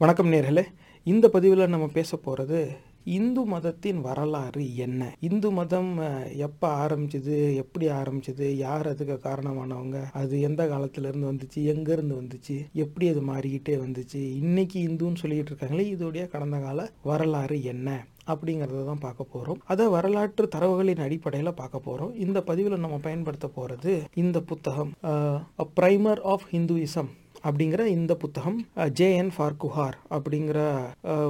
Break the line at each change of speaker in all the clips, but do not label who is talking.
வணக்கம் நேர்களே. இந்த பதிவில் நம்ம பேச போகிறது இந்து மதத்தின் வரலாறு என்ன? இந்து மதம் எப்போ ஆரம்பிச்சது எப்படி ஆரம்பிச்சது யார் அதுக்கு காரணமானவங்க அது எந்த காலத்திலேருந்து வந்துச்சு எங்கேருந்து வந்துச்சு எப்படி அது மாறிக்கிட்டே வந்துச்சு இன்னைக்கு இந்துன்னு சொல்லிட்டு இருக்காங்களே இதோடைய கடந்த கால வரலாறு என்ன? அப்படிங்கிறத தான் பார்க்க போகிறோம் அதை வரலாற்று தரவுகளின் அடிப்படையில் பார்க்க போகிறோம் இந்த பதிவில் நம்ம பயன்படுத்த போகிறது இந்த புத்தகம் ப்ரைமர் ஆஃப் ஹிந்துயிசம் அப்படிங்கிற இந்த புத்தகம் ஜே என் ஃபார்குஹார் அப்படிங்கிற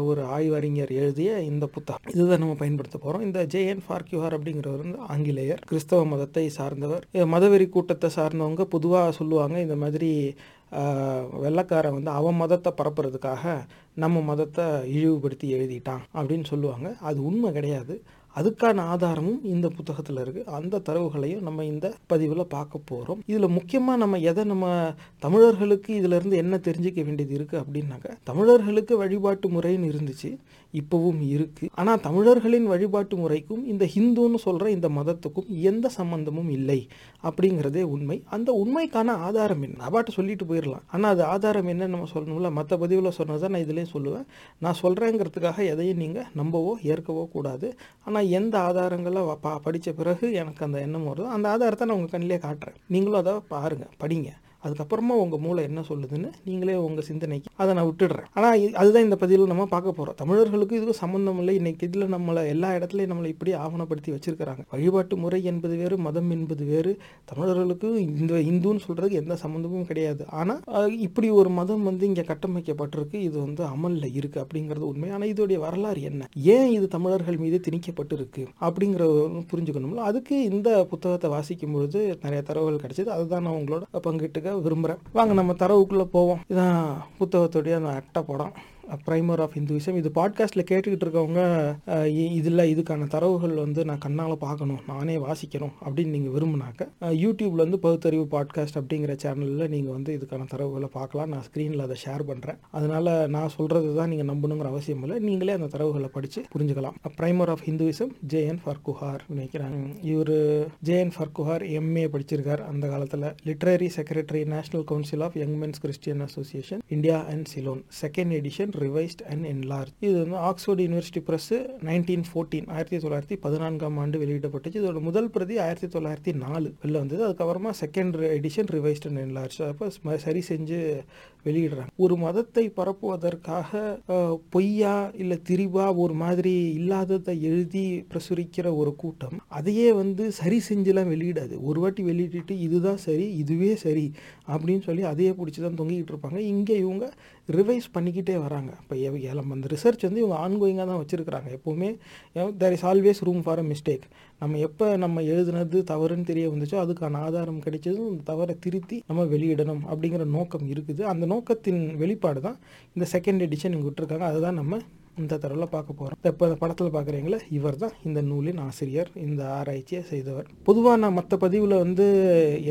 ஒரு ஆய்வறிஞர் எழுதிய இந்த புத்தகம். இதுதான் நம்ம பயன்படுத்த போகிறோம் இந்த ஜே என் ஃபார்குஹார் அப்படிங்கிறவர் வந்து ஆங்கிலேயர் கிறிஸ்தவ மதத்தை சார்ந்தவர். மதவெறி கூட்டத்தை சார்ந்தவங்க பொதுவாக சொல்லுவாங்க இந்த மாதிரி வெள்ளக்காரன் வந்து அவன் மதத்தை பரப்புறதுக்காக நம்ம மதத்தை இழிவுபடுத்தி எழுதிட்டான் அப்படின்னு சொல்லுவாங்க. அது உண்மை கிடையாது. அதுக்கான ஆதாரமும் இந்த புத்தகத்தில் இருக்குது அந்த தரவுகளையும் நம்ம இந்த பதிவில் பார்க்க போகிறோம் இதில் முக்கியமாக நம்ம எதை நம்ம தமிழர்களுக்கு இதிலிருந்து என்ன தெரிஞ்சுக்க வேண்டியது இருக்குது அப்படின்னாக்க தமிழர்களுக்கு வழிபாட்டு முறைன்னு இருந்துச்சு. இப்போவும் இருக்குது ஆனால் தமிழர்களின் வழிபாட்டு முறைக்கும் இந்த ஹிந்துன்னு சொல்கிற இந்த மதத்துக்கும் எந்த சம்பந்தமும் இல்லை அப்படிங்கிறதே உண்மை. அந்த உண்மைக்கான ஆதாரம் என்ன? அபாட்ட சொல்லிட்டு போயிடலாம் ஆனால் அது ஆதாரம் என்னன்னு நம்ம சொல்லணும்ல? மற்ற பதிவில் சொன்னதை நான் இதுலேயும் சொல்லுவேன். நான் சொல்கிறேங்கிறதுக்காக எதையும் நீங்கள் நம்பவோ ஏற்கவோ கூடாது. ஆனால் எந்த ஆதாரங்களை பா படித்த பிறகு எனக்கு அந்த எண்ணம் வருதோ அந்த ஆதாரத்தை நான் உங்கள் கண்ணிலே காட்டுறேன். நீங்களும் அதை பாருங்கள் படிங்க. அதுக்கப்புறமா உங்கள் மூளை என்ன சொல்லுதுன்னு நீங்களே உங்கள் சிந்தனைக்கு அதை நான் விட்டுடுறேன். ஆனால் அதுதான் இந்த பதிவில் நம்ம பார்க்க போகிறோம் தமிழர்களுக்கு இதுக்கும் சம்மந்தம் இல்லை. இன்னைக்கு இதில் நம்மளை எல்லா இடத்துலையும் நம்மளை இப்படி ஆவணப்படுத்தி வச்சிருக்கிறாங்க. வழிபாட்டு முறை என்பது வேறு மதம் என்பது வேறு. தமிழர்களுக்கு இந்த இந்துன்னு சொல்கிறதுக்கு எந்த சம்மந்தமும் கிடையாது. ஆனால் இப்படி ஒரு மதம் வந்து இங்கே கட்டமைக்கப்பட்டிருக்கு. இது வந்து அமலில் இருக்குது அப்படிங்கிறது உண்மை. ஆனால் இதோடைய வரலாறு என்ன? ஏன் இது தமிழர்கள் மீது திணிக்கப்பட்டிருக்கு அப்படிங்கிற புரிஞ்சுக்கணும்ல. அதுக்கு இந்த புத்தகத்தை வாசிக்கும் பொழுது நிறைய தரவுகள் கிடைச்சது. அதுதான் நான் உங்களோட பங்கிட்டுக்க விரும்புகிறேன் வாங்க நம்ம தரவுக்குள்ளே போவோம். இதான் புத்தகத்துடைய அந்த அட்டை படம். ப்ரைமர் ஆஃப் இந்துவிசம் இது பாட்காஸ்ட்டில் கேட்டுக்கிட்டு இருக்கவங்க இ- இதில் இதுக்கான தரவுகள் வந்து நான் கண்ணால் பார்க்கணும் நானே வாசிக்கணும் அப்படின்னு நீங்கள் விரும்பினாக்க யூடியூப்ல வந்து பகுத்தறிவு பாட்காஸ்ட் அப்படிங்கிற சேனலில் நீங்கள் வந்து இதுக்கான தரவுகளை பார்க்கலாம். நான் ஸ்க்ரீனில் அதை ஷேர் பண்ணுறேன் அதனால் நான் சொல்கிறது தான் நீங்கள் நம்பணுங்கிற அவசியம் இல்லை. நீங்களே அந்த தரவுகளை படித்து புரிஞ்சுக்கலாம். Primer of Hinduism J N Farquhar நினைக்கிறாங்க இவர் ஜே என் ஃபர்குஹார் எம்ஏ படிச்சிருக்கார் அந்த காலத்தில். Literary secretary national council of young men's Christian association India and Ceylon second edition revised and enlarge இது வந்து Oxford university press nineteen fourteen ஆயிரத்தி தொள்ளாயிரத்தி பதினான்காம் ஆண்டு வெளியிடப்பட்டுச்சு. இதோட முதல் பிரதி ஆயிரத்தி தொள்ளாயிரத்தி நாலு வெளில வந்தது. அதுக்கப்புறமா second edition revised and enlarge அப்போ சரி செஞ்சு வெளியிடுறாங்க. ஒரு மதத்தை பரப்புவதற்காக பொய்யா இல்லை திரிபா ஒரு மாதிரி இல்லாததை எழுதி பிரசுரிக்கிற ஒரு கூட்டம் அதையே வந்து சரி செஞ்சுலாம் வெளியிடாது. ஒரு வாட்டி வெளியிட்டுட்டு இதுதான் சரி இதுவே சரி அப்படின்னு சொல்லி அதையே பிடிச்சி தான் தொங்கிக்கிட்டு இருப்பாங்க. இங்கே இவங்க ரிவைஸ் பண்ணிக்கிட்டே வராங்க. இப்போ ஏலம் அந்த ரிசர்ச் வந்து இவங்க ஆன்கோயிங்காக தான் வச்சுருக்கிறாங்க. எப்போவுமே there is always room for a mistake நம்ம எப்போ நம்ம எழுதுனது தவறுன்னு தெரிய வந்துச்சோ அதுக்கான ஆதாரம் கிடைச்சதும் அந்த தவறை திருத்தி நம்ம வெளியிடணும் அப்படிங்கிற நோக்கம் இருக்குது. அந்த நோக்கத்தின் வெளிப்பாடு தான் இந்த செகண்ட் எடிஷன் இங்கே விட்டுருக்காங்க. அதுதான் நம்ம இந்த தடவை பார்க்க போகிறோம் இப்போ இந்த படத்தில் பார்க்குறீங்களா? இவர் தான் இந்த நூலின் ஆசிரியர் இந்த ஆராய்ச்சியை செய்தவர். பொதுவாக நான் மற்ற பதிவில் வந்து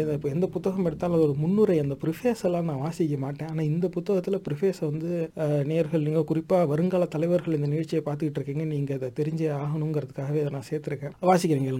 எதை இப்போ எந்த புத்தகம் எடுத்தாலும் ஒரு முன்னுரை. அந்த ப்ரிஃபேஸ் எல்லாம் நான் வாசிக்க மாட்டேன். ஆனால் இந்த புத்தகத்தில் ப்ரிஃபேஸை வந்து நேர்கள் நீங்கள் குறிப்பாக வருங்கால தலைவர்கள் இந்த நிகழ்ச்சியை பார்த்துக்கிட்டு இருக்கீங்க. நீங்கள் இதை தெரிஞ்சே ஆகணுங்கிறதுக்காகவே இதை நான் சேர்த்துருக்கேன். வாசிக்கிறீங்க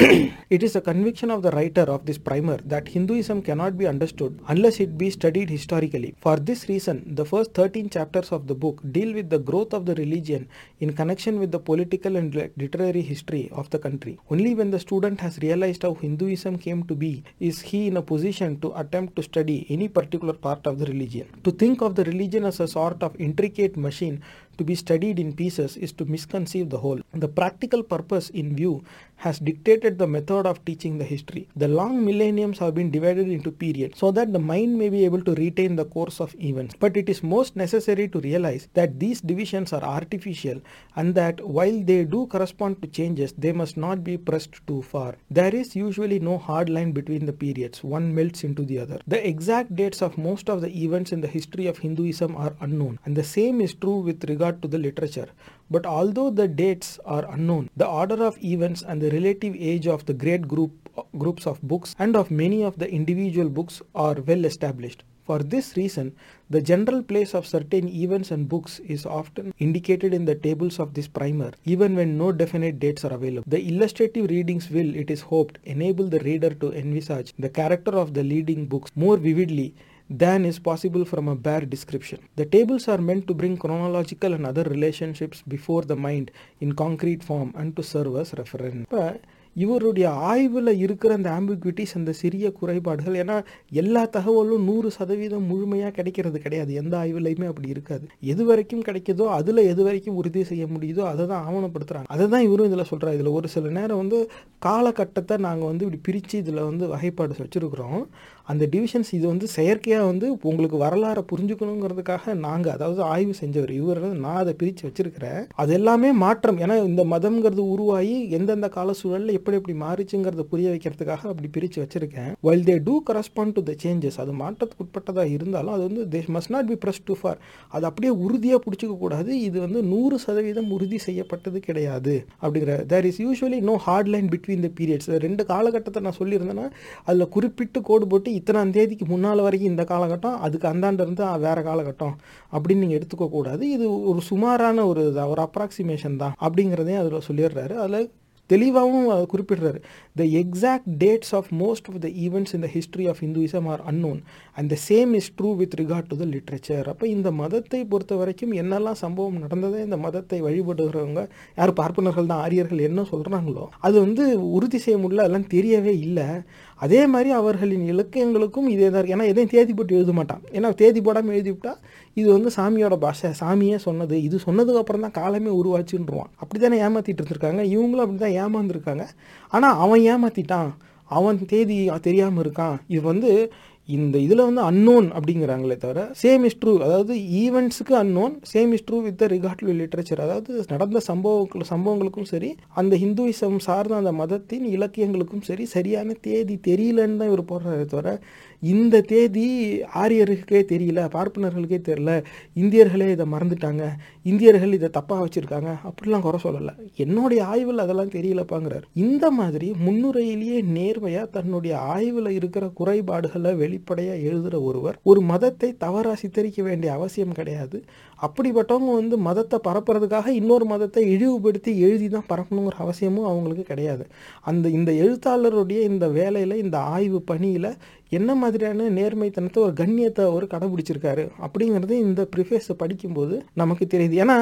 It is a conviction of the writer of this primer that Hinduism cannot be understood unless it be studied historically. For this reason, the first 13 chapters of the book deal with the growth of the religion in connection with the political and literary history of the country. Only when the student has realized how Hinduism came to be is he in a position to attempt to study any particular part of the religion. To think of the religion as a sort of intricate machine to be studied in pieces is to misconceive the whole. The practical purpose in view has dictated the method of teaching the history. The long millenniums have been divided into periods so that the mind may be able to retain the course of events. But it is most necessary to realize that these divisions are artificial and that while they do correspond to changes, they must not be pressed too far. There is usually no hard line between the periods, one melts into the other. The exact dates of most of the events in the history of Hinduism are unknown, and the same is true with regard to the literature. But although the dates are unknown, the order of events and the relative age of the great group groups of books and of many of the individual books are well established. For this reason, the general place of certain events and books is often indicated in the tables of this primer, even when no definite dates are available. The illustrative readings will, it is hoped, enable the reader to envisage the character of the leading books more vividly than is possible from a bare description. The tables are meant to bring chronological and other relationships before the mind in concrete form and to serve as reference. இவருடைய ஆய்வில் இருக்கிற அந்த ஆம்பிக்விட்டிஸ் அந்த சிறிய குறைபாடுகள் ஏன்னா எல்லா தகவலும் நூறு சதவீதம் முழுமையாக கிடைக்கிறது கிடையாது. எந்த ஆய்வுலையுமே அப்படி இருக்காது. எது வரைக்கும் கிடைக்குதோ அதில் எது வரைக்கும் உறுதி செய்ய முடியுதோ அதை தான் ஆவணப்படுத்துகிறாங்க அதை தான் இவரும் இதில் சொல்கிறார் இதில் ஒரு சில நேரம் வந்து காலகட்டத்தை நாங்கள் வந்து இப்படி பிரித்து இதில் வந்து வகைப்பாடு வச்சுருக்குறோம். அந்த டிவிஷன்ஸ் இது வந்து செயற்கையாக வந்து உங்களுக்கு வரலாறை புரிஞ்சுக்கணுங்கிறதுக்காக நாங்கள் அதாவது ஆய்வு செஞ்சவர் இவர் நான் அதை பிரித்து வச்சிருக்கிறேன். அது எல்லாமே மாற்றம். ஏன்னா இந்த மதம்ங்கிறது உருவாகி எந்தெந்த கால சூழலில் எப்படி எப்படி மாறிச்சுங்கிறத புரிய வைக்கிறதுக்காக அப்படி பிரித்து வச்சிருக்கேன். While they do correspond to the changes அது மாற்றத்துக்கு உட்பட்டதாக இருந்தாலும் அது வந்து they must not be press too far அது அப்படியே உறுதியாக பிடிச்சிக்க கூடாது. இது வந்து நூறு சதவீதம் உறுதி செய்யப்பட்டது கிடையாது. அப்படிங்கிற there is usually no hard line between the periods ரெண்டு காலகட்டத்தை நான் சொல்லியிருந்தேன்னா அதில் குறிப்பிட்டு கோடு போட்டு இத்தனாம் தேதிக்கு முன்னால் வரைக்கும் இந்த காலகட்டம் அதுக்கு அந்தாண்டிருந்து இருந்து வேற காலகட்டம் அப்படின்னு நீங்கள் எடுத்துக்கக்கூடாது இது ஒரு சுமாரான ஒரு ஒரு அப்ராக்சிமேஷன் தான் அப்படிங்கிறதையும் அதில் சொல்லிடுறாரு. அதில் தெளிவாகவும் குறிப்பிடுறாரு. The exact dates of most of the events இந்த history of Hinduism are unknown and the same is true with regard to the literature அப்போ இந்த மதத்தை பொறுத்த வரைக்கும் என்னெல்லாம் சம்பவம் நடந்ததே இந்த மதத்தை வழிபடுகிறவங்க யார் பார்ப்பனர்கள் தான் ஆரியர்கள் என்ன சொல்கிறாங்களோ அது வந்து உறுதி செய்ய முடியல அதெல்லாம் தெரியவே இல்லை. அதே மாதிரி அவர்களின் இலக்கியங்களுக்கும் இதே தான் இருக்குது ஏன்னா எதையும் தேதி போட்டு எழுத மாட்டான். ஏன்னா தேதி போடாமல் எழுதிவிட்டா இது வந்து சாமியோட பாஷை. சாமியே சொன்னது. இது சொன்னதுக்கு அப்புறம் தான் காலமே உருவாச்சுன்றான் அப்படி தானே ஏமாற்றிட்டு இருந்திருக்காங்க? இவங்களும் அப்படி தான் ஏமாந்துருக்காங்க. ஆனால் அவன் ஏமாற்றிட்டான் அவன் தேதி தெரியாமல் இருக்கான். இது வந்து இந்த இதில் வந்து அன்னோன் அப்படிங்கிறாங்களே தவிர சேம் இஸ் ட்ரூ அதாவது ஈவெண்ட்ஸுக்கு unknown same is true with the regard to literature அதாவது நடந்த சம்பவங்கள் சம்பவங்களுக்கும் சரி அந்த ஹிந்துவிசம் சார்ந்த அந்த மதத்தின் இலக்கியங்களுக்கும் சரி சரியான தேதி தெரியலன்னு தான் இவர் போடுறாரு தவிர இந்த தேதி ஆரியர்களுக்கே தெரியல பார்ப்பனர்களுக்கே தெரியல இந்தியர்களே இதை மறந்துட்டாங்க இந்தியர்கள் இதை தப்பாக வச்சுருக்காங்க அப்படிலாம் குறை சொல்லலை. என்னுடைய ஆய்வில் அதெல்லாம் தெரியலப்பாங்கிறார். இந்த மாதிரி முன்னுரையிலேயே நேர்மையாக தன்னுடைய ஆய்வில் இருக்கிற குறைபாடுகளை வெளிப்படையாக எழுதுகிற ஒருவர் ஒரு மதத்தை தவறாக சித்தரிக்க வேண்டிய அவசியம் கிடையாது. அப்படிப்பட்டவங்க வந்து மதத்தை பரப்புறதுக்காக இன்னொரு மதத்தை இழிவுபடுத்தி எழுதி தான் பரப்பணுங்கிற அவசியமும் அவங்களுக்கு கிடையாது. அந்த இந்த எழுத்தாளருடைய இந்த வேலையில் இந்த ஆய்வு பணியில் என்ன மாதிரியான நேர்மைத்தனத்தை ஒரு கண்ணியத்தை அவர் கடைபிடிச்சிருக்காரு அப்படிங்கிறது இந்த ப்ரிஃபேஸை படிக்கும்போது நமக்கு தெரியுது. ஏன்னா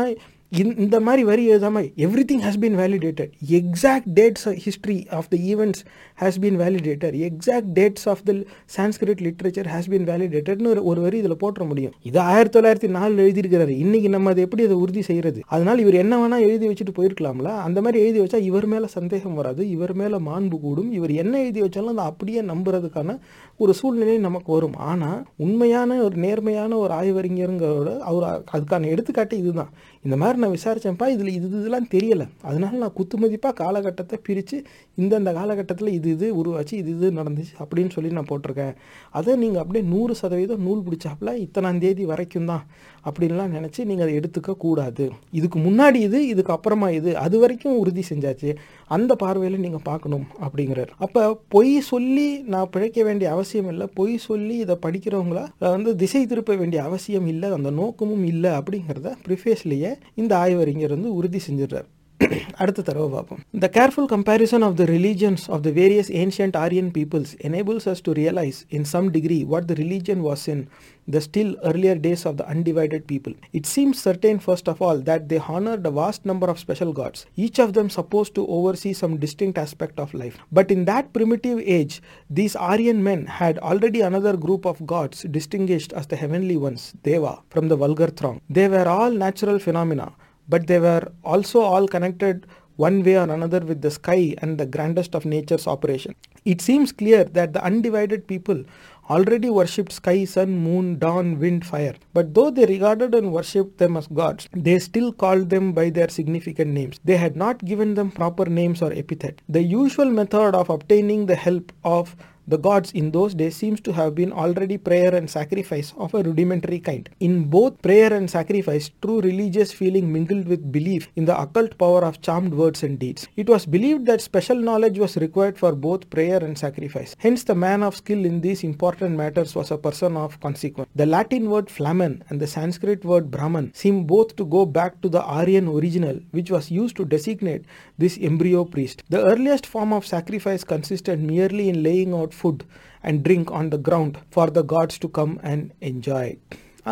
இந்த மாதிரி வரி எழுதாமல் everything has been validated exact dates history of the events has been validated exact dates of the Sanskrit literature has been வேலிடேட்டட்னு ஒரு ஒரு வரி இதில் போட்டுற முடியும். இது ஆயிரத்தி தொள்ளாயிரத்தி நாலில் எழுதியிருக்கிறாரு. இன்னைக்கு நம்ம அதை எப்படி அதை உறுதி செய்கிறது அதனால் இவர் என்ன வேணால் எழுதி வச்சுட்டு போயிருக்கலாம்ல? அந்த மாதிரி எழுதி வச்சா இவர் மேலே சந்தேகம் வராது இவர் மேலே மாண்பு கூடும். இவர் என்ன எழுதி வச்சாலும் அதை அப்படியே நம்புறதுக்கான ஒரு சூழ்நிலை நமக்கு வரும். ஆனால் உண்மையான ஒரு நேர்மையான ஒரு ஆய்வறிஞருங்கிறோட அவர் அதுக்கான எடுத்துக்காட்டு இதுதான். இந்த மாதிரி நான் விசாரித்தேன்ப்பா இதில் இது இதெல்லாம் தெரியலை. அதனால நான் குத்துமதிப்பாக காலகட்டத்தை பிரித்து இந்தந்த காலகட்டத்தில் இது இது உருவாச்சு இது இது நடந்துச்சு அப்படின்னு சொல்லி நான் போட்டிருக்கேன். அதை நீங்கள் அப்படியே நூறு சதவீதம் நூல் பிடிச்சாப்புல இத்தனாம் தேதி வரைக்கும் தான் அப்படின்லாம் நினச்சி நீங்கள் அதை எடுத்துக்க கூடாது. இதுக்கு முன்னாடி இது இதுக்கு அப்புறமா இது அது வரைக்கும் உறுதி செஞ்சாச்சு. அந்த பார்வையில் நீங்கள் பார்க்கணும் அப்படிங்கிறார். அப்போ பொய் சொல்லி நான் பிழைக்க வேண்டிய அவசியம் இல்லை. பொய் சொல்லி இதை படிக்கிறவங்கள வந்து திசை திருப்ப வேண்டிய அவசியம் இல்லை. அந்த நோக்கமும் இல்லை அப்படிங்கிறத ப்ரிஃபேஸ்லேயே இந்த ஆய்வறிஞர் வந்து உறுதி செஞ்சிடுறார். அடுத்த தடவை பார்ப்போம் the careful comparison of the religions of the various ancient Aryan peoples enables us to realise in some degree what the religion was in the still earlier days of the undivided people. It seems certain, first of all, that they honored a vast number of special gods, each of them supposed to oversee some distinct aspect of life. But in that primitive age, these Aryan men had already another group of gods distinguished as the heavenly ones, Deva, from the vulgar throng. They were all natural phenomena, but they were also all connected one way or another with the sky and the grandest of nature's operation. It seems clear that the undivided people already worshipped sky, sun, moon, dawn, wind, fire. But though they regarded and worshipped them as gods, they still called them by their significant names. They had not given them proper names or epithet. The usual method of obtaining the help of the gods in those days seems to have been already prayer and sacrifice of a rudimentary kind. In both prayer and sacrifice, true religious feeling mingled with belief in the occult power of charmed words and deeds. It was believed that special knowledge was required for both prayer and sacrifice. Hence, the man of skill in these important matters was a person of consequence. The Latin word flamen and the Sanskrit word Brahman seem both to go back to the Aryan original, which was used to designate this embryo priest. The earliest form of sacrifice consisted merely in laying out out food and drink on the ground for the gods to come and enjoy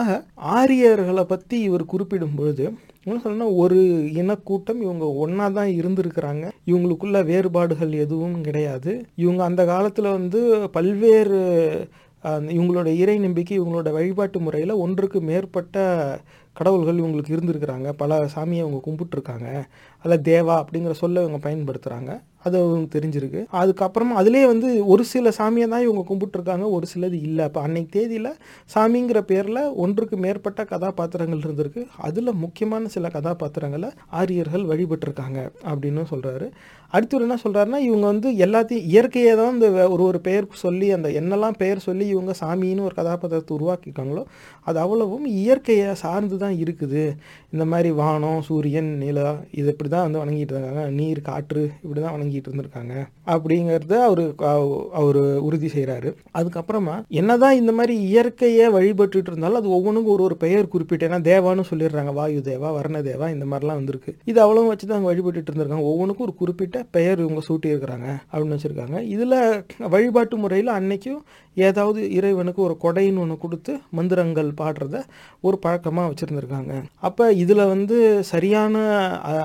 ஆக ஆரியர்களை பற்றி இவர் குறிப்பிடும் பொழுது என்ன சொல்லணும் ஒரு இனக்கூட்டம் இவங்க ஒன்றா தான் இருந்திருக்கிறாங்க. இவங்களுக்குள்ள வேறுபாடுகள் எதுவும் கிடையாது. இவங்க அந்த காலத்தில் வந்து பல்வேறு இவங்களோட இறை நம்பிக்கை இவங்களோட வழிபாட்டு முறையில் ஒன்றுக்கு மேற்பட்ட கடவுள்கள் இவங்களுக்கு இருந்திருக்கிறாங்க. பல சாமியை அவங்க கும்பிட்டுருக்காங்க. அதில் தேவா அப்படிங்கிற சொல்ல இவங்க பயன்படுத்துகிறாங்க அது அவங்களுக்கு தெரிஞ்சிருக்கு. அதுக்கப்புறமா அதுலேயே வந்து ஒரு சில சாமியை தான் இவங்க கும்பிட்டுருக்காங்க ஒரு சிலது இல்லை. அப்போ அன்னைக்கு தேதியில் சாமிங்கிற பேரில் ஒன்றுக்கு மேற்பட்ட கதாபாத்திரங்கள் இருந்திருக்கு. அதில் முக்கியமான சில கதாபாத்திரங்களை ஆரியர்கள் வழிபட்டிருக்காங்க அப்படின்னு சொல்கிறாரு அடுத்து என்ன சொல்கிறாருன்னா இவங்க வந்து எல்லாத்தையும் இயற்கையை தான் இந்த ஒரு ஒரு பெயர் சொல்லி அந்த என்னெல்லாம் பெயர் சொல்லி இவங்க சாமின்னு ஒரு கதாபாத்திரத்தை உருவாக்கியிருக்காங்களோ அது அவ்வளவும் இயற்கையை சார்ந்து தான் இருக்குது. இந்த மாதிரி வானம் சூரியன் நிலா இது இப்படி தான் வந்து வணங்கிட்டு இருக்காங்க. நீர் காற்று இப்படி தான் வணங்கிட்டு இருந்திருக்காங்க. அப்படிங்கிறத அவர் அவர் உறுதி செய்கிறாரு அதுக்கப்புறமா என்னதான் இந்த மாதிரி இயற்கையை வழிபட்டுட்டு இருந்தாலும் அது ஒவ்வொன்றுக்கும் ஒரு ஒரு பெயர் குறிப்பிட்டு ஏன்னா தேவான்னு சொல்லிடுறாங்க. வாயு தேவா வர்ண தேவா இந்த மாதிரிலாம் வந்திருக்கு. இது அவ்வளவு வச்சு தான் வழிபட்டுட்டு இருந்திருக்காங்க. ஒவ்வொன்றுக்கும் ஒரு குறிப்பிட்ட பெயர் இவங்க சூட்டியிருக்கிறாங்க அப்படின்னு வச்சுருக்காங்க. இதில் வழிபாட்டு முறையில் அன்னைக்கும் ஏதாவது இறைவனுக்கு ஒரு கொடைன்னு ஒன்று கொடுத்து மந்திரங்கள் பாடுறத ஒரு பழக்கமாக வச்சுருந்துருக்காங்க. அப்போ இதில் வந்து சரியான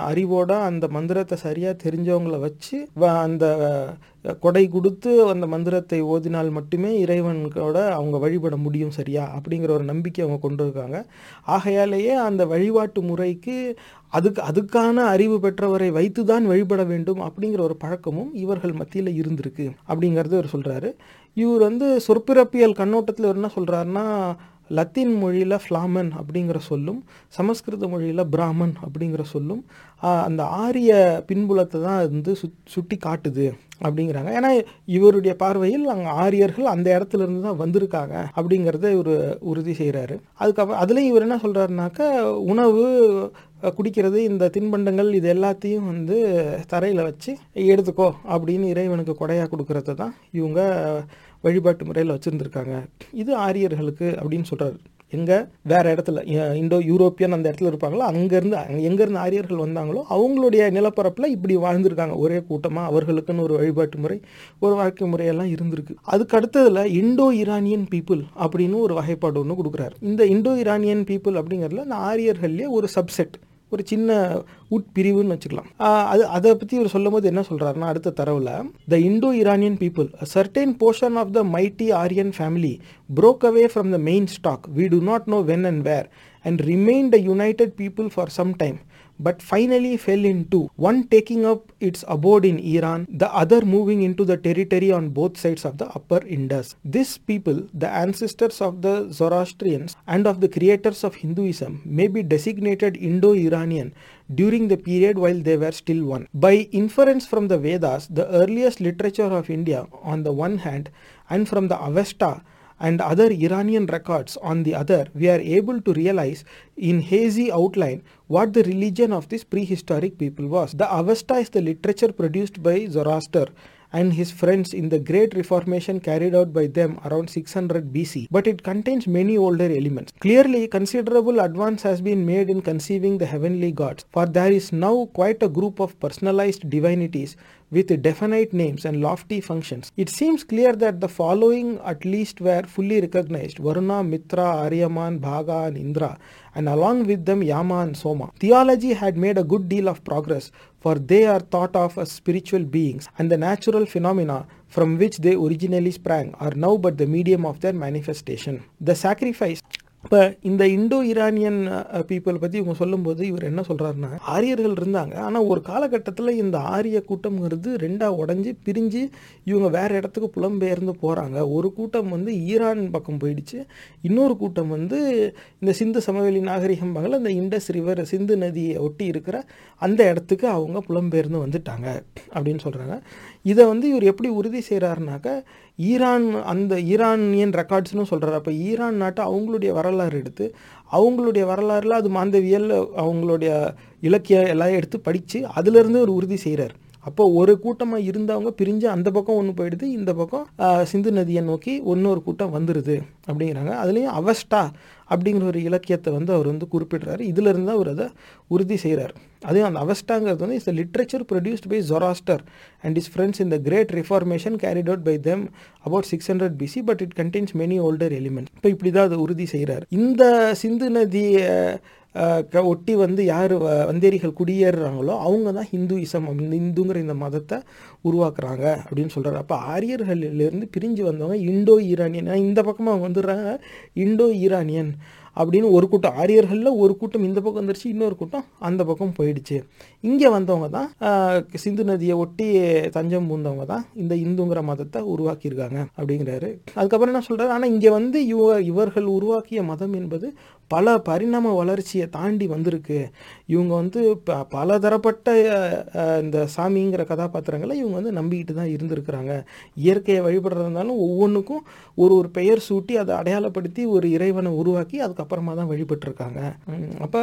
அறிவு கூட அந்த மந்திரத்தை சரியாக தெரிஞ்சவங்கள வச்சு வ- அந்த கொடை கொடுத்து அந்த மந்திரத்தை ஓதினால் மட்டுமே இறைவனோட அவங்க வழிபட முடியும் சரியா? அப்படிங்கிற ஒரு நம்பிக்கை அவங்க கொண்டு இருக்காங்க. ஆகையாலேயே அந்த வழிபாட்டு முறைக்கு அதுக்கு அதுக்கான அறிவு பெற்றவரை வைத்து தான் வழிபட வேண்டும் அப்படிங்கிற ஒரு பழக்கமும் இவர்கள் மத்தியில் இருந்திருக்கு. அப்படிங்கிறது அவர் சொல்கிறாரு இவர் வந்து சொற்பிறப்பியல் கண்ணோட்டத்தில் இவர் என்ன சொல்கிறாருன்னா லத்தீன் மொழியில் ஃப்ளாமன் அப்படிங்கிற சொல்லும் சமஸ்கிருத மொழியில் பிராமன் அப்படிங்கிற சொல்லும் அந்த ஆரிய பின்புலத்தை தான் வந்து சுட் சுட்டி காட்டுது அப்படிங்கிறாங்க. ஏன்னா இவருடைய பார்வையில் அங்கே ஆரியர்கள் அந்த இடத்துல இருந்து தான் வந்திருக்காங்க அப்படிங்கிறத இவர் உறுதி செய்கிறாரு அதுக்கப்புறம் அதுலேயும் இவர் என்ன சொல்கிறாருனாக்கா உணவு குடிக்கிறது இந்த தின்பண்டங்கள் இது எல்லாத்தையும் வந்து தரையில் வச்சு எடுத்துக்கோ அப்படின்னு இறைவனுக்கு கொடையாக கொடுக்கறத தான் இவங்க வழிபாட்டு முறையில் வச்சுருந்துருக்காங்க. இது ஆரியர்களுக்கு அப்படின்னு சொல்கிறார் எங்கே? வேறு இடத்துல இண்டோ இந்தோ யூரோப்பியன் அந்த இடத்துல இருப்பாங்களோ? அங்கேருந்து எங்கேருந்து ஆரியர்கள் வந்தாங்களோ அவங்களுடைய நிலப்பரப்பில் இப்படி வாழ்ந்திருக்காங்க. ஒரே கூட்டமாக அவர்களுக்குன்னு ஒரு வழிபாட்டு முறை ஒரு வாழ்க்கை முறையெல்லாம் இருந்திருக்கு. அதுக்கு அடுத்ததில் இண்டோ ஈரானியன் பீப்புள் அப்படின்னு ஒரு வகைப்பாடு ஒன்று கொடுக்குறாரு. இந்த இண்டோ ஈரானியன் பீப்புள் அப்படிங்கிறதுல இந்த ஆரியர்கள்லேயே ஒரு சப்செட் ஒரு சின்ன உட்பிரிவுன்னு வச்சுக்கலாம் அது அதை பற்றி இவர் சொல்லும் போது என்ன சொல்கிறாருன்னா அடுத்த தரவில் the Indo Iranian people a certain portion of the mighty Aryan family broke away from the main stock we do not know when and where and remain the united people for some time. But finally fell into one taking up its abode in Iran, the other moving into the territory on both sides of the upper Indus. This people, the ancestors of the Zoroastrians and of the creators of Hinduism, may be designated Indo Iranian during the period while they were still one. By inference from the Vedas, the earliest literature of India on the one hand, and from the Avesta, and other Iranian records on the other, we are able to realize in hazy outline what the religion of this prehistoric people was. The Avesta is the literature produced by Zoroaster and his friends in the great reformation carried out by them around 600 BC, but it contains many older elements. Clearly, considerable advance has been made in conceiving the heavenly gods, for there is now quite a group of personalized divinities with definite names and lofty functions. It seems clear that the following at least were fully recognized Varuna, Mitra, Aryaman, Bhaga, and Indra, and along with them Yama and Soma. Theology had made a good deal of progress, for they are thought of as spiritual beings, and the natural phenomena from which they originally sprang are now but the medium of their manifestation. The sacrifice இப்போ இந்த Indo Iranian people பற்றி இவங்க சொல்லும்போது இவர் என்ன சொல்கிறாருன்னா ஆரியர்கள் இருந்தாங்க. ஆனால் ஒரு காலகட்டத்தில் இந்த ஆரிய கூட்டம்ங்கிறது ரெண்டாக உடஞ்சி பிரிஞ்சு இவங்க வேறு இடத்துக்கு புலம்பெயர்ந்து போகிறாங்க ஒரு கூட்டம் வந்து ஈரான் பக்கம் போயிடுச்சு. இன்னொரு கூட்டம் வந்து இந்த சிந்து சமவெளி நாகரிகம் பகல இந்த இண்டஸ் ரிவர் சிந்து நதியை ஒட்டி இருக்கிற அந்த இடத்துக்கு அவங்க புலம்பெயர்ந்து வந்துட்டாங்க அப்படின்னு சொல்கிறாங்க இதை வந்து இவர் எப்படி உறுதி செய்கிறாருனாக்க ஈரான் அந்த ஈரானியன் ரெக்கார்ட்ஸ்னு சொல்கிறார் அப்போ ஈரான் நாட்டை அவங்களுடைய வரலாறு எடுத்து அவங்களுடைய வரலாறுல அது மாந்தவியல் அவங்களுடைய இலக்கியம் எல்லாம் எடுத்து படித்து அதுலேருந்து ஒரு உறுதி செய்கிறார் அப்போ ஒரு கூட்டமாக இருந்தவங்க பிரிஞ்சு அந்த பக்கம் ஒன்று போயிடுது இந்த பக்கம் சிந்து நதியை நோக்கி இன்னொரு கூட்டம் வந்துடுது அப்படிங்கிறாங்க. அதுலேயும் அவஸ்டா அப்படிங்கிற ஒரு இலக்கியத்தை வந்து அவர் வந்து குறிப்பிடுறாரு. இதிலிருந்து அவர் அதை உறுதி செய்கிறார் அதே அந்த அவஸ்டாங்கிறது வந்து is the literature produced by Zoroaster and his friends in the great reformation carried out by them about six hundred BC but it contains many older element இப்போ இப்படி தான் அதை உறுதி செய்கிறார் இந்த சிந்து நதியை ஒட்டி வந்து யார் வந்தேரிகள் குடியேறுறாங்களோ அவங்க தான் ஹிந்துயிசம் இந்த இந்துங்கிற இந்த மதத்தை உருவாக்குறாங்க அப்படின்னு சொல்கிறாரு அப்போ ஆரியர்களிலிருந்து பிரிஞ்சு வந்தவங்க இண்டோ ஈரானியன். இந்த பக்கமாக அவங்க வந்துடுறாங்க. இண்டோ ஈரானியன் அப்படின்னு ஒரு கூட்டம். ஆரியர்களில் ஒரு கூட்டம் இந்த பக்கம் வந்துருச்சு இன்னொரு கூட்டம் அந்த பக்கம் போயிடுச்சு. இங்கே வந்தவங்க தான் சிந்து நதியை ஒட்டி தஞ்சம் பூந்தவங்க தான் இந்த இந்துங்கிற மதத்தை உருவாக்கியிருக்காங்க அப்படிங்கிறாரு. அதுக்கப்புறம் என்ன சொல்கிறாரு ஆனால் இங்கே வந்து இவ இவர்கள் உருவாக்கிய மதம் என்பது பல பரிணாம வளர்ச்சியை தாண்டி வந்திருக்கு. இவங்க வந்து ப பல தரப்பட்ட இந்த சாமிங்கிற கதாபாத்திரங்களை இவங்க வந்து நம்பிக்கிட்டு தான் இருந்திருக்கிறாங்க. இயற்கையை வழிபடுறதுனாலும் ஒவ்வொன்றுக்கும் ஒரு ஒரு பெயர் சூட்டி அதை அடையாளப்படுத்தி ஒரு இறைவனை உருவாக்கி அதுக்கப்புறமா தான் வழிபட்டிருக்காங்க. அப்போ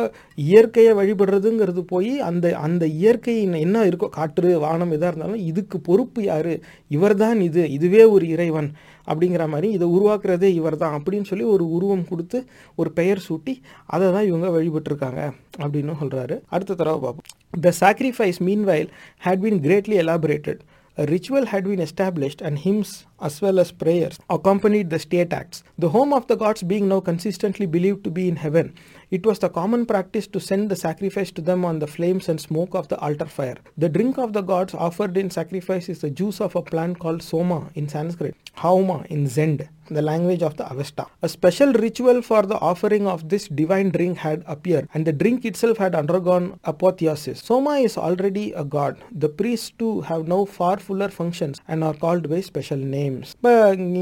இயற்கையை வழிபடுறதுங்கிறது போய் அந்த அந்த இயற்கை என்ன இருக்கோ காற்று வானம் எதாக இருந்தாலும் இதுக்கு பொறுப்பு யார்? இவர்தான் இது. இதுவே ஒரு இறைவன். அப்படிங்கிற மாதிரி இதை உருவாக்குறதே இவர் தான் அப்படின்னு சொல்லி ஒரு உருவம் கொடுத்து ஒரு பெயர் சூட்டி அதை தான் இவங்க வழிபட்டிருக்காங்க அப்படின்னு சொல்கிறாரு அடுத்த தடவை பார்ப்போம். The sacrifice meanwhile had been greatly elaborated ritual had been established and hymns as well as prayers accompanied the state acts. The home of the gods being now consistently believed to be in heaven, it was the common practice to send the sacrifice to them on the flames and smoke of the altar fire. The drink of the gods offered in sacrifice is the juice of a plant called soma in Sanskrit, hauma in Zend, the language of the Avesta. A special ritual for the offering of this divine drink had appeared, and the drink itself had undergone apotheosis. Soma is already a god. The priests too have now far fuller functions and are called by special names. இப்போ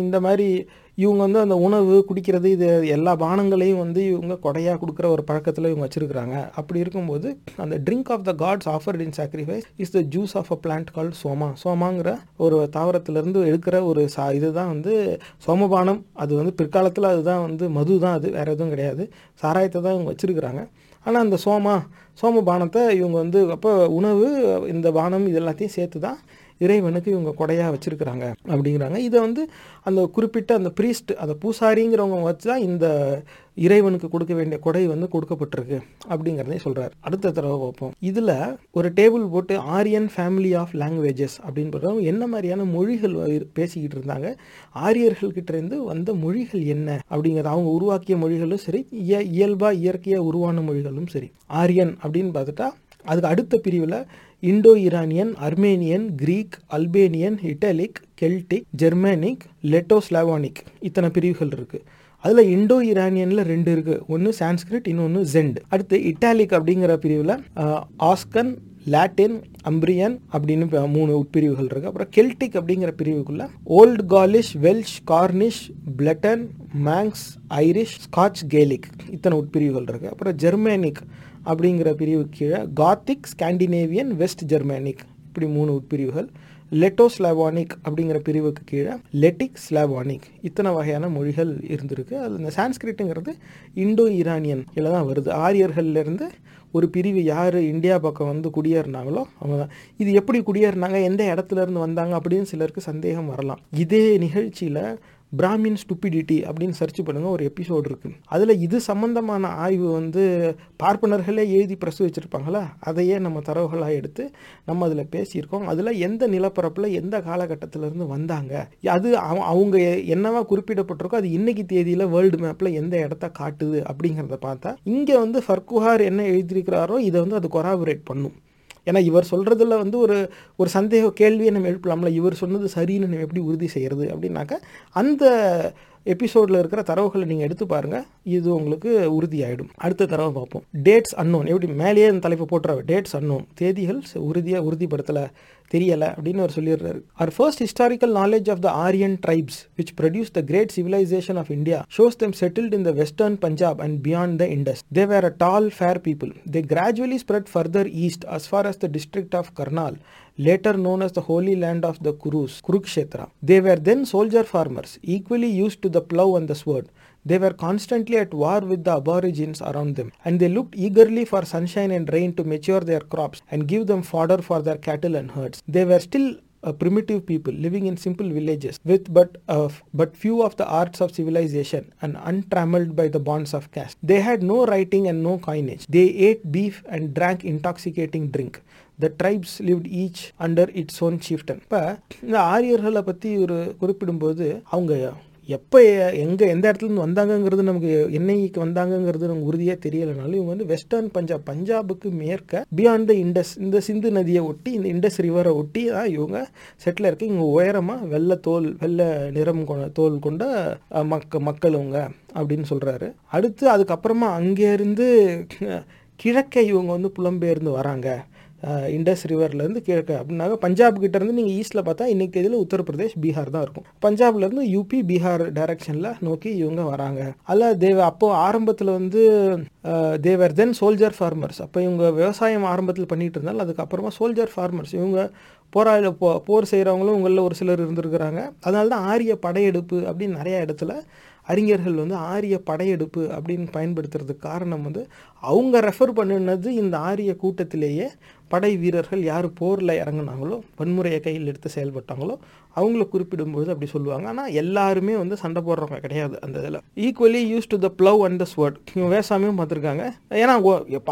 இந்த மாதிரி இவங்க வந்து அந்த உணவு குடிக்கிறது இது எல்லா பானங்களையும் வந்து இவங்க கொடையாக கொடுக்குற ஒரு பழக்கத்தில் இவங்க வச்சுருக்குறாங்க. அப்படி இருக்கும்போது அந்த drink of the gods offered in sacrifice is the juice of a plant call soma சோமாங்கிற ஒரு தாவரத்திலேருந்து எடுக்கிற ஒரு சா இதுதான் வந்து சோமபானம். அது வந்து பிற்காலத்தில் அதுதான் வந்து மது தான் அது வேறு எதுவும் கிடையாது. சாராயத்தை தான் இவங்க வச்சுருக்குறாங்க. ஆனால் அந்த சோமா சோமபானத்தை இவங்க வந்து அப்போ உணவு இந்த பானம் இது எல்லாத்தையும் சேர்த்து தான் இறைவனுக்கு இவங்க கொடையாக வச்சுருக்கிறாங்க அப்படிங்கிறாங்க. இதை வந்து அந்த குறிப்பிட்ட அந்த ப்ரீஸ்ட் அந்த பூசாரிங்கிறவங்க வச்சு தான் இந்த இறைவனுக்கு கொடுக்க வேண்டிய கொடை வந்து கொடுக்கப்பட்டிருக்கு அப்படிங்கிறதே சொல்கிறார் அடுத்த தடவை பார்ப்போம். இதில் ஒரு டேபிள் போட்டு ஆரியன் ஃபேமிலி ஆஃப் லாங்குவேஜஸ் அப்படின்னு சொல்கிறவங்க என்ன மாதிரியான மொழிகள் வ- பேசிக்கிட்டு இருந்தாங்க ஆரியர்கள்கிட்டேருந்து வந்த மொழிகள் என்ன அப்படிங்கிறது அவங்க உருவாக்கிய மொழிகளும் சரி இய இயல்பாக இயற்கையாக உருவான மொழிகளும் சரி. ஆரியன் அப்படின்னு பார்த்துட்டா அதுக்கு அடுத்த பிரிவில் Indo Iranian Armenian Greek Albanian Italic Celtic Germanic Letto Slavonic இத்தனை பிரிவுகள் இருக்குது அதில் இண்டோ ஈரானியனில் ரெண்டு இருக்குது ஒன்று சான்ஸ்கிரிட் இன்னொன்று ஜெண்ட் அடுத்து இட்டாலிக் அப்படிங்கிற பிரிவில் ஆஸ்கன் லாட்டின் அம்பிரியன் அப்படின்னு மூணு உட்பிரிவுகள் இருக்குது அப்புறம் கெல்டிக் அப்படிங்கிற பிரிவுக்குள்ள old Gaulish Welsh Cornish Breton Manx Irish Scotch Gaelic இத்தனை உட்பிரிவுகள் இருக்குது அப்புறம் ஜெர்மேனிக் அப்படிங்கிற பிரிவு கீழே காத்திக் ஸ்காண்டினேவியன் வெஸ்ட் ஜெர்மானிக் இப்படி மூணு உட்பிரிவுகள் லெட்டோஸ்லாவானிக் அப்படிங்கிற பிரிவுக்கு கீழே லெட்டிக் ஸ்லாவானிக் இத்தனை வகையான மொழிகள் இருந்திருக்கு. அதில் இந்த சான்ஸ்கிரிட்டுங்கிறது இண்டோ ஈரானியன் இதில் தான் வருது. ஆரியர்கள்லேருந்து ஒரு பிரிவு யார் இந்தியா பக்கம் வந்து குடியேறினாங்களோ அவங்க தான் இது எப்படி குடியேறினாங்க? எந்த இடத்துல இருந்து வந்தாங்க? அப்படின்னு சிலருக்கு சந்தேகம் வரலாம். இதே நிகழ்ச்சியில் பிராமின் ஸ்டூபிடிட்டி அப்படின்னு சர்ச் பண்ணுங்க ஒரு எபிசோடு இருக்குது அதில் இது சம்பந்தமான ஆய்வு வந்து பார்ப்பனர்களே எழுதி பிரசு வச்சிருப்பாங்களா அதையே நம்ம தரவுகளாக எடுத்து நம்ம அதில் பேசியிருக்கோம். அதில் எந்த நிலப்பரப்பில் எந்த காலகட்டத்திலேருந்து வந்தாங்க அது அவ- அவங்க என்னவா குறிப்பிடப்பட்டிருக்கோ அது இன்றைக்கி தேதியில் வேர்ல்டு மேப்பில் எந்த இடத்த காட்டுது அப்படிங்கிறத பார்த்தா இங்கே வந்து ஃபர்குஹார் என்ன எழுதியிருக்கிறாரோ இதை வந்து அது கொராபரேட் பண்ணும். ஏன்னா இவர் சொல்கிறதுல வந்து ஒரு ஒரு சந்தேக கேள்வியை நம்ம எழுப்பலாம்ல. இவர் சொன்னது சரின்னு நம்ம எப்படி உறுதி செய்கிறது அப்படின்னாக்கா அந்த எபிசோடில் இருக்கிற தரவுகளை நீங்கள் எடுத்து பாருங்கள் இது உங்களுக்கு உறுதியாயிடும் அடுத்த தரவை பார்ப்போம் டேட்ஸ் அன்னோன் எப்படி மேலேயே இந்த தலைப்பு போட்டுறாரு டேட்ஸ் அன்னோன் தேதிகள் உறுதியாக உறுதிப்படுத்தலை தெரியலை அப்படின்னு அவர் சொல்லிடுறாரு our first historical knowledge of the Aryan tribes which produce the great civilisation of India shows them settled in the western Punjab and beyond the Indus they were a tall fair people they gradually spread further east as far as the district of Karnal later known as the holy land of the Kurus, Kurukshetra. They were then soldier farmers, equally used to the plough and the sword. They were constantly at war with the aborigines around them, and they looked eagerly for sunshine and rain to mature their crops and give them fodder for their cattle and herds. They were still uh, primitive people living in simple villages with but uh, but few of the arts of civilization and untrammeled by the bonds of caste. They had no writing and no coinage. They ate beef and drank intoxicating drink. The tribes lived each under its own chieftain இப்போ இந்த ஆரியர்களை பற்றி ஒரு குறிப்பிடும்போது அவங்க எப்போ எங்கே எந்த இடத்துலேருந்து வந்தாங்கங்கிறது நமக்கு என்னைக்கு வந்தாங்கங்கிறது நமக்கு உறுதியாக தெரியலைனாலும் இவங்க வந்து வெஸ்டர்ன் பஞ்சாப் பஞ்சாபுக்கு மேற்க பியாண்ட் த இண்டஸ் இந்த சிந்து நதியை ஒட்டி இந்த இண்டஸ் ரிவரை ஒட்டி தான் இவங்க செட்டில் இருக்க இவங்க உயரமாக வெள்ளை தோல் வெள்ளை நிறம் தோல் கொண்ட மக்க மக்கள் இவங்க அப்படின்னு சொல்கிறாரு அடுத்து அதுக்கப்புறமா அங்கேருந்து கிழக்கே இவங்க வந்து புலம்பெயர்ந்து வராங்க. இண்டஸ் ரிவர்லேருந்து கிழக்கு அப்படின்னாக்க பஞ்சாப் கிட்டேருந்து நீங்கள் ஈஸ்ட்டில் பார்த்தா இன்றைக்கி இதில் உத்தரப்பிரதேஷ் பீகார் தான் இருக்கும். பஞ்சாப்லேருந்து யூபி பீகார் டைரக்ஷனில் நோக்கி இவங்க வராங்க. அல்ல தேவ அப்போது ஆரம்பத்தில் வந்து தேவர் தென் சோல்ஜர் ஃபார்மர்ஸ் அப்போ இவங்க விவசாயம் ஆரம்பத்தில் பண்ணிகிட்டு இருந்தாலும் அதுக்கப்புறமா சோல்ஜர் ஃபார்மர்ஸ் இவங்க போராட போ போர் செய்கிறவங்களும் உங்களில் ஒரு சிலர் இருந்திருக்கிறாங்க. அதனால தான் ஆரிய படையெடுப்பு அப்படின்னு நிறையா இடத்துல அறிஞர்கள் வந்து ஆரிய படையெடுப்பு அப்படின்னு பயன்படுத்துறதுக்கு காரணம் வந்து அவங்க ரெஃபர் பண்ணினது இந்த ஆரிய கூட்டத்திலேயே படை வீரர்கள் யார் போரில் இறங்குனாங்களோ வன்முறையை கையில் எடுத்து செயல்பட்டாங்களோ அவங்கள குறிப்பிடும்போது அப்படி சொல்லுவாங்க. ஆனால் எல்லாருமே வந்து சண்டை போடுறவங்க கிடையாது அந்த இதில். Equally use to the plough and the sword இவங்க வேசாமியும் பார்த்துருக்காங்க. ஏன்னா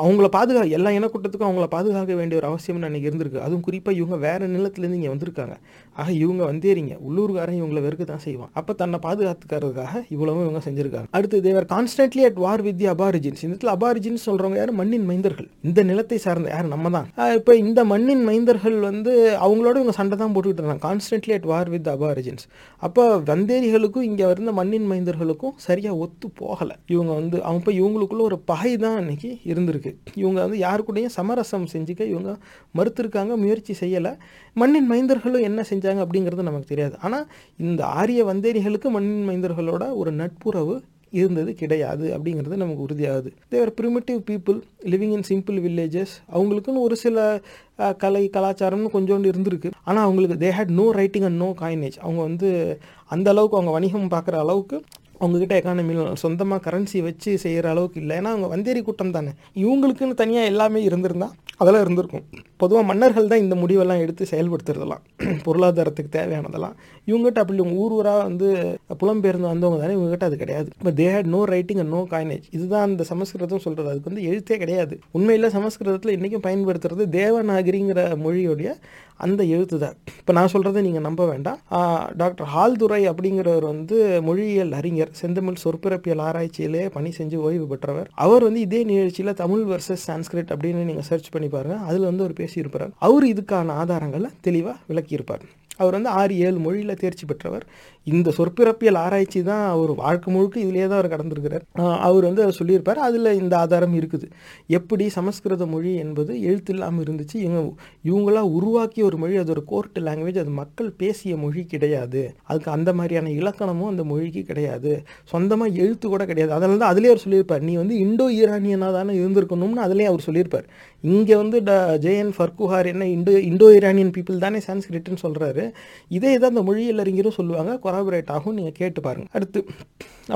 அவங்கள பாதுகா எல்லா இனக்கூட்டத்துக்கும் அவங்கள பாதுகாக்க வேண்டிய ஒரு அவசியம்னு அன்றைக்கி இருந்திருக்கு. அதுவும் குறிப்பாக இவங்க வேறு நிலத்துலேருந்து இங்கே வந்திருக்காங்க. ஆக இவங்க வந்தேறீங்க. உள்ளூர்காரன் இவங்களை வெறுக்க தான் செய்வான். அப்போ தன்னை பாதுகாத்துக்கிறதுக்காக இவ்வளவும் இவங்க செஞ்சுருக்காங்க. அடுத்து they were constantly at war with the aborigines இந்த இடத்துல அபாரிஜின்ஸ் சொல்கிறவங்க யார்? மண்ணின் மைந்தர்கள். இந்த நிலத்தை சார்ந்த யார்? நம்ம தான். இப்போ இந்த மண்ணின் மைந்தர்கள் வந்து அவங்களோட இவங்க சண்டை தான் போட்டுக்கிட்டு இருந்தாங்க. Constantly at war with aborigines அப்போ வந்தேரிகளுக்கும் இங்கே இருந்த மண்ணின் மைந்தர்களுக்கும் சரியாக ஒத்து போகலை. இவங்க வந்து அவங்க இப்போ இவங்களுக்குள்ள ஒரு பகை தான் அன்னைக்கு இருந்திருக்கு. இவங்க வந்து யாரு கூடயும் சமரசம் செஞ்சுக்க இவங்க மறுத்திருக்காங்க முயற்சி செய்யலை. மண்ணின் மைந்தர்களும் என்ன செஞ்சாங்க அப்படிங்கிறது நமக்கு தெரியாது. ஆனால் இந்த ஆரிய வந்தேரிகளுக்கு மண்ணின் மைந்தர்களோட ஒரு நட்புறவு இருந்தது கிடையாது அப்படிங்கிறது நமக்கு உறுதியாகுது. They were primitive people living in simple villages அவங்களுக்குன்னு ஒரு சில கலை கலாச்சாரம்னு கொஞ்சோண்டு இருந்திருக்கு. ஆனால் அவங்களுக்கு they had no writing and no coinage அவங்க வந்து அந்த அளவுக்கு அவங்க வணிகம் பார்க்குற அளவுக்கு அவங்கக்கிட்ட எக்கானமியில் சொந்தமாக கரன்சி வச்சு செய்கிற அளவுக்கு இல்லை. ஏன்னா அவங்க வந்தேரி கூட்டம் தானே. இவங்களுக்குன்னு தனியாக எல்லாமே இருந்திருந்தால் அதெல்லாம் இருந்திருக்கும். பொதுவாக மன்னர்கள் தான் இந்த முடிவெல்லாம் எடுத்து செயல்படுத்துறதெல்லாம் பொருளாதாரத்துக்கு தேவையானதெல்லாம். இவங்ககிட்ட அப்படி இவங்க ஊர் ஊராக வந்து புலம்பெயர்ந்து வந்தவங்க தானே இவங்ககிட்ட அது கிடையாது. இப்போ they had no writing and no coinage இதுதான் அந்த சமஸ்கிருதம் சொல்கிறது அதுக்கு வந்து எழுத்தே கிடையாது. உண்மையில் சமஸ்கிருதத்தில் இன்றைக்கும் பயன்படுத்துறது தேவநாகரிங்கிற மொழியோடைய அந்த எழுத்து தான். இப்போ நான் சொல்கிறத நீங்கள் நம்ப வேண்டாம். டாக்டர் ஹால்துரை அப்படிங்கிறவர் வந்து மொழியியல் அறிஞர் செந்தமிழ் சொற்பிறப்பியல் ஆராய்ச்சியிலே பணி செஞ்சு ஓய்வு பெற்றவர். அவர் வந்து இதே நிகழ்ச்சியில் தமிழ் வர்சஸ் சான்ஸ்கிரிட் அப்படின்னு நீங்கள் சர்ச் பண்ணி பாருங்க அதில் வந்து அவர் பேசியிருப்பார். அவர் இதுக்கான ஆதாரங்களை தெளிவாக விளக்கியிருப்பார். அவர் வந்து ஆறு ஏழு மொழியில் தேர்ச்சி பெற்றவர். இந்த சொற்பிறப்பியல் ஆராய்ச்சி தான் அவர் வாழ்க்கை முழுக்க இதிலே தான் அவர் கடந்திருக்கிறார். அவர் வந்து அதை சொல்லியிருப்பார். அதில் இந்த ஆதாரம் இருக்குது. எப்படி சமஸ்கிருத மொழி என்பது எழுத்து இல்லாமல் இருந்துச்சு. இவங்க இவங்களாம் உருவாக்கிய ஒரு மொழி அது ஒரு கோர்ட்டு லாங்குவேஜ் அது மக்கள் பேசிய மொழி கிடையாது. அதுக்கு அந்த மாதிரியான இலக்கணமும் அந்த மொழிக்கு கிடையாது. சொந்தமாக எழுத்து கூட கிடையாது. அதனால தான் அதிலே அவர் சொல்லியிருப்பார். நீ வந்து இண்டோ ஈரானியனாக தானே இருந்திருக்கணும்னு அதிலே அவர் சொல்லியிருப்பார். இங்கே வந்து ட ஜெயன் ஃபர்குஹார் என்ன இண்டோ இண்டோ ஈரானியன் பீப்புள் தானே சான்ஸ்கிரிட்னு சொல்கிறாரு இதே தான் அந்த மொழியில் அறிஞரும் சொல்லுவாங்க. கொராபரேட் ஆகும் நீங்கள் கேட்டு பாருங்க. அடுத்து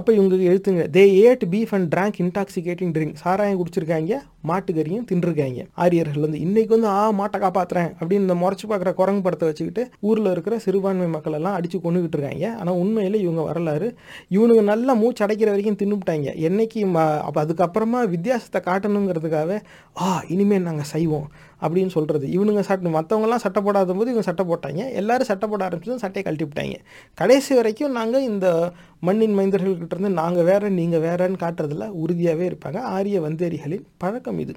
அப்போ இவங்க எழுத்துங்க. They ate beef and drank intoxicating drink சாராயம் குடிச்சிருக்காங்க மாட்டுக்கறியும் தின்றுருக்காங்க. ஆரியர்கள் வந்து இன்னைக்கு வந்து ஆ மாட்டை காப்பாற்றுறேன் அப்படின்னு இந்த முறைச்சு பார்க்குற குரங்கு படத்தை வச்சுக்கிட்டு ஊரில் இருக்கிற சிறுபான்மை மக்கள் எல்லாம் அடித்து கொண்டுகிட்டு இருக்காங்க. ஆனால் உண்மையில் இவங்க வரலாறு இவனுங்க நல்லா மூச்சு அடைக்கிற வரைக்கும் தின்னுட்டாங்க. என்னைக்கு அப்போ அதுக்கப்புறமா வித்தியாசத்தை காட்டணுங்கிறதுக்காக ஆ இனிமேல் நாங்கள் செய்வோம் அப்படின்னு சொல்கிறது இவனுங்க சட்டை மற்றவங்கலாம் சட்டை போடாத போது இவங்க சட்டை போட்டாங்க. எல்லாரும் சட்டை போட ஆரம்பிச்சதும் சட்டையை கழட்டி விட்டாங்க. கடைசி வரைக்கும் நாங்கள் இந்த மண்ணின் மைந்தர்கள்கிட்ட இருந்து நாங்கள் வேற நீங்கள் வேறன்னு காட்டுறதுல உறுதியாகவே இருப்பாங்க. ஆரிய வந்தேரிகளின் பழக்கம் இது.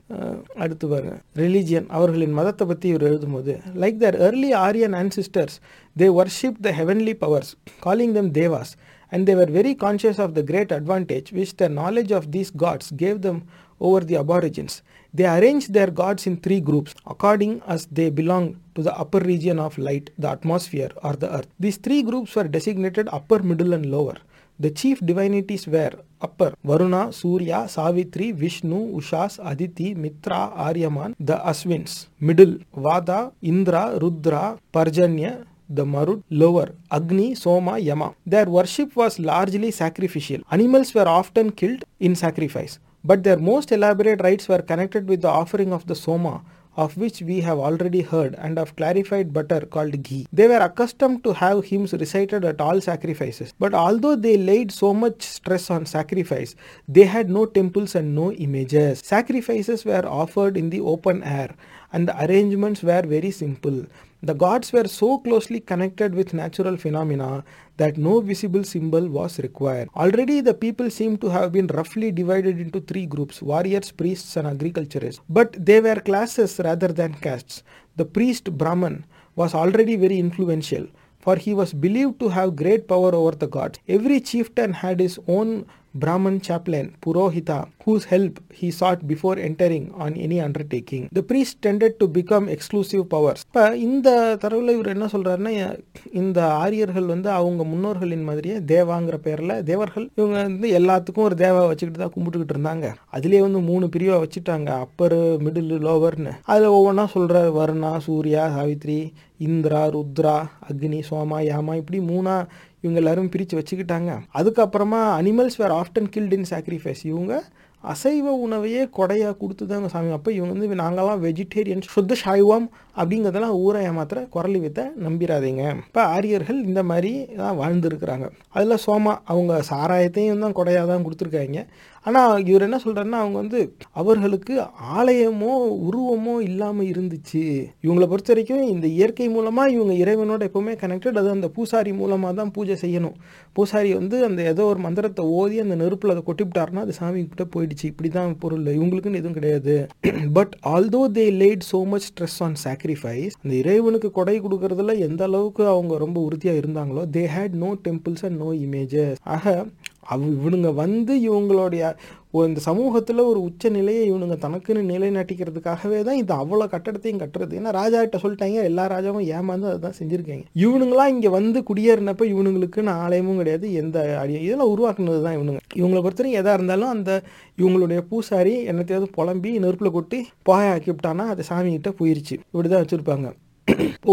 அடுத்து பாருங்க. ரிலீஜியன் அவர்களின் மதத்தை பற்றி இவர் எழுதும்போது like their early Aryan ancestors they worshipped the heavenly powers calling them devas and they were very conscious of the great advantage which their knowledge of these gods gave them over the aborigines. They arranged their gods in three groups according as they belonged to the upper region of light, the atmosphere, or the earth. These three groups were designated upper, middle, and lower. The chief divinities were upper Varuna, Surya, Savitri, Vishnu, Ushas, Aditi, Mitra, Aryaman, the Aswins. Middle Vada, Indra, Rudra, Parjanya, the Marut, lower Agni, Soma, Yama. Their worship was largely sacrificial. Animals were often killed in sacrifice, but their most elaborate rites were connected with the offering of the Soma of which we have already heard, and of clarified butter called ghee. They were accustomed to have hymns recited at all sacrifices. But although they laid so much stress on sacrifice, they had no temples and no images. Sacrifices were offered in the open air, and the arrangements were very simple. The gods were so closely connected with natural phenomena that no visible symbol was required. Already the people seem to have been roughly divided into three groups warriors, priests, and agriculturists. But they were classes rather than castes. The priest Brahman was already very influential, for he was believed to have great power over the gods. Every chieftain had his own Brahman chaplain, Purohita, whose help he sought before entering on any undertaking. The priest tended to become exclusive powers. இப்போ இந்த தரவில் இவர் என்ன சொல்கிறாருன்னா இந்த ஆரியர்கள் வந்து அவங்க முன்னோர்களின் மாதிரியே தேவாங்கிற பேரில் தேவர்கள் இவங்க வந்து எல்லாத்துக்கும் ஒரு தேவா வச்சுக்கிட்டு தான் கும்பிட்டுக்கிட்டு இருந்தாங்க அதுலேயே வந்து மூணு பிரிவாக வச்சுட்டாங்க அப்பர் மிடில் லோவர்னு அதில் ஒவ்வொன்றா சொல்கிறார் வருணா சூர்யா சாவித்ரி இந்திரா ருத்ரா அக்னி சோமா யாமா இப்படி மூணாக இவங்க எல்லாரும் பிரித்து வச்சுக்கிட்டாங்க. அதுக்கப்புறமா animals were often killed in sacrifice இவங்க அசைவ உணவையே கொடையாக கொடுத்துதாங்க சாமி. அப்போ இவங்க வந்து நாங்களாம் வெஜிடேரியன் சுத்த சைவம் அப்படிங்கிறதெல்லாம் ஊரை ஏமாத்திர குரலி வித்த நம்பிடாதீங்க இப்போ ஆரியர்கள் இந்த மாதிரி தான் வாழ்ந்துருக்கிறாங்க. அதில் சோமா அவங்க சாராயத்தையும் தான் கொடையாக தான் கொடுத்துருக்காங்க. ஆனால் இவர் என்ன சொல்கிறாருன்னா அவங்க வந்து அவர்களுக்கு ஆலயமோ உருவமோ இல்லாமல் இருந்துச்சு. இவங்களை பொறுத்த வரைக்கும் இந்த இயற்கை மூலமாக இவங்க இறைவனோட எப்போவுமே கனெக்டட் அது அந்த பூசாரி மூலமாக தான் பூஜை செய்யணும். பூசாரி வந்து அந்த ஏதோ ஒரு மந்திரத்தை ஓதி அந்த நெருப்பில் அதை கொட்டிவிட்டாருன்னா அது சாமி கிட்ட போயிடுச்சு. இப்படி தான் பொருள். இவங்களுக்குன்னு எதுவும் கிடையாது. But although they laid so much stress on sacrifice அந்த இறைவனுக்கு கொடை கொடுக்கறதுல எந்த அளவுக்கு அவங்க ரொம்ப உறுதியாக இருந்தாங்களோ they had no temples and no images ஆக அவ இவனுங்க வந்து இவங்களுடைய இந்த சமூகத்தில் ஒரு உச்ச நிலையை இவனுங்க தனக்குன்னு நிலைநாட்டிக்கிறதுக்காகவே தான் இது அவ்வளோ கட்டடத்தையும் கட்டுறது. ஏன்னா ராஜா கிட்ட சொல்லிட்டாங்க எல்லா ராஜாவும் ஏமாந்து அதை தான் செஞ்சுருக்காங்க. இவனுங்களாம் இங்கே வந்து குடியேறினப்ப இவனுங்களுக்குன்னு ஆலயமும் கிடையாது எந்த அடி இதெல்லாம் உருவாக்குனது தான் இவனுங்க. இவங்களை பொறுத்தவரைக்கும் எதாக இருந்தாலும் அந்த இவங்களுடைய பூசாரி என்னத்தையாவது புலம்பி நெருப்பில் கொட்டி பாயாக்கி விட்டானா அது சாமிகிட்ட போயிருச்சு. இப்படி தான் வச்சுருப்பாங்க.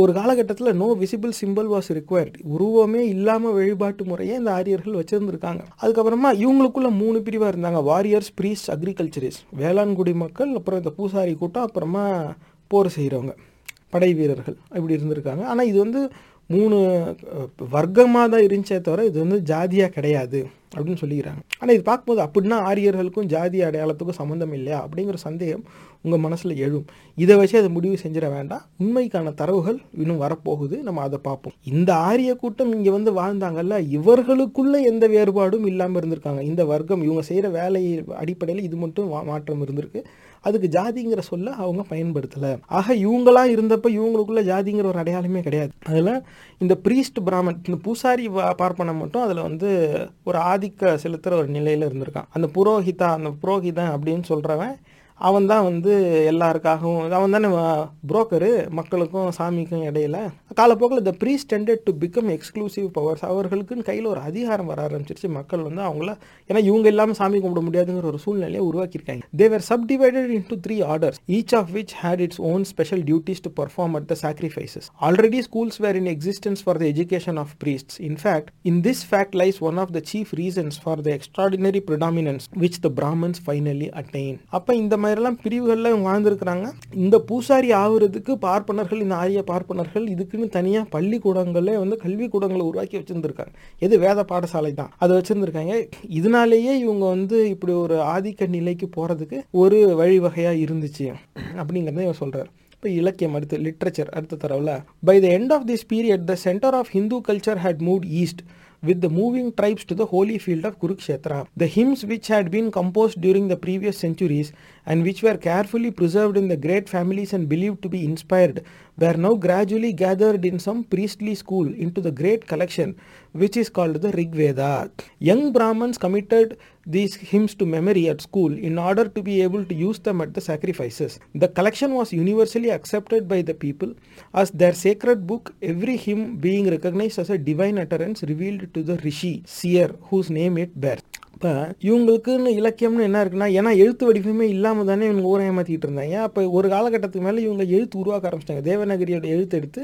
ஒரு காலகட்டத்தில் no visible symbol was required உருவமே இல்லாமல் வழிபாட்டு முறையை இந்த ஆரியர்கள் வச்சுருந்துருக்காங்க. அதுக்கப்புறமா இவங்களுக்குள்ள மூணு பிரிவாக இருந்தாங்க. வாரியர்ஸ் ப்ரீஸ்ட் அக்ரிகல்ச்சரிஸ் வேளாண்குடி மக்கள் அப்புறம் இந்த பூசாரி கூட்டம் அப்புறமா போர் செய்கிறவங்க படை வீரர்கள். இப்படி இருந்திருக்காங்க. ஆனால் இது வந்து மூணு வர்க்கமாக தான் இருந்துச்சே தவிர இது வந்து ஜாதியாக கிடையாது அப்படின்னு சொல்லிக்கிறாங்க. ஆனால் இது பார்க்கும்போது அப்படின்னா ஆரியர்களுக்கும் ஜாதி அடையாளத்துக்கும் சம்மந்தம் இல்லையா அப்படிங்கிற சந்தேகம் உங்கள் மனசில் எழும். இதை வச்சு அதை முடிவு செஞ்சிட வேண்டாம். உண்மைக்கான தரவுகள் இன்னும் வரப்போகுது. நம்ம அதை பார்ப்போம். இந்த ஆரிய கூட்டம் இங்கே வந்து வாழ்ந்தாங்கல்ல இவர்களுக்குள்ளே எந்த வேறுபாடும் இல்லாமல் இருந்திருக்காங்க. இந்த வர்க்கம் இவங்க செய்கிற வேலை அடிப்படையில் இது மட்டும் மாற்றம் இருந்திருக்கு. அதுக்கு ஜாதிங்கிற சொல்ல அவங்க பயன்படுத்தலை. ஆக இவங்களாம் இருந்தப்ப இவங்களுக்குள்ள ஜாதிங்கிற ஒரு அடையாளமே கிடையாது. அதில் இந்த ப்ரீஸ்ட் பிராமன் இந்த பூசாரி பார்ப்பனை மட்டும் அதில் வந்து ஒரு ஆதிக்க செலுத்துகிற ஒரு நிலையில் இருந்திருக்கான். அந்த புரோஹிதா அந்த புரோஹிதன் அப்படின்னு சொல்கிறவன் அவன் தான் வந்து எல்லாருக்காகவும் அவன் தானே புரோக்கரு மக்களுக்கும் சாமிக்கும் இடையில. காலப்போக்கில் the priests tended to become exclusive powers அவர்களுக்குன்னு கையில் ஒரு அதிகாரம் வர ஆரம்பிச்சிருச்சு. மக்கள் வந்து அவங்கள ஏன்னா இவங்க இல்லாமல் சாமி கும்பிட முடியாதுங்கிற ஒரு சூழ்நிலையை உருவாக்கியிருக்காங்க. They were subdivided into three orders each of which had its own special duties to perform at the sacrifices already schools were in existence for the education of priests. In fact, in this fact lies one of the chief reasons for the extraordinary predominance which the Brahmins finally attained. அப்போ இந்த மாதிரி மாதிரிலாம் பிரிவுகளில் இவங்க வாழ்ந்துருக்கிறாங்க. இந்த பூசாரி ஆகுறதுக்கு பார்ப்பனர்கள் இந்த ஆரிய பார்ப்பனர்கள் இதுக்குன்னு தனியாக பள்ளிக்கூடங்களே வந்து கல்விக்கூடங்களை உருவாக்கி வச்சுருந்துருக்காங்க. எது வேத பாடசாலை தான். அதை வச்சுருந்துருக்காங்க. இதனாலேயே இவங்க வந்து இப்படி ஒரு ஆதிக்க நிலைக்கு போகிறதுக்கு ஒரு வழிவகையாக இருந்துச்சு. அப்படிங்கிறத இவர் சொல்கிறார் இப்போ இலக்கியம் அடுத்து லிட்ரேச்சர் அடுத்த தரவில் by the end of this period the centre of Hindu culture had move east with the moving tribes to the holy field of Kurukshetra. The hymns which had been composed during the previous centuries and which were carefully preserved in the great families and believed to be inspired were now gradually gathered in some priestly school into the great collection which is called the Rig Veda. Young Brahmins committed these hymns to memory at school in order to be able to use them at the sacrifices. The collection was universally accepted by the people as their sacred book, every hymn being recognized as a divine utterance revealed to the rishi, seer, whose name it bears. அப்போ இவங்களுக்குன்னு இலக்கியம்னு என்ன இருக்குன்னா ஏன்னா எழுத்து வடிவமே இல்லாமல் தானே இவங்க ஊரை ஏமாற்றிட்டு இருந்தாங்க. அப்போ ஒரு காலகட்டத்துக்கு மேலே இவங்க எழுத்து உருவாக்க ஆரம்பிச்சிட்டாங்க. தேவநகரியோட எழுத்து எடுத்து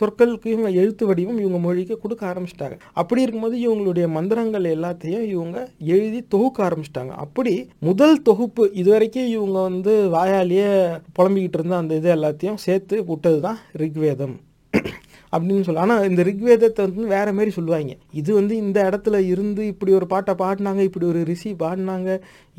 சொற்களுக்கு இவங்க எழுத்து வடிவம் இவங்க மொழிக்கு கொடுக்க ஆரம்பிச்சிட்டாங்க. அப்படி இருக்கும்போது இவங்களுடைய மந்திரங்கள் எல்லாத்தையும் இவங்க எழுதி தொகுக்க ஆரம்பிச்சிட்டாங்க. அப்படி முதல் தொகுப்பு இதுவரைக்கும் இவங்க வந்து வாயாலேயே புலம்பிக்கிட்டு இருந்த அந்த இது எல்லாத்தையும் சேர்த்து விட்டது தான் ரிக்வேதம். அப்படின்னு சொல்லலாம் ஆனால் இந்த ரிக்வேதத்தை வந்து வேற மாதிரி சொல்லுவாங்க. இது வந்து இந்த இடத்துல இருந்து இப்படி ஒரு பாட்டை பாடினாங்க இப்படி ஒரு ரிஷி பாடினாங்க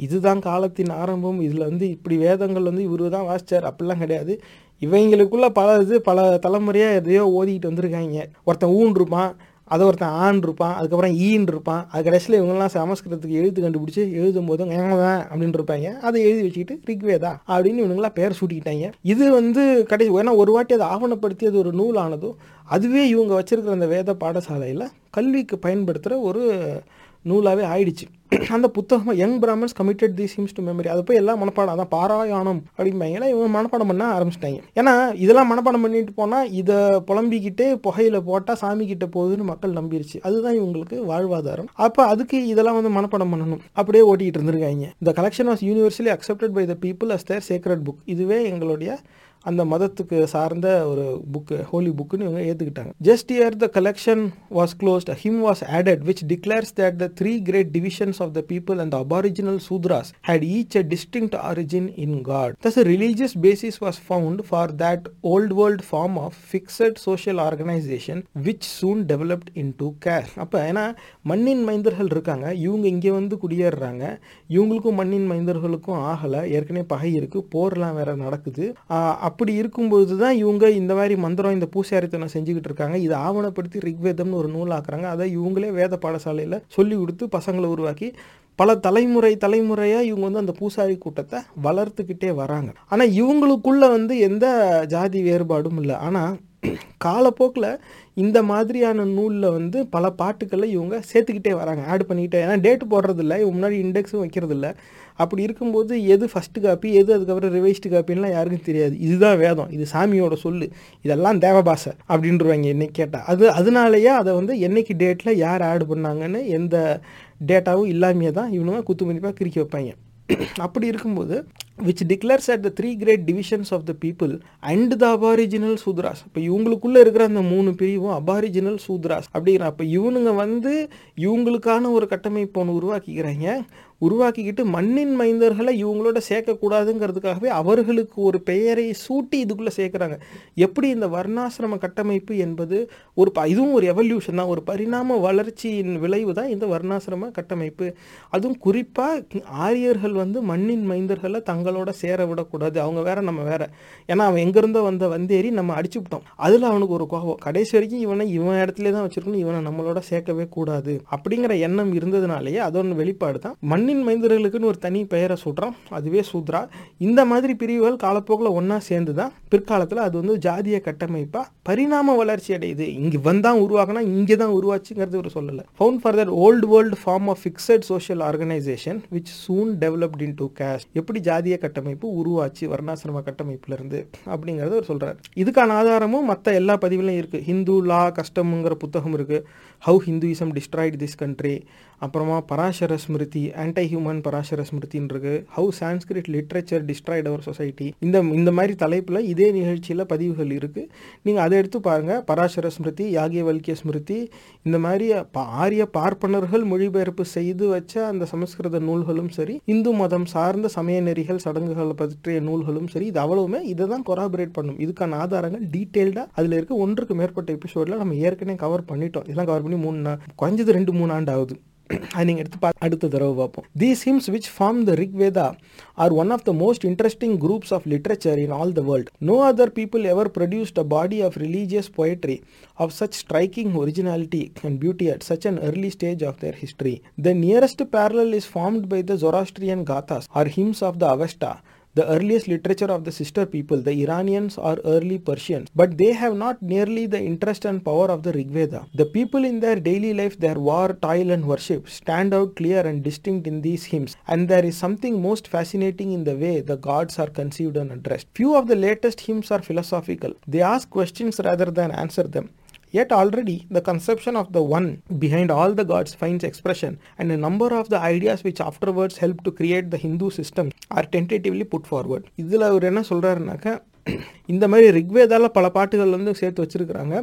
இதுதான் காலத்தின் ஆரம்பம் இதில் வந்து இப்படி வேதங்கள் வந்து இவரு தான் வாசித்தார் அப்படிலாம் கிடையாது. இவங்களுக்குள்ள பல இது பல தலைமுறையாக எதையோ ஓதிக்கிட்டு வந்திருக்காங்க. ஒருத்தன் ஊன்றுப்பான் அதை ஒருத்தன் ஆண் இருப்பான் அதுக்கப்புறம் ஈன் இருப்பான். அது கடைசியில் இவங்கெல்லாம் சமஸ்கிருதத்துக்கு எழுத்து கண்டுபிடிச்சி எழுதும் போதும் ஏங்கதான் அப்படின்னு இருப்பாங்க. அதை எழுதி வச்சுக்கிட்டு ரிக்வேதா அப்படின்னு இவனுங்களாம் பேர் சூட்டிக்கிட்டாங்க. இது வந்து கடைசி ஏன்னா ஒரு வாட்டி அதை ஆவணப்படுத்தி அது ஒரு நூல் ஆனதும் அதுவே இவங்க வச்சிருக்கிற அந்த வேத பாடசாலையில் கல்விக்கு பயன்படுத்துகிற ஒரு நூலாகவே ஆயிடுச்சு. அந்த புத்தகம் young Brahmans committed the hymns to memory அதை போய் எல்லாம் மனப்பாடம். அதான் பாராயணம் அப்படிம்பாங்களா இவங்க மனப்பாடம் பண்ண ஆரம்பிச்சிட்டாங்க. ஏன்னா இதெல்லாம் மனப்பாடம் பண்ணிட்டு போனால் இதை புலம்பிக்கிட்டே புகையில் போட்டால் சாமி கிட்ட போகுதுன்னு மக்கள் நம்பிருச்சு. அதுதான் இவங்களுக்கு வாழ்வாதாரம். அப்போ அதுக்கு இதெல்லாம் வந்து மனப்பாடம் பண்ணணும். அப்படியே ஓட்டிகிட்டு இருந்திருக்காங்க. இந்த collection was universally accepted by the people as their sacred book இதுவே எங்களுடைய அந்த மதத்துக்கு சார்ந்த ஒரு புக்கு ஹோலி புக்குன்னு இவங்க ஏற்றுக்கிட்டாங்க just year the collection was closed hymn was added which declares that the three great divisions of the people and aboriginal Sudras had a a origin in in thus Thus, religious basis was found for that old world form of fixed social organisation which soon developed into care அப்போ ஏன்னா மண்ணின் மைந்தர்கள் இருக்காங்க. இவங்க இங்கே வந்து குடியேறுறாங்க. இவங்களுக்கும் மண்ணின் மைந்தர்களுக்கும் ஆகலை. ஏற்கனவே பகை இருக்குது போர்லாம் வேற நடக்குது. அப்படி இருக்கும்பொழுது தான் இவங்க இந்த மாதிரி மந்திரம் இந்த பூசாரித்தனை செஞ்சுக்கிட்டு இருக்காங்க. இதை ஆவணப்படுத்தி ரிக்வேதம்னு ஒரு நூல் ஆக்குறாங்க. அதை இவங்களே வேத பாடசாலையில் சொல்லி கொடுத்து பசங்களை உருவாக்கி பல தலைமுறை தலைமுறையாக இவங்க வந்து அந்த பூசாரி கூட்டத்தை வளர்த்துக்கிட்டே வராங்க. ஆனால் இவங்களுக்குள்ள வந்து எந்த ஜாதி வேறுபாடும் இல்லை. ஆனால் காலப்போக்கில் இந்த மாதிரியான நூலில் வந்து பல பாட்டுக்களை இவங்க சேர்த்துக்கிட்டே வராங்க. ஆட் பண்ணிக்கிட்டே. ஏன்னா டேட் போடுறதில்ல. இவங்க முன்னாடி இண்டெக்ஸும் வைக்கிறதில்ல. அப்படி இருக்கும்போது எது ஃபஸ்ட்டு காப்பி எது அதுக்கப்புறம் ரிவைஸ்டு காப்பின்லாம் யாருக்கும் தெரியாது. இதுதான் வேதம். இது சாமியோட சொல்லு. இதெல்லாம் தேவபாசை அப்படின்றவாங்க என்னைக்கு கேட்டால் அது அதனாலேயே அதை வந்து என்னைக்கு டேட்டில் யார் ஆட் பண்ணாங்கன்னு எந்த டேட்டாவும் இல்லாமையே தான் இவனுங்க குத்து மதிப்பாக வைப்பாங்க. அப்படி இருக்கும்போது which declares at the three great divisions of the people and the aboriginal Sudras இப்போ இவங்களுக்குள்ளே இருக்கிற அந்த மூணு பிரிவும் அபாரிஜினல் சூத்ராஸ் அப்படிங்கிற அப்போ இவனுங்க வந்து இவங்களுக்கான ஒரு கட்டமைப்பு ஒன்று உருவாக்கிக்கிறாங்க. உருவாக்கிக்கிட்டு மண்ணின் மைந்தர்களை இவங்களோட சேர்க்கக்கூடாதுங்கிறதுக்காகவே அவர்களுக்கு ஒரு பெயரை சூட்டி இதுக்குள்ளே சேர்க்குறாங்க. எப்படி இந்த வர்ணாசிரம கட்டமைப்பு என்பது ஒரு ப- இதுவும் ஒரு எவல்யூஷன் தான். ஒரு பரிணாம வளர்ச்சியின் விளைவு தான் இந்த வர்ணாசிரம கட்டமைப்பு. அதுவும் குறிப்பாக ஆரியர்கள் வந்து மண்ணின் மைந்தர்களை தங்களோட சேர விடக்கூடாது. அவங்க வேற நம்ம வேற. ஏன்னா அவன் எங்கேருந்தோ வந்த வந்தேறி நம்ம அடிச்சு விட்டோம். அதில் அவனுக்கு ஒரு கோபம். கடைசி வரைக்கும் இவனை இவன் இடத்துல தான் வச்சிருக்கணும். இவனை நம்மளோட சேர்க்கவே கூடாது. அப்படிங்கிற எண்ணம் இருந்ததுனாலேயே அதோட வெளிப்பாடு தான் மண்ணின் மைந்தர்களுக்குன்னு ஒரு தனி பெயரை சொல்கிறான் அதுவே சூத்ரா. இந்த மாதிரி பிரிவுகள் காலப்போக்கில் ஒன்றா சேர்ந்து தான் பிற்காலத்தில் அது வந்து ஜாதிய கட்டமைப்பாக பரிணாம வளர்ச்சி அடையுது. இங்கே வந்தான் உருவாக்கினா இங்கே தான் உருவாச்சுங்கிறது ஒரு சொல்லலை. Found for that old world form of fixed social organisation which soon developed into caste எப்படி ஜாதிய கட்டமைப்பு உருவாச்சு வர்ணாசிரம கட்டமைப்புலேருந்து அப்படிங்கிறத அவர் சொல்கிறார் இதுக்கான ஆதாரமும் மற்ற எல்லா பதிவுலையும் இருக்குது ஹிந்து லா கஷ்டம்ங்கிற புத்தகம் இருக்குது how Hinduism destroyed this country அப்புறமா பராசர ஸ்மிருதி ஆன்டை ஹியூமன் பராசர ஸ்மிருதின்னு இருக்கு how Sanskrit literature destroyed our society இந்த இந்த மாதிரி தலைப்பில் இதே நிகழ்ச்சியில் பதிவுகள் இருக்குது நீங்கள் அதை எடுத்து பாருங்கள் பராசர ஸ்மிருதி யாகியவல்கிய ஸ்மிருதி இந்த மாதிரி ஆரிய பார்ப்பனர்கள் மொழிபெயர்ப்பு செய்து வச்ச அந்த சமஸ்கிருத நூல்களும் சரி இந்து மதம் சார்ந்த சமய நெறிகள் சடங்குகளை பற்றிய நூல்களும் சரி இது அவ்வளவுமே இதை தான் கொராபரேட் பண்ணும். இதுக்கான ஆதாரங்கள் டீட்டெயில்டாக அதில் இருக்க ஒன்றுக்கு மேற்பட்ட எபிசோடில் நம்ம ஏற்கனவே கவர் பண்ணிட்டோம். இதெல்லாம் கவர் பண்ணி மூணு குறைஞ்சது ரெண்டு மூணு ஆண்டு ஆகுது. அது நீங்கள் எடுத்து பா அடுத்த தடவை பார்ப்போம் these hymns which form the Rigveda are one of the most interesting groups of literature in all the world no other people ever produced a body of religious poetry of such striking originality and beauty at such an early stage of their history. The nearest parallel is formed by the Zoroastrian Gathas or hymns of the Avesta, the earliest literature of the sister people, the Iranians or early Persians, but they have not nearly the interest and power of the Rig Veda. The people in their daily life, their war, toil, and worship stand out clear and distinct in these hymns, and there is something most fascinating in the way the gods are conceived and addressed. Few of the latest hymns are philosophical, they ask questions rather than answer them. Yet already the conception of the one behind all the gods finds expression, and a number of the ideas which afterwards helped to create the Hindu system are tentatively put forward. இதில் அவர் என்ன சொல்கிறாருனாக்கா இந்த மாதிரி ரிக்வேதால பல பாட்டுகள் வந்து சேர்த்து வச்சிருக்கிறாங்க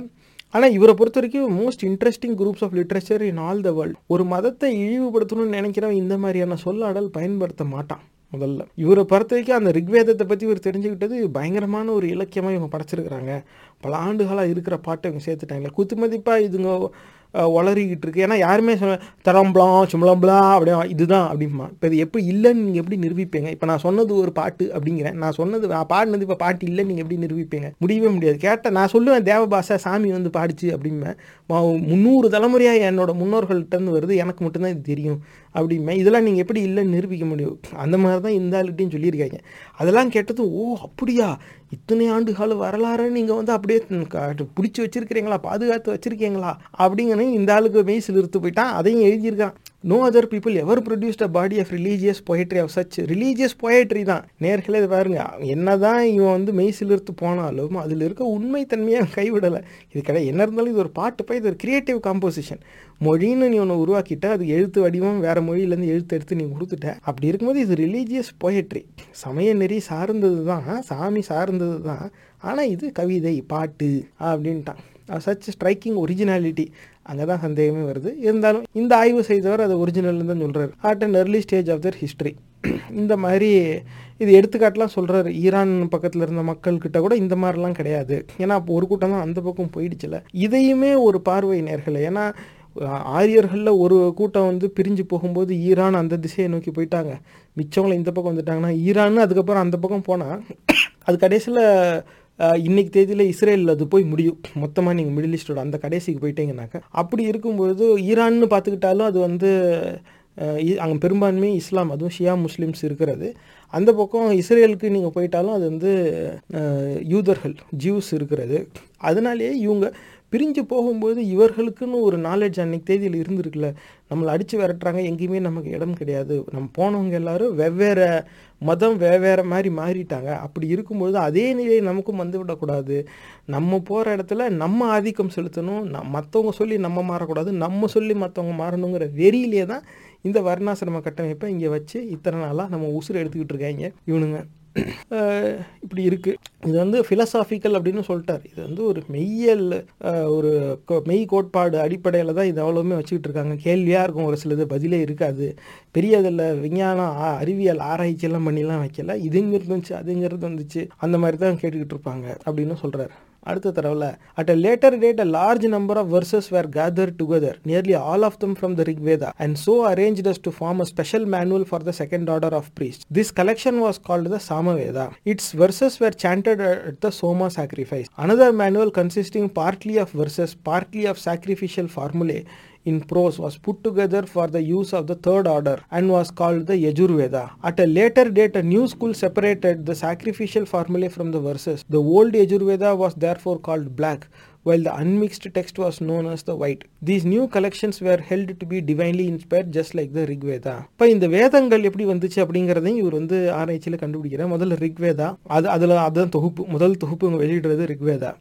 ஆனால் இவரை பொறுத்த வரைக்கும் most interesting groups of literature in all the world ஒரு மதத்தை இழிவுபடுத்தணும்னு நினைக்கிறவன் இந்த மாதிரியான சொல்லாடல் பயன்படுத்த மாட்டான் முதல்ல. இவரை பொறுத்த வரைக்கும் அந்த ரிக்வேதத்தை பற்றி இவர் தெரிஞ்சுக்கிட்டது பயங்கரமான ஒரு இலக்கியமாக இவங்க படைச்சிருக்கிறாங்க. பல ஆண்டுகளாக இருக்கிற பாட்டை இவங்க சேர்த்துட்டாங்க. குத்துமதிப்பாக இதுங்க உளறிக்கிட்டு இருக்கு. ஏன்னா யாருமே சொன்ன தரம்பலாம் சும்பளம்பலாம் அப்படியே இதுதான் அப்படிமா இப்போ இது எப்படி இல்லைன்னு நீங்கள் எப்படி நிரூபிப்பீங்க? இப்போ நான் சொன்னது ஒரு பாட்டு அப்படிங்கிறேன். நான் சொன்னது நான் பாடினது இப்போ பாட்டு இல்லைன்னு நீங்கள் எப்படி நிரூபிப்பீங்க? முடியவே முடியாது. கேட்டால் நான் சொல்லுவேன் தேவபாசை சாமி வந்து பாடிச்சு அப்படிம்பேன். முந்நூறு தலைமுறையாக என்னோட முன்னோர்கள்ட்டேருந்து வருது. எனக்கு மட்டும்தான் இது தெரியும் அப்படிமே இதெல்லாம் நீங்கள் எப்படி இல்லைன்னு நிரூபிக்க முடியும்? அந்த மாதிரி தான் இந்த ஆளுகிட்டையும் சொல்லியிருக்காங்க. அதெல்லாம் கேட்டது ஓ அப்படியா? இத்தனை ஆண்டு கால வரலாறு நீங்கள் வந்து அப்படியே பிடிச்சி வச்சிருக்கிறீங்களா? பாதுகாத்து வச்சுருக்கீங்களா? அப்படிங்கன்னு இந்த ஆளுக்கு மெய் சிலிர்த்து போயிட்டான். அதையும் எழுதியிருக்கான். No other people ever produced a body of religious poetry of such religious poetry தான். நேர்களே இது பாருங்க. என்னதான் இவன் வந்து மெய் சிலிர்த்து போனாலும் அதில் இருக்க உண்மைத்தன்மையை அவன் கைவிடலை. இது கிடையாது என்ன இருந்தாலும் இது ஒரு பாட்டு போய் இது ஒரு கிரியேட்டிவ் காம்போசிஷன் மொழின்னு நீ ஒன்று உருவாக்கிட்ட அது எழுத்து வடிவம் வேற மொழியிலேருந்து எழுத்து எடுத்து நீ கொடுத்துட்ட. அப்படி இருக்கும்போது இது ரிலீஜியஸ் பொயட்ரி சமய நெறி சார்ந்தது தான். சாமி சார்ந்தது தான். ஆனால் இது கவிதை பாட்டு அப்படின்ட்டான். சச் ஸ்ட்ரைக்கிங் ஒரிஜினாலிட்டி அங்கே தான் சந்தேகமே வருது. இருந்தாலும் இந்த ஆய்வு செய்தவர் அது ஒரிஜினல்னு தான் சொல்கிறார் at an early stage of their history இந்த மாதிரி இது எடுத்துக்காட்டெலாம் சொல்கிறாரு ஈரான் பக்கத்தில் இருந்த மக்கள்கிட்ட கூட இந்த மாதிரிலாம் கிடையாது. ஏன்னா அப்போ ஒரு கூட்டம் தான் அந்த பக்கம் போயிடுச்சுல. இதையுமே ஒரு பார்வை நேர்களை. ஏன்னா ஆரியர்களில் ஒரு கூட்டம் வந்து பிரிஞ்சு போகும்போது ஈரான் அந்த திசையை நோக்கி போயிட்டாங்க. மிச்சவங்களை இந்த பக்கம் வந்துட்டாங்கன்னா ஈரான் அதுக்கப்புறம் அந்த பக்கம் போனால் அது கடைசியில் இன்னைக்கு தேதியில் இஸ்ரேலில் அது போய் முடியும். மொத்தமாக நீங்கள் மிடில் ஈஸ்டோட அந்த கடைசிக்கு போயிட்டீங்கன்னாக்கா. அப்படி இருக்கும்பொழுது ஈரான்னு பார்த்துக்கிட்டாலும் அது வந்து அங்கே பெரும்பான்மை இஸ்லாம் அதுவும் ஷியா முஸ்லீம்ஸ் இருக்கிறது. அந்த பக்கம் இஸ்ரேலுக்கு நீங்கள் போயிட்டாலும் அது வந்து யூதர்கள் ஜியூஸ் இருக்கிறது. அதனாலேயே இவங்க பிரிஞ்சு போகும்போது இவர்களுக்குன்னு ஒரு நாலேஜ் அன்னைக்கு தேதியில் இருந்திருக்குல்ல. நம்மளை அடித்து விரட்டுறாங்க. எங்கேயுமே நமக்கு இடம் கிடையாது. நம்ம போனவங்க எல்லாரும் வெவ்வேறு மதம் வேறு மாதிரி மாறிட்டாங்க. அப்படி இருக்கும்பொழுது அதே நிலை நமக்கும் வந்து விடக்கூடாது. நம்ம போகிற இடத்துல நம்ம ஆதிக்கம் செலுத்தணும். நம் மற்றவங்க சொல்லி நம்ம மாறக்கூடாது. நம்ம சொல்லி மற்றவங்க மாறணுங்கிற வெறியிலே தான் இந்த வர்ணாசிரம கட்டமைப்பை இங்கே வச்சு இத்தனை நாளாக நம்ம உசுறு எடுத்துக்கிட்டு இருக்காங்க இவனுங்க. இப்படி இருக்குது இது வந்து ஃபிலசாஃபிக்கல் அப்படின்னு சொல்லிட்டார். இது வந்து ஒரு மெய்யல் ஒரு கோ- மெய் கோட்பாடு அடிப்படையில் தான் இது அவ்வளோவுமே வச்சுக்கிட்டு இருக்காங்க. கேள்வியாக இருக்கும் ஒரு சிலது பதிலே இருக்காது. பெரிய அதில் விஞ்ஞானம் ஆ- அறிவியல் ஆராய்ச்சியெல்லாம் பண்ணிலாம் வைக்கல. இதுங்கிறது வந்துச்சு அதுங்கிறது வந்துச்சு அந்த மாதிரி தான் கேட்டுக்கிட்டு இருப்பாங்க அப்படின்னு சொல்கிறார் அடுத்த தடவை at a later date a large number of verses were gathered together nearly all of them from the Rigveda and so arranged us to form a special manual for the second order of priests. This collection was called the Samaveda. Its verses were chanted at the Soma sacrifice. Another manual consisting partly of verses, partly of sacrificial formulae in prose was put together for the use of the third order and was called the Yajurveda. At a later date, a new school separated the sacrificial formulae from the verses. The old Yajurveda was therefore called black, while the unmixed text was known as the white. These new collections were held to be divinely inspired just like the Rigveda. இப்போ இந்த வேதங்கள் எப்படி வந்துச்சு அப்படிங்கிறதையும் இவர் வந்து ஆராய்ச்சியில் கண்டுபிடிக்கிறார் முதல்ல ரிக்வேதா அது அதில் அதுதான் தொகுப்பு முதல் தொகுப்பு இவங்க வெளியிடுறது ரிக்வேதா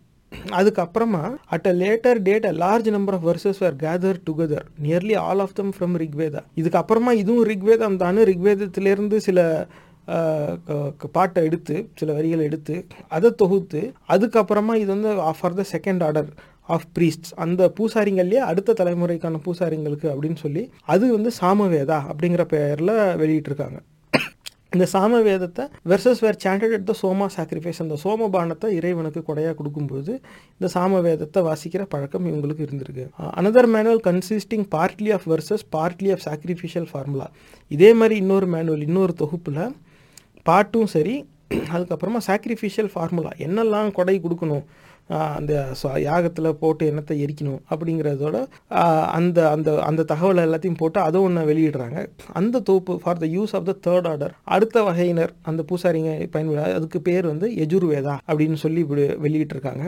அதுக்கப்புறமா at a later date a large number of verses were gather together nearly all of them from Rigveda இதுக்கப்புறமா இதுவும் ரிக்வேதம் தான் ரிக்வேதத்திலேருந்து சில க- பாட்டை எடுத்து சில வரிகளை எடுத்து அதை தொகுத்து அதுக்கப்புறமா இது வந்து for the second order of priests அந்த பூசாரிங்கள்லேயே அடுத்த தலைமுறைக்கான பூசாரிங்களுக்கு அப்படின்னு சொல்லி அது வந்து சாமவேதா அப்படிங்கிற பெயரில் வெளியிட்டிருக்காங்க. இந்த சாம வேதத்தை verses were chanted at the soma sacrifice அந்த சோம பானத்தை இறைவனுக்கு கொடையாக கொடுக்கும்போது இந்த சாம வேதத்தை வாசிக்கிற பழக்கம் இவங்களுக்கு இருந்திருக்கு. Another manual consisting partly of verses partly of sacrificial formula இதே மாதிரி இன்னொரு மேனுவல் இன்னொரு தொகுப்பில் பாட்டும் சரி அதுக்கப்புறமா சாக்ரிஃபிஷியல் ஃபார்முலா என்னெல்லாம் கொடை கொடுக்கணும்? அந்த யாகத்தில் போட்டு என்னத்தை எரிக்கணும் அப்படிங்கிறதோட அந்த அந்த அந்த தகவல் எல்லாத்தையும் போட்டு அதை ஒன்று வெளியிடுறாங்க. அந்த தொகுப்பு for the use of the third order அடுத்த வகையினர் அந்த பூசாரிங்க பயன்பட அதுக்கு பேர் வந்து எஜுர்வேதா அப்படின்னு சொல்லி இப்படி வெளியிட்டிருக்காங்க.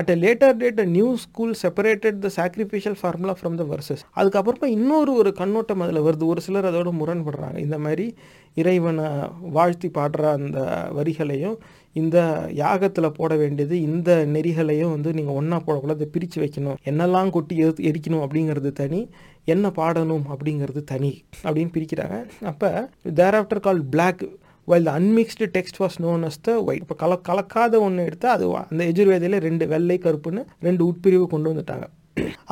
At a later date a new school separated the sacrificial formula from the verses அதுக்கப்புறமா இன்னொரு ஒரு கண்ணோட்டம் அதில் வருது. ஒரு சிலர் அதோட முரண்படுறாங்க. இந்த மாதிரி இறைவனை வாழ்த்தி பாடுற அந்த வரிகளையும் இந்த யாகத்தில் போட வேண்டியது இந்த நெறிகளையும் வந்து நீங்கள் ஒன்றா போடக்கூடாது பிரித்து வைக்கணும். என்னெல்லாம் கொட்டி எரி எரிக்கணும் அப்படிங்கிறது தனி என்ன பாடணும் அப்படிங்கிறது தனி அப்படின்னு பிரிக்கிறாங்க. அப்போ thereafter call black while the unmixed text was known as the white இப்போ கல கலக்காத ஒன்று எடுத்தால் அது அந்த எஜுர்வேதையில் ரெண்டு வெள்ளை கருப்புன்னு ரெண்டு உட்பிரிவு கொண்டு வந்துட்டாங்க.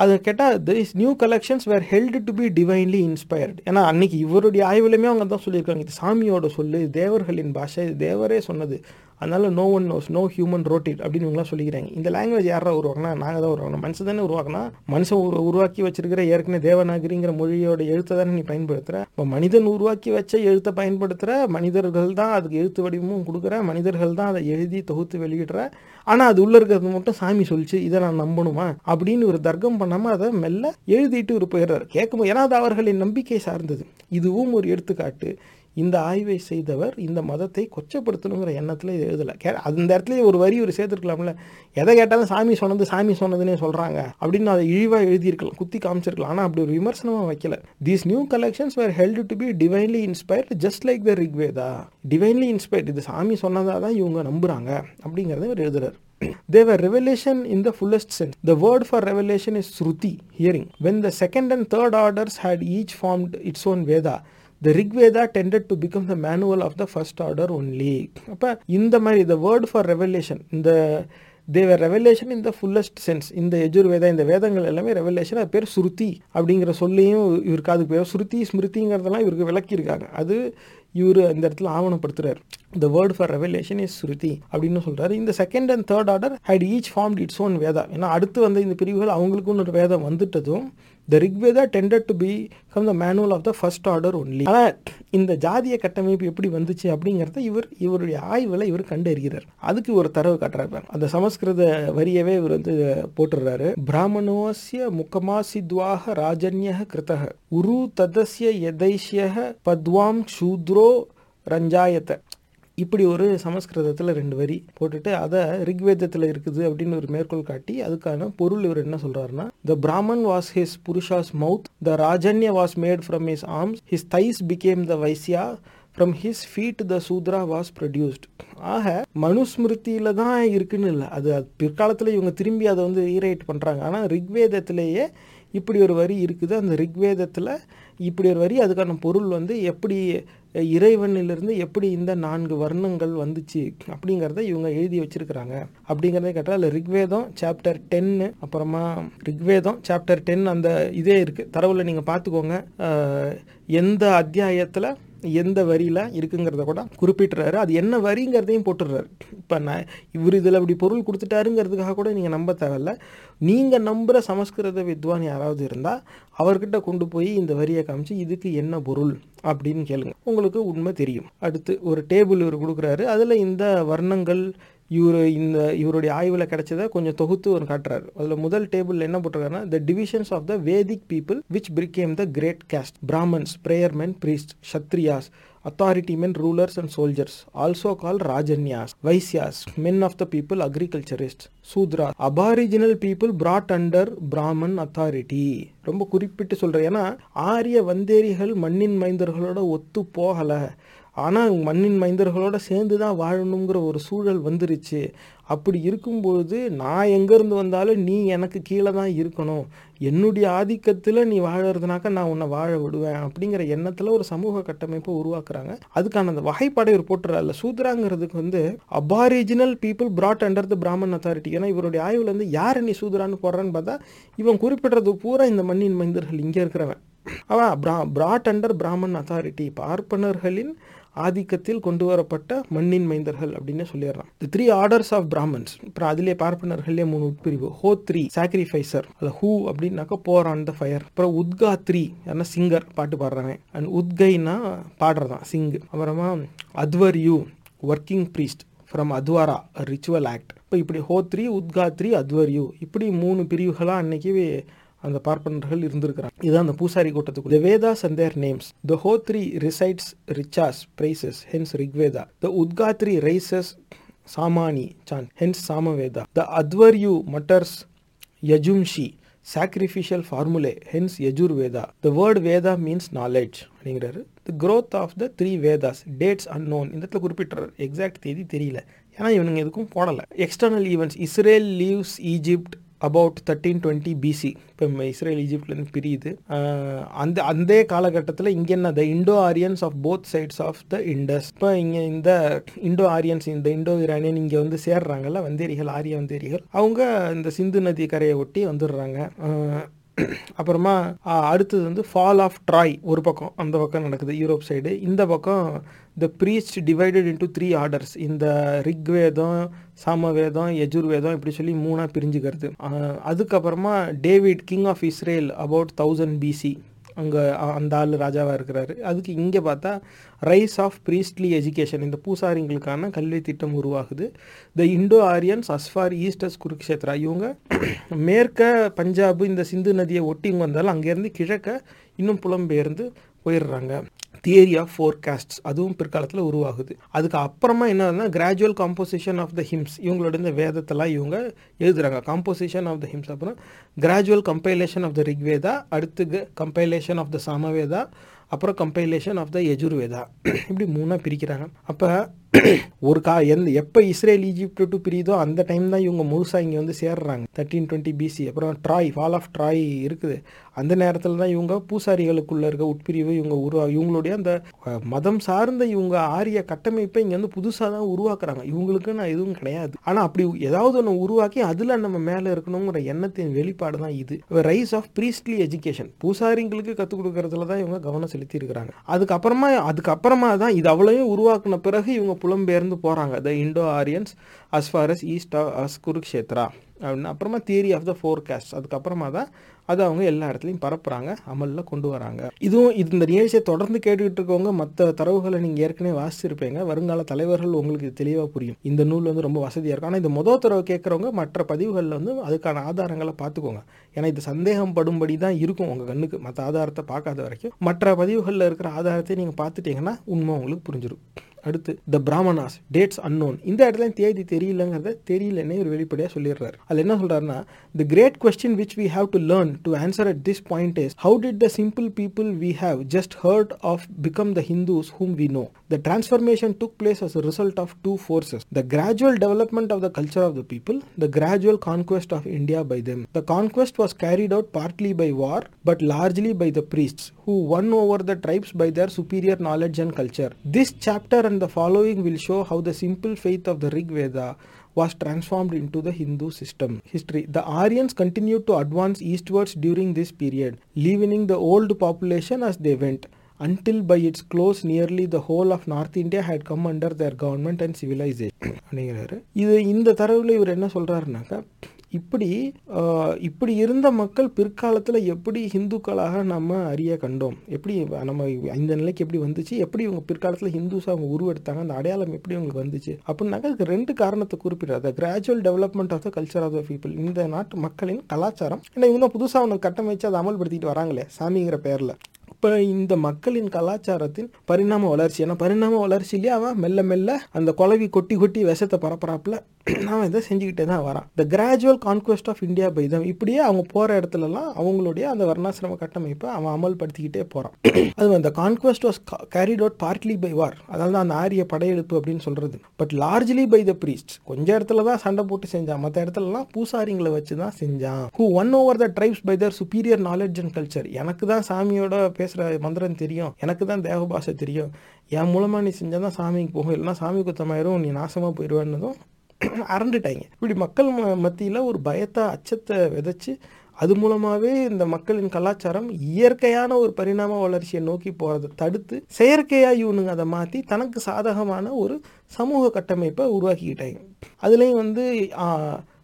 அது கேட்டால் this new collections were held to be divinely inspired ஏன்னா அன்னைக்கு இவருடைய ஆய்வுலையுமே அவங்க தான் சொல்லியிருக்காங்க. இது சாமியோட சொல்லு தேவர்களின் பாஷை இது தேவரே சொன்னது. அதனால no one knows no human wrote it அப்படின்னு இவங்களாம் சொல்லிக்கிறாங்க. இந்த லாங்குவேஜ் யாரா உருவாக்கினா நாங்கள் தான் உருவாக்கணும். மனுஷன் தானே உருவாக்கினா மனுஷன் உரு உருவாக்கி வச்சிருக்கிற ஏற்கனவே தேவநாகரிங்கிற மொழியோட எழுத்தை தானே நீ பயன்படுத்துகிற இப்போ மனிதன் உருவாக்கி வச்ச எழுத்தை பயன்படுத்துகிற மனிதர்கள் தான் அதுக்கு எழுத்து வடிவமும் கொடுக்குற மனிதர்கள் தான் அதை எழுதி தொகுத்து வெளியிடுற. ஆனால் அது உள்ளே இருக்கிறது மட்டும் சாமி சொல்லிச்சு இதை நான் நம்பணுமா? அப்படின்னு ஒரு தர்க்கம் பண்ணாமல் அதை மெல்ல எழுதிட்டு ஒரு போயிடுறாரு. கேட்கும்போது ஏன்னா அது அவர்களின் நம்பிக்கை சார்ந்தது. இதுவும் ஒரு எடுத்துக்காட்டு. இந்த ஆய்வை செய்தவர் இந்த மதத்தை கொச்சப்படுத்தணுங்கிற எண்ணத்தில் இது எழுதலை. கே அந்த இடத்துல ஒரு வரி ஒரு சேர்த்துருக்கலாம்ல எதை கேட்டாலும் சாமி சொன்னது சாமி சொன்னதுன்னே சொல்கிறாங்க அப்படின்னு அதை இழிவாக எழுதியிருக்கலாம் குத்தி காமிச்சிருக்கலாம். ஆனால் அப்படி ஒரு விமர்சனமாக வைக்கல. These new collections were held to be divinely inspired just like the Rigveda divinely inspired இது சாமி சொன்னதாக தான் இவங்க நம்புகிறாங்க அப்படிங்கிறத இவர் எழுதுறாரு. They were revelation in the fullest sense. The word for revelation is Sruti, hearing. When the second and third orders had each formed its own Veda, the Rigveda tended to become the manual of the first order only அப்போ இந்த மாதிரி the word for revolution இந்த தேவர் revelation இந்த fullest sense இந்த எஜுர்வேதா இந்த வேதங்கள் எல்லாமே ரெவலேஷன் அது பேர் சுருதி அப்படிங்கிற சொல்லியும் இவருக்கு அதுக்கு பேர் சுருதி ஸ்மிருதிங்கிறதெல்லாம் இவருக்கு விளக்கியிருக்காங்க. அது இவர் இந்த இடத்துல ஆவணப்படுத்துறாரு. The word for revelation is shruti அப்படின்னு சொல்கிறாரு இந்த second and third order had each formed its own Veda ஏன்னா அடுத்து வந்த இந்த பிரிவுகள் அவங்களுக்குன்னு ஒரு வேதம் வந்துட்டதும் the Rigveda tended to become the manual of the first order only ஆனால் இந்த ஜாதிய கட்டமைப்பு எப்படி வந்துச்சு அப்படிங்கிறத இவர் இவருடைய ஆய்வில் இவர் கண்டறிகிறார். அதுக்கு ஒரு தரவு காட்டுறாரு அந்த சமஸ்கிருத வரியவே இவர் வந்து போட்டுடுறாரு. பிராமணோசிய முக்கமாசித்வாக ராஜன்யக கிருத்தக உரு ததசிய யதைஷ்ய பத்வாம் சூத்ரோ ரஞ்சாயத்தை. இப்படி ஒரு சமஸ்கிருதத்தில் ரெண்டு வரி போட்டுட்டு அதை ரிக்வேதத்தில் இருக்குது அப்படின்னு ஒரு மேற்கோள் காட்டி அதுக்கான பொருள் இவர் என்ன சொல்றாருன்னா the Brahman was his Purusha's mouth the Rajanya was made from his arms his thighs became the Vaishya from his feet the Shudra was produced ஆக மனுஸ்மிருதியில தான் இருக்குன்னு இல்லை அது பிற்காலத்தில் இவங்க திரும்பி அதை வந்து ரீரைட் பண்ணுறாங்க ஆனால் ரிக்வேதத்திலேயே இப்படி ஒரு வரி இருக்குது. அந்த ரிக்வேதத்தில் இப்படி ஒரு வரி அதுக்கான பொருள் வந்து எப்படி இறைவனிலிருந்து எப்படி இந்த நான்கு வர்ணங்கள் வந்துச்சு அப்படிங்கிறத இவங்க எழுதி வச்சிருக்கிறாங்க. அப்படிங்கிறத கேட்டால் அதில் ரிக்வேதம் சாப்டர் டென்னு அப்புறமா ரிக்வேதம் சாப்டர் டென் அந்த இதே இருக்குது தரவில் நீங்கள் பார்த்துக்கோங்க. எந்த அத்தியாயத்தில் எந்த வரியில் இருக்குங்கிறத கூட குறிப்பிட்டுறாரு. அது என்ன வரிங்கிறதையும் போட்டுடுறாரு. இப்போ நான் இவர் இதில் இப்படி பொருள் கொடுத்துட்டாருங்கிறதுக்காக கூட நீங்கள் நம்ப தேவையில்ல. நீங்கள் நம்புகிற சமஸ்கிருத வித்வான் யாராவது இருந்தால் அவர்கிட்ட கொண்டு போய் இந்த வரியை காமிச்சு இதுக்கு என்ன பொருள் அப்படின்னு கேளுங்க. உங்களுக்கு உண்மை தெரியும். அடுத்து ஒரு டேபிள் இவர் கொடுக்குறாரு. அதில் இந்த வர்ணங்கள் இவர் இந்த இவருடைய ஆய்வில் கிடைச்சதை கொஞ்சம் தொகுத்து ஒரு காட்டுறாரு. அதில் முதல் டேபிள் என்ன போட்டிருக்காருன்னா the divisions of the Vedic people which became the great caste Brahmans prayer men priest Kshatriyas authority men rulers and soldiers also call Rajanyas Vaishyas men of the people agriculturist Sudra aboriginal people brought under Brahman authority ரொம்ப குறிப்பிட்டு சொல்கிறேன் ஏன்னா ஆரிய வந்தேரிகள் மண்ணின் மைந்தர்களோட ஒத்து போகலை. ஆனால் மண்ணின் மைந்தர்களோட சேர்ந்து தான் வாழணுங்கிற ஒரு சூழல் வந்துருச்சு. அப்படி இருக்கும்பொழுது நான் எங்கேருந்து வந்தாலும் நீ எனக்கு கீழே தான் இருக்கணும். என்னுடைய ஆதிக்கத்தில் நீ வாழறதுனாக்கா நான் உன்னை வாழ விடுவேன் அப்படிங்கிற எண்ணத்தில் ஒரு சமூக கட்டமைப்பை உருவாக்குறாங்க. அதுக்கான அந்த வகைப்பாடை இவர் போட்டுறாருல சூத்ராங்கிறதுக்கு வந்து aboriginal people brought under the Brahman authority ஏன்னா இவருடைய ஆய்வில் வந்து யார் நீ சூத்ரான்னு போடுறான்னு பார்த்தா இவன் குறிப்பிடுறது பூரா இந்த மண்ணின் மைந்தர்கள் இங்கே இருக்கிறவன். அவன் பிரா பிராட் அண்டர் பிராமன் அத்தாரிட்டி பார்ப்பனர்களின் ஆதிக்கத்தில் கொண்டு வரப்பட்ட மண்ணின் மைந்தர்கள் அப்படின்னு சொல்லிடுறான் the three orders of Brahmans அப்புறம் அதிலே பார்ப்பனர்கள்லேயே மூணு உட்பிரிவு. ஹோ த்ரீ சாக்ரிஃபைசர் அல்ல ஹூ அப்படின்னாக்கா போர் ஆன் த ஃபயர் அப்புறம் உத்கா த்ரீ ஏன்னா சிங்கர் பாட்டு பாடுறவன் அண்ட் உத்கைனா பாடுறதான் சிங் அப்புறமா Adhvaryu working priest from adhvara ritual act இப்போ இப்படி ஹோ த்ரீ உத்கா யூ இப்படி மூணு பிரிவுகளாக அன்னைக்கு அந்த பார்ப்பனர்கள் இருந்திருக்கிறாங்க. இதுதான் அந்த பூசாரி கூட்டத்துக்கு the Vedas and their names the Hotri recites richas praises hence Rigveda the Udgatri raises samani chant hence Samaveda the Adhvaryu mutters yajumshi sacrificial formulae hence yajurveda. The word Veda means knowledge அப்படிங்கிறாரு. The growth of the three Vedas dates unknown இந்த இடத்துல குறிப்பிட்டார் exact தேதி தெரியல. ஏன்னா இவனுங்க எதுக்கும் போடலை. External events Israel leaves Egypt about thirteen twenty BC இப்போ இஸ்ரேல் ஈஜிப்ட்லேருந்து பிரியுது. அந்த அந்த காலகட்டத்தில் இங்கே என்ன the Indo Aryans of both sides of the Indus இப்போ இங்கே இந்த இண்டோ ஆரியன்ஸ் இந்த இண்டோ இரானியன் இங்கே வந்து சேர்றாங்கல்ல வந்தேரிகள் ஆரிய வந்தேரிகள் அவங்க இந்த சிந்து நதி கரையை ஒட்டி வந்துடுறாங்க. அப்புறமா அடுத்தது வந்து ஃபால் ஆஃப் ட்ராய் ஒரு பக்கம் அந்த பக்கம் நடக்குது யூரோப் சைடு இந்த பக்கம் the priest divided into three orders இந்த ரிக்வேதம் சாமவேதம் யஜுர்வேதம் இப்படி சொல்லி மூணாக பிரிஞ்சுக்கிறது. அதுக்கப்புறமா David king of Israel about thousand BC அங்கே அந்த ஆள் ராஜாவாக இருக்கிறாரு. அதுக்கு இங்கே பார்த்தா ரைஸ் ஆஃப் ப்ரீஸ்ட்லி எஜுகேஷன் இந்த பூசாரிங்களுக்கான கல்வி திட்டம் உருவாகுது. The Indo Aryans as far east as Kurukshetra இவங்க மேற்க பஞ்சாபு இந்த சிந்து நதியை ஒட்டி வந்தாலும் அங்கேருந்து கிழக்க இன்னும் புலம்பெயர்ந்து போயிடுறாங்க. தியரி ஆஃப் ஃபோர்காஸ்ட்ஸ் அதுவும் பிற்காலத்தில் உருவாகுது. அதுக்கு அப்புறமா என்னன்னா gradual composition of the hymns இவங்களோட இந்த வேதத்தெல்லாம் இவங்க எழுதுறாங்க. காம்போசிஷன் ஆஃப் த ஹிம்ஸ் அப்புறம் gradual compilation of the Rigveda அடுத்து கம்பைலேஷன் ஆஃப் த சமவேதா அப்புறம் கம்பைலேஷன் ஆஃப் த எஜுர்வேதா இப்படி மூணாக பிரிக்கிறாங்க. அப்போ ஒரு கா எந்த எப்போ இஸ்ரேல் ஈஜிப்ட் டு பிரியுதோ அந்த டைம் தான் இவங்க முழுசாக இங்கே வந்து சேர்றாங்க. தேர்ட்டீன் டுவெண்ட்டி பிசி அப்புறம் ட்ராய் ஃபால் ஆஃப் ட்ராய் இருக்குது. அந்த நேரத்தில் தான் இவங்க பூசாரிகளுக்குள்ள இருக்க உட்பிரிவு இவங்க உருவா இவங்களுடைய அந்த மதம் சார்ந்த இவங்க ஆரிய கட்டமைப்பை இங்கே வந்து புதுசாக தான் உருவாக்குறாங்க. இவங்களுக்குன்னு எதுவும் கிடையாது. ஆனால் அப்படி ஏதாவது ஒன்று உருவாக்கி அதில் நம்ம மேலே இருக்கணுங்கிற எண்ணத்தின் வெளிப்பாடு தான் இது. ரைஸ் ஆஃப் ப்ரீஸ்ட்லி எஜுகேஷன் பூசாரிங்களுக்கு கற்றுக் கொடுக்கறதுல தான் இவங்க கவனம் செலுத்தி இருக்கிறாங்க அதுக்கப்புறமா அதுக்கப்புறமா தான் இது அவ்வளவையும் உருவாக்குன பிறகு இவங்க புலம்பெயர்ந்து போகிறாங்க the Indo Aryans as far as east as Kurukshetra அப்படின்னு அப்புறமா தியரி ஆஃப் த ஃபோர்காஸ்ட் அதுக்கப்புறமா தான் அது அவங்க எல்லா இடத்துலையும் பரப்புறாங்க அமலில் கொண்டு வராங்க. இதுவும் இது இந்த நிகழ்ச்சியை தொடர்ந்து கேட்டுக்கிட்டு இருக்கவங்க மற்ற தரவுகளை நீங்கள் ஏற்கனவே வாசிச்சிருப்பீங்க. வருங்கால தலைவர்கள் உங்களுக்கு தெளிவாக புரியும். இந்த நூல் வந்து ரொம்ப வசதியாக இருக்கும். ஆனால் இந்த முதல் தடவை கேட்குறவங்க மற்ற பதிவுகளில் வந்து அதுக்கான ஆதாரங்களை பார்த்துக்கோங்க. ஏன்னா இது சந்தேகம் படும்படி தான் இருக்கும் உங்கள் கண்ணுக்கு. மற்ற ஆதாரத்தை பார்க்காத வரைக்கும். மற்ற பதிவுகளில் இருக்கிற ஆதாரத்தை நீங்கள் பார்த்துட்டீங்கன்னா உண்மை உங்களுக்கு புரிஞ்சிடும் அடுத்து த பிராமணாஸ் டேட்ஸ் அன்னோன் இந்த இடத்துல தேதி தெரியலங்கிறத தெரியலன்னே ஒரு வெளிப்படையாக சொல்லிடுறாரு. அதில் என்ன சொல்கிறாருன்னா the great question which we have to learn to answer at this point is how did the simple people we have just heard of become the Hindus whom we know? The transformation took place as a result of two forces the gradual development of the culture of the people, the gradual conquest of India by them. The conquest was carried out partly by war but largely by the priests who won over the tribes by their superior knowledge and culture. This chapter and the following will show how the simple faith of the Rig Veda was transformed into the Hindu system. History The Aryans continued to advance eastwards during this period, leavening the old population as they went, until by its close nearly the whole of North India had come under their government and civilization. அப்படிங்கிறாரு இது இந்த தரவில் இவர் என்ன சொல்றாருனாக்கா இப்படி இப்படி இருந்த மக்கள் பிற்காலத்தில் எப்படி ஹிந்துக்களாக நம்ம அறிய கண்டோம்? எப்படி நம்ம இந்த நிலைக்கு எப்படி வந்துச்சு? எப்படி இவங்க பிற்காலத்தில் ஹிந்துஸாக அவங்க உருவெடுத்தாங்க? அந்த அடையாளம் எப்படி அவங்களுக்கு வந்துச்சு? அப்படின்னாக்கா அதுக்கு ரெண்டு காரணத்தை குறிப்பிடுறாரு. The gradual development of the culture of the people இந்த நாட்டு மக்களின் கலாச்சாரம். ஏன்னா இவங்க புதுசாக ஒன்று கட்டமைச்சு அதை அமல்படுத்திட்டு வராங்களே சாமிங்கிற பேரில். இப்போ இந்த மக்களின் கலாச்சாரத்தின் பரிணாம வளர்ச்சி ஏன்னா பரிணாம வளர்ச்சியிலே அவன் மெல்ல மெல்ல அந்த குலவி கொட்டி கொட்டி விஷத்தை பரப்புறாப்புல. அவன் இதை செஞ்சுக்கிட்டே தான் வரான். The gradual conquest of India by them இப்படியே அவங்க போகிற இடத்துலலாம் அவங்களுடைய அந்த வர்ணாசிரம கட்டமைப்பை அவன் அமல்படுத்திக்கிட்டே போகிறான் அது அந்த conquest was carried out partly by war அதாவது அந்த ஆரிய படையெடுப்பு அப்படின்னு சொல்கிறது but largely by the priest கொஞ்சம் இடத்துல தான் சண்டை போட்டு செஞ்சான். மற்ற இடத்துலலாம் பூசாரிங்களை வச்சு தான் செஞ்சான். Who won over the tribes by their superior knowledge and culture எனக்கு தான் சாமியோட பேசுகிற மந்திரம் தெரியும். எனக்கு தான் தேவ பாஷை தெரியும். என் மூலமாக நீ செஞ்சால் தான் சாமிக்கு போகும். இல்லைன்னா சாமி குத்தமாயிரும் நீ நாசமாக போயிடுவேன்னதும் அரண்டுட்டாங்க. இப்படி மக்கள் மத்தியில் ஒரு பயத்தை அச்சத்தை விதைச்சி அது மூலமாகவே இந்த மக்களின் கலாச்சாரம் இயற்கையான ஒரு பரிணாம வளர்ச்சியை நோக்கி போகிறத தடுத்து செயற்கையாக இவனுங்க அதை மாற்றி தனக்கு சாதகமான ஒரு சமூக கட்டமைப்பை உருவாக்கிக்கிட்டாங்க. அதுலேயும் வந்து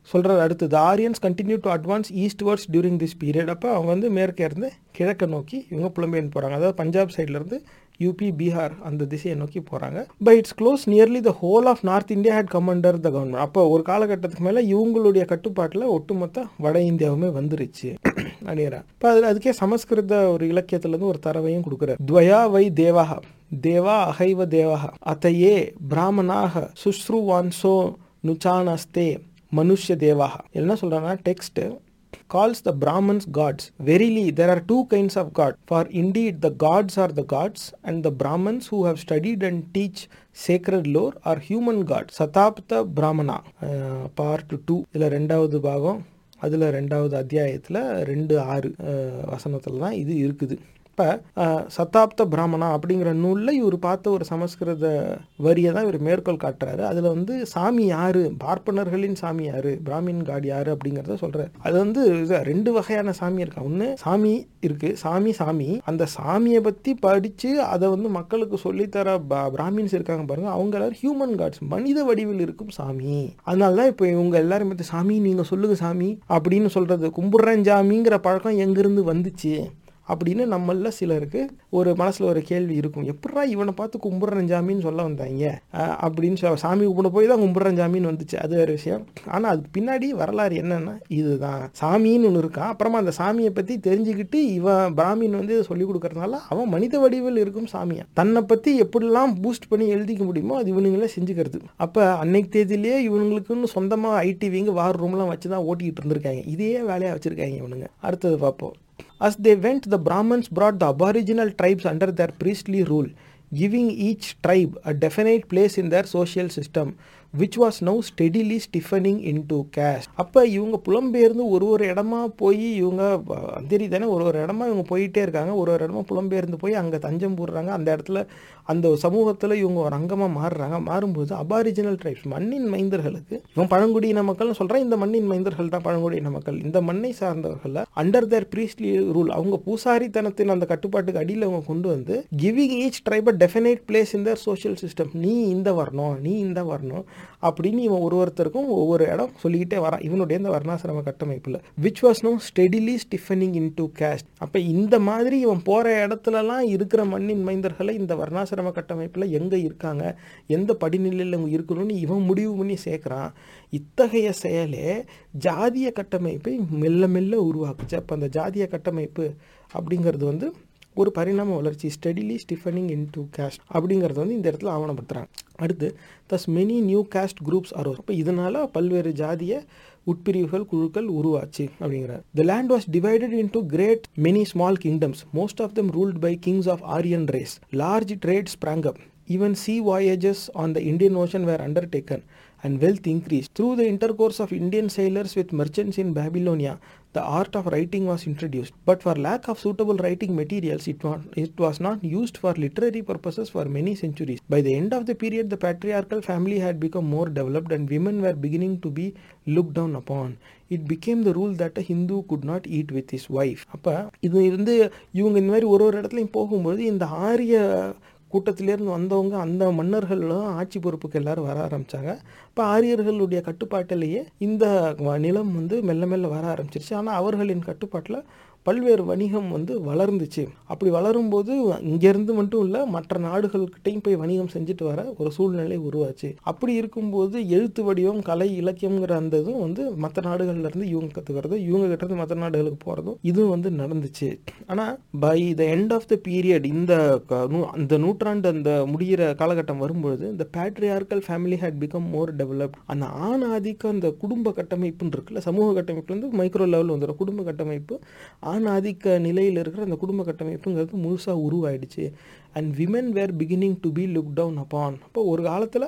சொல்கிற அடுத்தது Aryans continue to advance eastwards during this period அப்போ அவங்க வந்து மேற்கே இருந்து கிழக்க நோக்கி இவங்க புலம்பெயர்ந்து போகிறாங்க அதாவது பஞ்சாப் சைட்லேருந்து யூபி பீகார் அந்த திசையை நோக்கி போகிறாங்க by its close nearly the whole of north India had come the government அப்போ ஒரு காலகட்டத்துக்கு மேலே இவங்களுடைய கட்டுப்பாட்டில் ஒட்டுமொத்த வட இந்தியாவுமே வந்துருச்சு. அப்படிங்கிறார் இப்போ அதில் அதுக்கே சமஸ்கிருத ஒரு இலக்கியத்துலேருந்து ஒரு தரவையும் கொடுக்குறாரு. துவயா வை தேவாக தேவா அகைவ தேவஹா அத்தையே பிராமணாக சுஸ்ருவான்சோ நுச்சானஸ்தே மனுஷ தேவாக என்ன சொல்கிறாங்கன்னா text calls the Brahmans gods verily there are two kinds of god for indeed the gods are the gods and the Brahmans who have studied and teach sacred lore are human god Shatapatha Brahmana part two இதில் ரெண்டாவது பாகம் அதில் ரெண்டாவது அத்தியாயத்தில் ரெண்டு ஆறு வசனத்தில் தான் இது இருக்குது இப்போ சத்தாப்த பிராமணா அப்படிங்கிற நூலில் இவர் பார்த்த ஒரு சமஸ்கிருத வரியை தான் இவர் மேற்கோள் காட்டுறாரு. அதில் வந்து சாமி யாரு? பார்ப்பனர்களின் சாமி யாரு? பிராமின் காட் யாரு? அப்படிங்கிறத சொல்கிறார் அது வந்து ரெண்டு வகையான சாமி இருக்கா? ஒன்று சாமி இருக்கு சாமி சாமி. அந்த சாமியை பற்றி படித்து அதை வந்து மக்களுக்கு சொல்லித்தர பிராமின்ஸ் இருக்காங்க பாருங்க. அவங்க எல்லாரும் ஹியூமன் காட்ஸ் மனித வடிவில் இருக்கும் சாமி. அதனால தான் இப்போ இவங்க எல்லாரும் பற்றி சாமி நீங்கள் சொல்லுங்க சாமி அப்படின்னு சொல்கிறது கும்பிட்றேன் சாமிங்கிற பழக்கம் எங்கேருந்து வந்துச்சு? அப்படின்னு நம்மள சிலருக்கு ஒரு மனசில் ஒரு கேள்வி இருக்கும். எப்படா இவனை பார்த்து கும்பிட்றன் ஜாமின்னு சொல்ல வந்தாங்க? அப்படின்னு சொல்ல சாமி கும்பிட போய் தான் கும்பிட்றன் ஜாமின்னு வந்துச்சு. அது வேறு விஷயம். ஆனால் அதுக்கு பின்னாடி வரலாறு என்னன்னா இதுதான். சாமின்னு ஒன்று இருக்கான் அப்புறமா அந்த சாமியை பற்றி தெரிஞ்சுக்கிட்டு இவன் பிராமின் வந்து சொல்லி கொடுக்கறதுனால அவன் மனித வடிவில் இருக்கும் சாமியா? தன்னை பற்றி எப்படிலாம் பூஸ்ட் பண்ணி எழுதிக்க முடியுமோ அது இவனுங்களே செஞ்சுக்கிறது. அப்போ அன்னைக்கு தேதியிலேயே இவனுங்களுக்குன்னு சொந்தமாக ஐடிவிங்க வார் ரூம்லாம் வச்சு தான் ஓட்டிக்கிட்டு இருந்திருக்காங்க. இதே வேலையாக வச்சுருக்காங்க இவனுங்க. அடுத்தது பார்ப்போம். As they went, the Brahmins brought the aboriginal tribes under their priestly rule, giving each tribe a definite place in their social system, which was now steadily stiffening into caste அப்போ இவங்க புலம்பெயர்ந்து ஒரு ஒரு இடமா போய் இவங்க அந்தரி தானே ஒரு ஒரு இடமா இவங்க போயிட்டே இருக்காங்க. ஒரு ஒரு இடமா புலம்பெயர்ந்து போய் அங்கே தஞ்சம் போடுறாங்க. அந்த இடத்துல அந்த சமூகத்தில் இவங்க ஒரு அங்கமாக மாறுறாங்க. மாறும்போது அபாரிஜினல் ட்ரைப்ஸ் மண்ணின் மைந்தர்களுக்கு இவன் பழங்குடியின மக்கள்னு சொல்கிறேன் இந்த மண்ணின் மைந்தர்கள் தான் பழங்குடியின மக்கள். இந்த மண்ணை சார்ந்தவர்களில் அண்டர் தேர் ப்ரீஸ்லி ரூல் அவங்க பூசாரித்தனத்தின் அந்த கட்டுப்பாட்டுக்கு அடியில் அவங்க கொண்டு வந்து giving each tribe a definite place in their social system நீ இந்த வரணும் நீ இந்த வரணும். அப்படின்னு இவன் ஒரு ஒருத்தருக்கும் ஒவ்வொரு இடம் சொல்லிக்கிட்டே வரான் இவனுடைய இந்த வர்ணாசிரம கட்டமைப்பில் which was no steadily stiffening into caste அப்போ இந்த மாதிரி இவன் போகிற இடத்துலலாம் இருக்கிற மண்ணின் மைந்தர்களை இந்த வர்ணாசிரம கட்டமைப்பில் எங்கே இருக்காங்க? எந்த படிநிலையில் அவங்க இருக்கணும்னு இவன் முடிவு பண்ணி சேர்க்குறான். இத்தகைய செயலே ஜாதிய கட்டமைப்பை மெல்ல மெல்ல உருவாக்குச்சு. அப்போ அந்த ஜாதிய கட்டமைப்பு அப்படிங்கிறது வந்து ஒரு பரிணாம வளர்ச்சி steadily stiffening into caste அப்படிங்கிறத வந்து இந்த இடத்துல ஆவணப்படுத்துகிறாங்க அடுத்து thus many new caste groups arose அப்போ இதனால் பல்வேறு ஜாதிய உட்பிரிவுகள் குழுக்கள் உருவாச்சு அப்படிங்கிறார் the land was divided into great many small kingdoms most of them ruled by kings of Aryan race large trade sprang up Even sea voyages on the Indian Ocean were undertaken and wealth increased. Through the intercourse of Indian sailors with merchants in Babylonia, the art of writing was introduced. But for lack of suitable writing materials, it was, it was not used for literary purposes for many centuries. By the end of the period, the patriarchal family had become more developed and women were beginning to be looked down upon. It became the rule that a Hindu could not eat with his wife அப்போ இது இருந்து இவங்க இந்த மாதிரி ஒரு ஒரு இடத்துலையும் போகும்போது இந்த ஆரிய கூட்டத்திலேருந்து வந்தவங்க அந்த மன்னர்களும் ஆட்சி பொறுப்புக்கு எல்லாரும் வர ஆரம்பித்தாங்க இப்போ ஆரியர்களுடைய கட்டுப்பாட்டிலேயே இந்த நிலம் வந்து மெல்ல மெல்ல வர ஆரம்பிச்சிருச்சு. ஆனால் அவர்களின் கட்டுப்பாட்டில் பல்வேறு வணிகம் வந்து வளர்ந்துச்சு. அப்படி வளரும்போது இங்கேருந்து மட்டும் இல்லை மற்ற நாடுகள்கிட்டையும் போய் வணிகம் செஞ்சுட்டு வர ஒரு சூழ்நிலை உருவாச்சு. அப்படி இருக்கும்போது எழுத்து வடிவம் கலை இலக்கியம்ங்கிற அந்த இதுவும் வந்து மற்ற நாடுகள்லேருந்து இவங்க கற்றுக்கிறது இவங்க கிட்டேருந்து மற்ற நாடுகளுக்கு போகிறதும் இதுவும் வந்து நடந்துச்சு. ஆனால் by the end of the period இந்த அந்த நூற்றாண்டு அந்த முடிகிற காலகட்டம் வரும்பொழுது இந்த patriarchal family had become more develop அந்த ஆண் ஆதிக்க அந்த குடும்ப கட்டமைப்புன்னு இருக்குல்ல சமூக கட்டமைப்புலேருந்து மைக்ரோ லெவலில் வந்துடும் குடும்ப கட்டமைப்பு ஆண் ஆதிக்க நிலையில் இருக்கிற அந்த குடும்ப கட்டமைப்புங்கிறது முழுசாக உருவாயிடுச்சு. And women were beginning to be look down upon அப்போ ஒரு காலத்தில்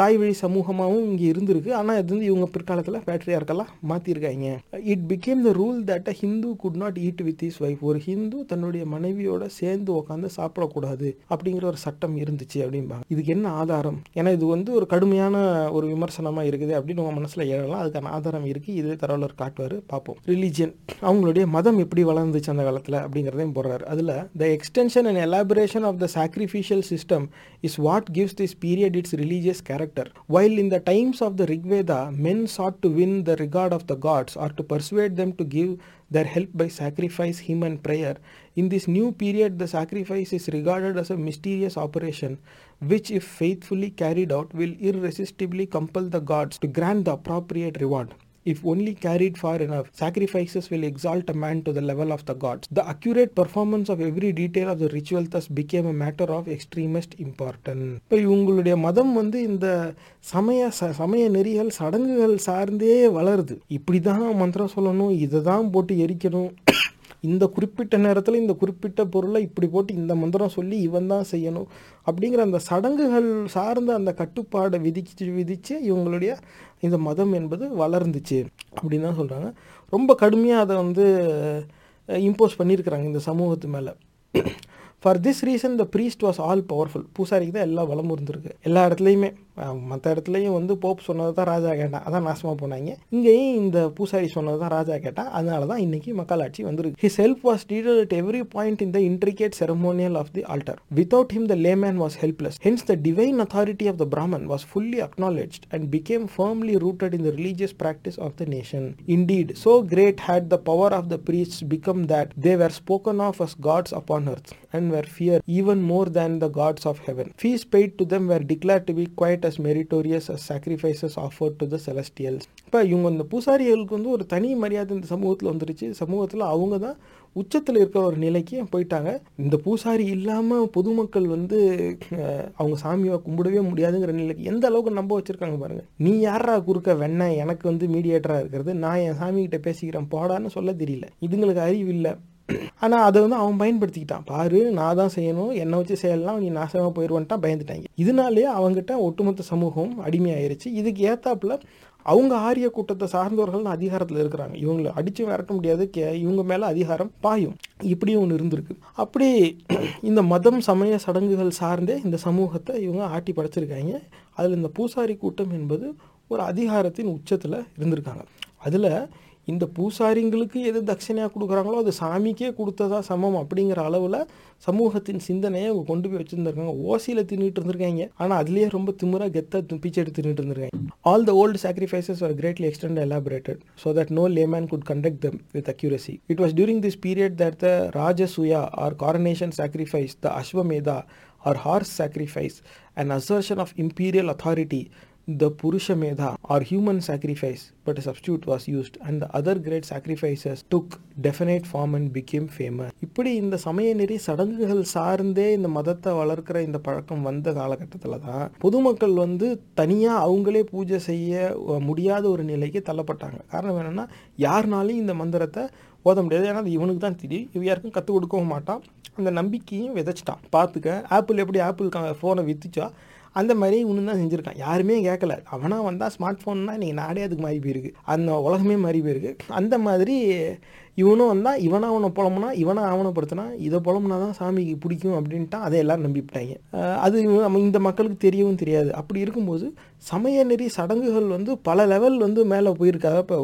தாய் வழி சமூகமாகவும் இங்கே இருந்திருக்கு. ஆனால் இது வந்து இவங்க பிற்காலத்தில் பேட்ரியார்க்கெல்லாம் மாற்றிருக்காங்க it became the rule that a Hindu could not eat with his wife ஒரு ஹிந்து தன்னுடைய மனைவியோட சேர்ந்து உட்காந்து சாப்பிடக்கூடாது அப்படிங்கிற ஒரு சட்டம் இருந்துச்சு அப்படிம்பாங்க. இதுக்கு என்ன ஆதாரம்? ஏன்னா இது வந்து ஒரு கடுமையான ஒரு விமர்சனமாக இருக்குது அப்படின்னு உங்கள் மனசில் எழலாம். அதுக்கான ஆதாரம் இருக்குது இதே தரவலர் காட்டுவார். பார்ப்போம். ரிலீஜியன் அவங்களுடைய மதம் எப்படி வளர்ந்துச்சு அந்த காலத்தில் அப்படிங்கிறதையும் போடுறாரு. அதில் the extension and elaboration of the sacrificial system is what gives this period its religious character. While in the times of the Rig Veda, men sought to win the regard of the gods or to persuade them to give their help by sacrifice, hymn, and prayer, in this new period, the sacrifice is regarded as a mysterious operation which, if faithfully carried out, will irresistibly compel the gods to grant the appropriate reward. If only carried far enough. Sacrifices will exalt a man to the level of the gods. The accurate performance of every detail of the ritual thus became a matter of extremest importance. இப்போ இவங்களுடைய மதம் வந்து இந்த சமய ச- சமய நெறிகள் சடங்குகள் சார்ந்தே வளருது இப்படி தான் மந்திரம் சொல்லணும் இதை தான் போட்டு எரிக்கணும் இந்த குறிப்பிட்ட நேரத்தில் இந்த குறிப்பிட்ட பொருளை இப்படி போட்டு இந்த மந்திரம் சொல்லி இவன் தான் செய்யணும் அப்படிங்கிற அந்த சடங்குகள் சார்ந்த அந்த கட்டுப்பாடை விதிச்சு விதித்து இவங்களுடைய இந்த மதம் என்பது வளர்ந்துச்சு அப்படின்னு தான் சொல்கிறாங்க ரொம்ப கடுமையாக அதை வந்து இம்போஸ் பண்ணியிருக்கிறாங்க இந்த சமூகத்து மேலே. For this reason the priest was all powerful பூசாரிக்கு தான் எல்லா வளமும் இருந்திருக்கு. எல்லா இடத்துலையுமே. மற்ற இடத்துலையும் வந்து போப் சொன்னது தான் ராஜா கேட்டான் அதான் நாசமாக போனாங்க இங்கேயும் இந்த பூசாரி சொன்னது தான் ராஜா கேட்டான் அதனால தான் இன்னைக்கு மக்களாட்சி வந்திருக்கு his help was டீடல் at every point in the intricate ceremonial of the altar without him the layman was helpless hence the divine authority of the Brahman was fully acknowledged and became firmly rooted in the religious practice of the nation indeed so great had the power of the priest become that they were spoken of as gods upon earth and were fear even more than the gods of heaven fees paid to them were declare to be quite as meritorious as sacrifices offered to the celestials. இப்போ இவங்க இந்த பூசாரிகளுக்கு வந்து ஒரு தனி மரியாதை இந்த சமூகத்தில் வந்துருச்சு. சமூகத்தில் அவங்க தான் உச்சத்தில் இருக்கிற ஒரு நிலைக்கு போயிட்டாங்க. இந்த பூசாரி இல்லாமல் பொதுமக்கள் வந்து அவங்க சாமியை கும்பிடவே முடியாதுங்கிற நிலைக்கு எந்த அளவுக்கு நம்ப வச்சுருக்காங்க பாருங்கள் நீ யாரா குறுக்க வெண்ண எனக்கு வந்து மீடியேட்டராக இருக்கிறது. நான் என் சாமிகிட்ட பேசிக்கிறேன் போடான்னு சொல்ல தெரியல. இதுங்களுக்கு அறிவு இல்லை. ஆனால் அதை வந்து அவன் பயன்படுத்திக்கிட்டான். பாரு நான் தான் செய்யணும். என்னை வச்சு செய்யலாம். நீ நாசமாக போயிடுவான்ட்டான் பயந்துட்டாங்க. இதனாலேயே அவங்ககிட்ட ஒட்டுமொத்த சமூகம் அடிமையாயிருச்சு. இதுக்கு ஏத்தாப்புல அவங்க ஆரிய கூட்டத்தை சார்ந்தவர்கள் தான் அதிகாரத்தில் இருக்கிறாங்க. இவங்களை அடித்து விரட்ட முடியாது. கே இவங்க மேலே அதிகாரம் பாயும். இப்படியும் ஒன்று இருந்திருக்கு. அப்படி இந்த மதம் சமய சடங்குகள் சார்ந்தே இந்த சமூகத்தை இவங்க ஆட்டி படைச்சிருக்காங்க. அதில் இந்த பூசாரி கூட்டம் என்பது ஒரு அதிகாரத்தின் உச்சத்தில் இருந்திருக்காங்க. அதில் இந்த பூசாரிங்களுக்கு எது தட்சிணையாக கொடுக்குறாங்களோ அது சாமிக்கே கொடுத்ததா சமம் அப்படிங்கிற அளவில் சமூகத்தின் சிந்தனையை அவங்க கொண்டு போய் வச்சுருந்துருக்காங்க ஓசியில் தின்னுட்டு இருந்திருக்காங்க ஆனால் அதுலேயே ரொம்ப திமுறாக கெத்தாக பிச்சை எடுத்து தின்னுட்டு இருந்திருக்காங்க all the old sacrifices are greatly extend elaborated so that no layman could conduct them with accuracy it was during this period that the Rajasuya or coronation sacrifice the Ashvamedha or horse sacrifice and assertion of imperial authority the purusha or human sacrifice, but a substitute was used, and the other great sacrifices took definite form and became famous. இப்படி இந்த சமய நெறி சடங்குகள் சார்ந்தே இந்த மதத்தை வளர்க்கிற இந்த பழக்கம் வந்த காலகட்டத்தில் தான் பொதுமக்கள் வந்து தனியாக அவங்களே பூஜை செய்ய முடியாத ஒரு நிலைக்கு தள்ளப்பட்டாங்க. காரணம் என்னென்னா யாருனாலையும் இந்த மந்திரத்தை ஓத முடியாது. ஏன்னா அது இவனுக்கு தான் தெரியும். இவ யாருக்கும் கற்றுக் கொடுக்கவும் மாட்டான். அந்த நம்பிக்கையும் விதைச்சிட்டான். பார்த்துக்க ஆப்பிள் எப்படி ஆப்பிள் ஃபோனை விற்றுச்சா அந்த மாதிரி இவனு தான் செஞ்சுருக்கான். யாருமே கேட்கல அவனாக வந்தால் ஸ்மார்ட் ஃபோன்னா இன்றைக்கி நாடே அதுக்கு மாறி போயிருக்கு. அந்த உலகமே மாறி போயிருக்கு. அந்த மாதிரி இவனும் வந்தால் இவனா அவனை புலம்புனா இவனை ஆவணப்படுத்தினா இதை புலம்புனா தான் சாமிக்கு பிடிக்கும் அப்படின்ட்டு அதை எல்லோரும் நம்பிவிட்டாங்க. அது நம்ம இந்த மக்களுக்கு தெரியவும் தெரியாது. அப்படி இருக்கும்போது சமய நெறி சடங்குகள் வந்து பல லெவல் வந்து மேலே போயிருக்காங்க. இப்போ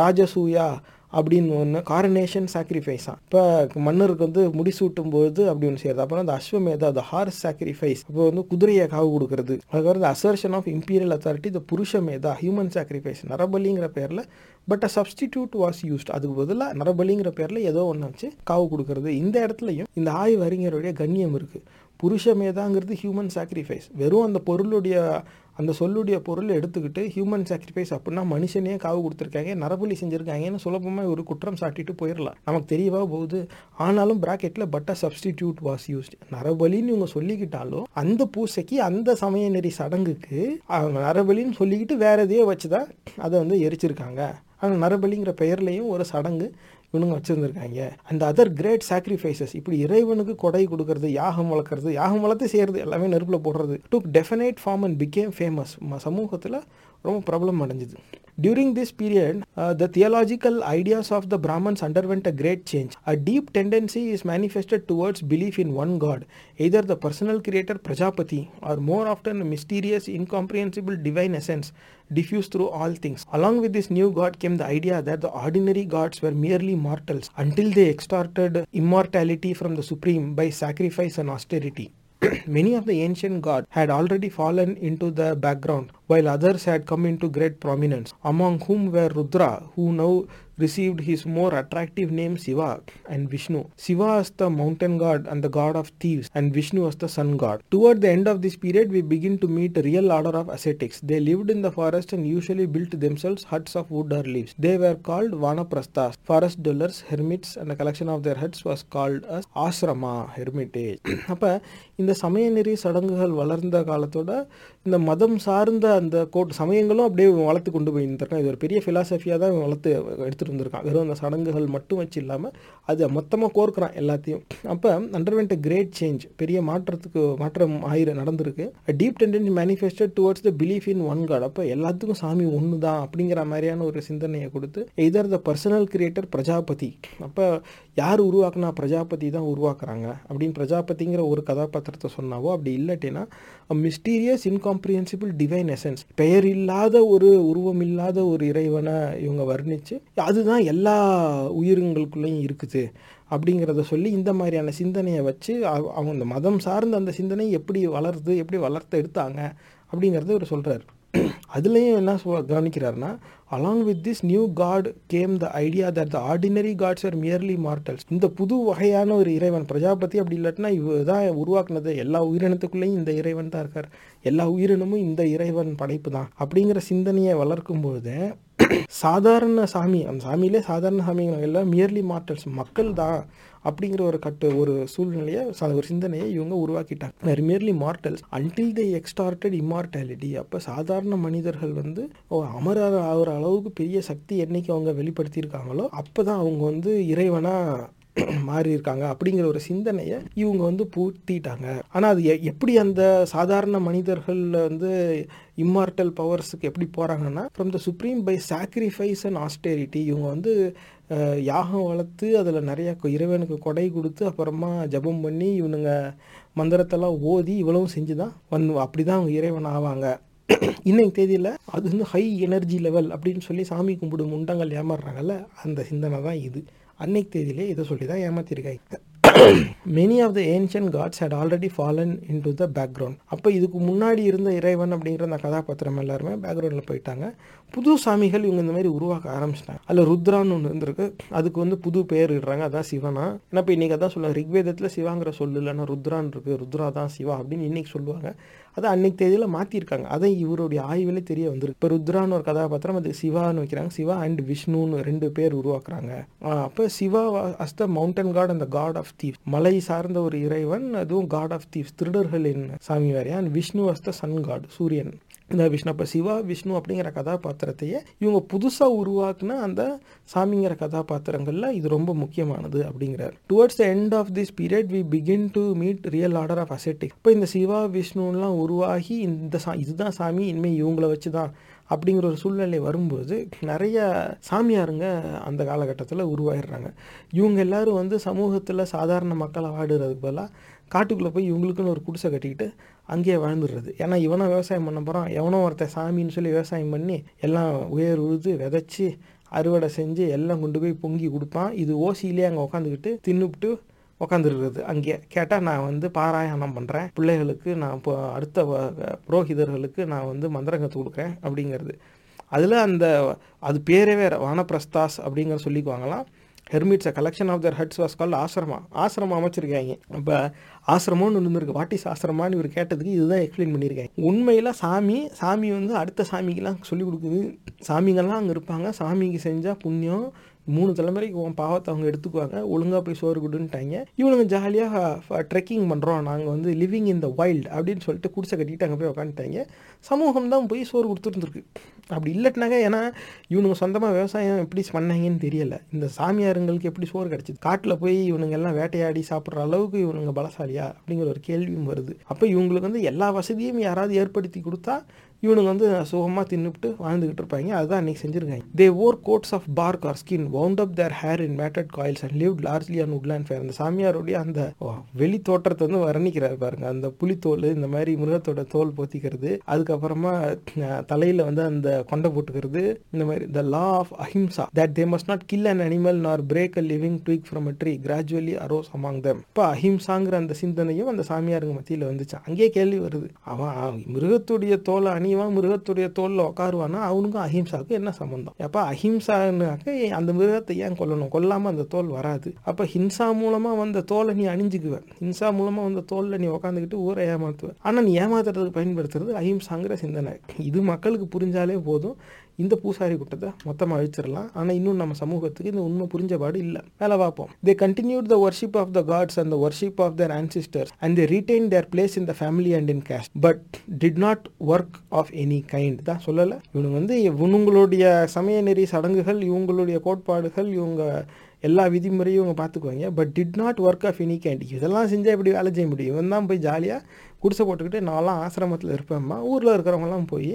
ராஜசூயா அப்படின்னு ஒன்று காரனேஷன் சாக்ரிஃபைஸா இப்போ மன்னருக்கு வந்து முடிசூட்டும் போது அப்படி ஒன்று செய்யறது. அப்புறம் அந்த அஸ்வமேதா த ஹார்ஸ் சாக்ரிஃபைஸ் அப்போ வந்து குதிரையை காவு கொடுக்கறது. அதுக்கப்புறம் இந்த அசர்ஷன் ஆஃப் இம்பீரியல் அத்தாரிட்டி இந்த புருஷமேதா ஹியூமன் சாக்ரிஃபைஸ் நரபலிங்கிற பேரில் but a substitute was used அதுக்கு பதிலாக நரபலிங்கிற பேரில் ஏதோ ஒன்று வச்சு காவு கொடுக்கறது. இந்த இடத்துலையும் இந்த ஆய்வு அறிஞருடைய கண்ணியம் இருக்குது புருஷமேதாங்கிறது ஹியூமன் சாக்ரிஃபைஸ் வெறும் அந்த பொருளுடைய அந்த சொல்லுடைய பொருளை எடுத்துக்கிட்டு ஹியூமன் சாக்ரிஃபைஸ் அப்படின்னா மனுஷனே காவு கொடுத்துருக்காங்க நரபலி செஞ்சுருக்காங்கன்னு சுலபமாக ஒரு குற்றம் சாட்டிட்டு போயிடலாம் நமக்கு தெரியவா போகுது? ஆனாலும் ப்ராக்கெட்டில் but a substitute was used நரபலின்னு இவங்க சொல்லிக்கிட்டாலும் அந்த பூசைக்கு அந்த சமய நெறி சடங்குக்கு நரபலின்னு சொல்லிக்கிட்டு வேற எதையோ வச்சு தான் அதை வந்து எரிச்சிருக்காங்க. ஆனால் நரபலிங்கிற பெயர்லையும் ஒரு சடங்கு இவனுங்க வச்சுருந்துருக்காங்க அந்த அதர் கிரேட் சாக்ரிஃபைசஸ் இப்படி இறைவனுக்கு கொடை கொடுக்கறது யாகம் வளர்க்குறது யாகம் வளர்த்து செய்கிறது எல்லாமே நெருப்பில் போடுறது took definite form and became famous சமூகத்தில் ரொம்ப problem அடைஞ்சுது during this period the theological ideas of the Brahmans underwent a great change a deep tendency is manifested towards belief in one god either the personal creator Prajapati or more often mysterious incomprehensible divine essence diffused through all things. Along with this new God came the idea that the ordinary gods were merely mortals until they extorted immortality from the Supreme by sacrifice and austerity. Many of the ancient gods had already fallen into the background, while others had come into great prominence, among whom were Rudra, who now received his more attractive name Shiva and Vishnu. Shiva as the mountain god and the god of thieves, and Vishnu as the sun god. Toward the end of this period, we begin to meet a real order of ascetics. They lived in the forest and usually built themselves huts of wood or leaves. They were called Vanaprasthas, forest dwellers, hermits, and a collection of their huts was called as asrama, hermitage. அப்ப இந்த சமய நெறி சடங்குகள் வளர்ந்த காலத்தோட இந்த மதம் சார்ந்த அந்த கோட் சமயங்களும் அப்படியே வளர்த்து கொண்டு போய் இருந்திருக்கான் இது ஒரு பெரிய ஃபிலாசபியாக தான் வளர்த்து எடுத்துகிட்டு வந்திருக்கான் வெறும் அந்த சடங்குகள் மட்டும் வச்சு இல்லாமல் அதை மொத்தமாக கோர்க்குறான் எல்லாத்தையும். அப்போ அண்டர்வென்ட் கிரேட் சேஞ்ச் பெரிய மாற்றத்துக்கு மாற்றம் ஆயிரம் நடந்திருக்கு. Deep tendency manifested towards the belief in one god அப்போ எல்லாத்துக்கும் சாமி ஒன்று தான் அப்படிங்கிற மாதிரியான ஒரு சிந்தனையை கொடுத்து either the personal creator Prajapati. அப்போ யார் உருவாக்குனா பிரஜாபதி தான் உருவாக்குறாங்க. அப்படின்னு பிரஜாபதிங்கிற ஒரு கதாபாத்திரத்தை சொன்னாவோ அப்படி இல்லாட்டினா மிஸ்டீரியஸ் இன்காம்ப்ரிஹென்சிபிள் டிவைன் எசன்ஸ் பெயர் இல்லாத ஒரு உருவம் இல்லாத ஒரு இறைவனை இவங்க வர்ணித்து அதுதான் எல்லா உயிரங்களுக்குள்ளேயும் இருக்குது அப்படிங்கிறத சொல்லி இந்த மாதிரியான சிந்தனையை வச்சு அவங்க இந்த மதம் சார்ந்த அந்த சிந்தனை எப்படி வளருது எப்படி வளர்த்து எடுத்தாங்க அப்படிங்கிறத இவர் சொல்கிறார் அதுலேயும் என்ன சொல் கவனிக்கிறாருன்னா along with this new god came the idea that the ordinary gods are merely mortals இந்த புது வகையான ஒரு இறைவன் பிரஜாபதி அப்படி இல்லாட்டினா இவ தான் உருவாக்குனது. எல்லா உயிரினத்துக்குள்ளேயும் இந்த இறைவன் தான் இருக்கார். எல்லா உயிரினமும் இந்த இறைவன் படைப்பு தான் அப்படிங்கிற சிந்தனையை வளர்க்கும்போது சாதாரண சாமி அந்த சாமியிலே சாதாரண சாமிகள் எல்லாம் மியர்லி மார்டல்ஸ் மக்கள் தான் அப்படிங்கிற ஒரு கட்டு ஒரு சூழ்நிலையை ஒரு சிந்தனையை இவங்க உருவாக்கிட்டாங்க. Merely mortals until the extorted immortality அப்போ சாதாரண மனிதர்கள் வந்து ஓ, அமரர் ஆகிற அளவுக்கு பெரிய சக்தி என்னைக்கு அவங்க வெளிப்படுத்தியிருக்காங்களோ அப்போ தான் அவங்க வந்து இறைவனாக மாறி இருக்காங்க அப்படிங்கிற ஒரு சிந்தனையை இவங்க வந்து பூர்த்திட்டாங்க ஆனால் அது எ- எப்படி அந்த சாதாரண மனிதர்கள் வந்து இம்மார்டல் பவர்ஸுக்கு எப்படி போகிறாங்கன்னா from the supreme by sacrifice and austerity இவங்க வந்து யாகம் வளர்த்து அதில் நிறையா கொ- இறைவனுக்கு கொடை கொடுத்து அப்புறமா ஜெபம் பண்ணி இவனுங்க மந்திரத்தெல்லாம் ஓதி இவ்வளவும் செஞ்சு தான் வந்து அப்படி தான் அவங்க இறைவன் ஆவாங்க. இன்னைக்கு தேதியில் அது வந்து ஹை எனர்ஜி லெவல் அப்படின்னு சொல்லி சாமி கும்பிடும் முண்டங்கள் ஏமாறுறாங்கல்ல அந்த சிந்தனை தான் இது. அன்னைக்கு தேதியிலே இதை சொல்லி தான் ஏமாத்திருக்காங்க many of the ancient gods had already fallen into the background அப்போ இதுக்கு முன்னாடி இருந்த இறைவன் அப்படிங்கிற அந்த கதாபாத்திரம் எல்லாருமே பேக்ரவுண்டில் போயிட்டாங்க. புது சாமிகள் இவங்க இந்த மாதிரி உருவாக்க ஆரம்பிச்சிட்டாங்க. அதில் ருத்ரான்னு ஒன்று இருந்திருக்கு. அதுக்கு வந்து புது பேர் இடுறாங்க. அதான் சிவனா. ஏன்னா இப்போ இன்றைக்கி அதான் சொல்லுவாங்க ரிக்வேதத்தில் சிவாங்கிற சொல்லு இல்லைன்னா ருத்ரான் இருக்குது ருத்ரா தான் சிவா அப்படின்னு இன்றைக்கி சொல்லுவாங்க. அதை அன்னைக்கு தேதியில் மாற்றிருக்காங்க அதை இவருடைய ஆய்விலே தெரிய வந்திருக்கு. இப்போ ருத்ரான்னு ஒரு கதாபாத்திரம் அது சிவான்னு வைக்கிறாங்க. சிவா அண்ட் விஷ்ணுன்னு ரெண்டு பேர் உருவாக்குறாங்க. அப்போ Shiva as the mountain god அந்த காட் ஆஃப் தீவ் மலை சார்ந்த ஒரு இறைவன் அதுவும் காட் ஆஃப் தீவ்ஸ் திருடர்களின் சாமி வேறையா? And Vishnu as the sun god சூரியன். இந்த விஷ்ணு அப்போ சிவா விஷ்ணு அப்படிங்கிற கதாபாத்திரத்தையே இவங்க புதுசாக உருவாக்குன அந்த சாமிங்கிற கதாபாத்திரங்களில் இது ரொம்ப முக்கியமானது அப்படிங்கிறார். Towards the end of this period we begin to meet real order of ascetic இப்போ இந்த சிவா விஷ்ணுலாம் உருவாகி இந்த சா இதுதான் சாமி இனிமேல் இவங்கள வச்சு தான் அப்படிங்கிற ஒரு சூழ்நிலை வரும்போது நிறைய சாமியாருங்க அந்த காலகட்டத்தில் உருவாகிடுறாங்க இவங்க எல்லாரும் வந்து சமூகத்தில் சாதாரண மக்களை வாடுறதுக்கு பதிலாக காட்டுக்குள்ளே போய் இவங்களுக்குன்னு ஒரு குடிசை கட்டிக்கிட்டு அங்கேயே வாழ்ந்துடுறது. ஏன்னா இவனை விவசாயம் பண்ண போகிறான் எவனோ ஒருத்தன் சாமின்னு சொல்லி விவசாயம் பண்ணி எல்லாம் உயர் உழுது விதைச்சி அறுவடை செஞ்சு எல்லாம் கொண்டு போய் பொங்கி கொடுப்பான். இது ஓசியிலே அங்கே உட்காந்துக்கிட்டு தின்னுபிட்டு உட்காந்துருக்குறது அங்கே கேட்டால் நான் வந்து பாராயணம் பண்ணுறேன் பிள்ளைகளுக்கு நான் இப்போ அடுத்த புரோகிதர்களுக்கு நான் வந்து மந்திரம் கற்றுக் கொடுக்குறேன் அப்படிங்கிறது. அதில் அந்த அது பேரே வேறு. வானப்பிரஸ்தாஸ் அப்படிங்கிற சொல்லிக்குவாங்களாம். Hermits a collection of their huts was call ashrama ஆசிரமம் அமைச்சிருக்காங்க. இப்போ ஆசிரமம்னு ஒன்று இருந்திருக்கு. வாட் இஸ் ஆசிரமான்னு இவர் கேட்டதுக்கு இதுதான் எக்ஸ்பிளைன் பண்ணியிருக்காங்க. உண்மையில் சாமி சாமி வந்து அடுத்த சாமிக்கெல்லாம் சொல்லிக் கொடுக்குது. சாமிங்கெல்லாம் அங்கே இருப்பாங்க. சாமிக்கு செஞ்சால் புண்ணியம் மூணு தலைமுறைக்கு உன் பாவத்தை அவங்க எடுத்துக்குவாங்க. ஒழுங்காக போய் சோறு கொடுன்ட்டாங்க. இவனுங்க ஜாலியாக ட்ரெக்கிங் பண்ணுறோம் நாங்கள் வந்து லிவிங் இன் த வைல்டு அப்படின்னு சொல்லிட்டு குடிசை கட்டிட்டு அங்கே போய் உட்காந்துட்டாங்க சமூகம் தான் போய் சோறு கொடுத்துருந்துருக்கு. அப்படி இல்லட்டினாங்க. ஏன்னா இவனுங்க சொந்தமாக விவசாயம் எப்படி பண்ணாங்கன்னு தெரியலை. இந்த சாமியாருங்களுக்கு எப்படி சோறு கிடச்சிது? காட்டில் போய் இவனுங்க எல்லாம் வேட்டையாடி சாப்பிட்ற அளவுக்கு இவனுங்க பலசாலியா? அப்படிங்கிற ஒரு கேள்வியும் வருது. அப்போ இவங்களுக்கு வந்து எல்லா வசதியும் யாராவது ஏற்படுத்தி கொடுத்தா இவனுங்க வந்து சுகமாக தின்னுபிட்டு வாழ்ந்துகிட்டு இருப்பாங்க அதுதான் அன்னைக்கு செஞ்சுருக்காங்க they wore coats of bark or skin wound up their hair in matted coils and live largely and woodland fare அந்த சாமியாருடைய அந்த வெளி தோற்றத்தை வந்து வர்ணிக்கிறார் பாருங்க. அந்த புலித்தோல் இந்த மாதிரி மிருகத்தோட தோல் போத்திக்கிறது அதுக்கப்புறமா தலையில் தலையில வந்து அந்த கொண்டை போட்டுக்கிறது இந்த மாதிரி the law of ahimsa that they must not kill an animal nor break a living twig from a tree gradually arose among them இப்போ அஹிம்சாங்கிற அந்த சிந்தனையும் அந்த சாமியாருங்க மத்தியில் வந்துச்சு. அங்கேயே கேள்வி வருது. அவன் அவன் மிருகத்துடைய தோலை அணி பணிவான் மிருகத்துடைய தோல்ல உட்காருவானா அவனுக்கும் அஹிம்சாவுக்கும் என்ன சம்மந்தம் அப்போ அஹிம்சான்னாக்க அந்த மிருகத்தை ஏன் கொல்லணும் கொல்லாமல் அந்த தோல் வராது அப்போ ஹிம்சா மூலமாக வந்த தோலை நீ அணிஞ்சுக்குவ ஹிம்சா மூலமாக வந்த தோலில் நீ உட்காந்துக்கிட்டு ஊரை ஏமாத்துவ ஆனால் நீ ஏமாத்துறதுக்கு பயன்படுத்துறது அஹிம்சாங்கிற சிந்தனை இது மக்களுக்கு புரிஞ்சாலே போதும் இந்த பூசாரி கூட்டத்தை மொத்தமாக அழிச்சிடலாம். ஆனால் இன்னும் நம்ம சமூகத்துக்கு இந்த உண்மை புரிஞ்சபாடு இல்லை. வேலை பார்ப்போம். They continued the worship of the gods and the worship of their ancestors and they retain their place in the family and in caste but did not work of any kind தான் சொல்லலை. இவனுங்க வந்து இவனுங்களுடைய சமய நெறி சடங்குகள் இவங்களுடைய கோட்பாடுகள் இவங்க எல்லா விதிமுறையும் இவங்க பார்த்துக்குவாங்க. But did not work of any kind இதெல்லாம் செஞ்சால் இப்படி வேலை செய்ய முடியும்? இவன் தான் போய் ஜாலியாக குடிசை போட்டுக்கிட்டு நான்லாம் ஆசிரமத்தில் இருப்பேம்மா. ஊரில் இருக்கிறவங்கலாம் போய்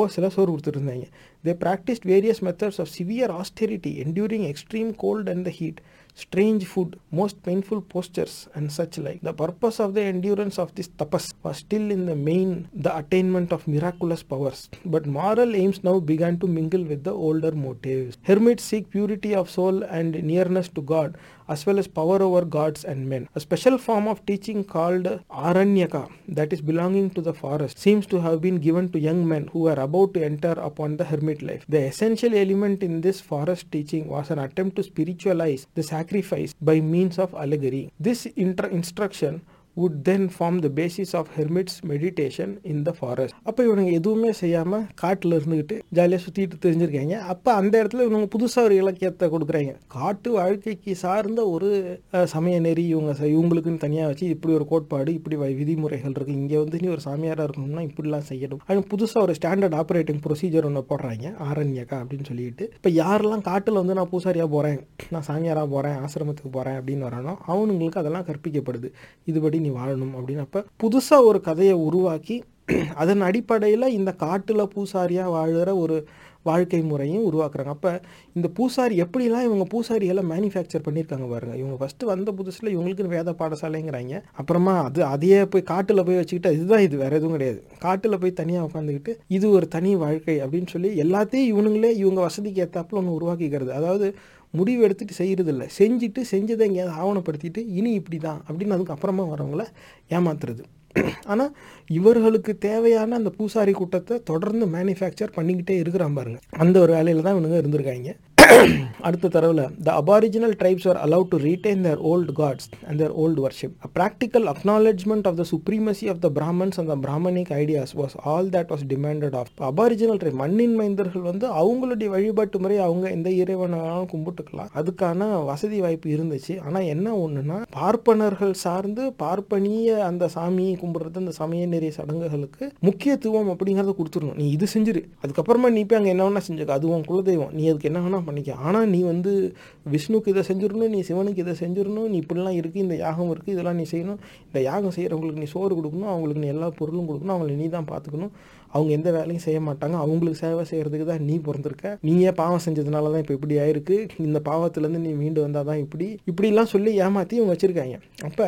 ஓ சில சோறு கொடுத்துருந்தாங்க they practised various methods of severe austerity enduring extreme cold and the heat strange food, most painful postures, and such like. The purpose of the endurance of this tapas was still in the main the attainment of miraculous powers, but moral aims now began to mingle with the older motives. Hermits seek purity of soul and nearness to God, as well as power over gods and men. A special form of teaching called Aranyaka, that is belonging to the forest, seems to have been given to young men who were about to enter upon the hermit life. The essential element in this forest teaching was an attempt to spiritualize the sacrifice by means of allegory. This inter- instruction would then form the basis of hermits meditation in the forest அப்போ இவனுங்க எதுவுமே செய்யாமல் காட்டில் இருந்துக்கிட்டு ஜாலியாக சுற்றிட்டு தெரிஞ்சிருக்காங்க. அப்போ அந்த இடத்துல இவங்க புதுசாக ஒரு இலக்கியத்தை கொடுக்குறாங்க. காட்டு வாழ்க்கைக்கு சார்ந்த ஒரு சமய நெறி இவங்க இவங்களுக்குன்னு தனியாக வச்சு இப்படி ஒரு கோட்பாடு இப்படி விதிமுறைகள் இருக்குது இங்கே வந்து நீ ஒரு சாமியாராக இருக்கணும்னா இப்படிலாம் செய்யணும். அது புதுசாக ஒரு ஸ்டாண்டர்ட் ஆப்ரேட்டிங் ப்ரொசீஜர் ஒன்று போடுறாங்க. ஆரண்யக்கா அப்படின்னு சொல்லிட்டு. இப்போ யாரெல்லாம் காட்டில் வந்து நான் பூசாரியாக போகிறேன் நான் சாமியாராக போகிறேன் ஆசிரமத்துக்கு போகிறேன் அப்படின்னு வரானோ அவனுங்களுக்கு அதெல்லாம் கற்பிக்கப்படுது. இதுபடி நீ வாழணும் அப்படின்னு அப்போ புதுசாக ஒரு கதையை உருவாக்கி அதன் அடிப்படையில் இந்த காட்டில் பூசாரியாக வாழ்கிற ஒரு வாழ்க்கை முறையும் உருவாக்குறாங்க. அப்போ இந்த பூசாரி எப்படிலாம் இவங்க பூசாரியெல்லாம் மேனுஃபேக்சர் பண்ணியிருக்காங்க பாருங்க. இவங்க ஃபஸ்ட்டு வந்த புதுசில் இவங்களுக்குன்னு வேத பாடசாலைங்கிறாங்க. அப்புறமா அது அதையே போய் காட்டில் போய் வச்சுக்கிட்டு இதுதான் இது வேறு எதுவும் கிடையாது. காட்டில் போய் தனியாக உட்காந்துக்கிட்டு இது ஒரு தனி வாழ்க்கை அப்படின்னு சொல்லி எல்லாத்தையும் இவனுங்களே இவங்க வசதிக்கு ஏற்றாப்புல ஒன்று உருவாக்கிக்கிறது. அதாவது முடிவு எடுத்துகிட்டு செய்கிறதில்ல செஞ்சுட்டு செஞ்சதை எங்கேயாவது ஆவணப்படுத்திட்டு இனி இப்படி தான் அப்படின்னு அதுக்கப்புறமா வரவங்கள ஏமாத்துறது. ஆனால் இவர்களுக்கு தேவையான அந்த பூசாரி கூட்டத்தை தொடர்ந்து மேனுஃபேக்சர் பண்ணிக்கிட்டே இருக்கிறான் பாருங்க. அந்த ஒரு வேலையில் தான் இவனுங்க இருந்திருக்காங்க. அடுத்த தரவில் the aboriginal tribes are allow to retain their old gods and their old worship a practical acknowledgement of the supremacy of the Brahmans and the brahmanic ideas was all that was demanded aboriginal tribe மண்ணின் மைந்தர்கள் வந்து அவங்களுடைய வழிபாட்டு முறை அவங்க எந்த இறைவனாலும் கும்பிட்டுக்கலாம். அதுக்கான வசதி வாய்ப்பு இருந்துச்சு. ஆனால் என்ன ஒன்றுனா பார்ப்பனர்கள் சார்ந்து பார்ப்பனிய அந்த சாமியை கும்பிட்றது அந்த சமய நெறிய சடங்குகளுக்கு முக்கியத்துவம் அப்படிங்கிறத கொடுத்துடணும். நீ இது செஞ்சிரு. அதுக்கப்புறமா நீ போய் அங்கே என்ன வேணா செஞ்சுக்க. அது உன் குலதெய்வம். நீ அதுக்கு என்ன வேணா பண்ணிக்க ஆனால் நீ வந்து விஷ்ணுக்கு இதை செஞ்சிடணும் நீ சிவனுக்கு இதை செஞ்சிடணும் நீ இப்படிலாம் இருக்குது இந்த யாகம் இருக்குது இதெல்லாம் நீ செய்யணும். இந்த யாகம் செய்கிறவங்களுக்கு நீ சோறு கொடுக்கணும் அவங்களுக்கு நீ எல்லா பொருளும் கொடுக்கணும் அவங்கள நீ தான் பார்த்துக்கணும் அவங்க எந்த வேலையும் செய்ய மாட்டாங்க. அவங்களுக்கு சேவை செய்கிறதுக்கு தான் நீ பிறந்திருக்க. நீயே பாவம் செஞ்சதுனால தான் இப்போ இப்படி ஆயிருக்கு. இந்த பாவத்துலேருந்து நீ மீண்டு வந்தால் தான் இப்படி. இப்படிலாம் சொல்லி ஏமாற்றி இவங்க வச்சுருக்காங்க. அப்போ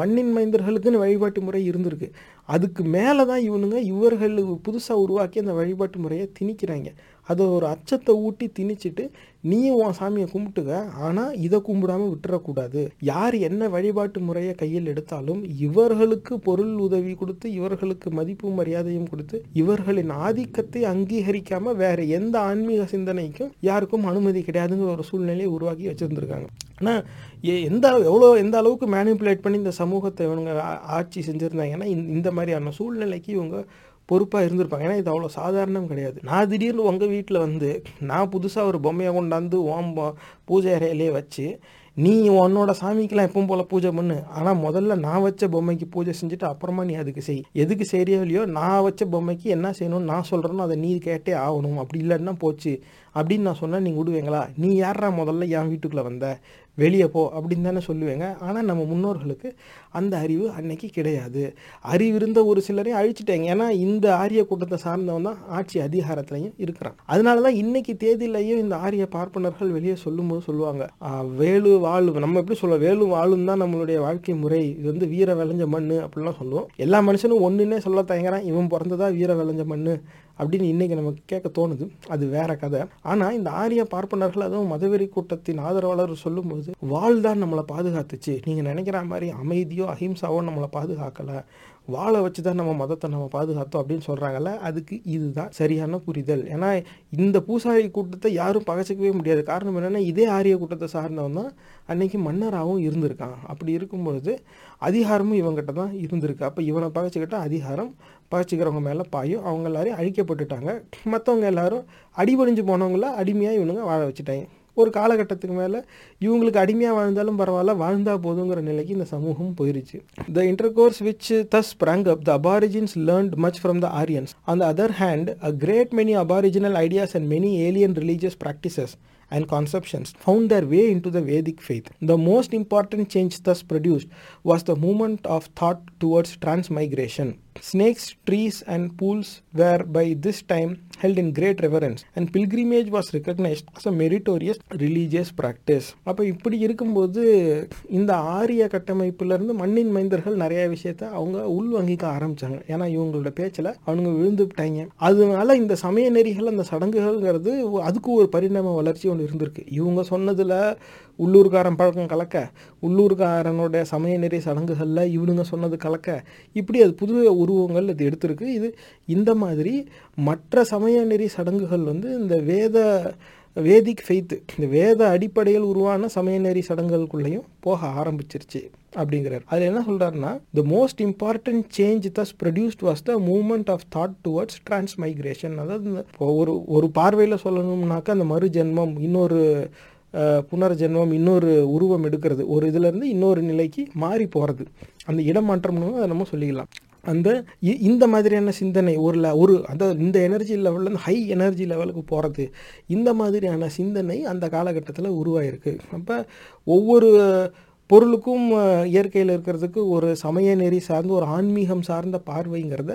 மண்ணின் மைந்தர்களுக்குன்னு வழிபாட்டு முறை இருந்திருக்கு. அதுக்கு மேலே தான் இவனுங்க இவர்கள் புதுசாக உருவாக்கி அந்த வழிபாட்டு முறையை திணிக்கிறாங்க. அதை ஒரு அச்சத்தை ஊட்டி திணிச்சிட்டு நீயும் உன் சாமியை கும்பிட்டுக்க. ஆனால் இதை கும்பிடாமல் விட்டுறக்கூடாது. யார் என்ன வழிபாட்டு முறையை கையில் எடுத்தாலும் இவர்களுக்கு பொருள் உதவி கொடுத்து இவர்களுக்கு மதிப்பு மரியாதையும் கொடுத்து இவர்களின் ஆதிக்கத்தை அங்கீகரிக்காம வேற எந்த ஆன்மீக சிந்தனைக்கும் யாருக்கும் அனுமதி கிடையாதுங்கிற ஒரு சூழ்நிலையை உருவாக்கி வச்சுருந்துருக்காங்க. ஆனால் எந்த எவ்வளோ எந்த அளவுக்கு மேனிப்புலேட் பண்ணி இந்த சமூகத்தை இவங்க ஆட்சி செஞ்சுருந்தாங்கன்னா இந்த- இந்த மாதிரியான சூழ்நிலைக்கு இவங்க பொறுப்பாக இருந்திருப்பாங்க. ஏன்னா இது அவ்வளோ சாதாரணம் கிடையாது. நான் திடீர்னு உங்கள் வீட்டில் வந்து நான் புதுசாக ஒரு பொம்மையை கொண்டாந்து ஓம் பூஜை அறையிலே வச்சு நீ உன்னோட சாமிக்கெல்லாம் எப்பவும் போல் பூஜை பண்ணு. ஆனால் முதல்ல நான் வச்ச பொம்மைக்கு பூஜை செஞ்சுட்டு அப்புறமா நீ அதுக்கு செய். எதுக்கு சரியா இல்லையோ நான் வச்ச பொம்மைக்கு என்ன செய்யணும்னு நான் சொல்கிறேனோ அதை நீ கேட்டே ஆகணும். அப்படி இல்லைன்னா போச்சு. அப்படின்னு நான் சொன்னால் நீங்கள் விடுவீங்களா? நீ யாரா முதல்ல என் வீட்டுக்குள்ளே வந்த? வெளியே போ அப்படின்னு தானே சொல்லுவேங்க. ஆனால் நம்ம முன்னோர்களுக்கு அந்த அறிவு அன்னைக்கு கிடையாது. அறிவு இருந்த ஒரு சிலரையும் அழிச்சிட்டாங்க. ஏன்னா இந்த ஆரிய கூட்டத்தை சார்ந்தவன் தான் ஆட்சி அதிகாரத்திலையும் இருக்கிறான். அதனால தான் இன்னைக்கு தேதியிலையும் இந்த ஆரிய பார்ப்பனர்கள் வெளியே சொல்லும்போது சொல்லுவாங்க. வேலு வாழும் நம்ம எப்படி சொல்ல வேலு வாழும் தான் நம்மளுடைய வாழ்க்கை முறை. இது வந்து வீர விளைஞ்ச மண்ணு அப்படிலாம் சொல்லுவோம். எல்லா மனுஷனும் ஒன்றுன்னே சொல்ல தயங்குறான். இவன் பிறந்ததா வீர விளைஞ்ச மண் அப்படின்னு இன்னைக்கு நமக்கு கேட்க தோணுது. அது வேற கதை. ஆனால் இந்த ஆரிய பார்ப்பனர்கள் அதுவும் மதவெறி கூட்டத்தின் ஆதரவாளர் சொல்லும்போது வாழ் தான் நம்மளை பாதுகாத்துச்சு. நீங்கள் நினைக்கிற மாதிரி அமைதியோ அஹிம்சாவோ நம்மளை பாதுகாக்கலை. வாழை வச்சு தான் நம்ம மதத்தை நம்ம பாதுகாத்தோம் அப்படின்னு சொல்கிறாங்கல்ல அதுக்கு இதுதான் சரியான புரிதல். ஏன்னா இந்த பூசாரி கூட்டத்தை யாரும் பகச்சிக்கவே முடியாது. காரணம் என்னென்னா இதே ஆரிய கூட்டத்தை சார்ந்தவன் தான் அன்னைக்கு மன்னராகவும் இருந்திருக்கான். அப்படி இருக்கும்பொழுது அதிகாரமும் இவங்ககிட்ட தான் இருந்திருக்கு. அப்போ இவனை பகச்சிக்கிட்டால் அதிகாரம் பகச்சிக்கிறவங்க மேலே பாயும். அவங்க எல்லாரையும் அழிக்கப்பட்டுட்டாங்க. மற்றவங்க எல்லாரும் அடிபணிஞ்சு போனவங்கள அடிமையாக இவனுங்க வாழ வச்சுட்டாங்க. ஒரு காலகட்டத்துக்கு மேலே இவங்களுக்கு அடிமையாக வாழ்ந்தாலும் பரவாயில்ல வாழ்ந்தா போதுங்கிற நிலைக்கு இந்த சமூகம் போயிருச்சு the intercourse which thus sprang up the aborigines learned much from the aryans on the other hand a great many aboriginal ideas and many alien religious practices and conceptions found their way into the Vedic faith. The most important change thus produced was the movement of thought towards transmigration. Snakes, trees, and pools were by this time held in great reverence, and pilgrimage was recognized as a meritorious religious practice. அப்போ இப்படி இருக்கும்போது இந்த ஆரிய கட்டமைப்புலேருந்து மண்ணின் மைந்தர்கள் நிறைய விஷயத்த அவங்க உள்வாங்கிக்க ஆரம்பித்தாங்க ஏன்னா இவங்களோட பேச்சில் அவனுங்க விழுந்துவிட்டாங்க அதனால இந்த சமய நெறிகள் அந்த சடங்குகள்ங்கிறது அதுக்கு ஒரு பரிணாம வளர்ச்சி ஒன்று இருந்திருக்கு. இவங்க சொன்னதில் உள்ளூர்காரன் பழக்கம் கலக்க உள்ளூர்காரனோட சமய நெறி சடங்குகளில் இவனுங்க சொன்னது கலக்க இப்படி அது புது உருவங்கள் அது எடுத்திருக்கு. இது இந்த மாதிரி மற்ற சமய நெறி சடங்குகள் வந்து இந்த வேத வேதிக் ஃபெய்த்து இந்த வேத அடிப்படையில் உருவான சமயநெறி சடங்குகளுக்குள்ளேயும் போக ஆரம்பிச்சிருச்சு அப்படிங்கிறார். அதில் என்ன சொல்கிறாருன்னா the most important change thus produced was the movement of thought towards transmigration அதாவது இந்த ஒரு ஒரு பார்வையில் சொல்லணும்னாக்கா அந்த மறு ஜென்மம் இன்னொரு புனர்ஜென்மம் இன்னொரு உருவம் எடுக்கிறது. ஒரு இதுலேருந்து இன்னொரு நிலைக்கு மாறி போகிறது அந்த இடமாற்றம்னு அதை நம்ம சொல்லிக்கலாம். அந்த இ- இந்த மாதிரியான சிந்தனை ஒரு ல- ஒரு அதாவது இந்த எனர்ஜி லெவலில் ஹை எனர்ஜி லெவலுக்கு போகிறது இந்த மாதிரியான சிந்தனை அந்த காலகட்டத்தில் உருவாயிருக்கு. அப்போ ஒவ்வொரு பொருளுக்கும் இயற்கையில் இருக்கிறதுக்கு ஒரு சமய நெறி சார்ந்த ஒரு ஆன்மீகம் சார்ந்த பார்வைங்கிறத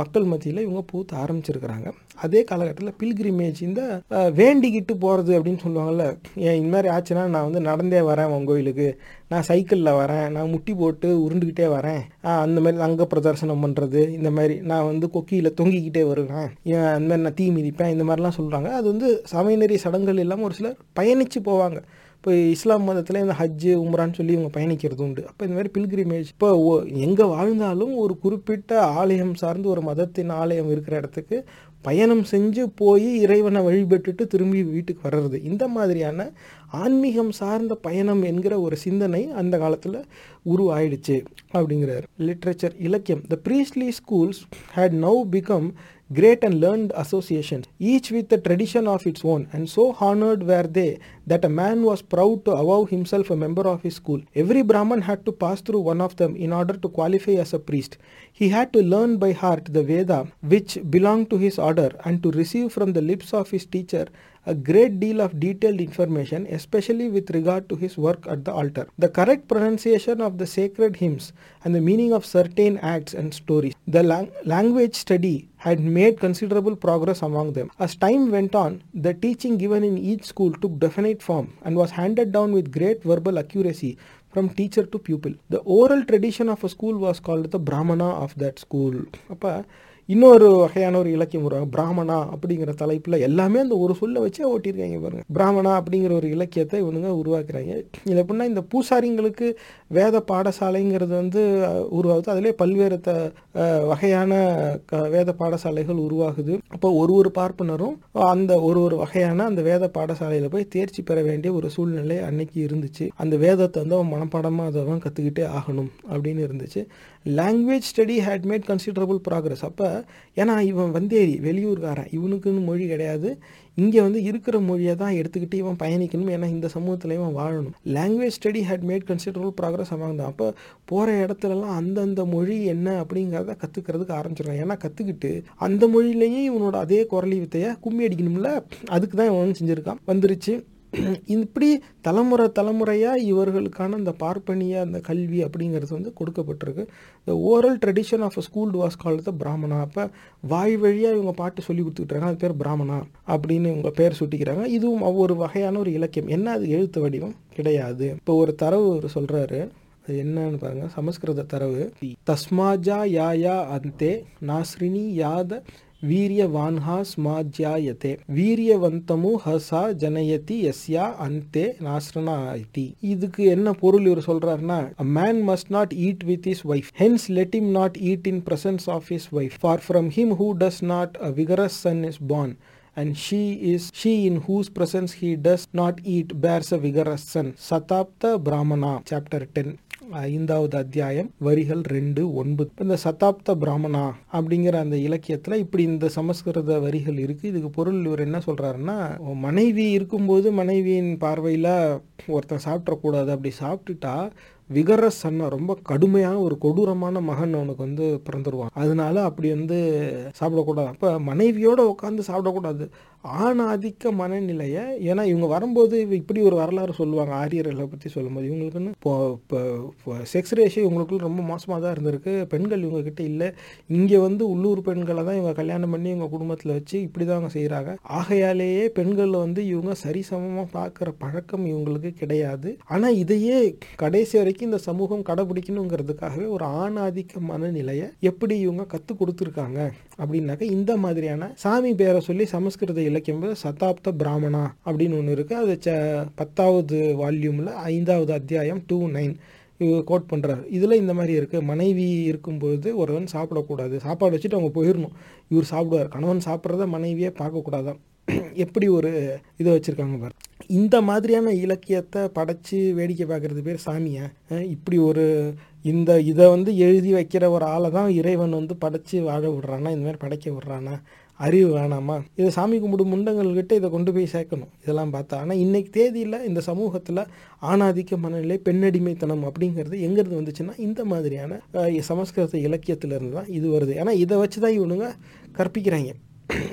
மக்கள் மத்தியில் இவங்க பூத்த ஆரம்பிச்சிருக்கிறாங்க. அதே காலகட்டத்தில் பில்கிரிமேஜ் இந்த வேண்டிக்கிட்டு போகிறது அப்படின்னு சொல்லுவாங்கள்ல ஏன் இந்த மாதிரி ஆச்சுன்னா நான் வந்து நடந்தே வரேன் உன் கோயிலுக்கு. நான் சைக்கிளில் வரேன். நான் முட்டி போட்டு உருண்டுக்கிட்டே வரேன். அந்த மாதிரி அங்க பிரதர்சனம் பண்ணுறது இந்த மாதிரி நான் வந்து கொக்கியில் தொங்கிக்கிட்டே வருவேன். அந்த மாதிரி நான் தீ மிதிப்பேன் இந்த மாதிரிலாம் சொல்கிறாங்க அது வந்து சமயநெறி சடங்குகள் இல்லாமல் ஒரு சிலர் பயணித்து போவாங்க. இப்போ இஸ்லாம் மதத்தில் இந்த ஹஜ்ஜு உம்ரான்னு சொல்லி இவங்க பயணிக்கிறது உண்டு. அப்போ இந்த மாதிரி பில்கிரிமேஜ் இப்போ எங்கே வாழ்ந்தாலும் ஒரு குறிப்பிட்ட ஆலயம் சார்ந்து ஒரு மதத்தின் ஆலயம் இருக்கிற இடத்துக்கு பயணம் செஞ்சு போய் இறைவனை வழிபட்டுட்டு திரும்பி வீட்டுக்கு வர்றது. இந்த மாதிரியான ஆன்மீகம் சார்ந்த பயணம் என்கிற ஒரு சிந்தனை அந்த காலத்தில் உருவாயிடுச்சு அப்படிங்கிறார். லிட்ரேச்சர் இலக்கியம். The priestly schools had now become great and learned associations, each with a tradition of its own, and so honored were they that a man was proud to avow himself a member of his school. Every Brahman had to pass through one of them in order to qualify as a priest. He had to learn by heart the Veda, which belonged to his order, and to receive from the lips of his teacher a great deal of detailed information, especially with regard to his work at the altar. The correct pronunciation of the sacred hymns and the meaning of certain acts and stories. The lang- language study had made considerable progress among them. As time went on, the teaching given in each school took definite form and was handed down with great verbal accuracy from teacher to pupil. The oral tradition of a school was called the Brahmana of that school. இன்னொரு வகையான ஒரு இலக்கியம் முறை பிராமணா அப்படிங்கிற தலைப்பில் எல்லாமே அந்த ஒரு சொல்ல வச்சே ஓட்டியிருக்காங்க பாருங்க. பிராமணா அப்படிங்கிற ஒரு இலக்கியத்தை இவனுங்க உருவாக்குறாங்க. இது எப்படின்னா இந்த பூசாரிங்களுக்கு வேத பாடசாலைங்கிறது வந்து உருவாகுது. அதிலே பல்வேறு த வகையான க- வேத பாடசாலைகள் உருவாகுது. அப்போ ஒரு ஒரு பார்ப்பனரும் அந்த ஒரு ஒரு வகையான அந்த வேத பாடசாலையில் போய் தேர்ச்சி பெற வேண்டிய ஒரு சூழ்நிலை அன்னைக்கு இருந்துச்சு. அந்த வேதத்தை வந்து அவன் மனப்பாடமாக அதை அவன் கற்றுக்கிட்டே ஆகணும் அப்படின்னு இருந்துச்சு. Language study had made considerable progress அப்போ ஏன்னா இவன் வந்தேரி வெளியூர்காரன். இவனுக்குன்னு மொழி கிடையாது. இங்கே வந்து இருக்கிற மொழியை தான் எடுத்துக்கிட்டு இவன் பயணிக்கணும். ஏன்னா இந்த சமூகத்தில் இவன் வாழணும். Language study had made considerable progress அவங்க அப்போ போகிற இடத்துலலாம் அந்தந்த மொழி என்ன அப்படிங்கிறத கற்றுக்கிறதுக்கு ஆரம்பிச்சிடுறான் ஏன்னா கற்றுக்கிட்டு அந்த மொழியிலேயே இவனோட அதே குரலி வித்தையை கும்மி அடிக்கணும்ல? அதுக்கு தான் இவன் செஞ்சுருக்கான். வந்துருச்சு. இப்படி தலைமுறை தலைமுறையாக இவர்களுக்கான அந்த பார்ப்பனிய அந்த கல்வி அப்படிங்கிறது வந்து கொடுக்கப்பட்டிருக்கு. இந்த oral tradition of a school was call the Brahmana அப்போ வாய் வழியாக இவங்க பாட்டு சொல்லி கொடுத்துக்கிட்டாங்க அது பேர் பிராமணா அப்படின்னு இவங்க பேர் சுட்டிக்கிறாங்க. இதுவும் ஒரு வகையான ஒரு இலக்கியம். என்ன அது? எழுத்து வடிவம் கிடையாது. இப்போ ஒரு தரவு அவர் சொல்கிறாரு அது என்னன்னு பாருங்க. சமஸ்கிருத தரவு. தஸ்மாஜா யாயா அந்தே நாஸ்ரினி யாத வீரியவான்ஹா ஸ்மாஜ்யாயத்தே வீரியவந்தமு ஹசா ஜனயதி எஸ்யா அந்தே நாஸ்ரனா ஐதி இதுக்கு என்ன பொருள் இவர் சொல்றாருன்னா man must not eat with his wife hence let him not eat in presence of his wife for from him who does not a vigorous son is born and she is she in whose presence he does not eat bears a vigorous son Shatapatha brahmana chapter ten ஐந்தாவது அத்தியாயம் வரிகள் ரெண்டு ஒன்பது. இந்த சதாப்த பிராமணா அப்படிங்கிற அந்த இலக்கியத்துல இப்படி இந்த சமஸ்கிருத வரிகள் இருக்கு. இதுக்கு பொருள் இவர் என்ன சொல்றாருன்னா மனைவி இருக்கும்போது மனைவியின் பார்வையில ஒருத்தன் சாப்பிடக்கூடாது. அப்படி சாப்பிட்டுட்டா விகரஸ் சன்னா ரொம்ப கடுமையான ஒரு கொடூரமான மகன் அவனுக்கு வந்து பிறந்துருவான். அதனால அப்படி வந்து சாப்பிடக்கூடாது. அப்போ மனைவியோட உட்காந்து சாப்பிடக்கூடாது. ஆணாதிக்க மனநிலையை ஏன்னா இவங்க வரும்போது இப்படி ஒரு வரலாறு சொல்லுவாங்க ஆரியர்களை பற்றி சொல்லும்போது. இவங்களுக்குன்னு இப்போ இப்போ செக்ஸ் ரேஷியோ இவங்களுக்குள்ள ரொம்ப மோசமாக தான் இருந்திருக்கு. பெண்கள் இவங்க கிட்ட இல்லை. இங்கே வந்து உள்ளூர் பெண்களை தான் இவங்க கல்யாணம் பண்ணி இவங்க குடும்பத்தில் வச்சு இப்படி தான் அவங்க செய்கிறாங்க ஆகையாலேயே பெண்களில் வந்து இவங்க சரிசமமாக பார்க்குற பழக்கம் இவங்களுக்கு கிடையாது. ஆனால் இதையே கடைசி வரைக்கும் இந்த சமூகம் கடைபிடிக்கணுங்கிறதுக்காகவே ஒரு ஆணாதிக்க மனநிலையை எப்படி இவங்க கற்றுக் கொடுத்துருக்காங்க அப்படின்னாக்க இந்த மாதிரியான சாமி பேரை சொல்லி சமஸ்கிருத இலக்கியம் சதாப்த பிராமணா அப்படின்னு ஒன்று இருக்குது அது ச பத்தாவது வால்யூமில் ஐந்தாவது அத்தியாயம் டூ நைன் இவர் கோட் பண்ணுறாரு இதில் இந்த மாதிரி இருக்குது மனைவி இருக்கும்போது ஒருவன் சாப்பிடக்கூடாது. சாப்பாடு வச்சுட்டு அவங்க போயிடணும் இவர் சாப்பிடுவார். கணவன் சாப்பிட்றத மனைவியே பார்க்கக்கூடாதான் எப்படி ஒரு இதை வச்சுருக்காங்க பாரு. இந்த மாதிரியான இலக்கியத்தை படைச்சி வேடிக்கை பார்க்குறது பேர் சாமியா? இப்படி ஒரு இந்த இதை வந்து எழுதி வைக்கிற ஒரு ஆளை தான் இறைவன் வந்து படைச்சி வாழ விடுறானா? இந்த மாதிரி படைக்க விடுறானா? அறிவு வேணாமா? இதை சாமி கும்பிடும் முண்டங்கள்கிட்ட இதை கொண்டு போய் சேர்க்கணும். இதெல்லாம் பார்த்தா ஆனால் இன்னைக்கு தேதியில் இந்த சமூகத்தில் ஆணாதிக்க மனநிலை பெண்ணடிமைத்தனம் அப்படிங்கிறது எங்கேருந்து வந்துச்சுன்னா இந்த மாதிரியான சமஸ்கிருத இலக்கியத்திலிருந்து தான் இது வருது. ஏன்னா இதை வச்சு தான் இவனுங்க கற்பிக்கிறாங்க.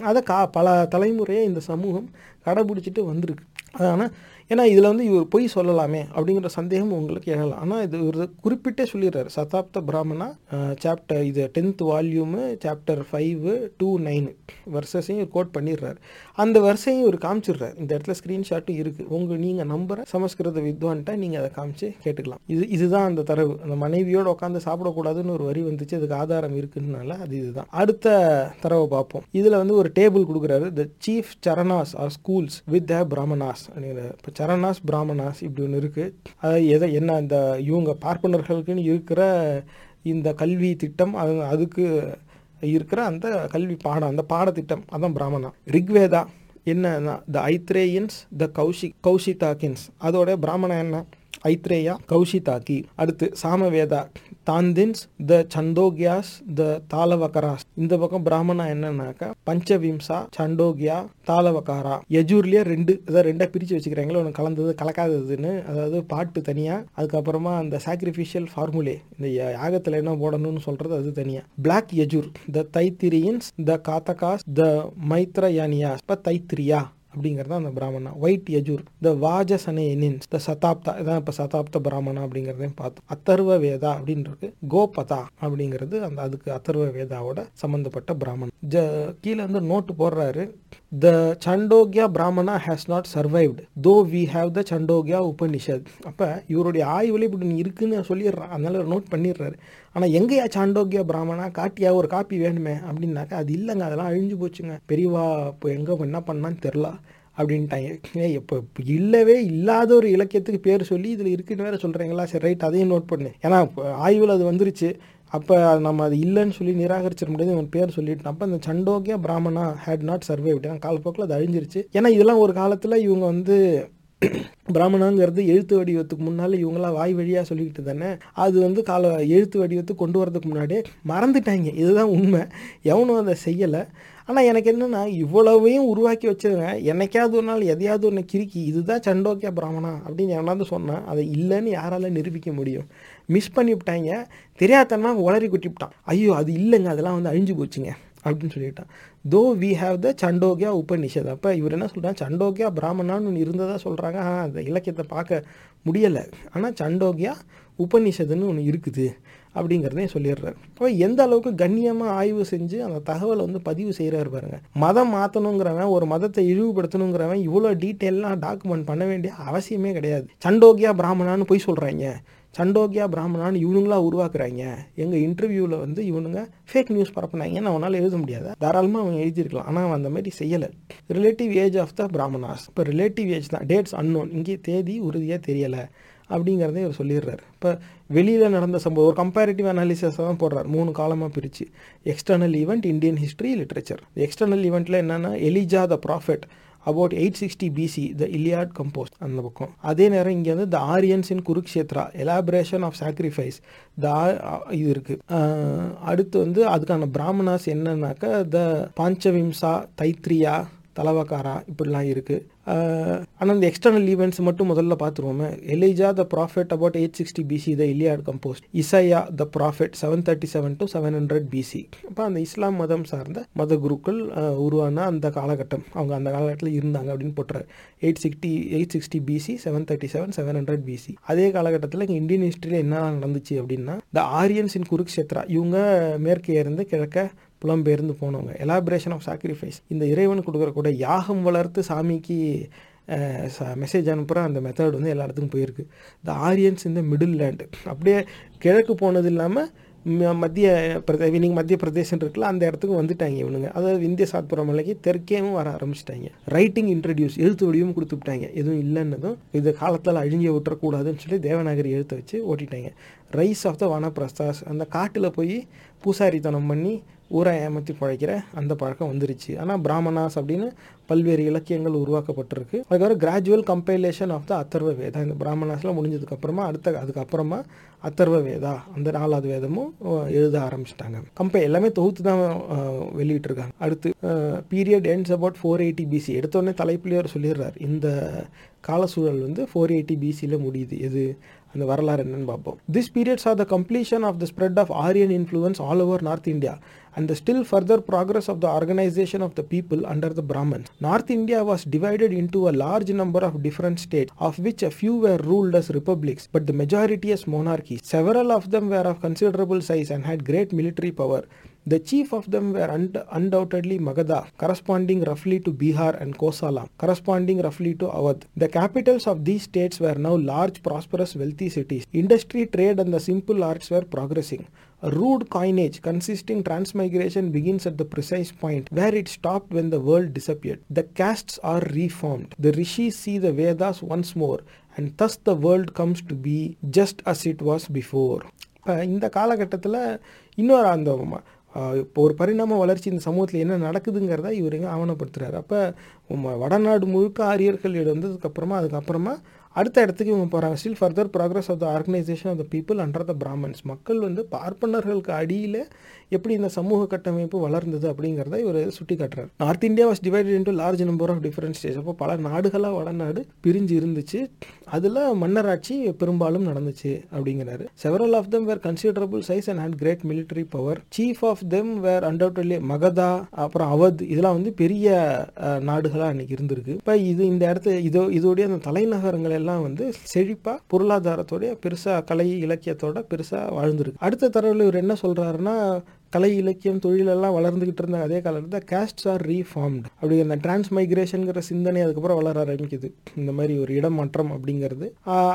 அதை கா பல தலைமுறையாக இந்த சமூகம் கடைபிடிச்சிட்டு வந்திருக்கு. ஆனால் ஏன்னா இதில் வந்து இவர் பொய் சொல்லலாமே அப்படிங்கிற சந்தேகம் உங்களுக்கு எழலாம். ஆனால் இது ஒரு குறிப்பிட்டே சொல்லிடுறாரு. சதாப்த பிராமணா சாப்டர் இது tenth volume chapter five two nine வருஷஸையும் quote பண்ணிடுறாரு. அந்த வருஷையும் இவர் காமிச்சிடுறாரு. இந்த இடத்துல ஸ்க்ரீன்ஷாட்டும் இருக்குது உங்கள் நீங்கள் நம்புகிற சமஸ்கிருத வித்வான்ட்ட நீங்கள் அதை காமிச்சு கேட்டுக்கலாம். இது இதுதான் அந்த தரவு. அந்த மனைவியோடு உட்காந்து சாப்பிடக்கூடாதுன்னு ஒரு வரி வந்துச்சு. அதுக்கு ஆதாரம் இருக்குதுனால அது இதுதான். அடுத்த தரவை பார்ப்போம். இதில் வந்து ஒரு டேபிள் கொடுக்குறாரு. The chief charanas or schools with the Brahmanas அப்படிங்கிற சரணாஸ் பிராமணாஸ் இப்படி ஒன்று இருக்குது அது எதை என்ன இந்த இவங்க பார்ப்பனர்களுக்குன்னு இருக்கிற இந்த கல்வி திட்டம் அது அதுக்கு இருக்கிற அந்த கல்வி பாடம் அந்த பாடத்திட்டம் அதான் பிராமணா. ரிக்வேதா என்னன்னா த ஐத்ரேயன்ஸ் த கௌஷி கௌஷிதாக்கின்ஸ். அதோட பிராமணா என்ன? ஐத்ரேயா கௌஷிதாக்கி. அடுத்து சாமவேதா தாந்தின்ஸ் த சந்தோகியாஸ் த தாளவகராஸ். இந்த பக்கம் பிராமணா என்னன்னாக்கா பஞ்சவிம்சா சண்டோகியா தாளவகாரா. யஜூர்லயே ரெண்டு இதை ரெண்டா பிரிச்சு வச்சுக்கிறாங்களே ஒன்று கலந்தது கலக்காததுன்னு. அதாவது பாட்டு தனியா அதுக்கப்புறமா அந்த சாக்ரிஃபிஷியல் ஃபார்முலே இந்த யாகத்தில் என்ன போடணும்னு சொல்றது அது தனியா. Black Yajur the Taittiriyas the Kathakas the Maitrayaniyas. இப்போ தைத்திரியா. அப்படிங்கிறது அந்த பிராமணா. ஒயிட் யஜூர் த வாஜசனே நின்ஸ் த சதாப்தா இதான் இப்போ சதாப்த பிராமணா அப்படிங்கிறதையும் பார்த்தோம். அத்தர்வ வேதா அப்படின்றது கோபதா அப்படிங்கிறது அந்த அதுக்கு அத்தர்வ வேதாவோட சம்மந்தப்பட்ட பிராமணன். ஜ கீழே வந்து நோட்டு போடுறாரு. The Chandogya Brahmana has not survived though we have the Chandogya Upanishad அப்போ இவருடைய ஆய்வில் இப்படி இருக்குன்னு சொல்லிடுறான் அதனால நோட் பண்ணிடுறாரு. ஆனால் எங்கேயா சாண்டோக்கிய பிராமணா காட்டியா ஒரு காப்பி வேணுமே அப்படின்னாக்கா அது இல்லைங்க அதெல்லாம் அழிஞ்சு போச்சுங்க. பெரியவா இப்போ எங்கே என்ன பண்ணான்னு தெரில அப்படின்ட்டாங்க. ஏன் இப்போ இல்லவே இல்லாத ஒரு இலக்கியத்துக்கு பேர் சொல்லி இதில் இருக்குன்னு வேற சொல்கிறீங்களா சரி ரைட் அதையும் நோட் பண்ணு. ஏன்னா ஆய்வில் அது வந்துருச்சு. அப்போ நம்ம அது இல்லைன்னு சொல்லி நிராகரிச்சிட முடியாது. இவன் பேர் சொல்லிட்டு அப்போ அந்த சண்டோக்கியா பிராமணா ஹேட் நாட் சர்வைவ்டு ஏன்னா காலப்போக்கில் அது அழிஞ்சிருச்சு. ஏன்னா இதெல்லாம் ஒரு காலத்தில் இவங்க வந்து பிராமணங்கிறது எழுத்து வடிவத்துக்கு முன்னால் இவங்களாம் வாய் வழியாக சொல்லிக்கிட்டு தானே அது வந்து கால எழுத்து வடிவத்துக்கு கொண்டு வரதுக்கு முன்னாடியே மறந்துட்டாங்க. இதுதான் உண்மை. எவனும் அதை செய்யலை. ஆனால் எனக்கு என்னென்னா இவ்வளவையும் உருவாக்கி வச்சிருவேன் என்னைக்காவது ஒரு நாள் எதையாவது ஒன்று கிறுக்கி இதுதான் சண்டோக்கிய பிராமணா அப்படின்னு எவனாவது சொன்னால் அதை இல்லைன்னு யாரால நிரூபிக்க முடியும். மிஸ் பண்ணிவிட்டாங்க தெரியாதனமாக உளறி குட்டிவிட்டான் ஐயோ அது இல்லைங்க அதெல்லாம் வந்து அழிஞ்சு போச்சுங்க அப்படின்னு சொல்லிட்டான். Though we have the Chandogya Upanishad அப்போ இவர் என்ன சொல்கிறான் சண்டோக்கியா பிராமணான்னு ஒன்று இருந்ததாக சொல்கிறாங்க ஆனால் அந்த இலக்கியத்தை பார்க்க முடியலை. ஆனால் சண்டோக்கியா உபநிஷத்துன்னு ஒன்று இருக்குது அப்படிங்கிறதையும் சொல்லிடுறாரு. அப்போ எந்த அளவுக்கு கண்ணியமாக ஆய்வு செஞ்சு அந்த தகவலை வந்து பதிவு செய்கிறாரு பாருங்க. மதம் மாற்றணுங்கிறவன் ஒரு மதத்தை இழிவுபடுத்தணுங்கிறவன் இவ்வளோ டீட்டெயிலாக டாக்குமெண்ட் பண்ண வேண்டிய அவசியமே கிடையாது. சண்டோக்கியா பிராமணான்னு போய் சொல்கிறாங்க சண்டோக்கியா பிராமணான்னு இவனுங்களா உருவாக்குறாங்க. எங்கள் இன்டர்வியூவில் வந்து இவனுங்க ஃபேக் நியூஸ் பரப்புனாங்கன்னு அவனால் எழுத முடியாது. தாராளமாக அவன் எழுதியிருக்கலாம். ஆனால் அவன் அந்த மாதிரி செய்யலை. Relative age of the Brahmanas இப்போ ரிலேட்டிவ் ஏஜ் தான். டேட்ஸ் அன்னோன் இங்கே தேதி உறுதியாக தெரியலை. அப்படிங்கிறத இவர் சொல்லிடுறாரு. இப்போ வெளியில் நடந்த சம்பவம் ஒரு கம்பேரிட்டிவ் அனாலிசிஸை தான் போடுறார். மூணு காலமாக பிரித்து external event Indian history literature external ஈவெண்ட்டில் என்னென்னா Elijah the prophet about eight sixty BC the Iliad compose அந்த பக்கம். அதே நேரம் இங்கே வந்து the Aryans in Kurukshetra elaboration of sacrifice the இது இருக்குது அடுத்து வந்து அதுக்கான பிராமணாஸ் என்னன்னாக்கா த பாஞ்சவிம்சா தைத்ரியா தலவக்காரா இப்படிலாம் இருக்குது ஆனால் இந்த எக்ஸ்டர்னல் ஈவெண்ட்ஸ் மட்டும் முதல்ல பார்த்துருவோமே Elijah the prophet about eight sixty BC the Iliad composed Isaiah the prophet seven thirty seven to seven hundred BC அப்போ அந்த இஸ்லாம் மதம் சார்ந்த மத குருக்கள் உருவான அந்த காலகட்டம். அவங்க அந்த காலகட்டத்தில் இருந்தாங்க அப்படின்னு போட்டுறாரு eight sixty eight sixty BC seven thirty seven seven hundred BC அதே காலகட்டத்தில் இங்கே இந்தியன் ஹிஸ்ட்ரியில் என்ன நடந்துச்சு அப்படின்னா த ஆரியன்ஸ் இன் குருக்ஷேத்ரா இவங்க மேற்கே இருந்து கிழக்க புலம்பெயர்ந்து போனவங்க. எலாபரேஷன் ஆஃப் சாக்ரிஃபைஸ் இந்த இறைவன் கொடுக்குற கூட யாகம் வளர்த்து சாமிக்கு மெசேஜ் அனுப்புகிற அந்த மெத்தட் வந்து எல்லா இடத்துக்கும் போயிருக்கு. த ஆரியன்ஸ் இந்த மிடில் லேண்டு அப்படியே கிழக்கு போனது இல்லாமல் மத்திய பிரதே இன்றைக்கி மத்திய பிரதேசம் இருக்குல்ல அந்த இடத்துக்கு வந்துட்டாங்க இவனுங்க. அதாவது இந்திய சாத்புற மலைக்கு தெற்கேவும் வர ஆரம்பிச்சிட்டாங்க. ரைட்டிங் இன்ட்ரடியூஸ் எழுத்து வடிவும் கொடுத்துட்டாங்க எதுவும் இல்லைன்னதும் இது காலத்தில் அழிஞ்ச விட்டுறக்கூடாதுன்னு சொல்லி தேவநாகரி எழுத்தை வச்சு ஓட்டிட்டாங்க. ரைஸ் ஆஃப் த வனப்பிரஸ்தாஸ் அந்த காட்டில் போய் பூசாரித்தனம் பண்ணி ஊரை ஏமாற்றி பழைக்கிற அந்த பழக்கம் வந்துருச்சு. ஆனால் பிராமணாஸ் அப்படின்னு பல்வேறு இலக்கியங்கள் உருவாக்கப்பட்டிருக்கு. அதுக்கப்புறம் gradual compilation of the Atharva Veda இந்த பிராமணாஸ்லாம் முடிஞ்சதுக்கப்புறமா அடுத்த அதுக்கப்புறமா அத்தர்வ வேதா அந்த நாலாவது வேதமும் எழுத ஆரம்பிச்சிட்டாங்க. கம்பை எல்லாமே தொகுத்து தான் வெளியிட்டிருக்காங்க. அடுத்து period ends about four eighty BC எடுத்தோடனே தலைப்புலேயே அவர் சொல்லிடுறார். இந்த காலசூழல் வந்து ஃபோர் எயிட்டி பிசியில் முடியுது. எது? அந்த வரலாறு என்னன்னு பார்ப்போம். This periods are the completion of the spread of Aryan influence all over North India and the still further progress of the organization of the people under the Brahmins. North India was divided into a large number of different states, of which a few were ruled as republics, but the majority as monarchies. Several of them were of considerable size and had great military power. The chief of them were und- undoubtedly Magadha, corresponding roughly to Bihar and Kosala, corresponding roughly to Awadh. The capitals of these states were now large, prosperous, wealthy cities. Industry, trade, and the simple arts were progressing. A rude coinage consisting transmigration begins at the precise point where it stopped when the world disappeared. The castes are reformed. The rishis see the Vedas once more, and thus the world comes to be just as it was before. இப்போ இந்த காலகட்டத்தில் இன்னொரு அந்த இப்போ ஒரு பரிணாம வளர்ச்சி இந்த சமூகத்தில் என்ன நடக்குதுங்கிறத இவருங்க ஆவணப்படுத்துறாரு. அப்போ வடநாடு முழுக்க ஆரியர்கள் வந்ததுக்கப்புறமா அதுக்கப்புறமா அடுத்த இடத்துக்கு இவங்க போகிறாங்க still further progress of the organisation of the people under the Brahmans மக்கள் வந்து பார்ப்பனர்களுக்கு அடியில் எப்படி இந்த சமூக கட்டமைப்பு வளர்ந்தது அப்படிங்கிறத இவர் சுட்டி காட்டுறாரு North India was divided into large number of different stage அப்போ பல நாடுகளாக வடநாடு பிரிஞ்சு இருந்துச்சு. அதில் மன்னராட்சி பெரும்பாலும் நடந்துச்சு அப்படிங்கிறாரு. Several of them were considerable size and had great military power chief of them were undoubtedly Magadha அப்புறம் அவத் இதெல்லாம் வந்து பெரிய நாடுகளாக அன்னைக்கு இருந்திருக்கு. இப்போ இது இந்த இடத்து இதோ இதோடைய அந்த தலைநகரங்கள் எல்லாம் வந்து செழிப்பாக பொருளாதாரத்தோடைய பெருசாக கலை இலக்கியத்தோட பெருசாக வாழ்ந்துருக்கு. அடுத்த தரவில் இவர் என்ன சொல்கிறாருன்னா கலை இலக்கியம் தொழிலெல்லாம் வளர்ந்துக்கிட்டு இருந்த அதே காலத்தில் கேஸ்ட்ஸ் ஆர் ரீஃபார்ம்டு அப்படி அந்த டிரான்ஸ் மைக்ரேஷனுங்கிற சிந்தனை அதுக்கப்புறம் வளர ஆரம்பிக்குது. இந்த மாதிரி ஒரு இடமாற்றம் அப்படிங்கிறது.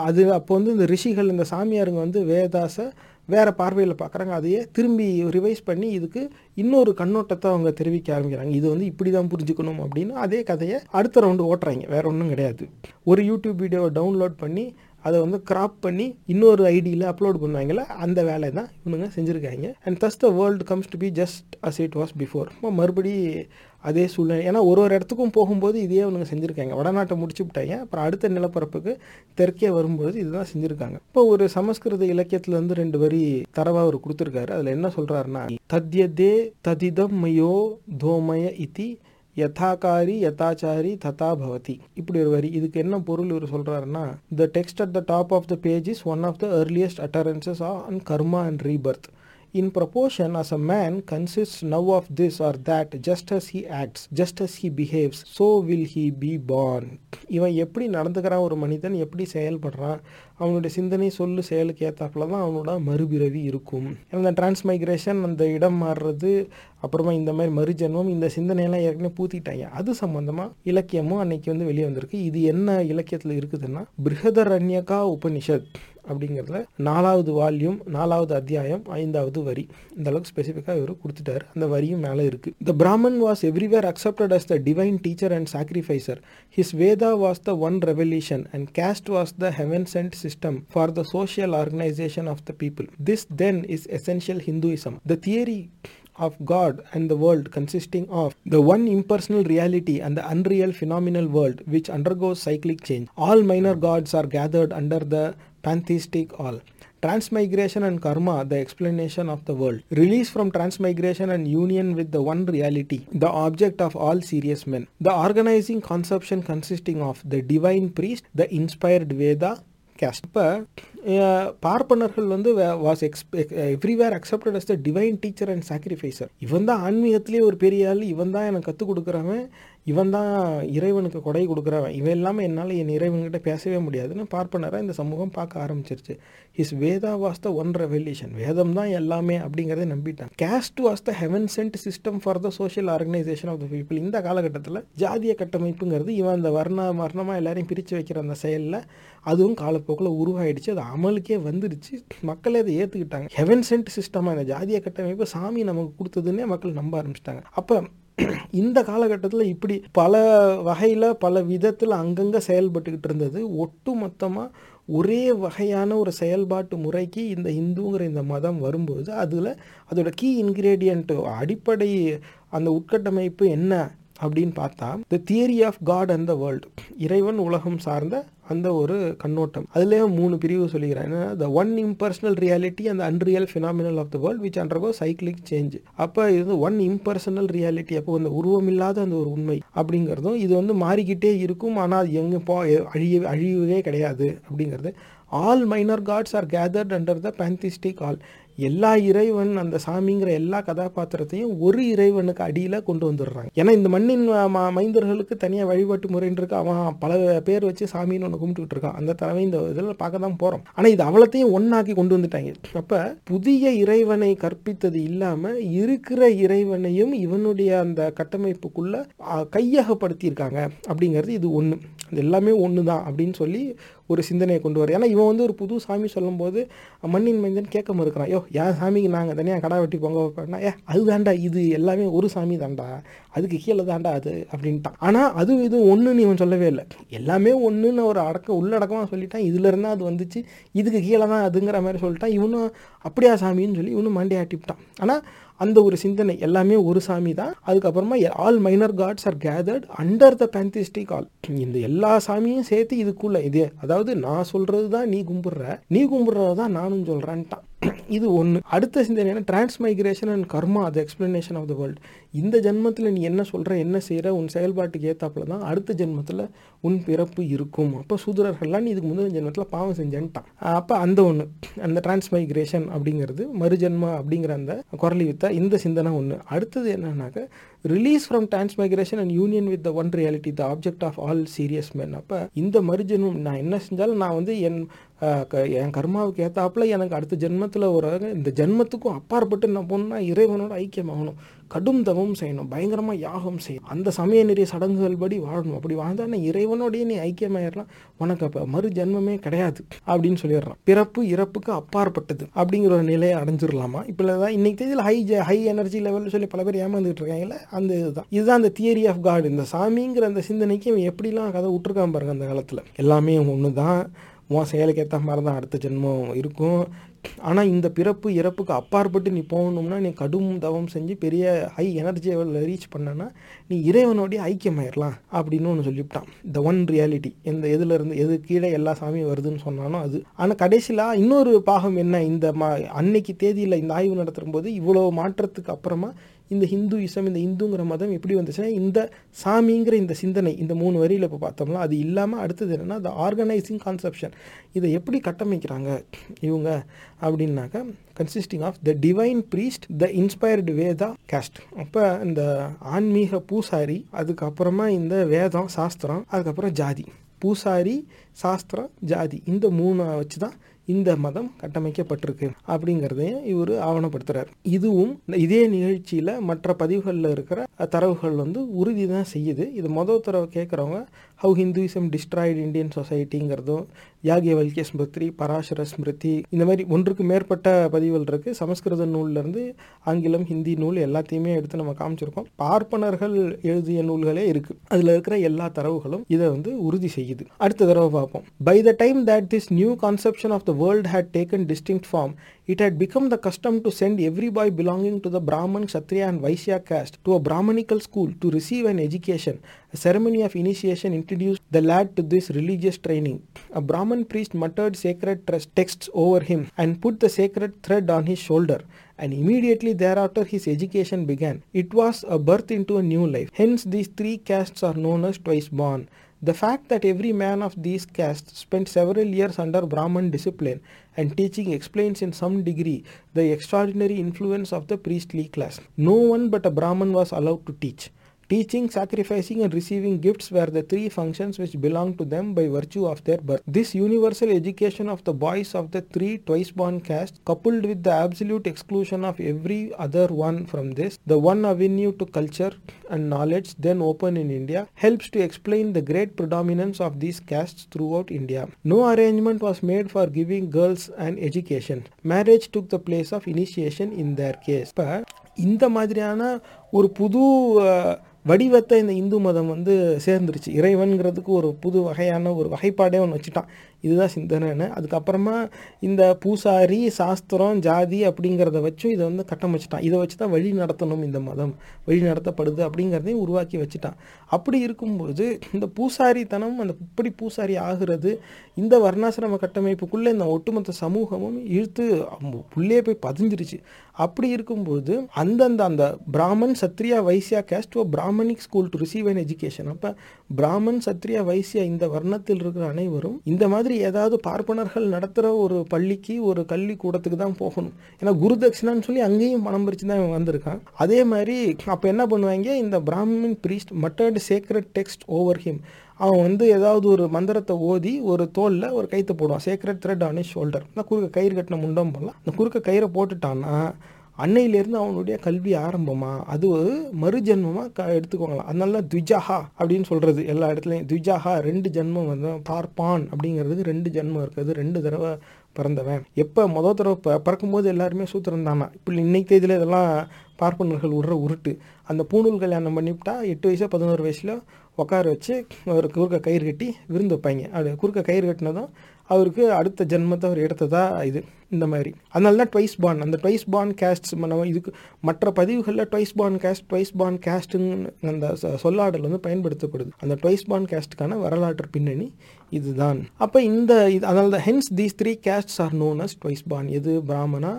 அது அப்போ வந்து இந்த ரிஷிகள் இந்த சாமியாருங்க வந்து வேதாசை வேறு பார்வையில் பார்க்குறாங்க அதையே திரும்பி ரிவைஸ் பண்ணி இதுக்கு இன்னொரு கண்ணோட்டத்தை அவங்க தெரிவிக்க ஆரம்பிக்கிறாங்க. இது வந்து இப்படி தான் புரிஞ்சுக்கணும் அப்படின்னு அதே கதையை அடுத்த ரவுண்டு ஓட்டுறாங்க. வேற ஒன்றும் கிடையாது. ஒரு யூடியூப் வீடியோவை டவுன்லோட் பண்ணி அதை வந்து கிராப் பண்ணி இன்னொரு ஐடியில் அப்லோட் பண்ணுவாங்கல்ல அந்த வேலை தான் இவனுங்க செஞ்சுருக்காங்க. And thus the world comes to be just as it was before மறுபடி அதே சூழ்நிலை. ஏன்னா ஒரு ஒரு இடத்துக்கும் போகும்போது இதே அவனுங்க செஞ்சுருக்காங்க. வடநாட்டை முடிச்சு விட்டாங்க. அப்புறம் அடுத்த நிலப்பரப்புக்கு தெற்கே வரும்போது இதுதான் செஞ்சுருக்காங்க. இப்போ ஒரு சமஸ்கிருத இலக்கியத்தில் வந்து ரெண்டு வரி தரவா அவர் கொடுத்துருக்காரு. அதில் என்ன சொல்கிறாருன்னா தத்யதே ததிதம் மயோ தோமய இத்தி யதாகாரி யதாச்சாரி ததா பவதி இப்படி ஒரு இதுக்கு என்ன பொருள் இவர் சொல்கிறாருன்னா the text at the top of the page is one of the earliest utterances on karma and rebirth in proportion as a man consists now of this or that just as he acts, just as he behaves, so will he be born. இவன் எப்படி நடந்துக்கிறான் ஒரு மனிதன் எப்படி செயல்படுறான் அவனுடைய சிந்தனை சொல்லு செயலுக்கு ஏற்றாப்புல தான் அவனோட மறுபிறவி இருக்கும். அந்த டிரான்ஸ்மைக்ரேஷன் அந்த இடம் மாறுறது அப்புறமா இந்த மாதிரி மறுஜென்மம் இந்த சிந்தனையெல்லாம் ஏற்கனவே பூத்திட்டாங்க அது சம்பந்தமாக இலக்கியமும் அன்னைக்கு வந்து வெளியே வந்திருக்கு. இது என்ன இலக்கியத்தில் இருக்குதுன்னா பிருகதரண்யகா உபனிஷத். அப்படிங்கிறதுல நாலாவது வால்யூம் நாலாவது அத்தியாயம் ஐந்தாவது வரி இந்த அளவுக்கு ஸ்பெசிஃபிக்காக இவர் கொடுத்துட்டாரு அந்த வரியும் மேலே இருக்கு the Brahman was everywhere accepted as the divine teacher and sacrificer his Veda was the one revolution and caste was the heaven sent system for the social organization of the people. This then is essential Hinduism. The theory of God and the world consisting of the one impersonal reality and the unreal phenomenal world which undergoes cyclic change. All minor gods are gathered under the pantheistic all. Transmigration and karma, the explanation of the world. Release from transmigration and union with the one reality, the object of all serious men. The organizing conception consisting of the divine priest, the inspired Veda, caste. இப்போ பார்ப்பனர்கள் வந்து was ex everywhere accepted as the divine teacher and sacrificer இவன் தான் ஆன்மீகத்திலே ஒரு பெரிய ஆள் இவன் தான் எனக்கு கற்றுக் கொடுக்குறவன் இவன் தான் இறைவனுக்கு கொடை கொடுக்குறவன். இவன் இல்லாமல் என்னால் என் இறைவன்கிட்ட பேசவே முடியாதுன்னு பார்ப்பனராக இந்த சமூகம் பார்க்க ஆரம்பிச்சிருச்சு. His Veda was the one revelation வேதம் தான் எல்லாமே அப்படிங்கிறத நம்பிட்டான். Caste was the heaven sent system for the social organisation of the people இந்த காலகட்டத்தில் ஜாதிய கட்டமைப்புங்கிறது இவன் அந்த வர்ண வர்ணமாக எல்லாரையும் பிரித்து வைக்கிற அந்த செயலில் அதுவும் காலப்போக்கில் உருவாயிடுச்சு. அது அமலுக்கே வந்துடுச்சு மக்களே அதை ஏற்றுக்கிட்டாங்க ஹெவன் சென்ட் சிஸ்டமாக இந்த ஜாதிய கட்டமைப்பு சாமி நமக்கு கொடுத்ததுன்னே மக்கள் நம்ப ஆரம்பிச்சிட்டாங்க. அப்போ இந்த காலகட்டத்தில் இப்படி பல வகையில் பல விதத்தில் அங்கங்கே செயல்பட்டுக்கிட்டு இருந்தது. ஒட்டு மொத்தமாக ஒரே வகையான ஒரு செயல்பாட்டு முறைக்கு இந்த இந்துங்கிற இந்த மதம் வரும்போது அதில் அதோட கீ இன்க்ரீடியண்ட்டு அடிப்படை அந்த உட்கட்டமைப்பு என்ன? அப்படின்னு பார்த்தா the theory of God and the world இறைவன் உலகம் சார்ந்த அந்த ஒரு கண்ணோட்டம். அதுலேயே மூணு பிரிவு சொல்லிக்கிறேன். என்ன த ஒன் இம்பர்சனல் ரியாலிட்டி அந்த unreal phenomenal of the world which undergo cyclic change அப்போ இது ஒன் இம்பர்சனல் ரியாலிட்டி அப்போ அந்த உருவமில்லாத அந்த ஒரு உண்மை அப்படிங்கிறதும் இது வந்து மாறிக்கிட்டே இருக்கும். ஆனால் அது எங்கே போ அழிய அழியவே கிடையாது அப்படிங்கிறது. All minor gods are gathered under the pantheistic all எல்லா இறைவன் அந்த சாமிங்கிற எல்லா கதாபாத்திரத்தையும் ஒரு இறைவனுக்கு அடியில் கொண்டு வந்துடுறாங்க. ஏன்னா இந்த மண்ணின் மைந்தர்களுக்கு தனியாக வழிபாட்டு முறைன்னு இருக்கு அவன் பல பேர் வச்சு சாமின்னு ஒன்று கும்பிட்டுக்கிட்டு இருக்கான். அந்த தலைமை இந்த இதில் பார்க்க தான் போகிறோம் ஆனால் இது அவ்வளோத்தையும் ஒன்றாக்கி கொண்டு வந்துட்டாங்க. அப்போ புதிய இறைவனை கற்பித்தது இல்லாமல் இருக்கிற இறைவனையும் இவனுடைய அந்த கட்டமைப்புக்குள்ளே கையகப்படுத்தியிருக்காங்க. அப்படிங்கிறது இது ஒன்று இது எல்லாமே ஒன்று தான் அப்படின்னு சொல்லி ஒரு சிந்தனையை கொண்டு வர ஏன்னா இவன் வந்து ஒரு புது சாமி சொல்லும்போது மண்ணின் மைந்தன் கேட்க மறுக்கிறான். யோ என் சாமிக்கு நாங்கள் தனியாக கடா வெட்டி பொங்க வைப்பேன்னா ஏ அது வேண்டா இது எல்லாமே ஒரு சாமி தாண்டா அதுக்கு கீழே தாண்டா அது அப்படின்ட்டான். ஆனால் அது இது ஒன்றுன்னு இவன் சொல்லவே இல்லை. எல்லாமே ஒன்றுன்னு ஒரு அடக்கம் உள்ளடக்கமாக சொல்லிட்டான். இதுலேருந்து அது வந்துச்சு. இதுக்கு கீழே தான் அதுங்கிற மாதிரி சொல்லிட்டான். இவனும் அப்படியா சாமின்னு சொல்லி இவனும் மண்டையாட்டிவிட்டான். ஆனால் அந்த ஒரு சிந்தனை எல்லாமே ஒரு சாமி தான். அதுக்கப்புறமா all minor gods are gathered under the pantheistic all இந்த எல்லா சாமியும் சேர்த்து இதுக்குள்ள இது அதாவது நான் சொல்றது தான் நீ கும்பிடுற நீ கும்பிடுறது தான் நானும் சொல்கிறேன்ட்டான் இது ஒன்று அடுத்த சிந்தனை என்ன? டிரான்ஸ்மைக்ரேஷன் அண்ட் கர்மா அது எக்ஸ்பிளனேஷன் ஆஃப் த வேர்ல்டு இந்த ஜென்மத்தில் நீ என்ன சொல்கிற என்ன செய்கிற உன் செயல்பாட்டுக்கு ஏற்றாப்புல தான் அடுத்த ஜென்மத்தில் உன் பிறப்பு இருக்கும். அப்போ சூதரர்கள்லாம் நீ இதுக்கு முந்தின ஜென்மத்தில் பாவம் செஞ்சேன்ட்டான். அப்போ அந்த ஒன்று அந்த டிரான்ஸ்மைக்ரேஷன் அப்படிங்கிறது மறுஜென்ம அப்படிங்கிற அந்த குரலி வித்த இந்த சிந்தனை ஒன்று அடுத்தது என்னன்னாக்க release from transmigration and union with the one reality the object of all serious men அப்போ இந்த மறுஜென்மம் நான் என்ன செஞ்சாலும் நான் வந்து என் என் கர்மாவுக்கு ஏற்றாப்புல எனக்கு அடுத்த ஜென்மத்தில் ஒரு இந்த ஜென்மத்துக்கும் அப்பாற்பட்டு என்ன போகணும்னா இறைவனோட ஐக்கியமாகணும். கடும் தவம் செய்யணும். பயங்கரமாக யாகம் செய்யணும். அந்த சமய நிறைய சடங்குகள் படி வாழணும். அப்படி வாழ்ந்தா நான் இறைவனோடையே நீ ஐக்கியமாயிடலாம் உனக்கு அப்போ மறு ஜென்மமே கிடையாது அப்படின்னு சொல்லிடுறான். பிறப்பு இறப்புக்கு அப்பாற்பட்டது அப்படிங்கிற ஒரு நிலையை அடைஞ்சிடலாமா இப்போ தான் இன்னைக்கு தேதியில் ஹை ஹை எனர்ஜி லெவலில் சொல்லி பல பேர் ஏமாந்துட்டு இருக்காங்கல்ல அந்த இதுதான். இதுதான் அந்த தியரி ஆஃப் காட் இந்த சாமிங்கிற அந்த சிந்தனைக்கு இவன் எப்படிலாம் கதை விட்டுருக்கான் பாருங்க அந்த காலத்தில். எல்லாமே ஒன்று தான் உன் செயலுக்கு ஏற்ற மாதிரி தான் அடுத்த ஜென்மம் இருக்கும். ஆனால் இந்த பிறப்பு இறப்புக்கு அப்பாற்பட்டு நீ போகணும்னா நீ கடும் தவம் செஞ்சு பெரிய ஹை எனர்ஜி லெவலில் ரீச் பண்ணனா நீ இறைவனோடைய ஐக்கியமாயிடலாம் அப்படின்னு ஒன்று சொல்லிவிட்டான். த ஒன் ரியாலிட்டி இந்த எதுலேருந்து எது கீழே எல்லா சாமியும் வருதுன்னு சொன்னாலும் அது. ஆனால் கடைசியில் இன்னொரு பாகம் என்ன? இந்த மா அன்னைக்கு தேதியில் இந்த ஆய்வு நடத்தும் போது இவ்வளோ மாற்றத்துக்கு அப்புறமா இந்த ஹிந்துயிசம் இந்த இந்துங்கிற மதம் எப்படி வந்துச்சுன்னா இந்த சாமிங்கிற இந்த சிந்தனை இந்த மூணு வரியில் இப்போ பார்த்தோம்னா அது இல்லாமல் அடுத்தது என்னென்னா த ஆர்கனைசிங் கான்செப்ஷன் இதை எப்படி கட்டமைக்கிறாங்க இவங்க அப்படின்னாக்கா consisting of the divine priest the inspired Veda caste அப்போ இந்த ஆன்மீக பூசாரி அதுக்கப்புறமா இந்த வேதம் சாஸ்திரம் அதுக்கப்புறம் ஜாதி. பூசாரி சாஸ்திரம் ஜாதி. இந்த மூணை வச்சு தான் இந்த மதம் கட்டமைக்கப்பட்டிருக்கு அப்படிங்கிறதையும் இவர் ஆவணப்படுத்துறார். இதுவும் இதே நிகழ்ச்சியில் மற்ற பதிவுகளில் இருக்கிற தரவுகள் வந்து உறுதி தான் செய்யுது. இது மொதல் தடவை கேட்குறவங்க ஹவு ஹிந்துவிசம் டிஸ்ட்ராய்டு இந்தியன் சொசைட்டிங்கிறதும் யாகியவல்கிய ஸ்மிருதி பராசர ஸ்மிருதி இந்த மாதிரி ஒன்றுக்கு மேற்பட்ட பதிவுகள் இருக்குது சமஸ்கிருத நூல்லேருந்து ஆங்கிலம் ஹிந்தி நூல் எல்லாத்தையுமே எடுத்து நம்ம காமிச்சிருக்கோம். பார்ப்பனர்கள் எழுதிய நூல்களே இருக்குது அதில் இருக்கிற எல்லா தரவுகளும் இதை வந்து உறுதி செய்யுது. அடுத்த தடவை பார்ப்போம். By the time that this new conception of the world had taken distinct form it had become the custom to send every boy belonging to the Brahman, Kshatriya, and Vaishya caste to a Brahmanical school to receive an education. A ceremony of initiation introduced the lad to this religious training. A Brahman priest muttered sacred texts over him and put the sacred thread on his shoulder. And immediately thereafter his education began. It was a birth into a new life. Hence, these three castes are known as twice born. The fact that every man of these castes spent several years under Brahman discipline and teaching explains in some degree the extraordinary influence of the priestly class. No one but a Brahman was allowed to teach. Teaching, sacrificing, and receiving gifts were the three functions which belonged to them by virtue of their birth. This universal education of the boys of the three twice born castes, coupled with the absolute exclusion of every other one from this, the one avenue to culture and knowledge then open in India, helps to explain the great predominance of these castes throughout India. No arrangement was made for giving girls an education. Marriage took the place of initiation in their case. இப்போ இந்த மாதிரியான ஒரு புது வடிவத்தை இந்த இந்து மதம் வந்து சேர்ந்துருச்சு. இறைவன்கிறதுக்கு ஒரு புது வகையான ஒரு வகைப்பாடே ஒன்று வச்சுட்டான். இதுதான் சிந்தனைன்னு அதுக்கப்புறமா இந்த பூசாரி சாஸ்திரம் ஜாதி அப்படிங்கிறத வச்சும் இதை வந்து கட்டமைச்சிட்டான் இதை வச்சு தான் வழி நடத்தணும் இந்த மதம். வழி நடத்தப்படுது அப்படிங்கிறதையும் உருவாக்கி வச்சுட்டான். அப்படி இருக்கும்போது இந்த பூசாரித்தனம் அந்த இப்படி பூசாரி ஆகிறது இந்த வர்ணாசிரம கட்டமைப்புக்குள்ளே இந்த ஒட்டுமொத்த சமூகமும் இழுத்து புள்ளே போய் பதிஞ்சிருச்சு. அப்படி இருக்கும்போது அந்தந்த அந்த Brahman Kshatriya Vaishya caste oh Brahmanic school to receive an education அப்போ பிராமன் சத்ரியா வைசியா இந்த வர்ணத்தில் இருக்கிற அனைவரும் இந்த மாதிரி ஏதாவது பார்ப்பனர்கள் நடத்துகிற ஒரு பள்ளிக்கு ஒரு கல்விக்கூடத்துக்கு தான் போகணும். ஏன்னா குரு தட்சிணான்னு சொல்லி அங்கேயும் பணம் பிரித்து தான் இவன் வந்திருக்கான். அதே மாதிரி அப்போ என்ன பண்ணுவாங்க? இந்த Brahmin priest muttered sacred text over him அவன் வந்து ஏதாவது ஒரு மந்திரத்தை ஓதி ஒரு தோலில் ஒரு கைத்தை போடுவான். சேக்ரட் த்ரெட் ஆன் ஷோல்டர் நான் குறுக்க கயிறு கட்டின முண்டம் போடலாம் அந்த குறுக்க கயிறை போட்டுட்டான்னா அன்னையிலேருந்து அவனுடைய கல்வி ஆரம்பமா? அது மறுஜென்மமாக க எடுத்துக்கோங்களாம் அதனால தான் அப்படின்னு சொல்கிறது எல்லா இடத்துலையும் த்விஜாஹா ரெண்டு ஜென்மம் வந்து பார்ப்பான் அப்படிங்கிறதுக்கு ரெண்டு ஜென்மம் இருக்குது ரெண்டு தடவை பிறந்தவன். எப்போ? மொதல் தடவை ப பிறக்கும்போது எல்லாருமே சூத்திரம் தானா இப்போ இன்னைக்கு தேதியில் இதெல்லாம் பார்ப்பனர்கள் விடுற உருட்டு. அந்த பூணூல் கல்யாணம் பண்ணிவிட்டா எட்டு வயசோ பதினோரு வயசில் உட்கார வச்சு ஒரு குறுக்க கயிறு கட்டி விருந்து வைப்பாங்க. அப்படி குறுக்க கயிறு கட்டினதும் அவருக்கு அடுத்த ஜென்மத்தை அவர் எடுத்ததா இது இந்த மாதிரி. அதனால தான் ட்வைஸ் பான் அந்த ட்வைஸ் பான் கேஸ்ட் நம்ம இதுக்கு மற்ற பதிவுகளில் twice born caste twice born கேஸ்ட்டுன்னு அந்த சொல்லாடல் வந்து பயன்படுத்தப்படுது. அந்த ட்வைஸ் பான் கேஸ்ட்டுக்கான வரலாற்று பின்னணி இதுதான். அப்போ இந்த இது அதனால தான் hence these three castes are known as twice born எது பிராமணா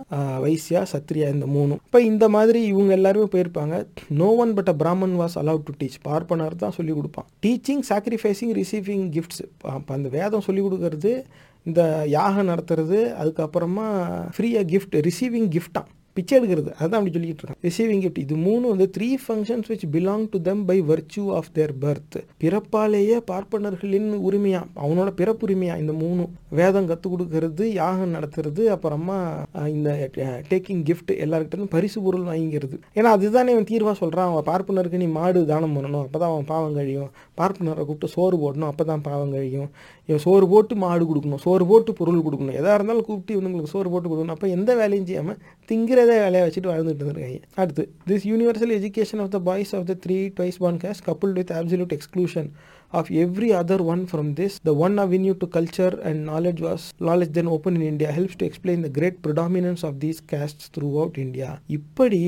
வைசியா சத்ரியா இந்த மூணும். இப்போ இந்த மாதிரி இவங்க எல்லாருமே போயிருப்பாங்க. No one but a Brahman was allowed to teach பார்ப்பனர் தான் சொல்லிக் கொடுப்பான். டீச்சிங் சாக்ரிஃபைஸிங் ரிசீவிங் கிஃப்ட்ஸ் அப்போ அந்த வேதம் சொல்லிக் கொடுக்கறது இந்த யாகம் நடத்துறது அதுக்கப்புறமா ஃப்ரீயாக கிஃப்ட் ரிசீவிங் கிஃப்டாக பிச்சை எடுக்கிறது. அதுதான் அப்படி சொல்லிட்டு இருக்கான் ரிசீவிங் கிஃப்ட் இது மூணு வந்து three functions which belong to them by virtue of their birth பிறப்பாலேயே பார்ப்பனர்களின் உரிமையா? அவனோட பிறப்புரிமையா? இந்த மூணு. வேதம் கற்றுக் கொடுக்கறது யாகம் நடத்துறது அப்புறமா இந்த டேக்கிங் கிஃப்ட் எல்லாருக்கிட்ட பரிசு பொருள் வாங்கிக்கிறது. ஏன்னா அதுதானே அவன் தீர்வாக சொல்கிறான் அவன் பார்ப்பனருக்கு நீ மாடு தானம் பண்ணணும். அப்போ தான் அவன் பாவம் கழியும். பார்ப்பனரை கூப்பிட்டு சோறு போடணும் அப்போ தான் பாவம் கழியும் இவன் சோறு போட்டு மாடு கொடுக்கணும் சோறு போட்டு பொருள் கொடுக்கணும். எதாக இருந்தாலும் கூப்பிட்டு இவங்களுக்கு சோறு போட்டு கொடுக்கணும். அப்போ எந்த வேலையும் செய்யாமல் திங்கிறதே வேலையை வச்சுட்டு வாழ்ந்துட்டு இருந்திருக்காங்க. அடுத்து this universal education of the boys of the three twice born caste couple with absolute exclusion of every other one from this. The one avenue to culture and knowledge was knowledge then open in india helps to explain the great predominance of these castes throughout india. இப்படி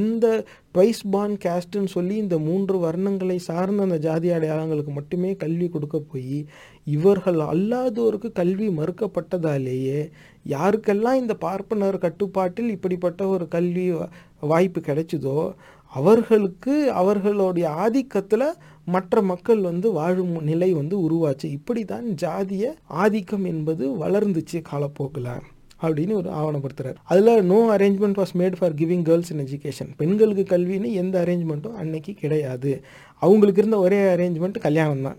இந்த twice பான் கேஸ்ட்னு சொல்லி இந்த மூன்று வர்ணங்களை சார்ந்த அந்த ஜாதி அடையாளங்களுக்கு மட்டுமே கல்வி கொடுக்க போய் இவர்கள் அல்லாதோருக்கு கல்வி மறுக்கப்பட்டதாலேயே யாருக்கெல்லாம் இந்த பார்ப்பனர் கட்டுப்பாட்டில் இப்படிப்பட்ட ஒரு கல்வி வாய்ப்பு கிடைச்சதோ அவர்களுக்கு அவர்களுடைய ஆதிக்கத்தில் மற்ற மக்கள் வந்து வாழும் நிலை வந்து உருவாச்சு. இப்படி தான் ஜாதிய ஆதிக்கம் என்பது வளர்ந்துச்சு காலப்போக்கில் அப்படின்னு ஒரு ஆவணப்படுத்துறாரு. அதில் no arrangement was made for giving girls in education பெண்களுக்கு கல்வின்னு எந்த அரேஞ்ச்மெண்ட்டும் அன்னைக்கு கிடையாது. அவங்களுக்கு இருந்த ஒரே அரேஞ்ச்மெண்ட் கல்யாணம் தான்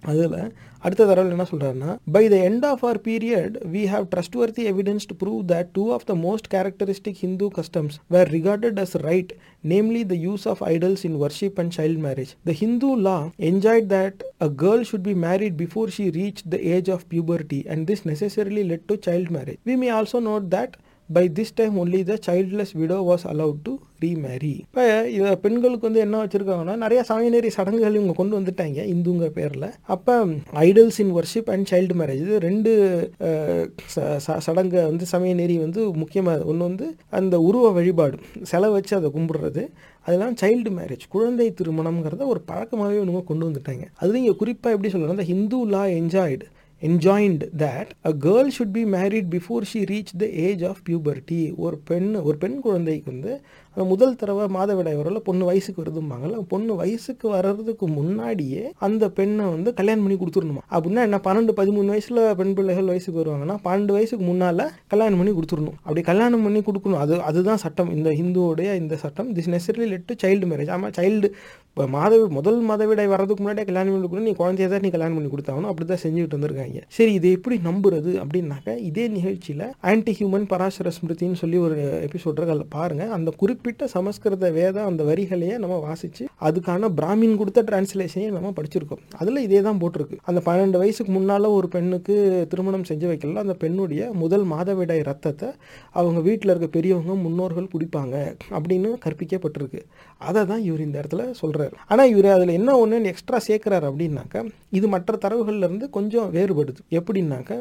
அதில் அடுத்த தடவை என்ன சொல்கிறாருன்னா by the end of our period we have trustworthy evidence to prove that two of the most characteristic Hindu customs were recorded as right namely the use of idols in worship and child marriage. The Hindu law enjoined that a girl should be married before she reached the age of puberty, and this necessarily led to child marriage. We may also note that by this time only the childless widow was allowed to remarry இப்போ இதை பெண்களுக்கு வந்து என்ன வச்சுருக்காங்கன்னா நிறைய சமயநெறி சடங்குகள் இவங்க கொண்டு வந்துட்டாங்க இந்துங்க பேரில். அப்போ idols in worship and child marriage இது ரெண்டு சடங்கை ச- வந்து சமயநெறி வந்து முக்கியமாக ஒன்று வந்து அந்த உருவ வழிபாடு செலை வச்சு அதை கும்பிடுறது. அதெல்லாம் சைல்டு மேரேஜ் குழந்தை திருமணம்ங்கிறத ஒரு பழக்கமாகவே இவங்க கொண்டு வந்துட்டாங்க. அதுவும் இங்கே குறிப்பாக எப்படி சொல்லணும் இந்த Hindu law enjoined enjoined that a girl should be married before she reached the age of puberty. ஒரு பெண் ஒரு பெண் குழந்தைக்கு வந்து அந்த முதல் தடவை மாதவிடாய் வரல பொண்ணு வயசுக்கு வருதும்பாங்கல்ல பொண்ணு வயசுக்கு வர்றதுக்கு முன்னாடியே அந்த பெண்ணை வந்து கல்யாணம் பண்ணி கொடுத்துடணுமா? அப்படின்னா என்ன பன்னெண்டு பதிமூணு வயசுல பெண் பிள்ளைகள் வயசுக்கு வருவாங்கன்னா பன்னெண்டு வயசுக்கு முன்னால கல்யாணம் பண்ணி கொடுத்துடணும். அப்படி கல்யாணம் பண்ணி கொடுக்கணும். அது அதுதான் சட்டம். இந்த ஹிந்துவோடைய இந்த சட்டம் this necessary led to child marriage ஆமாம் சைல்டு இப்போ மாதவி முதல் மாதவிடாய் வரதுக்கு முன்னாடியே கல்யாணம் பண்ணி கொடுக்கணும். நீ குழந்தைய தான் நீ கல்யாணம் பண்ணி கொடுத்தாகணும். அப்படி தான் செஞ்சுட்டு வந்திருக்காங்க. சரி இதை எப்படி நம்புறது அப்படின்னாக்க இதே நிகழ்ச்சியில் ஆன்டி ஹியூமன் பராசர ஸ்மிருதின்னு சொல்லி ஒரு எபிசோட் இருக்கு. அதில் பாருங்கள் அந்த குறிப்பிட்ட சமஸ்கிருத வேத அந்த வரிகளையே நம்ம வாசித்து அதுக்கான பிராமின் கொடுத்த டிரான்ஸ்லேஷனையும் நம்ம படிச்சிருக்கோம். அதில் இதே தான் போட்டிருக்கு. அந்த பன்னெண்டு வயசுக்கு முன்னால் ஒரு பெண்ணுக்கு திருமணம் செஞ்சு வைக்கல. அந்த பெண்ணுடைய முதல் மாதவிடாய் ரத்தத்தை அவங்க வீட்டில் இருக்க பெரியவங்க முன்னோர்கள் குடிப்பாங்க அப்படின்னு கற்பிக்கப்பட்டிருக்கு. அதை தான் இவர் இந்த இடத்துல சொல்கிறார் ஆனால் இவர் அதில் என்ன ஒன்று எக்ஸ்ட்ரா சேர்க்குறாரு அப்படின்னாக்க இது மற்ற தரவுகள்லேருந்து கொஞ்சம் வேறுபடுது. எப்படின்னாக்க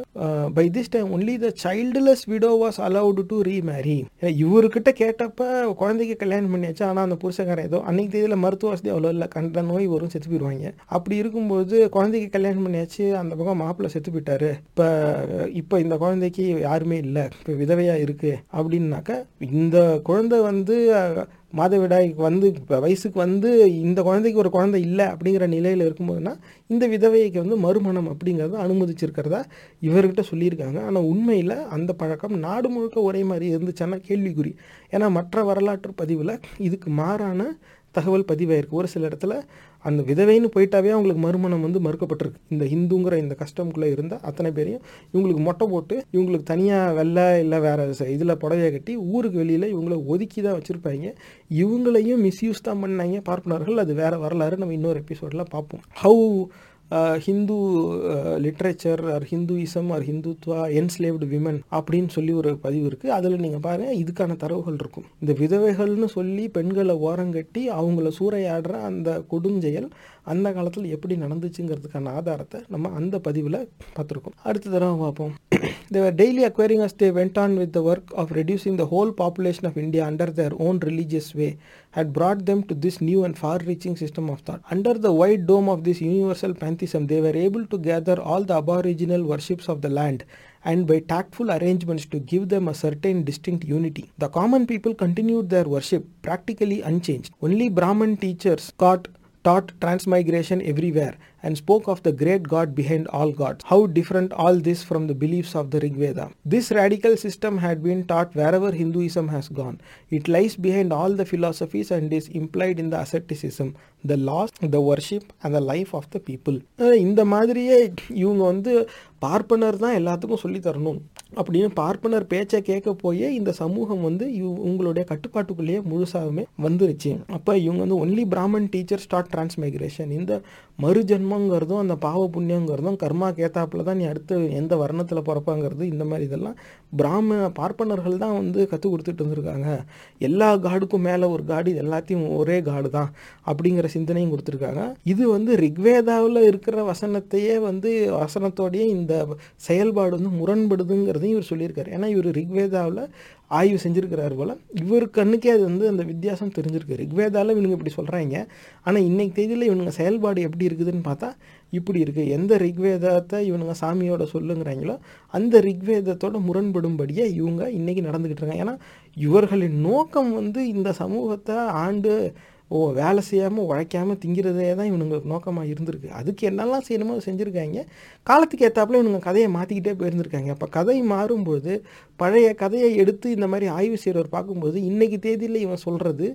by this time only the childless widow was allowed to remarry இவர்கிட்ட கேட்டப்ப குழந்தைக்கு கல்யாணம் பண்ணியாச்சு? ஆனால் அந்த புருஷக்காரன் ஏதோ அன்னைக்கு தேதியில் மருத்துவ வசதி அவ்வளோ இல்லை. கண்ட நோய் வரும் செத்து போயிடுவாங்க அப்படி இருக்கும்போது குழந்தைக்கு கல்யாணம் பண்ணியாச்சு. அந்த பக்கம் மாப்பிள்ளை செத்து போயிட்டாரு. இப்போ இப்போ இந்த குழந்தைக்கு யாருமே இல்லை. இப்போ விதவையாக இருக்குது அப்படின்னாக்க இந்த குழந்தை வந்து மாதவிடாய்க்கு வந்து இப்போ வயசுக்கு வந்து இந்த குழந்தைக்கு ஒரு குழந்தை இல்லை அப்படிங்கிற நிலையில் இருக்கும்போதுனா இந்த விதவைக்கு வந்து மறுமணம் அப்படிங்கிறத அனுமதிச்சிருக்கிறதா இவர்கிட்ட சொல்லியிருக்காங்க. ஆனால் உண்மையில் அந்த பழக்கம் நாடு முழுக்க ஒரே மாதிரி இருந்துச்சுன்னா கேள்விக்குறி. ஏன்னா மற்ற வரலாற்று பதிவில் இதுக்கு மாறான தகவல் பதிவாயிருக்கு. ஒரு சில இடத்துல அந்த விதவைன்னு போயிட்டாவே அவங்களுக்கு மறுமணம் வந்து மறுக்கப்பட்டிருக்கு. இந்த ஹிந்துங்கிற இந்த கஷ்டம்குள்ளே இருந்தால் அத்தனை பேரையும் இவங்களுக்கு மொட்டை போட்டு இவங்களுக்கு தனியாக வெள்ளை இல்லை வேறு இதில் புடவையை கட்டி ஊருக்கு வெளியில் இவங்கள ஒதுக்கி தான் வச்சுருப்பாங்க. இவங்களையும் மிஸ்யூஸ் தான் பண்ணாங்க. பார்ப்பனர்கள் அது வேறு வரலாறு. நம்ம இன்னொரு எபிசோடில் பார்ப்போம். How Hindu literature or Hinduism or Hindutva enslaved women அப்படின்னு சொல்லி ஒரு பதிவு இருக்குது அதில் நீங்கள் பாருங்கள் இதுக்கான தரவுகள் இருக்கும். இந்த விதவைகள்னு சொல்லி பெண்களை ஓரங்கட்டி அவங்கள சூறையாடுற அந்த கொடுஞ்செயல் அந்த காலத்தில் எப்படி நடந்துச்சுங்கிறதுக்கான ஆதாரத்தை நம்ம அந்த பதிவில் பார்த்துருக்கோம் அடுத்த தடவை பார்ப்போம் they were daily acquiring as they went on with the work of reducing the whole population of India under their own religious way had brought them to this new and far-reaching system of thought. Under the wide dome of this universal pantheism, they were able to gather all the aboriginal worships of the land and by tactful arrangements to give them a certain distinct unity. The common people continued their worship practically unchanged. Only Brahman teachers got taught transmigration everywhere and spoke of the great God behind all gods. How different all this from the beliefs of the Rig Veda. This radical system had been taught wherever Hinduism has gone. It lies behind all the philosophies and is implied in the asceticism, the laws, the worship and the life of the people. இந்த மாதிரியே இவங்க வந்து பார்ப்பனர் தான் எல்லாத்துக்கும் சொல்லி தரணும் அப்படின்னு பார்ப்பனர் பேச்சை கேட்க போயே இந்த சமூகம் வந்து இவ் உங்களுடைய கட்டுப்பாட்டுக்குள்ளேயே முழுசாகவே வந்துருச்சு அப்போ இவங்க வந்து only Brahman teacher start transmigration இந்த கர்மங்கிறதும் அந்த பாவ புண்ணியங்கிறதும் கர்மா கேத்தாப்புல தான் நீ அடுத்து எந்த வர்ணத்தில் பிறப்பாங்கிறது இந்த மாதிரி இதெல்லாம் பிராம பார்ப்பனர்கள் தான் வந்து கற்றுக் கொடுத்துட்டு இருந்திருக்காங்க எல்லா காடுக்கும் மேலே ஒரு காடு இது எல்லாத்தையும் ஒரே காடு தான் அப்படிங்கிற சிந்தனையும் கொடுத்துருக்காங்க. இது வந்து ரிக்வேதாவில் இருக்கிற வசனத்தையே வந்து வசனத்தோடையே இந்த செயல்பாடு வந்து முரண்படுதுங்கிறதையும் இவர் சொல்லியிருக்காரு. ஏன்னா இவர் ரிக்வேதாவில் ஆய்வு செஞ்சுருக்கிறாரு போல். இவர் கண்ணுக்கே அது வந்து அந்த வித்தியாசம் தெரிஞ்சிருக்கு. ரிக்வேதாவில் இவனுங்க இப்படி சொல்கிறாங்க ஆனால் இன்னைக்கு தேதியில் இவனுங்க செயல்பாடு எப்படி இருக்குதுன்னு பார்த்தா இப்படி இருக்குது எந்த ரிக்வேதத்தை இவனுங்க சாமியோட சொல்லுங்கிறாங்களோ அந்த ரிக்வேதத்தோட முரண்படும்படியே இவங்க இன்றைக்கி நடந்துக்கிட்டு இருக்காங்க. ஏன்னா இவர்களின் நோக்கம் வந்து இந்த சமூகத்தை ஆண்டு ஓ வேலை செய்யாமல் உழைக்காமல் திங்கிறதே தான் இவனுங்களுக்கு நோக்கமாக இருந்திருக்கு. அதுக்கு என்னெல்லாம் செய்யணுமோ செஞ்சுருக்காங்க. காலத்துக்கு ஏற்றாப்புல இவனுங்க கதையை மாற்றிக்கிட்டே போயிருந்திருக்காங்க. அப்போ கதை மாறும்போது பழைய கதையை எடுத்து இந்த மாதிரி ஆய்வு செய்கிறவர் பார்க்கும்போது இன்றைக்கி தேதியில் இவன் சொல்கிறது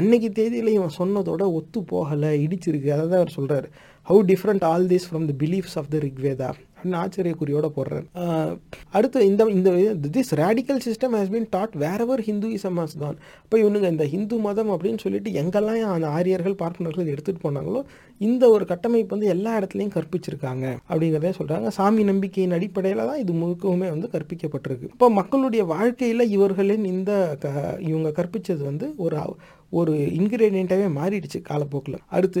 அன்னைக்கு தேதியில் இவன் சொன்னதோட ஒத்து போகலை இடிச்சிருக்கு. அதை தான் அவர் சொல்கிறார் how different all this from the beliefs of the Rigveda அப்படின்னு ஆச்சரியக்குறியோட போடுறேன். அடுத்து இந்த இந்த this radical system has been taught wherever Hinduism has தான் இப்போ இவனுங்க இந்த ஹிந்து மதம் அப்படின்னு சொல்லிட்டு எங்கெல்லாம் அந்த ஆரியர்கள் பார்ப்பனர்கள் எடுத்துகிட்டு போனாங்களோ இந்த ஒரு கட்டமைப்பு வந்து எல்லா இடத்துலையும் கற்பிச்சிருக்காங்க அப்படிங்கிறதே சொல்கிறாங்க சாமி நம்பிக்கையின் அடிப்படையில் தான் இது முழுக்கவுமே வந்து கற்பிக்கப்பட்டிருக்கு. இப்போ மக்களுடைய வாழ்க்கையில் இவர்களின் இந்த க இவங்க கற்பித்தது வந்து ஒரு ஒரு இன்க்ரீடியண்ட்டாகவே மாறிடுச்சு காலப்போக்கில். அடுத்து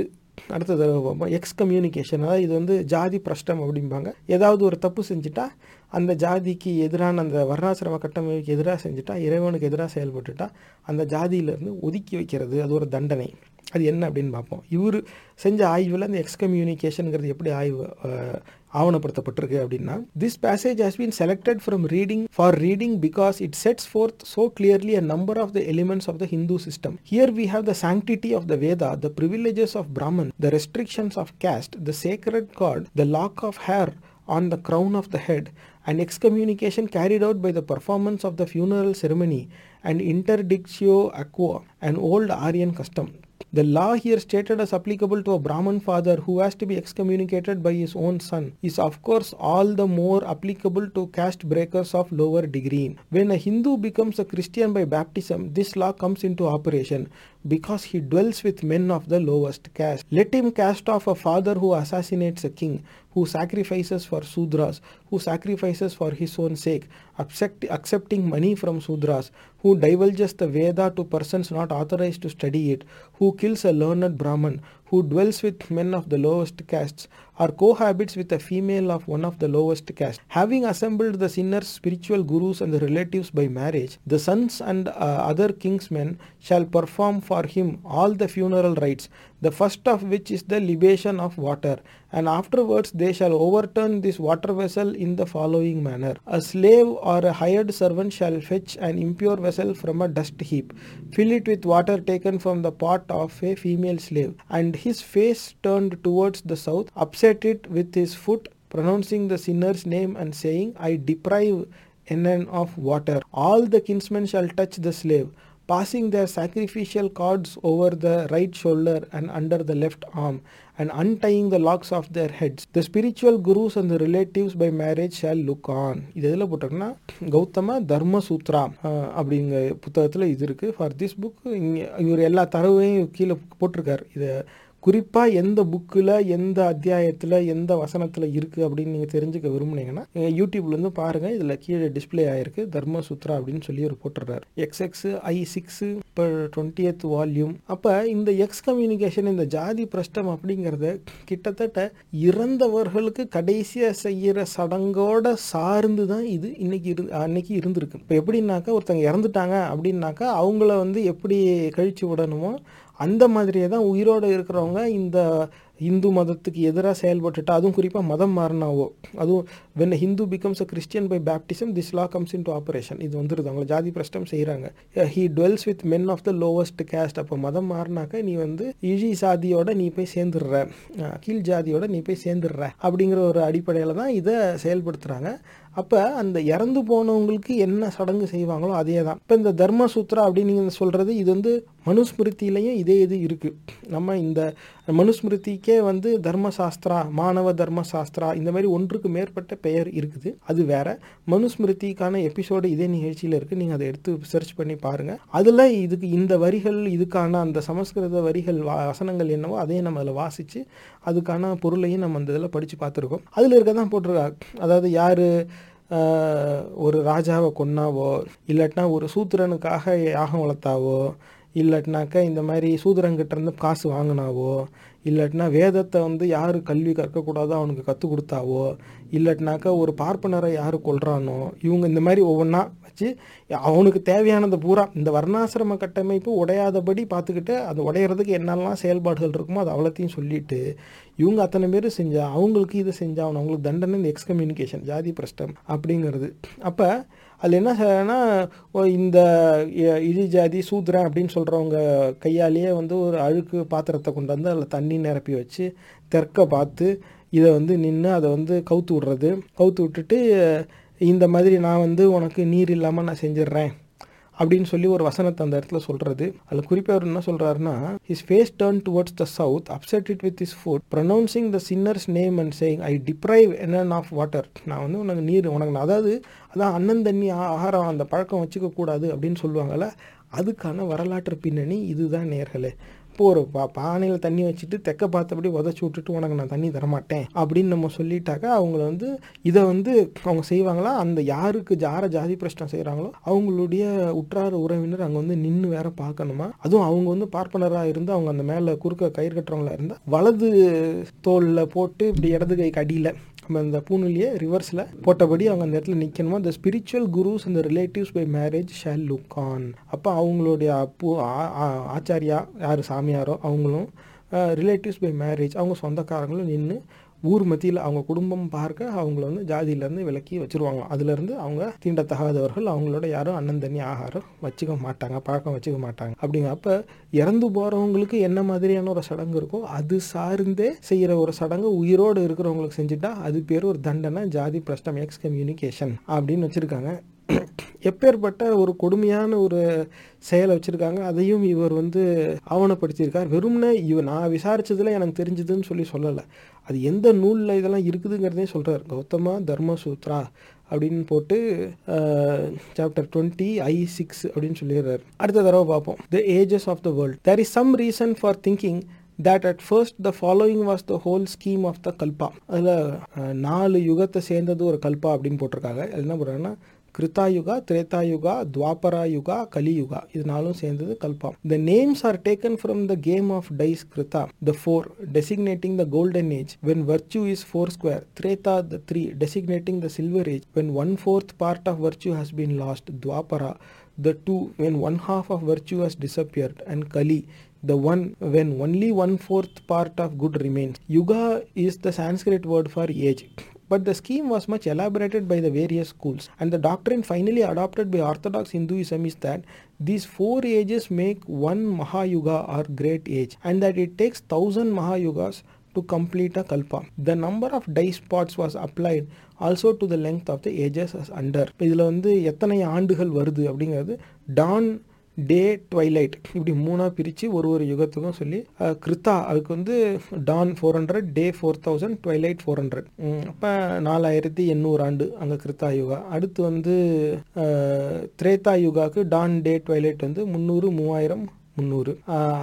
அடுத்த அடுத்தது எக்ஸ் கம்யூனிகேஷன் அதாவது இது வந்து ஜாதி பிரஷ்டம் அப்படிம்பாங்க. ஏதாவது ஒரு தப்பு செஞ்சுட்டா அந்த ஜாதிக்கு எதிரான அந்த வர்ணாசிரம கட்டமைப்புக்கு எதிராக செஞ்சுட்டா இறைவனுக்கு எதிராக செயல்பட்டுட்டா அந்த ஜாதியிலேருந்து ஒதுக்கி வைக்கிறது அது ஒரு தண்டனை. அது என்ன அப்படின்னு பார்ப்போம். இவர் செஞ்ச ஆய்வில் அந்த எக்ஸ் கம்யூனிகேஷனுங்கிறது எப்படி ஆய்வு ஆவணப்படுத்தப்பட்டிருக்கு அப்படின்னா this passage has been selected from reading for reading because it sets forth so clearly a number of the elements of the Hindu system here we have the sanctity of the Veda the privileges of Brahman the restrictions of caste the sacred cord the lock of hair on the crown of the head, and excommunication carried out by the performance of the funeral ceremony and interdictio aqua, an old Aryan custom. The law here stated as applicable to a Brahman father who has to be excommunicated by his own son is of course all the more applicable to caste breakers of lower degree. When a Hindu becomes a Christian by baptism, this law comes into operation because he dwells with men of the lowest caste. Let him cast off a father who assassinates a king, who sacrifices for Sudras, who sacrifices for his own sake, accept, accepting money from Sudras, who divulges the Veda to persons not authorized to study it, who kills a learned Brahman, who dwells with men of the lowest castes, or cohabits with a female of one of the lowest caste. Having assembled the sinner's spiritual gurus and the relatives by marriage, the sons and uh, other kingsmen shall perform for him all the funeral rites, the first of which is the libation of water, and afterwards they shall overturn this water vessel in the following manner. A slave or a hired servant shall fetch an impure vessel from a dust heap, fill it with water taken from the pot of a female slave, and his face turned towards the south, upset it with his foot, pronouncing the sinner's name and saying, I deprive Enan of water. All the kinsmen shall touch the slave, passing their sacrificial cords over the right shoulder and under the left arm, and untying the locks of their heads. The spiritual gurus and the relatives by marriage shall look on. இது எதில் போட்டிருக்குன்னா கௌதம தர்ம சூத்ரா அப்படிங்கிற புத்தகத்தில் இது இருக்குது for this book இங்கே இவர் எல்லா தரவையும் கீழே போட்டிருக்காரு இதை குறிப்பாக எந்த புக்கில் எந்த அத்தியாயத்தில் எந்த வசனத்தில் இருக்குது அப்படின்னு நீங்கள் தெரிஞ்சுக்க விரும்புனீங்கன்னா யூடியூப்லேருந்து பாருங்கள் இதில் கீழே டிஸ்பிளே ஆகிருக்கு தர்ம சுத்ரா அப்படின்னு சொல்லி ஒரு போட்டுடுறாரு. எக்ஸ் எக்ஸ் ஐ சிக்ஸு இப்போ டுவெண்ட்டியத் வால்யூம் அப்போ இந்த எக்ஸ் கம்யூனிகேஷன் இந்த ஜாதி பிரஷ்டம் அப்படிங்கிறத கிட்டத்தட்ட இறந்தவர்களுக்கு கடைசியாக செய்கிற சடங்கோட சார்ந்து தான் இது இன்னைக்கு இரு அன்னைக்கு இருந்திருக்கு. இப்போ எப்படின்னாக்கா ஒருத்தங்க இறந்துட்டாங்க அப்படின்னாக்கா அவங்கள வந்து எப்படி கழிச்சு விடணுமோ அந்த மாதிரியே தான் உயிரோடு இருக்கிறவங்க இந்த இந்து மதத்துக்கு எதிராக செயல்பட்டுட்டா அதுவும் குறிப்பாக மதம் மாறினாவோ அதுவும் when Hindu becomes a Christian by baptism this law comes into operation இது வந்துருது. அவங்கள ஜாதி பிரஷ்டம் செய்கிறாங்க he dwells with men of the lowest caste அப்போ மதம் மாறினாக்க நீ வந்து இழி சாதியோட நீ போய் சேர்ந்துடுற. கீழ் ஜாதியோட நீ போய் சேர்ந்துடுற. அப்படிங்கிற ஒரு அடிப்படையில் தான் இதை செயல்படுத்துகிறாங்க அப்போ அந்த இறந்து போனவங்களுக்கு என்ன சடங்கு செய்வாங்களோ அதே தான் இப்போ இந்த தர்ம சூத்ரா அப்படின்னு நீங்கள் சொல்கிறது இது வந்து மனுஸ்மிருதியிலையும் இதே இது இருக்குது நம்ம இந்த மனுஸ்மிருதிக்கே வந்து தர்மசாஸ்திரா மாணவ தர்மசாஸ்திரா இந்த மாதிரி ஒன்றுக்கு மேற்பட்ட பெயர் இருக்குது. அது வேற. மனுஸ்மிருதிக்கான எபிசோடு இதே நிகழ்ச்சியில் இருக்குது நீங்கள் அதை எடுத்து சர்ச் பண்ணி பாருங்கள் அதில் இதுக்கு இந்த வரிகள் இதுக்கான அந்த சமஸ்கிருத வரிகள் வசனங்கள் என்னவோ அதையும் நம்ம அதில் வாசித்து அதுக்கான பொருளையும் நம்ம அந்த இதில் படித்து பார்த்துருக்கோம். அதில் இருக்க தான் போட்டிருக்காங்க. அதாவது யார் ஒரு ராஜாவை கொன்னாவோ இல்லாட்டினா ஒரு சூத்திரனுக்காக யாகம் வளர்த்தாவோ இல்லாட்டினாக்கா இந்த மாதிரி சூதரங்கிட்டேருந்து காசு வாங்கினாவோ இல்லாட்டினா வேதத்தை வந்து யார் கல்வி கற்கக்கூடாதோ அவனுக்கு கற்றுக் கொடுத்தாவோ இல்லாட்டினாக்கா ஒரு பார்ப்பனரை யார் கொள்றானோ இவங்க இந்த மாதிரி ஒவ்வொன்றா வச்சு அவனுக்கு தேவையானது பூரா இந்த வர்ணாசிரம கட்டமைப்பு உடையாதபடி பார்த்துக்கிட்டு அது உடையிறதுக்கு என்னெல்லாம் செயல்பாடுகள் இருக்குமோ அது அவ்வளோத்தையும் சொல்லிட்டு இவங்க அத்தனை பேர் செஞ்சால் அவங்களுக்கு இது அவன் அவங்களுக்கு தண்டனை இந்த எக்ஸ்கம்யூனிகேஷன் ஜாதி பிரஷ்டம் அப்படிங்கிறது. அப்போ அதில் என்ன செய்யறேன்னா இந்த இழி ஜாதி சூத்ரன் அப்படின்னு சொல்கிறவங்க கையாலேயே வந்து ஒரு அழுக்கு பாத்திரத்தை கொண்டு வந்து அதில் தண்ணி நிரப்பி வச்சு தெற்க பார்த்து இதை வந்து நின்று அதை வந்து கவுத்து விட்றது. கவுத்து விட்டுட்டு இந்த மாதிரி நான் வந்து உனக்கு நீர் இல்லாமல் நான் செஞ்சிடுறேன். அப்படின்னு சொல்லி ஒரு வசனத்தை அந்த இடத்துல சொல்றது. அதில் குறிப்பாக அவர் என்ன சொல்றாருன்னா his face turn towards the south upset with is his foot pronouncing sinners name and saying I deprive deprive enan of water நான் வந்து உனக்கு நீர் உனக்கு அதாவது அதான் அண்ணன் தண்ணி ஆகாரம் அந்த பழக்கம் வச்சுக்க கூடாது அப்படின்னு சொல்லுவாங்கல்ல அதுக்கான வரலாற்று பின்னணி இதுதான் நேர்களே. இப்போ ஒரு பா பானையில் தண்ணி வச்சுட்டு தெக்க பார்த்தபடி உதச்சி விட்டுட்டு உனக்கு நான் தண்ணி தரமாட்டேன் அப்படின்னு நம்ம சொல்லிட்டாக்கா அவங்கள வந்து இதை வந்து அவங்க செய்வாங்களா? அந்த யாருக்கு ஜார ஜாதி பிரச்சனை செய்கிறாங்களோ அவங்களுடைய உற்றார் உறவினர் அங்கே வந்து நின்று வேற பார்க்கணுமா? அதுவும் அவங்க வந்து பார்ப்பனராக இருந்து அவங்க அந்த மேலே குறுக்க கயிறு கட்டுறவங்களா இருந்தால் வலது தோலில் போட்டு இப்படி இடது கைக்கு அடியில் நம்ம அந்த பூணுலியே ரிவர்ஸில் போட்டபடி அவங்க அந்த இடத்துல நிற்கணுமா இந்த ஸ்பிரிச்சுவல் குருஸ் இந்த relatives by marriage shall look on அப்போ அவங்களுடைய அப்போ ஆ- ஆச்சாரியா யார் சாமியாரோ அவங்களும் ரிலேட்டிவ்ஸ் பை மேரேஜ் அவங்க சொந்தக்காரங்களும் நின்று ஊர் மத்தியில் அவங்க குடும்பம் பார்க்க அவங்கள வந்து ஜாதியிலேருந்து விலக்கி வச்சிருவாங்களாம். அதுலேருந்து அவங்க தீண்டத்தகாதவர்கள் அவங்களோட யாரும் அண்ணன் தண்ணி ஆகாரம் வச்சுக்க மாட்டாங்க பழக்கம் வச்சுக்க மாட்டாங்க. அப்படிங்க அப்போ இறந்து போகிறவங்களுக்கு என்ன மாதிரியான ஒரு சடங்கு இருக்கோ அது சார்ந்தே செய்கிற ஒரு சடங்கு உயிரோடு இருக்கிறவங்களுக்கு செஞ்சுட்டா அது பேர் ஒரு தண்டனை ஜாதி பிரஷ்டம் எக்ஸ் கம்யூனிகேஷன் அப்படின்னு வச்சுருக்காங்க. எப்பேற்பட்ட ஒரு கொடுமையான ஒரு செயலை வச்சுருக்காங்க அதையும் இவர் வந்து ஆவணப்படுத்தியிருக்கார் வெறும்னே இவர் நான் விசாரித்ததில் எனக்கு தெரிஞ்சதுன்னு சொல்லி சொல்லலை. அது எந்த நூலில் இதெல்லாம் இருக்குதுங்கிறதே சொல்கிறார் கௌதமா தர்மசூத்ரா அப்படின்னு போட்டு சாப்டர் டுவெண்ட்டி ஐ சிக்ஸ் அப்படின்னு சொல்லிடுறாரு. அடுத்த தடவை பார்ப்போம். The ages of the world there is some reason for thinking that at first the following was the whole scheme of the kalpa அதில் நாலு யுகத்தை சேர்ந்தது ஒரு கல்பா அப்படின்னு போட்டிருக்காங்க. அது என்ன பண்ணுறாங்கன்னா கிருத்தாயுகா திரேதாயுகா துவாபரா யுகா கலியுகா இது நாலும் சேர்ந்தது Kalpa the names are taken from the game of dice krita the four designating the golden age when virtue is four square treta the three designating the silver age when one fourth part of virtue has been lost dwapara the two when one half of virtue has disappeared and kali the one when only one fourth part of good remains yuga is the sanskrit word for age but the scheme was much elaborated by the various schools and the doctrine finally adopted by orthodox hinduism is that these four ages make one mahayuga or great age and that it takes thousand mahayugas to complete a kalpa. The number of day spots was applied also to the length of the ages as under. இதில் வந்து எத்தனை ஆண்டுகள் வருது அப்படிங்கிறது Don day twilight. இப்படி மூணாக பிரித்து ஒரு ஒரு யுகத்துக்கும் சொல்லி கிருத்தா அதுக்கு வந்து dawn four hundred day four thousand twilight four hundred அப்போ நாலாயிரத்தி எண்ணூறு ஆண்டு அங்கே கிருத்தா யுகா. அடுத்து வந்து த்ரேதா திரேதா யுகாக்கு டான் டே ட்வைலைட் வந்து முந்நூறு மூவாயிரம் முந்நூறு.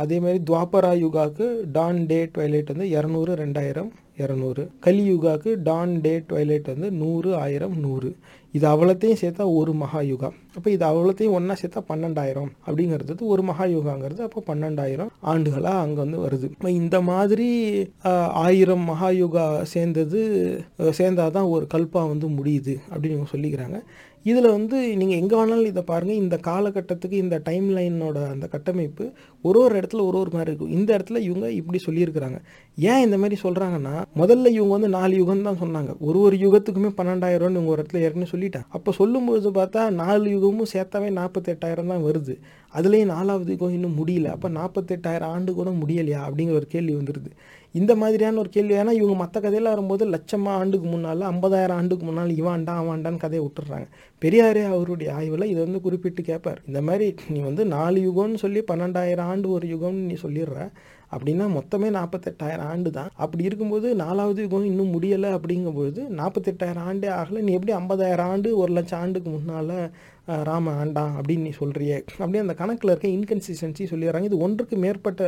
அதே மாதிரி துவாபரா யுகாக்கு டான் டே ட்வைலைட் வந்து இரநூறு ரெண்டாயிரம் இரநூறு. கலியுகாவுக்கு டான் டே ட்வைலைட் வந்து நூறு ஆயிரம் நூறு. இது அவ்வளோத்தையும் சேர்த்தா ஒரு மகா யுகா அப்போ இது அவ்வளோத்தையும் ஒன்றா சேர்த்தா பன்னெண்டாயிரம். அப்படிங்கிறது ஒரு மகா யுகாங்கிறது அப்போ பன்னெண்டாயிரம் ஆண்டுகளாக அங்கே வந்து வருது. இப்போ இந்த மாதிரி ஆயிரம் மகா யுகா சேர்ந்தது சேர்ந்தாதான் ஒரு கல்பா வந்து முடியுது அப்படின்னு இவங்க சொல்லிக்கிறாங்க. இதில் வந்து நீங்கள் எங்கே வேணாலும் இதை பாருங்கள். இந்த காலகட்டத்துக்கு இந்த டைம் லைனோட அந்த கட்டமைப்பு ஒரு ஒரு இடத்துல ஒரு ஒரு மாதிரி இருக்கும். இந்த இடத்துல இவங்க இப்படி சொல்லியிருக்கிறாங்க. ஏன் இந்த மாதிரி சொல்கிறாங்கன்னா முதல்ல இவங்க வந்து நாலு யுகம் தான் சொன்னாங்க. ஒரு ஒரு யுகத்துக்குமே பன்னெண்டாயிரம்னு இவங்க ஒரு இடத்துல ஏற்கனவே சொல்லிட்டாங்க. அப்போ சொல்லும்பொழுது பார்த்தா நாலு யுகமும் சேர்த்தாவே நாற்பத்தெட்டாயிரம் தான் வருது. அதுலேயும் நாலாவது யுகம் இன்னும் முடியல. அப்போ நாற்பத்தெட்டாயிரம் ஆண்டு கூட முடியலையா அப்படிங்கிற ஒரு கேள்வி வந்துடுது இந்த மாதிரியான ஒரு கேள்வி. ஏன்னா இவங்க மற்ற கதையில் வரும்போது லட்சமா ஆண்டுக்கு முன்னால் ஐம்பதாயிரம் ஆண்டுக்கு முன்னால் இவான்டா அவான்டான்னு கதையை விட்டுறாங்க பெரியாரே அவருடைய ஆய்வில் இதை வந்து குறிப்பிட்டு கேட்பார். இந்த மாதிரி நீ வந்து நாலு யுகம்னு சொல்லி பன்னெண்டாயிரம் ஆண்டு ஒரு யுகம்னு நீ சொல்லிடுற அப்படின்னா மொத்தமே நாற்பத்தெட்டாயிரம் ஆண்டு தான். அப்படி இருக்கும்போது நாலாவது யுகம் இன்னும் முடியலை அப்படிங்கும்பொழுது நாற்பத்தெட்டாயிரம் ஆண்டே ஆகலை. நீ எப்படி ஐம்பதாயிரம் ஆண்டு ஒரு லட்சம் ஆண்டுக்கு முன்னால் ராம ஆண்டான் அப்படின்னு நீ சொல்கிறியே அப்படியே அந்த கணக்கில் இருக்க இன்கன்சிஸ்டன்சி சொல்லிடுறாங்க. இது ஒன்றுக்கு மேற்பட்ட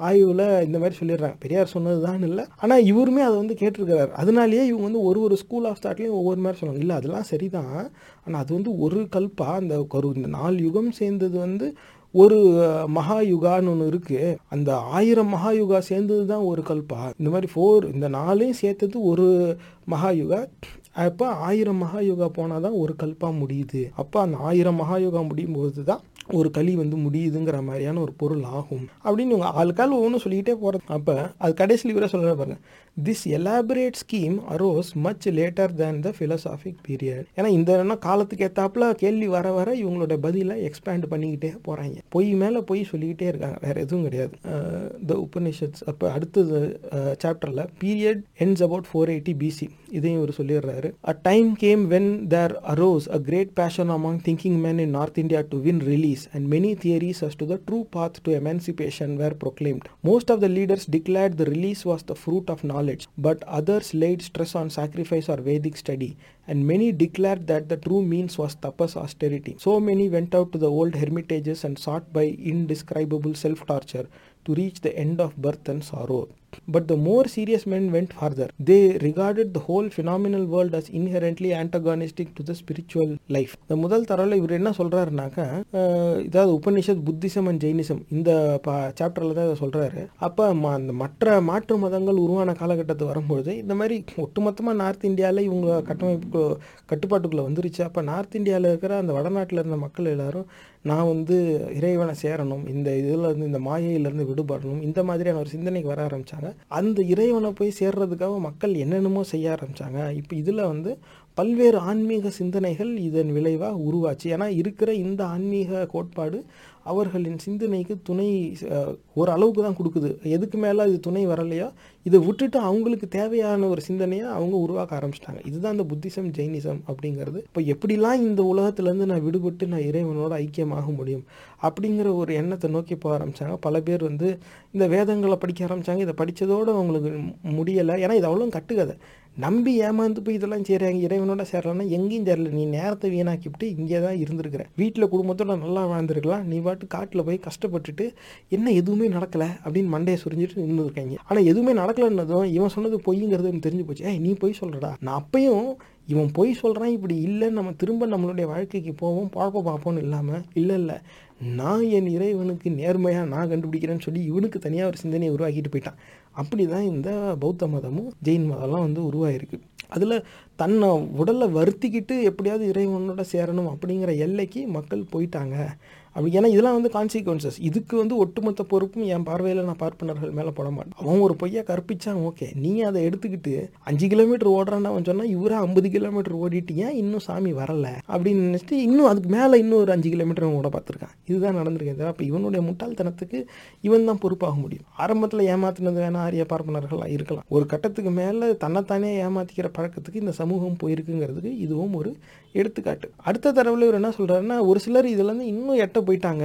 ஆய்வில் இந்த மாதிரி சொல்லிடுறாங்க. பெரியார் சொன்னது தான் இல்லை. ஆனால் இவருமே அதை வந்து கேட்டிருக்கிறார். அதனாலேயே இவங்க வந்து ஒரு ஒரு ஸ்கூல் ஆஃப் தாட்லேயும் ஒவ்வொரு மாதிரி சொல்லுவாங்க. இல்லை அதெல்லாம் சரிதான். ஆனால் அது வந்து ஒரு கல்பா அந்த ஒரு இந்த நாலு யுகம் சேர்ந்தது வந்து ஒரு மகா யுகான்னு ஒன்று இருக்குது அந்த ஆயிரம் மகா யுகா சேர்ந்தது தான் ஒரு கல்பா. இந்த மாதிரி ஃபோர் இந்த நாலையும் சேர்த்தது ஒரு மகா யுகா அப்போ ஆயிரம் மகா யுகா போனால் தான் ஒரு கல்பா முடியுது. அப்போ அந்த ஆயிரம் மகா யுகா முடியும் போது தான் ஒரு களி வந்து முடியுதுங்கிற மாதிரியான ஒரு பொருள் ஆகும் அப்படின்னு இவங்க ஆளுக்கால் ஒவ்வொன்றும் சொல்லிக்கிட்டே போகிறது அப்போ அது கடைசியில் இவரை சொல்கிற பாருங்க this elaborate scheme arose much later than the philosophic period ஏன்னா இந்த என்ன காலத்துக்கு ஏற்றாப்புல கேள்வி வர வர இவங்களோட பதிலை எக்ஸ்பேண்ட் பண்ணிக்கிட்டே போகிறாங்க பொய் மேலே பொய் சொல்லிக்கிட்டே இருக்காங்க வேறு எதுவும் கிடையாது. த உபநிஷத்ஸ் அப்போ அடுத்தது சாப்டரில் period ends about four eighty BC இதையும் இவர் சொல்லிடுறாரு. A time came when there arose a great passion among thinking men in North India to win release and many theories as to the true path to emancipation were proclaimed. Most of the leaders declared the release was the fruit of knowledge, but others laid stress on sacrifice or Vedic study, and many declared that the true means was tapas austerity. So many went out to the old hermitages and sought by indescribable self torture to reach the end of birth and sorrow. But the more serious men went farther They regarded the whole phenomenal world as inherently antagonistic to the spiritual life இந்த முதல் தரவில் இவர் என்ன சொல்றாருனாக்கா இதாவது Upanishad Buddhism and Jainism இந்த சாப்டரில் தான் இதை சொல்றாரு. அப்போ அந்த மற்ற மாற்று மதங்கள் உருவான காலகட்டத்து வரும்பொழுது இந்த மாதிரி ஒட்டுமொத்தமாக நார்த் இந்தியாவில் இவங்க கட்டமைப்பு கட்டுப்பாட்டுக்குள்ளே வந்துருச்சு. அப்போ நார்த் இந்தியாவில் இருக்கிற அந்த வடநாட்டில் இருந்த மக்கள் எல்லாரும் நான் வந்து இறைவனை சேரணும் இந்த இதில் இருந்து இந்த மாயையிலேருந்து விடுபடணும் இந்த மாதிரியான ஒரு சிந்தனைக்கு வர ஆரம்பிச்சாங்க அந்த இறைவனை போய் சேர்றதுக்காக மக்கள் என்னென்னமோ செய்ய ஆரம்பித்தாங்க இப்போ இதில் வந்து பல்வேறு ஆன்மீக சிந்தனைகள் இதன் விளைவாக உருவாச்சு. ஏன்னா இருக்கிற இந்த ஆன்மீக கோட்பாடு அவர்களின் சிந்தனைக்கு துணை ஓரளவுக்கு தான் கொடுக்குது. எதுக்கு மேலே இது துணை வரலையோ? இதை விட்டுட்டு அவங்களுக்கு தேவையான ஒரு சிந்தனையை அவங்க உருவாக்க ஆரம்பிச்சிட்டாங்க. இதுதான் இந்த புத்திசம் ஜெயினிசம் அப்படிங்கிறது. இப்போ எப்படிலாம் இந்த உலகத்துலேருந்து நான் விடுபட்டு நான் இறைவனோட ஐக்கியமாக முடியும் அப்படிங்கிற ஒரு எண்ணத்தை நோக்கி போக ஆரம்பித்தாங்க பல பேர் வந்து இந்த வேதங்களை படிக்க ஆரம்பிச்சாங்க. இதை படித்ததோடு அவங்களுக்கு முடியலை. ஏன்னா இது அவ்வளோ கட்டுக்கதை. நம்பி ஏமாந்து போய் இதெல்லாம் செய்கிறாங்க இறைவனோட சேரலன்னா எங்கேயும் சேரல. நீ நேரத்தை வீணாக்கிவிட்டு இங்கே தான் இருந்திருக்கிற. வீட்டில் குடும்பத்தோட நல்லா வாழ்ந்துருக்கலாம். நீ பாட்டு காட்டில் போய் கஷ்டப்பட்டுட்டு என்ன எதுவுமே நடக்கலை அப்படின்னு மண்டையை சுரிஞ்சிட்டு நின்றுருக்காங்க ஆனால் எதுவுமே நடக்கலைன்னதும் இவன் சொன்னது பொய்ங்கிறது தெரிஞ்சு போச்சு. ஏய் நீ போய் சொல்கிறடா நான் அப்பையும் இவன் பொய் சொல்கிறான் இப்படி இல்லைன்னு நம்ம திரும்ப நம்மளுடைய வாழ்க்கைக்கு போவோம் பழப்ப பார்ப்போம்னு இல்லாமல் இல்லை இல்லை. நான் என் இறைவனுக்கு நேர்மையாக நான் கண்டுபிடிக்கிறேன்னு சொல்லி இவனுக்கு தனியாக ஒரு சிந்தனையை உருவாக்கிட்டு போயிட்டான். அப்படி தான் இந்த பௌத்த மதமும் ஜெயின் மதம்லாம் வந்து உருவாகிருக்கு அதில் தன்னை உடலை வருத்திக்கிட்டு எப்படியாவது இறைவனோட சேரணும் அப்படிங்கிற எல்லைக்கு மக்கள் போயிட்டாங்க. அப்படி ஏன்னா இதெல்லாம் வந்து கான்சிக்வன்சஸ் இதுக்கு வந்து ஒட்டுமொத்த பொறுப்பும் என் பார்வையில் நான் பார்ப்பனர்கள் மேலே போட மாட்டேன். அவன் ஒரு பொய்யா கற்பிச்சான் ஓகே. நீ அதை எடுத்துக்கிட்டு அஞ்சு கிலோமீட்டர் ஓடுறான்னு அவன் சொன்னால் இவரா ஐம்பது கிலோமீட்டர் ஓடிட்டு ஏன் இன்னும் சாமி வரல? அப்படின்னு நினச்சிட்டு இன்னும் அதுக்கு மேலே இன்னும் ஒரு அஞ்சு கிலோமீட்டர் ஓட பார்த்துருக்கான். இதுதான் நடந்திருக்கு அப்போ இவனுடைய முட்டாள்தனத்துக்கு இவன் தான் பொறுப்பாக முடியும். ஆரம்பத்தில் ஏமாத்தினது வேணா ஆரிய பார்ப்பனர்களாக இருக்கலாம். ஒரு கட்டத்துக்கு மேலே தன்னைத்தானே ஏமாத்திக்கிற பழக்கத்துக்கு இந்த சமூகம் போயிருக்குங்கிறதுக்கு இதுவும் ஒரு எடுத்துக்காட்டு அடுத்த தடவை இவர் என்ன சொல்கிறாருன்னா ஒரு சிலர் இதுலேருந்து இன்னும் எட்ட போயிட்டாங்க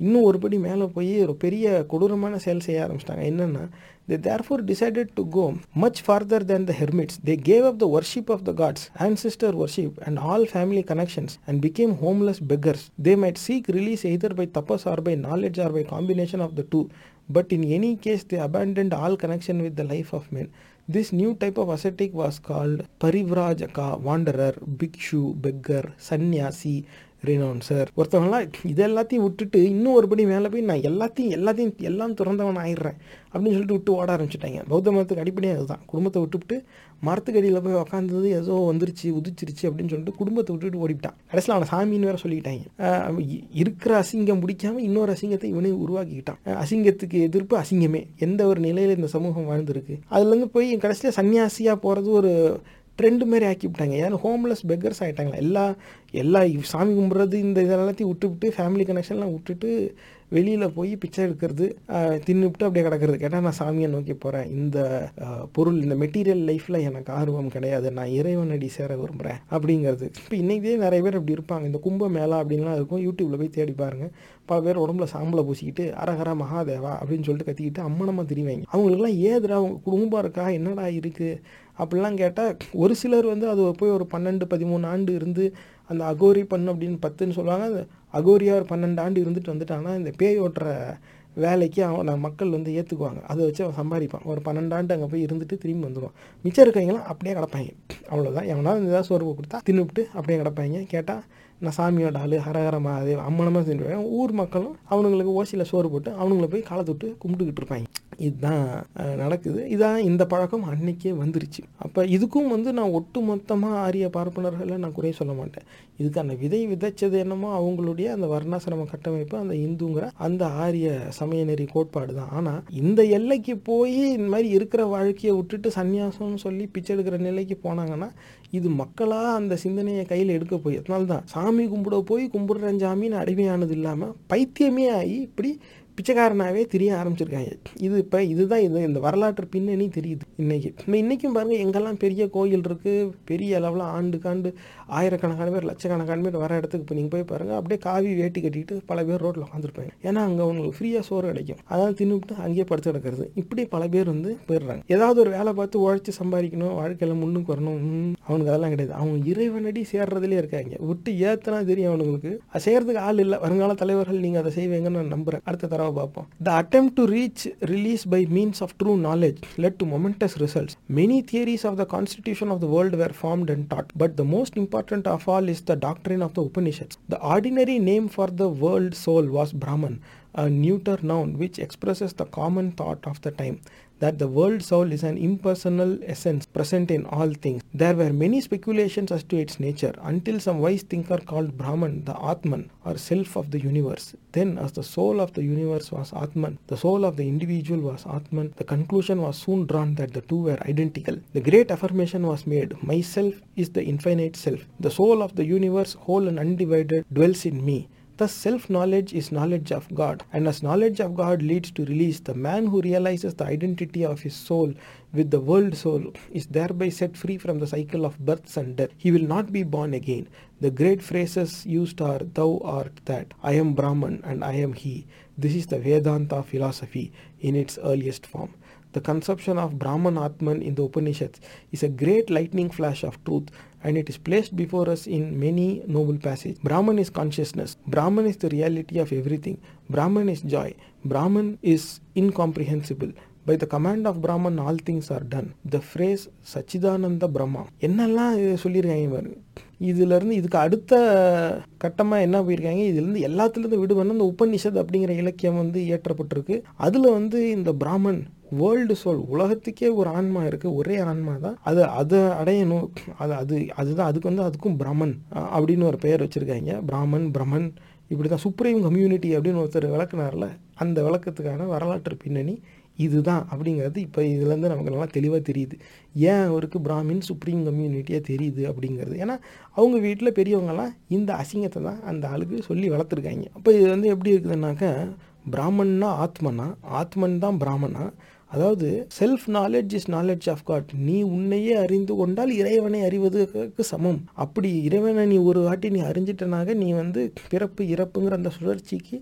இன்னும் ஒரு படி மேலே போய் ஒரு பெரிய கொடூரமான செயல் செய்ய ஆரம்பிச்சிட்டாங்க என்னென்னா they therefore decided to go much farther than the hermits they gave up the worship of the gods and sister worship and all family connections and became homeless beggars they might seek release either by tapas or by knowledge or by combination of the two but in any case they abandoned all connection with the life of men This new type of ascetic was called parivrajaka, wanderer, bhikshu, beggar, sannyasi, renouncer ஒருத்தவங்களாம் இது எல்லாத்தையும் விட்டுட்டு இன்னும் ஒருபடி மேலே போய் நான் எல்லாத்தையும் எல்லாத்தையும் எல்லாம் திறந்தவன் ஆயிடுறேன் அப்படின்னு சொல்லிட்டு விட்டு ஓட ஆரம்பிச்சிட்டாங்க. பௌத்த மதத்துக்கு அடிப்படையாக அதுதான். குடும்பத்தை விட்டுவிட்டு மரத்துக்கு அடியில் போய் உக்காந்தது ஏதோ வந்துருச்சு உதிச்சிருச்சு அப்படின்னு சொல்லிட்டு குடும்பத்தை விட்டுட்டு ஓடிவிட்டான். கடைசியில் அவனை சாமின்னு வேற சொல்லிட்டாங்க இருக்கிற அசிங்கம் பிடிக்காம இன்னொரு அசிங்கத்தை இவனே உருவாக்கிக்கிட்டான். அசிங்கத்துக்கு எதிர்ப்பு அசிங்கமே. எந்த ஒரு நிலையில் இந்த சமூகம் வாழ்ந்திருக்கு? அதுலேருந்து போய் கடைசியில் சன்னியாசியாக போகிறது ஒரு ட்ரெண்டு மாரி ஆக்கி விட்டாங்க ஏன்னா ஹோம்லெஸ் பெக்கர்ஸ் ஆகிட்டாங்களா எல்லா எல்லா சாமி கும்பிட்றது இந்த இதெல்லாத்தையும் விட்டுவிட்டு ஃபேமிலி கனெக்ஷன்லாம் விட்டுட்டு வெளியில் போய் பிச்சை எடுக்கிறது ஆஹ் தின்னுபிட்டு அப்படியே கிடக்கிறது. கேட்டால் நான் சாமியை நோக்கி போகிறேன் இந்த பொருள் இந்த மெட்டீரியல் லைஃப்பில் எனக்கு ஆர்வம் கிடையாது. நான் இறைவனடி சேர விரும்புகிறேன் அப்படிங்கிறது. இப்போ இன்றைக்கே நிறைய பேர் அப்படி இருப்பாங்க. இந்த கும்ப மேளா அப்படின்லாம் இருக்கும். யூடியூப்பில் போய் தேடி பாருங்கள் பல பேர் உடம்புல சாம்பலை பூசிக்கிட்டு அரஹர மகாதேவா அப்படின்னு சொல்லிட்டு கத்திக்கிட்டு அம்மனமாக திரிவாங்க. அவங்களுக்குலாம் ஏதுடா அவங்க குடும்பம் இருக்கா? என்னடா இருக்குது அப்படிலாம் கேட்டால் ஒரு சிலர் வந்து அது போய் ஒரு பன்னெண்டு பதிமூணு ஆண்டு இருந்து அந்த அகோரி பண்ணு அப்படின்னு பத்துன்னு சொல்லுவாங்க. அகோரியா ஒரு பன்னெண்டு ஆண்டு இருந்துட்டு வந்துட்டாங்கன்னா இந்த பேய் ஓட்டுற வேலைக்கு அவன் மக்கள் வந்து ஏற்றுக்குவாங்க அதை வச்சு அவன் சம்பாதிப்பான். ஒரு பன்னெண்டாண்டு அங்கே போய் இருந்துட்டு திரும்பி வந்துடுவான் மிச்சம் இருக்கவங்களாம் அப்படியே கிடப்பாங்க. அவ்வளோதான் எவனாலும் ஏதாவது சோர்வு கொடுத்தா தின்னுபிட்டு அப்படியே கிடப்பாங்க. கேட்டால் நான் சாமியோட ஆளு ஹரஹர மகாதேவ் அம்மனமாக தின்னுவேன் ஊர் மக்களும் அவனுங்களுக்கு ஓசியில் சோறு போட்டு அவனுங்களை போய் காலை தொட்டு கும்பிட்டுக்கிட்டு இருப்பாங்க. இதுதான் நடக்குது. இதான் இந்த பழக்கம் அன்னைக்கே வந்துருச்சு. அப்போ இதுக்கும் வந்து நான் ஒட்டு மொத்தமாக ஆரிய பார்ப்பனர்களை நான் குறை சொல்ல மாட்டேன். இதுக்கு அந்த விதை விதைச்சது என்னமோ அவங்களுடைய அந்த வர்ணாசிரம கட்டமைப்பு அந்த இந்துங்கிற அந்த ஆரிய சமய நெறி கோட்பாடு தான். ஆனால் இந்த எல்லைக்கு போய் இந்த மாதிரி இருக்கிற வாழ்க்கையை விட்டுட்டு சன்னியாசம்னு சொல்லி பிச்சை எடுக்கிற நிலைக்கு போனாங்கன்னா இது மக்களாக அந்த சிந்தனையை கையில் எடுக்க போய் அதனால தான் சாமி கும்பிட போய் கும்பிடுறேன் சாமின்னு அடிமையானது இல்லாமல் பைத்தியமே ஆகி இப்படி பிச்சைக்காரனாகவே தெரிய ஆரம்பிச்சிருக்காங்க. இது இப்போ இதுதான் இது இந்த வரலாற்று பின்னணி தெரியுது இன்னைக்கு. இப்போ இன்றைக்கும் பாருங்கள் எங்கெல்லாம் பெரிய கோயில் இருக்குது பெரிய அளவில் ஆண்டுக்காண்டு ஆயிரக்கணக்கான பேர் லட்சக்கணக்கான பேர் வர இடத்துக்கு இப்போ நீங்கள் போய் பாருங்கள் அப்படியே காவி வேட்டி கட்டிட்டு பல பேர் ரோட்டில் உட்காந்துருப்பாங்க ஏன்னா அங்கே அவங்களுக்கு ஃப்ரீயாக சோறு கிடைக்கும். அதாவது தின்னுட்டு அங்கேயே படுத்து கிடக்கிறது. இப்படி பல பேர் வந்து போயிடுறாங்க. ஏதாவது ஒரு வேலை பார்த்து உழைச்சி சம்பாதிக்கணும் வாழ்க்கையில் முன்னுக்கு வரணும் அவனுக்கு அதெல்லாம் கிடையாது. அவங்க இறைவனடி சேர்றதுலேயே இருக்காங்க. விட்டு ஏத்தனா தெரியும் அவனுங்களுக்கு. அது செய்யறதுக்கு ஆள் இல்லை. வருங்கால தலைவர்கள் நீங்கள் அதை செய்வீங்கன்னு நான் நம்புறேன். அடுத்த தடவை பார்ப்போம். The attempt to reach release by means of true knowledge led to momentous results many theories of the constitution of the world were formed and taught but the most most important of all is the doctrine of the Upanishads. The ordinary name for the world soul was Brahman, a neuter noun which expresses the common thought of the time that the world soul is an impersonal essence present in all things. There were many speculations as to its nature until some wise thinker called Brahman the Atman or self of the universe. Then, as the soul of the universe was Atman, the soul of the individual was Atman, the conclusion was soon drawn that the two were identical. The great affirmation was made Myself is the infinite self. The soul of the universe, whole and undivided, dwells in me. Thus, self knowledge is knowledge of God, and as knowledge of God leads to release, the man who realizes the identity of his soul with the world soul is thereby set free from the cycle of births and death. He will not be born again. The great phrases used are Thou art that, I am Brahman, and I am He. This is the Vedanta philosophy in its earliest form. The conception of Brahman Atman in the Upanishads is a great lightning flash of truth and it is placed before us in many noble passages. Brahman is consciousness. Brahman is the reality of everything. Brahman is joy Brahman is incomprehensible by the command of Brahman all things are done the phrase Sachchidananda Brahma என்னெல்லாம் சொல்லியிருக்காங்க பாருங்க இதுலேருந்து இதுக்கு அடுத்த கட்டமாக என்ன போயிருக்காங்க இதுலேருந்து எல்லாத்துலேருந்து விடுவன்னு இந்த உபநிஷத் அப்படிங்கிற இலக்கியம் வந்து இயற்றப்பட்டிருக்கு அதில் வந்து இந்த பிராமன் வேர்ல்டு சோல் உலகத்துக்கே ஒரு ஆன்மா இருக்குது ஒரே ஆன்மா தான். அது அதை அடையணும். அது அது அதுதான் அதுக்கு வந்து அதுக்கும் பிரமன் அப்படின்னு ஒரு பெயர் வச்சுருக்காங்க. பிராமன் பிரமன் இப்படி தான் சுப்ரீம் கம்யூனிட்டி அப்படின்னு ஒருத்தர் விளக்குனார்ல அந்த விளக்கத்துக்கான வரலாற்று பின்னணி இதுதான் அப்படிங்கிறது இப்போ இதுலேருந்து நமக்கு நல்லா தெளிவாக தெரியுது. ஏன் அவருக்கு பிராமின் சுப்ரீம் கம்யூனிட்டியாக தெரியுது அப்படிங்கிறது? ஏன்னா அவங்க வீட்டில் பெரியவங்கலாம் இந்த அசிங்கத்தை தான் அந்த ஆளுக்கு சொல்லி வளர்த்துருக்காங்க. அப்போ இது வந்து எப்படி இருக்குதுன்னாக்கா பிராமன்னா ஆத்மனா? ஆத்மன் தான் பிராமணா அதாவது self knowledge is knowledge of God நீ உன்னையே அறிந்து கொண்டால் இறைவனை அறிவதற்கு சமம். அப்படி இறைவனை நீ ஒரு வாட்டி நீ அறிஞ்சிட்டனாக நீ வந்து பிறப்பு இறப்புங்கிற அந்த சுழற்சிக்கு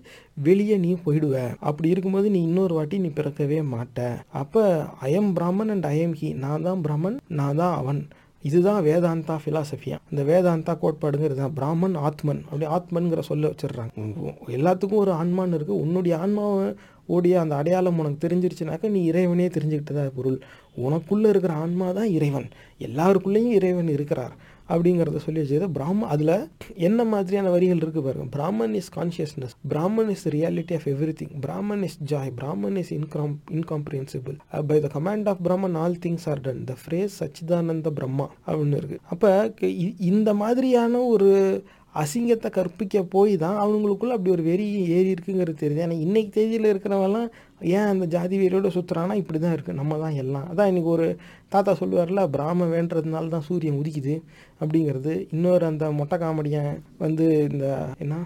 வெளியே நீ போயிடுவ. அப்படி இருக்கும்போது நீ இன்னொரு வாட்டி நீ பிறக்கவே மாட்ட. அப்போ I'm Brahman and I'm he நான் தான் பிரமன் நான் தான் அவன். இதுதான் வேதாந்தா ஃபிலாசபியா இந்த வேதாந்தா கோட்பாடுங்கிறது தான். பிராமன் ஆத்மன் அப்படி ஆத்மன்கிற சொல்ல வச்சிடுறாங்க. எல்லாத்துக்கும் ஒரு ஆன்மான்னு இருக்குது உன்னுடைய ஆன்மாவை ஓடிய அந்த அடையாளம் உனக்கு தெரிஞ்சிருச்சுனாக்கா நீ இறைவனே தெரிஞ்சுக்கிட்டதா பொருள். உனக்குள்ளே இருக்கிற ஆன்மா தான் இறைவன். எல்லாருக்குள்ளேயும் இறைவன் இருக்கிறார் அப்படிங்கிறத சொல்லி வச்சது பிராம அதில் என்ன மாதிரியான வரிகள் இருக்குது பாருங்க. Brahman is consciousness Brahman is reality of everything Brahman is joy Brahman is incom incomprehensible by the command of Brahman all things are done the phrase Sachchidananda Brahma அப்படின்னு இருக்குது அப்போ இந்த மாதிரியான ஒரு அசிங்கத்தை கற்பிக்க போய் தான் அவங்களுக்குள்ளே அப்படி ஒரு வெறி ஏறி இருக்குங்கிறது தெரியுது. ஏன்னா இன்றைக்கி தேதியில் இருக்கிறவெல்லாம் ஏன் அந்த ஜாதி வெறியோட சுற்றுறான்னா இப்படி தான் இருக்குது நம்ம தான் எல்லாம். அதான் இன்றைக்கி ஒரு தாத்தா சொல்லுவார்ல பிராம வேண்டதுனால தான் சூரியன் உதிக்குது. அப்படிங்கிறது. இன்னொரு அந்த மொட்டை காமெடியன் வந்து இந்த என்ன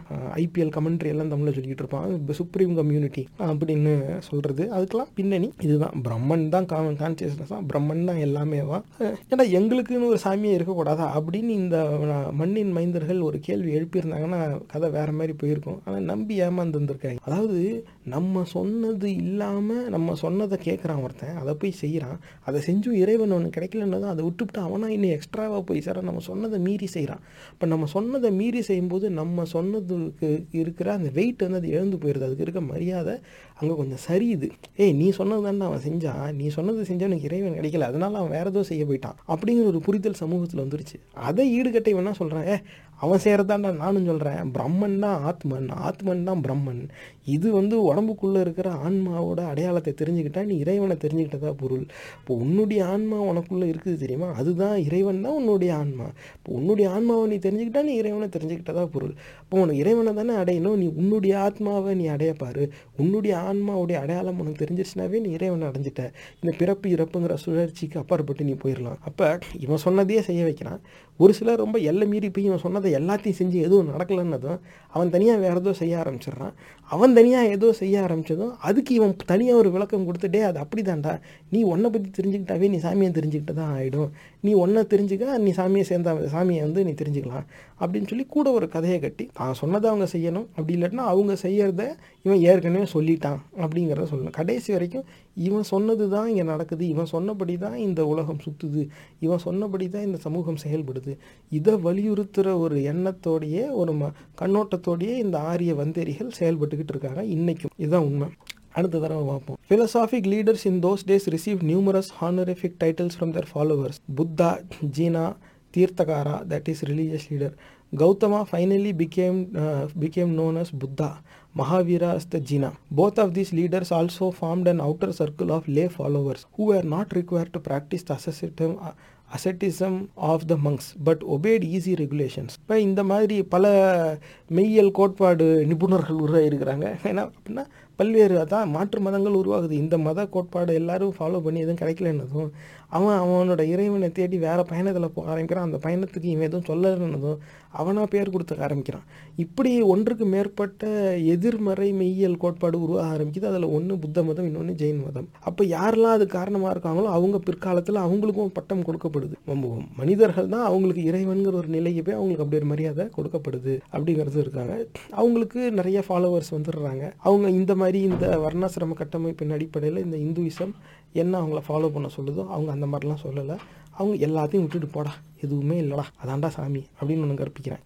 ஐபிஎல் கமெண்ட்ரி எல்லாம் தமிழில் சொல்லிக்கிட்டு இருப்பான். இப்போ சுப்ரீம் கம்யூனிட்டி அப்படின்னு சொல்கிறது அதுக்கெல்லாம் பின்னணி இதுதான். பிரம்மன் தான் காமன் கான்சியஸ்னஸ் தான் பிரம்மன் தான் எல்லாமேவா? ஏன்னா எங்களுக்குன்னு ஒரு சாமியே இருக்கக்கூடாதா? அப்படின்னு இந்த மண்ணின் மைந்தர்கள் ஒரு கேள்வி எழுப்பியிருந்தாங்கன்னா கதை வேற மாதிரி போயிருக்கும். ஆனால் நம்பி ஏமாந்து அதாவது நம்ம சொன்னது இல்லாமல் நம்ம சொன்னதை கேட்குறான் ஒருத்தன். அதை போய் செய்கிறான் அதை செஞ்சும் இறைவன் ஒன்று கிடைக்கலன்னு அதை விட்டுவிட்டு அவனா இன்னும் எக்ஸ்ட்ராவாக போய் சார். நம்ம சொன்னதை மீறி செய்கிறான் இப்போ நம்ம சொன்னதை மீறி செய்யும்போது நம்ம சொன்னதுக்கு இருக்கிற அந்த வெயிட் வந்து அது எழுந்து போயிடுது அதுக்கு இருக்க மரியாதை அங்கே கொஞ்சம் சரியுது. ஏய் நீ சொன்னது தானே அவன் செஞ்சான் நீ சொன்னது செஞ்சால் எனக்கு இறைவன் கிடைக்கல. அதனால அவன் வேறு ஏதோ செய்ய போயிட்டான். அப்படிங்கிற ஒரு புரிதல் சமூகத்தில் வந்துருச்சு. அதை ஈடுகட்டை வேணால் சொல்கிறேன் ஏ அவன் செய்கிறதாண்டா நானும் சொல்கிறேன் பிரம்மன் தான் ஆத்மன். ஆத்மன் தான் பிரம்மன். இது வந்து உடம்புக்குள்ளே இருக்கிற ஆன்மாவோட அடையாளத்தை தெரிஞ்சுக்கிட்டா நீ இறைவனை தெரிஞ்சுக்கிட்டதா பொருள். இப்போ உன்னுடைய ஆன்மா உனக்குள்ளே இருக்குது தெரியுமா? அதுதான் இறைவன் தான் உன்னுடைய ஆன்மா. இப்போ உன்னுடைய ஆன்மாவை நீ தெரிஞ்சுக்கிட்டா நீ இறைவனை தெரிஞ்சுக்கிட்டதா பொருள். இப்போ உனக்கு இறைவனை தானே அடையணும். நீ உன்னுடைய ஆத்மாவை நீ அடையப்பாரு உன்னுடைய ஆன்மாவுடைய அடையாளம் உனக்கு தெரிஞ்சிருச்சுனாவே நீ இறைவனை அடைஞ்சிட்ட. இந்த பிறப்பு இறப்புங்கிற சுழற்சிக்கு அப்பாற்பட்டு நீ போயிடலாம் அப்போ இவன் சொன்னதையே செய்ய வைக்கிறான். ஒரு சிலர் ரொம்ப எல்லை மீறி போய் இவன் சொன்னதை எல்லாத்தையும் செஞ்சு எதுவும் நடக்கலைன்னதும் அவன் தனியாக வேறு ஏதோ செய்ய ஆரம்பிச்சிடுறான். அவன் தனியாக ஏதோ செய்ய ஆரம்பித்ததும் அதுக்கு இவன் தனியாக ஒரு விளக்கம் கொடுத்துட்டே அது அப்படி தான்டா நீ ஒன்றை பற்றி தெரிஞ்சுக்கிட்டாவே நீ சாமியை தெரிஞ்சுக்கிட்டு தான் ஆகிடும் நீ ஒன்றை தெரிஞ்சுக்க நீ சாமியை சேர்ந்த சாமியை வந்து நீ தெரிஞ்சுக்கலாம். அப்படின்னு சொல்லி கூட ஒரு கதையை கட்டி தான் சொன்னதை அவங்க செய்யணும். அப்படி இல்லைன்னா அவங்க செய்யறத இவன் ஏற்கனவே சொல்லிட்டான். அப்படிங்கிறத சொல்லணும். கடைசி வரைக்கும் இவன் சொன்னது தான் இங்கே நடக்குது இவன் சொன்னபடி தான் இந்த உலகம் சுற்றுது இவன் சொன்னபடி தான் இந்த சமூகம் செயல்படுது இதை வலியுறுத்துகிற ஒரு எண்ணத்தோடையே ஒரு ம கண்ணோட்டத்தோடையே இந்த ஆரிய வந்தேரிகள் செயல்பட்டுக்கிட்டு இருக்காங்க இன்றைக்கும் இதுதான் உண்மை அடுத்த தடவை பார்ப்போம் philosophic leaders in those days receive numerous honorific titles from their followers Buddha Jina Tirthankara that is religious leader Gautama finally became became known as Buddha mahavira as the jina both of these leaders also formed an outer circle of lay followers who were not required to practice the asceticism asceticism of the monks but obeyed easy regulations இப்போ இந்த மாதிரி பல மெய்யியல் கோட்பாடு நிபுணர்கள் உருவாகிருக்கிறாங்க ஏன்னா அப்படின்னா பல்வேறு அதான் மாற்று மதங்கள் உருவாகுது. இந்த மத கோட்பாடு எல்லாரும் ஃபாலோ பண்ணி எதுவும் கிடைக்கலன்னதும் அவன் அவனோட இறைவனை தேடி வேறு பயணத்தில் போக ஆரம்பிக்கிறான். அந்த பயணத்துக்கு இவன் எதுவும் சொல்லலைன்னதும் அவனாக பேர் கொடுத்துக்க ஆரம்பிக்கிறான். இப்படி ஒன்றுக்கு மேற்பட்ட எதிர்மறை மெய்யியல் கோட்பாடு உருவாக ஆரம்பிக்குது. அதில் ஒன்று புத்த மதம் இன்னொன்று ஜெயின் மதம். அப்போ யாரெல்லாம் அது காரணமாக இருக்காங்களோ அவங்க பிற்காலத்தில் அவங்களுக்கும் பட்டம் கொடுக்கப்படுது. மனிதர்கள் தான் அவங்களுக்கு இறைவன்கிற ஒரு நிலைக்கு போய் அவங்களுக்கு அப்படி ஒரு மரியாதை கொடுக்கப்படுது அப்படிங்கிறது இருக்காங்க. அவங்களுக்கு நிறைய ஃபாலோவர்ஸ் வந்துடுறாங்க. அவங்க இந்த மாதிரி இந்த வர்ணாசிரம கட்டமைப்பின் அடிப்படையில் இந்த இந்துவிசம் என்ன அவங்கள ஃபாலோ பண்ண சொல்லுதோ அவங்க அந்த மாதிரிலாம் சொல்லலை. அவங்க எல்லாத்தையும் விட்டுட்டு போடா. எதுவுமே இல்லைடா. அதான்டா சாமி அப்படின்னு ஒன்று கற்பிக்கிறேன்.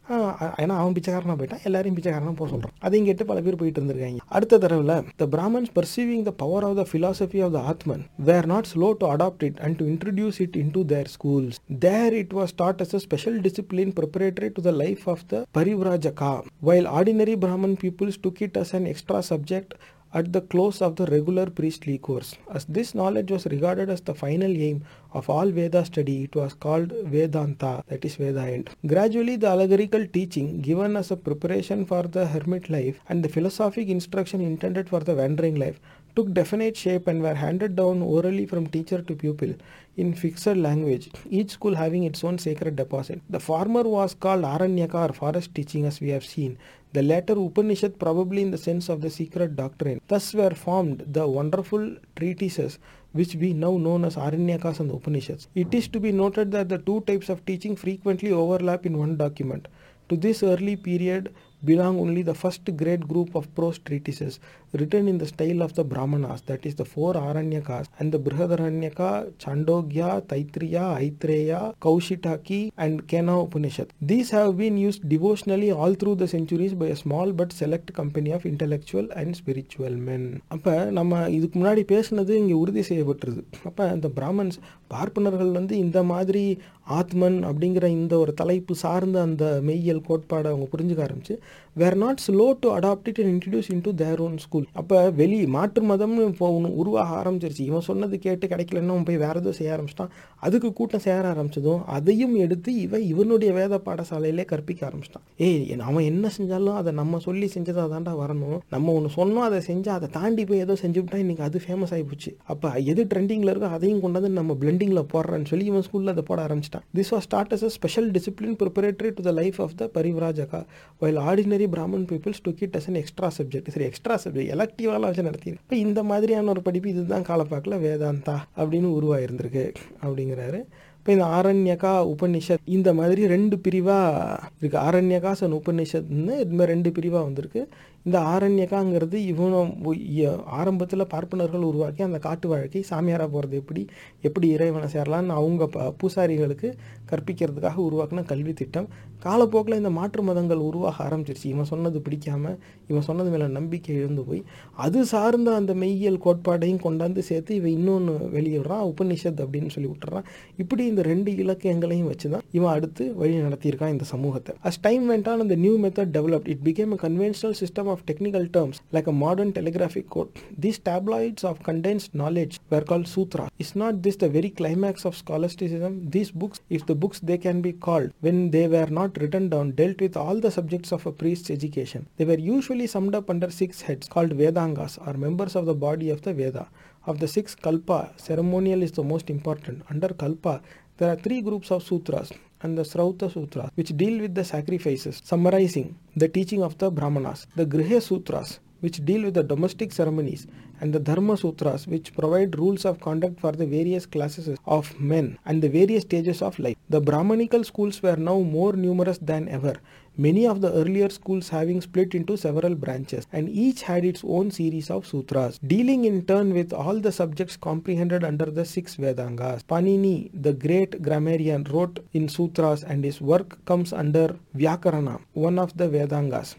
ஏன்னா அவன் பிச்சைக்காரனா போயிட்டான். எல்லாரையும் பிச்சைக்காரனா போக சொல்கிறான் அதையும் கேட்டு பல பேர் போயிட்டு இருந்திருக்காங்க. அடுத்த தடவை the Brahmans perceiving the power of the philosophy of the Atman were not slow to adopt it and to introduce it into their schools there it was start as a special discipline preparatory to the life of the parivrajaka while ordinary Brahman peoples took it as an extra subject at the close of the regular priestly course. As this knowledge was regarded as the final aim of all Veda study, it was called Vedanta, that is Veda end. Gradually, the allegorical teaching given as a preparation for the hermit life and the philosophic instruction intended for the wandering life took definite shape and were handed down orally from teacher to pupil in fixed language, each school having its own sacred deposit. The former was called Aranyaka or forest teaching as we have seen. The latter Upanishad probably in the sense of the secret doctrine. Thus were formed the wonderful treatises which we now known as Aranyakas and Upanishads. It is to be noted that the two types of teaching frequently overlap in one document. To this early period belong only the first great group of prose treatises written in the style of the Brahmanas, that is the four Aranyakas and the Brihadaranyaka, Chandogya, Taitriya, Aitreya, Kaushitaki and Kena Upanishad. These have been used devotionally all through the centuries by a small but select company of intellectual and spiritual men. அப்போ நம்ம இதுக்கு முன்னாடி பேசுனது இங்கே உறுதி செய்யப்பட்டிருது அப்போ இந்த பிராமன்ஸ் பார்ப்பனர்கள் வந்து இந்த மாதிரி ஆத்மன் அப்படிங்கிற இந்த ஒரு தலைப்பு சார்ந்த அந்த மெய்யியல் கோட்பாடை அவங்க புரிஞ்சுக்க ஆரம்பிச்சு were not slow to adopt it and introduce into their own school அப்போ வெளி மாற்று மதம்னு போகணும் உருவாக ஆரம்பிச்சிருச்சு. இவன் சொன்னது கேட்டு கிடைக்கலன்னா அவன் போய் வேறு எதுவும் செய்ய ஆரம்பிச்சிட்டான். அதுக்கு கூட்டம் சேர ஆரம்பிச்சதும் அதையும் எடுத்து இவன் இவனுடைய வேத பாடசாலையிலே கற்பிக்க ஆரம்பிச்சிட்டான். ஏய் அவன் என்ன செஞ்சாலும் அதை நம்ம சொல்லி செஞ்சதாக தாண்டா வரணும். நம்ம ஒன்று சொன்னோம் அதை செஞ்சால் அதை தாண்டி போய் ஏதோ செஞ்சு விட்டா இன்றைக்கி அது ஃபேமஸ் ஆகி போச்சு. அப்போ எது ட்ரெண்டிங்கில் இருக்கோ அதையும் கொண்டு வந்து நம்ம பிளெண்டிங்கில் போடுறேன்னு சொல்லி இவன் ஸ்கூலில் அதை போட ஆரம்பிச்சிட்டான். This was start as a special discipline preparatory to the life of the parivrajaka while ordinary Brahman peoples took it as an extra subject சரி எக்ஸ்ட்ரா சப்ஜெக்ட் எலக்டிவாலாம் வச்சு நடத்தி இப்போ இந்த மாதிரியான ஒரு படிப்பு இதுதான் காலப்பாக்கில் வேதாந்தா அப்படின்னு உருவாயிருந்திருக்கு அப்படிங்கிறாரு. இப்போ இந்த ஆரண்யகா உபனிஷத் இந்த மாதிரி ரெண்டு பிரிவாக இருக்குது ஆரண்யகாஸ் அண்ட் உபனிஷத்னு இது மாதிரி ரெண்டு பிரிவாக வந்திருக்கு. இந்த ஆரண்யக்காங்கிறது இவனும் ஆரம்பத்தில் பார்ப்பனர்கள் உருவாக்கி அந்த காட்டு வாழ்க்கை சாமியாராக போகிறது எப்படி எப்படி இறைவனை சேரலான்னு அவங்க ப பூசாரிகளுக்கு கற்பிக்கிறதுக்காக உருவாக்கின கல்வி திட்டம். காலப்போக்கில் இந்த மாற்று மதங்கள் உருவாக ஆரம்பிச்சிருச்சு. இவன் சொன்னது பிடிக்காமல் இவன் சொன்னது மேலே நம்பிக்கை எழுந்து போய் அது சார்ந்த அந்த மெய்யியல் கோட்பாடையும் கொண்டாந்து சேர்த்து இவன் இன்னொன்று வெளியிடுறான் உபனிஷத் அப்படின்னு சொல்லி விட்டுறான். இப்படி இந்த ரெண்டு இலக்கியங்களையும் வச்சு தான் இவன் அடுத்து வழி நடத்தியிருக்கான் இந்த சமூகத்தை. அஸ் டைம் went அந்த new method develop it became a conventional system of technical terms like a modern telegraphic code these tabloids of condensed knowledge were called sutra is not this the very climax of scholasticism. These books if the books they can be called when they were not written down dealt with all the subjects of a priest's education. They were usually summed up under six heads called vedangas or members of the body of the veda. Of the six kalpa ceremonial is the most important. Under kalpa there are three groups of sutras and the Srauta Sutras, which deal with the sacrifices, summarizing the teaching of the Brahmanas, the Griha Sutras, which deal with the domestic ceremonies, and the Dharma Sutras, which provide rules of conduct for the various classes of men and the various stages of life. The Brahmanical schools were now more numerous than ever, many of the earlier schools having split into several branches, and each had its own series of sutras, dealing in turn with all the subjects comprehended under the six Vedangas. Panini, the great grammarian, wrote in sutras, and his work comes under Vyakarana, one of the Vedangas.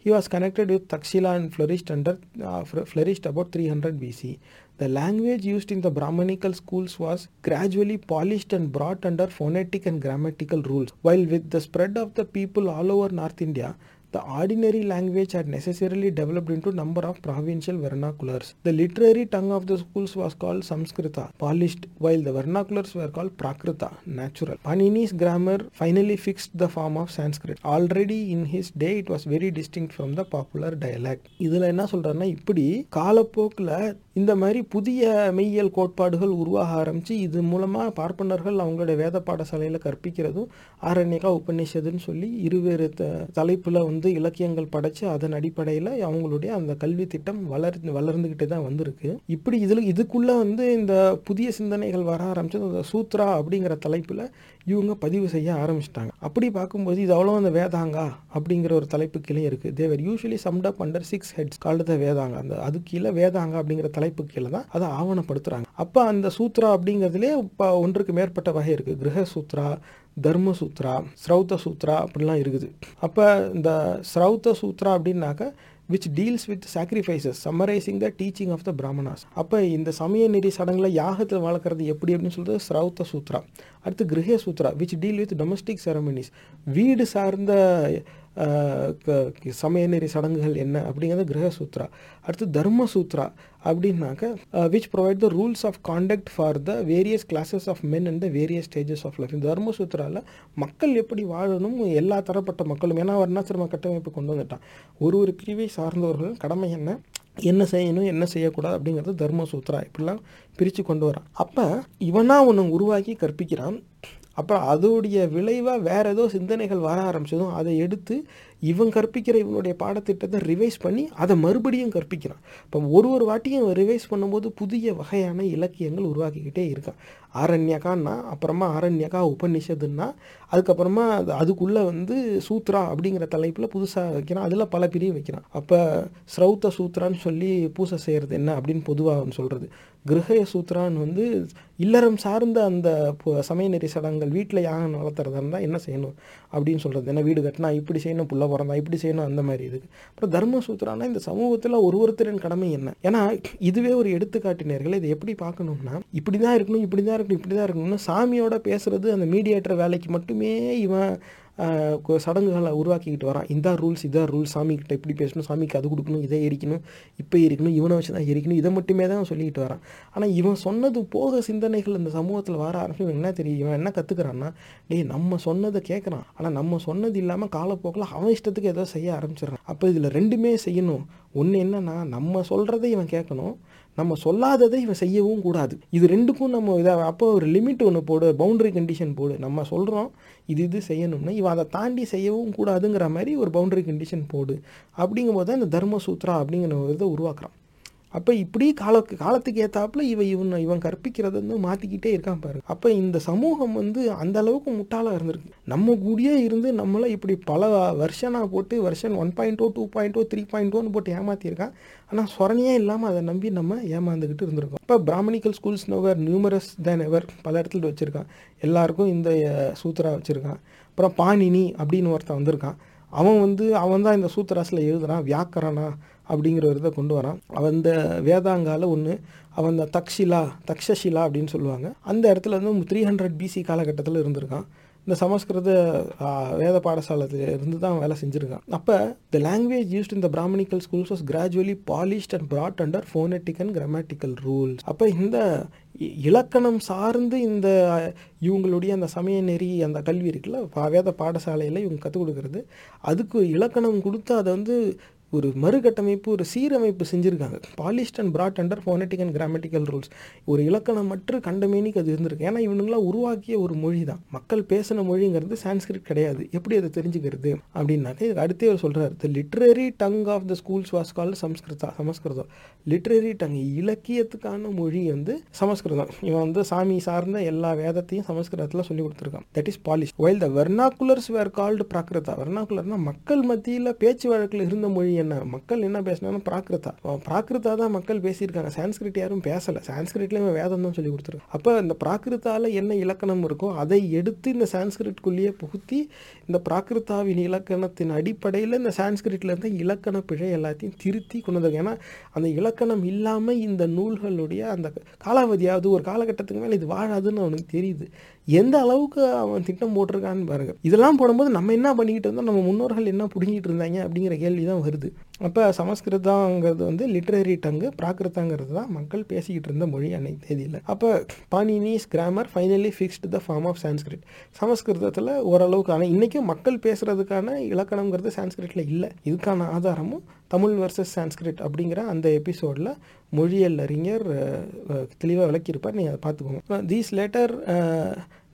He was connected with Takshila and flourished under uh, flourished about 300 BC. The language used in the Brahmanical schools was gradually polished and brought under phonetic and grammatical rules. While with the spread of the people all over North India, the ordinary language had necessarily developed into number of provincial vernaculars. The literary tongue of the schools was called Samskrita, polished, while the vernaculars were called Prakrita, natural. Panini's grammar finally fixed the form of Sanskrit. Already in his day, it was very distinct from the popular dialect. இதில் என்ன சொல்கிறேன்னா இப்படி காலப்போக்கில் இந்த மாதிரி புதிய மெய்யியல் கோட்பாடுகள் உருவாக ஆரம்பித்து இது மூலமாக பார்ப்பனர்கள் அவங்களுடைய வேத பாடசாலையில் கற்பிக்கிறதும் ஆரண்யகா உபநிஷதுன்னு சொல்லி இருவேறு த தலைப்பில் வந்து இலக்கியங்கள் படைத்து அதன் அடிப்படையில் அவங்களுடைய அந்த கல்வி திட்டம் வளர் வளர்ந்துக்கிட்டே தான் வந்திருக்கு. இப்படி இதில் இதுக்குள்ளே வந்து இந்த புதிய சிந்தனைகள் வர ஆரம்பித்தது அந்த சூத்ரா அப்படிங்கிற தலைப்பில் இவங்க பதிவு செய்ய ஆரம்பிச்சிட்டாங்க. அப்படி பார்க்கும்போது இது அவ்வளோ அந்த வேதாங்கா அப்படிங்கிற ஒரு தலைப்பு கீழே இருக்குது they were usually summed up under six heads called Vedanga அந்த அது கீழே வேதாங்க அப்படிங்கிற தலைப்பு கீழே தான் அதை ஆவணப்படுத்துகிறாங்க அப்போ அந்த சூத்ரா அப்படிங்கிறதுலே இப்போ ஒன்றுக்கு மேற்பட்ட வகை இருக்குது கிரக சூத்ரா தர்ம சூத்ரா ஸ்ரௌத்த சூத்ரா அப்படிலாம் இருக்குது. அப்போ இந்த ஸ்ரௌத்த சூத்ரா அப்படின்னாக்க which deals with sacrifices summarising the teaching of the Brahmanas அப்போ இந்த சமய நெறி சடங்கில் யாகத்தில் வளர்க்குறது எப்படி அப்படின்னு சொல்கிறது ஸ்ரௌத்த சூத்ரா. அடுத்து Griha Sutra which deal with domestic ceremonies வீடு சார்ந்த சமயநெறி க- சடங்குகள் என்ன அப்படிங்கிறது கிரக சூத்ரா அடுத்து தர்ம சூத்ரா அப்படின்னாக்க which provide the rules of conduct for the various classes of men and the various stages of life இந்த தர்மசூத்ராவில் மக்கள் எப்படி வாழணும் எல்லா தரப்பட்ட மக்களும் ஏன்னா வர்ணாசிரம கட்டமைப்பு கொண்டு வந்துட்டான்? ஒரு ஒரு பிரிவை சார்ந்தவர்கள் கடமை என்ன என்ன செய்யணும் என்ன செய்யக்கூடாது அப்படிங்கிறது தர்மசூத்ரா இப்படிலாம் பிரித்து கொண்டு வரான். அப்போ இவனாக ஒன்று உருவாக்கி கற்பிக்கிறான். அப்புறம் அதோடைய விளைவாக வேற ஏதோ சிந்தனைகள் வர ஆரம்பிச்சதும் அதை எடுத்து இவன் கற்பிக்கிற இவனுடைய பாடத்திட்டத்தை ரிவைஸ் பண்ணி அதை மறுபடியும் கற்பிக்கிறான். இப்போ ஒரு ஒரு வாட்டியும் ரிவைஸ் பண்ணும்போது புதிய வகையான இலக்கியங்கள் உருவாக்கிக்கிட்டே இருக்கான் ஆரண்யகான்னா அப்புறமா ஆரண்யகா உபநிஷதுன்னா அதுக்கப்புறமா அது அதுக்குள்ளே வந்து சூத்ரா அப்படிங்கிற தலைப்பில் புதுசாக வைக்கிறான். அதில் பல பிரிவு வைக்கிறான். அப்போ ஸ்ரௌத்த சூத்ரான்னு சொல்லி பூசை செய்கிறது என்ன அப்படின்னு பொதுவாக அவன் சொல்கிறது கிரகய சூத்ரான்னு வந்து இல்லறம் சார்ந்த அந்த பு- சமயநெறி சடங்கள் வீட்டில் யாகம் வளர்த்துறதா இருந்தால் என்ன செய்யணும் அப்படின்னு சொல்கிறது ஏன்னா வீடு கட்டினா இப்படி செய்யணும் புள்ள பிறந்தான் இப்படி செய்யணும் அந்த மாதிரி இதுக்கு அப்புறம் தர்ம இந்த சமூகத்தில் ஒரு ஒருத்தரின் கடமை என்ன? ஏன்னா இதுவே ஒரு எடுத்துக்காட்டினர்கள் இதை எப்படி பார்க்கணும்னா இப்படி தான் இருக்கணும் இப்படி தான் இருக்கணும் இப்படி தான் இருக்கணும்னு சாமியோட பேசுறது அந்த மீடியேட்டர் வேலைக்கு மட்டுமே இவன் சடங்குகளை உருவாக்கிக்கிட்டு வரான் இந்த ரூல்ஸ் இதான் ரூல்ஸ் சாமிக்கிட்ட இப்படி பேசணும் சாமிக்கு அது கொடுக்கணும் இதை எரிக்கணும் இப்போ எரிக்கணும் இவனை வச்சு தான் எரிக்கணும் இதை மட்டுமே தான் அவன் சொல்லிக்கிட்டு வரான் ஆனால் இவன் சொன்னது போக சிந்தனைகள் இந்த சமூகத்தில் வர ஆரம்பிச்சு இவன் என்ன தெரியும் இவன் என்ன கற்றுக்கிறான்னா டேய் நம்ம சொன்னதை கேட்குறான் ஆனால் நம்ம சொன்னது இல்லாமல் காலப்போக்கில் அவன் இஷ்டத்துக்கு ஏதோ செய்ய ஆரம்பிச்சிடறான். அப்போ இதில் ரெண்டுமே செய்யணும். ஒன்று என்னன்னா நம்ம சொல்கிறத இவன் கேட்கணும் நம்ம சொல்லாததை இவன் செய்யவும் கூடாது. இது ரெண்டுக்கும் நம்ம இதை அப்போ ஒரு லிமிட் ஒன்று போடு பவுண்டரி கண்டிஷன் போடு. நம்ம சொல்கிறோம் இது இது செய்யணும்னா. இவன் அதை தாண்டி செய்யவும் கூடாதுங்கிற மாதிரி ஒரு பவுண்டரி கண்டிஷன் போடு. அப்படிங்கும்போது தான் இந்த தர்மசூத்ரா அப்படிங்கிற ஒரு இதை உருவாக்குறான். அப்போ இப்படி கால காலத்துக்கு ஏற்றாப்புல இவன் இவன் இவன் கற்பிக்கிறத வந்து மாற்றிக்கிட்டே இருக்கான் பாரு. அப்போ இந்த சமூகம் வந்து அந்த அளவுக்கு முட்டாளாக இருந்திருக்கு. நம்ம கூடயே இருந்து நம்மளை இப்படி பல வருஷனாக போட்டு version one point two two point two three point டூன்னு போட்டு ஏமாற்றிருக்கான் ஆனால் சொரணையே இல்லாமல் அதை நம்பி நம்ம ஏமாந்துக்கிட்டு இருந்திருக்கோம். இப்போ Brahmanical schools now more numerous than ever பல இடத்துல வச்சுருக்கான். எல்லாருக்கும் இந்த சூத்திரா வச்சுருக்கான். அப்புறம் பாணினி அப்படின்னு ஒருத்தன் வந்திருக்கான். அவன் வந்து அவன் தான் இந்த சூத்திராஸில் எழுதுறான். வியாக்கரனா அப்படிங்கிற ஒரு இதை கொண்டு வரான். அவன் இந்த வேதாங்கால ஒன்று அவன் அந்த தக்ஷிலா தக்ஷஷிலா அப்படின்னு சொல்லுவாங்க. அந்த இடத்துல வந்து த்ரீ ஹண்ட்ரட் பிசி காலகட்டத்தில் இருந்திருக்கான். இந்த சமஸ்கிருத வேத பாடசாலத்தில் இருந்து தான் வேலை செஞ்சுருக்கான். அப்போ த லாங்குவேஜ் யூஸ்ட் இந்த Brahmanical schools was gradually polished and brought under phonetic and grammatical rules அப்போ இந்த இ- இலக்கணம் சார்ந்து இந்த இவங்களுடைய அந்த சமய நெறி அந்த கல்வி இருக்குல்ல பா- வேத பாடசாலையில் இவங்க கற்றுக் கொடுக்கறது. அதுக்கு இலக்கணம் கொடுத்து அதை வந்து ஒரு மறுகட்டமைப்பு ஒரு சீரமைப்பு செஞ்சுருக்காங்க. Polished and brought under phonetic and grammatical rules ஒரு இலக்கணமற்ற கண்டமேனிக்கு அது இருந்திருக்கு. ஏன்னா இவனுங்களாம் உருவாக்கிய ஒரு மொழி தான் மக்கள் பேசின மொழிங்கிறது சான்ஸ்கிரிட் கிடையாது. எப்படி அதை தெரிஞ்சுக்கிறது? அப்படின்னாக்க இதுக்கு அடுத்தே அவர் சொல்கிறார் the literary tongue of the schools was call Samskrita Samskritam literary tongue இலக்கியத்துக்கான மொழி வந்து சமஸ்கிருதம் இவன் வந்து சாமி சார்ந்த எல்லா வேதத்தையும் சமஸ்கிருதத்தில் சொல்லி கொடுத்துருக்கான். That is polish while the vernaculars were called Prakrita வெர்னாக்குலர்னா மக்கள் மத்தியில் பேச்சு வழக்கில் இருந்த மொழி என்ன? மக்கள் என்ன பேசினாலும் பிராகிருதா. பிராகிருதா தான் மக்கள் பேசியிருக்காங்க. சான்ஸ்கிரிட் யாரும் பேசலை. சான்ஸ்கிரிட்ல இவன் வேதம் தான் சொல்லி கொடுத்துருக்கான். அப்போ இந்த பிராகிருத்தால என்ன இலக்கணம் இருக்கோ அதை எடுத்து இந்த சான்ஸ்கிரிட்குள்ளேயே புகுத்தி இந்த பிராகிருத்தாவின் இலக்கணத்தின் அடிப்படையில் இந்த சான்ஸ்கிரிட்ல இருந்த இலக்கண பிழை எல்லாத்தையும் திருத்தி கொண்டு வந்திருக்காங்க. ஏன்னா அந்த இலக்கணம் இல்லாமல் இந்த நூல்களுடைய அந்த காலாவதியாவது ஒரு காலகட்டத்துக்கு மேலே இது வாழாதுன்னு அவனுக்கு தெரியுது. எந்த அளவுக்கு அவன் திட்டம் போட்டிருக்கான்னு பாருங்க. இதெல்லாம் போடும்போது நம்ம என்ன பண்ணிக்கிட்டு இருந்தோம்? நம்ம முன்னோர்கள் என்ன பிடுங்கிட்டு இருந்தாங்க? அப்படிங்கிற கேள்வி தான் வருது. அப்போ சமஸ்கிருதங்கிறது வந்து லிட்ரரி டங்கு பிராகிருதங்கிறது தான் மக்கள் பேசிக்கிட்டு இருந்த மொழி அன்னைக்கு தேதியில். அப்போ Panini's grammar finally fixed the form of Sanskrit சமஸ்கிருதத்தில் ஓரளவுக்கு ஆனால் இன்றைக்கும் மக்கள் பேசுகிறதுக்கான இலக்கணங்கிறது சான்ஸ்கிரிட்டில் இல்லை. இதுக்கான ஆதாரமும் தமிழ் வர்சஸ் சான்ஸ்கிரிட் அப்படிங்கிற அந்த எபிசோடில் மொழியல் அறிஞர் தெளிவாக விளக்கியிருப்பார். நீங்கள் அதை பார்த்துக்கோங்க. These later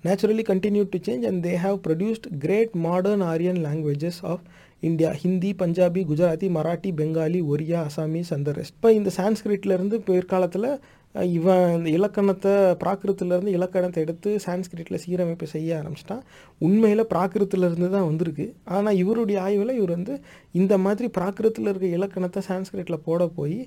naturally continued to change and they have produced great modern Aryan languages of India Hindi Punjabi Gujarati Marathi Bengali Oriya Assamese அந்த ரெஸ்ட் இப்போ இந்த சான்ஸ்கிரிட்லேருந்து பிற்காலத்தில் இவன் இந்த இலக்கணத்தை பிராகிருத்திலேருந்து இலக்கணத்தை எடுத்து சான்ஸ்கிரிட்டில் சீரமைப்பு செய்ய ஆரம்பிச்சிட்டான். உண்மையில் பிராகிருத்திலேருந்து தான் வந்திருக்கு. ஆனால் இவருடைய ஆய்வில் இவர் வந்து இந்த மாதிரி பிராகிருத்தில் இருக்க இலக்கணத்தை சான்ஸ்கிரிட்டில் போட போய்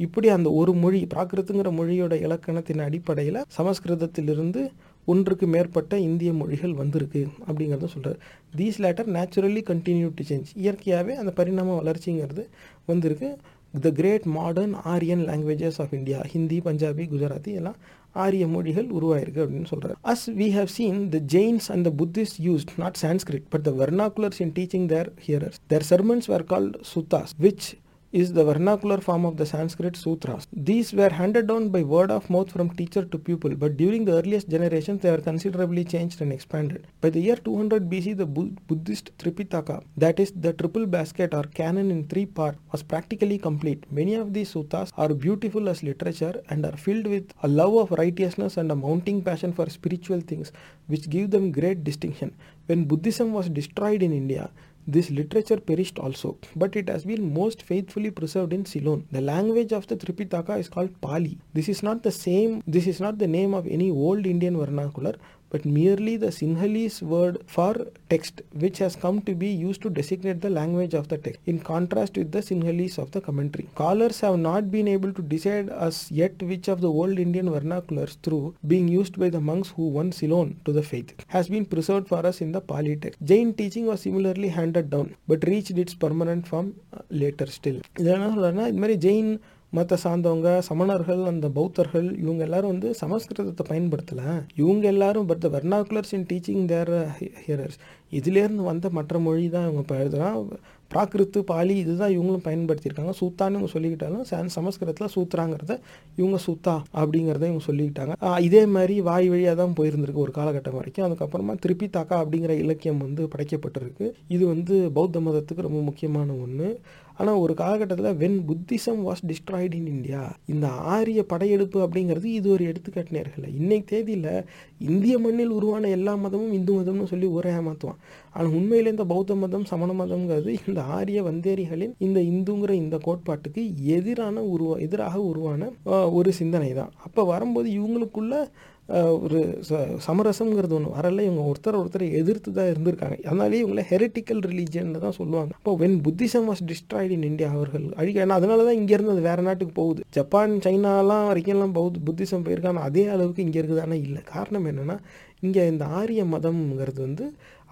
இப்படி அந்த ஒரு மொழி பிராகிருத்துங்கிற மொழியோட இலக்கணத்தின் அடிப்படையில் சமஸ்கிருதத்திலிருந்து ஒன்றுக்கு மேற்பட்ட இந்திய மொழிகள் வந்திருக்கு அப்படிங்கிறத சொல்கிறார் these later naturally continue to change இயற்கையாகவே அந்த பரிணாம வளர்ச்சிங்கிறது வந்திருக்கு. The great modern Aryan languages of India Hindi Punjabi Gujarati எல்லாம் ஆரிய மொழிகள் உருவாயிருக்கு அப்படின்னு சொல்கிறார் as we have seen the Jains and the Buddhist used not Sanskrit but the vernaculars in teaching their hearers their sermons were called Suttas which is the vernacular form of the Sanskrit sutras. These were handed down by word of mouth from teacher to pupil, but during the earliest generations they were considerably changed and expanded. By the year 200 BC, the Bu- Buddhist Tripitaka, that is the triple basket or canon in three parts, was practically complete. Many of these suttas are beautiful as literature and are filled with a love of righteousness and a mounting passion for spiritual things, which give them great distinction. When Buddhism was destroyed in India, this literature perished also, but it has been most faithfully preserved in Ceylon. The language of the Tripitaka is called Pali. This is not the same, this is not the name of any old Indian vernacular, but merely the Sinhalese word for text, which has come to be used to designate the language of the text, in contrast with the Sinhalese of the commentary. Scholars have not been able to decide as yet which of the old Indian vernaculars, through being used by the monks who won Ceylon to the faith, has been preserved for us in the Pali text. Jain teaching was similarly handed down, but reached its permanent form uh, later still. இது என்ன சொல்றேன்னா இது மாதிரி ஜெயின் மற்ற சார்ந்தவங்க சமணர்கள் அந்த பௌத்தர்கள் இவங்க எல்லாரும் வந்து சமஸ்கிருதத்தை பயன்படுத்தலை. இவங்க எல்லாரும் but the vernaculars in teaching their ஹியரர்ஸ் இதுலேருந்து வந்த மற்ற மொழி தான் இவங்க இப்போ எழுதுறான். பிராகிருத்து பாலி இதுதான் இவங்களும் பயன்படுத்தியிருக்காங்க. சூத்தான்னு இவங்க சொல்லிக்கிட்டாலும் சான் சமஸ்கிருதத்தில் சூத்ராங்கிறத இவங்க சூத்தா அப்படிங்கிறத இவங்க சொல்லிக்கிட்டாங்க. இதே மாதிரி வாய் வழியாக தான் போயிருந்திருக்கு ஒரு காலகட்டம் வரைக்கும். அதுக்கப்புறமா திருப்பி தாக்கா அப்படிங்கிற இலக்கியம் வந்து படைக்கப்பட்டிருக்கு. இது வந்து பௌத்த மதத்துக்கு ரொம்ப முக்கியமான ஒன்று ஆனால் ஒரு காலகட்டத்தில் when Buddhism was destroyed in India இந்த ஆரிய படையெடுப்பு அப்படிங்கிறது இது ஒரு எடுத்துக்காட்டு நேர்களை இன்னைக்கு தேதியில் இந்திய மண்ணில் உருவான எல்லா மதமும் இந்து மதம்னு சொல்லி ஒரே ஏமாற்றுவான் ஆனால் உண்மையிலே இந்த பௌத்த மதம் சமண மதம்ங்கிறது இந்த ஆரிய வந்தேரிகளின் இந்த இந்துங்கிற இந்த கோட்பாட்டுக்கு எதிரான உருவா எதிராக உருவான ஒரு சிந்தனை தான் அப்போ வரும்போது இவங்களுக்குள்ள ஒரு ச சமரசம்ங்கிறது ஒன்று வரல. இவங்க ஒருத்தர் ஒருத்தர் எதிர்த்து தான் இருந்திருக்காங்க. அதனாலேயே இவங்கள ஹெரிட்டிக்கல் ரிலீஜன் தான் சொல்லுவாங்க. அப்போ when Buddhism was destroyed in India அவர்கள் அழிக்க ஏன்னா அதனால தான் இங்கேருந்து அது வேறு நாட்டுக்கு போகுது. ஜப்பான் சைனாலாம் வரைக்கும்லாம் பௌத் புத்திசம் போயிருக்காங்க. அதே அளவுக்கு இங்கே இருக்குது ஆனால் இல்லை. காரணம் என்னென்னா இங்கே இந்த ஆரிய மதம்ங்கிறது வந்து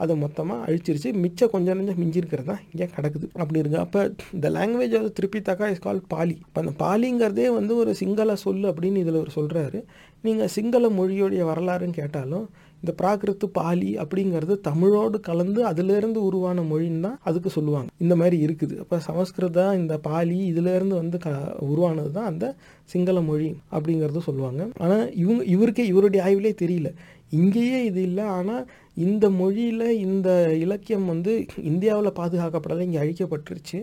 அதை மொத்தமாக அழிச்சிருச்சு. மிச்சம் கொஞ்சம் நஞ்சம் மிஞ்சிருக்கிறது தான் இங்கே கிடக்குது. அப்படி இருக்கு அப்போ இந்த லாங்குவேஜ் ஆஃப் தக்கா இஸ் கால் பாலி இப்போ அந்த பாலிங்கிறதே வந்து ஒரு சிங்கள சொல் அப்படின்னு இதில் ஒரு சொல்கிறாரு நீங்கள் சிங்கள மொழியோடைய வரலாறுன்னு கேட்டாலும் இந்த பிராகிருத்து பாலி அப்படிங்கிறது தமிழோடு கலந்து அதுலேருந்து உருவான மொழின்னு தான் அதுக்கு சொல்லுவாங்க. இந்த மாதிரி இருக்குது. அப்போ சமஸ்கிருதம் இந்த பாலி இதுலேருந்து வந்து க உருவானது தான் அந்த சிங்கள மொழி அப்படிங்கிறது சொல்லுவாங்க. ஆனால் இவங்க இவருக்கே இவருடைய ஆய்விலே தெரியல. இங்கேயே இது இல்லை. ஆனால் இந்த மொழியில் இந்த இலக்கியம் வந்து இந்தியாவில் பாதுகாக்கப்படலை இங்கே அழிக்கப்பட்டுருச்சு.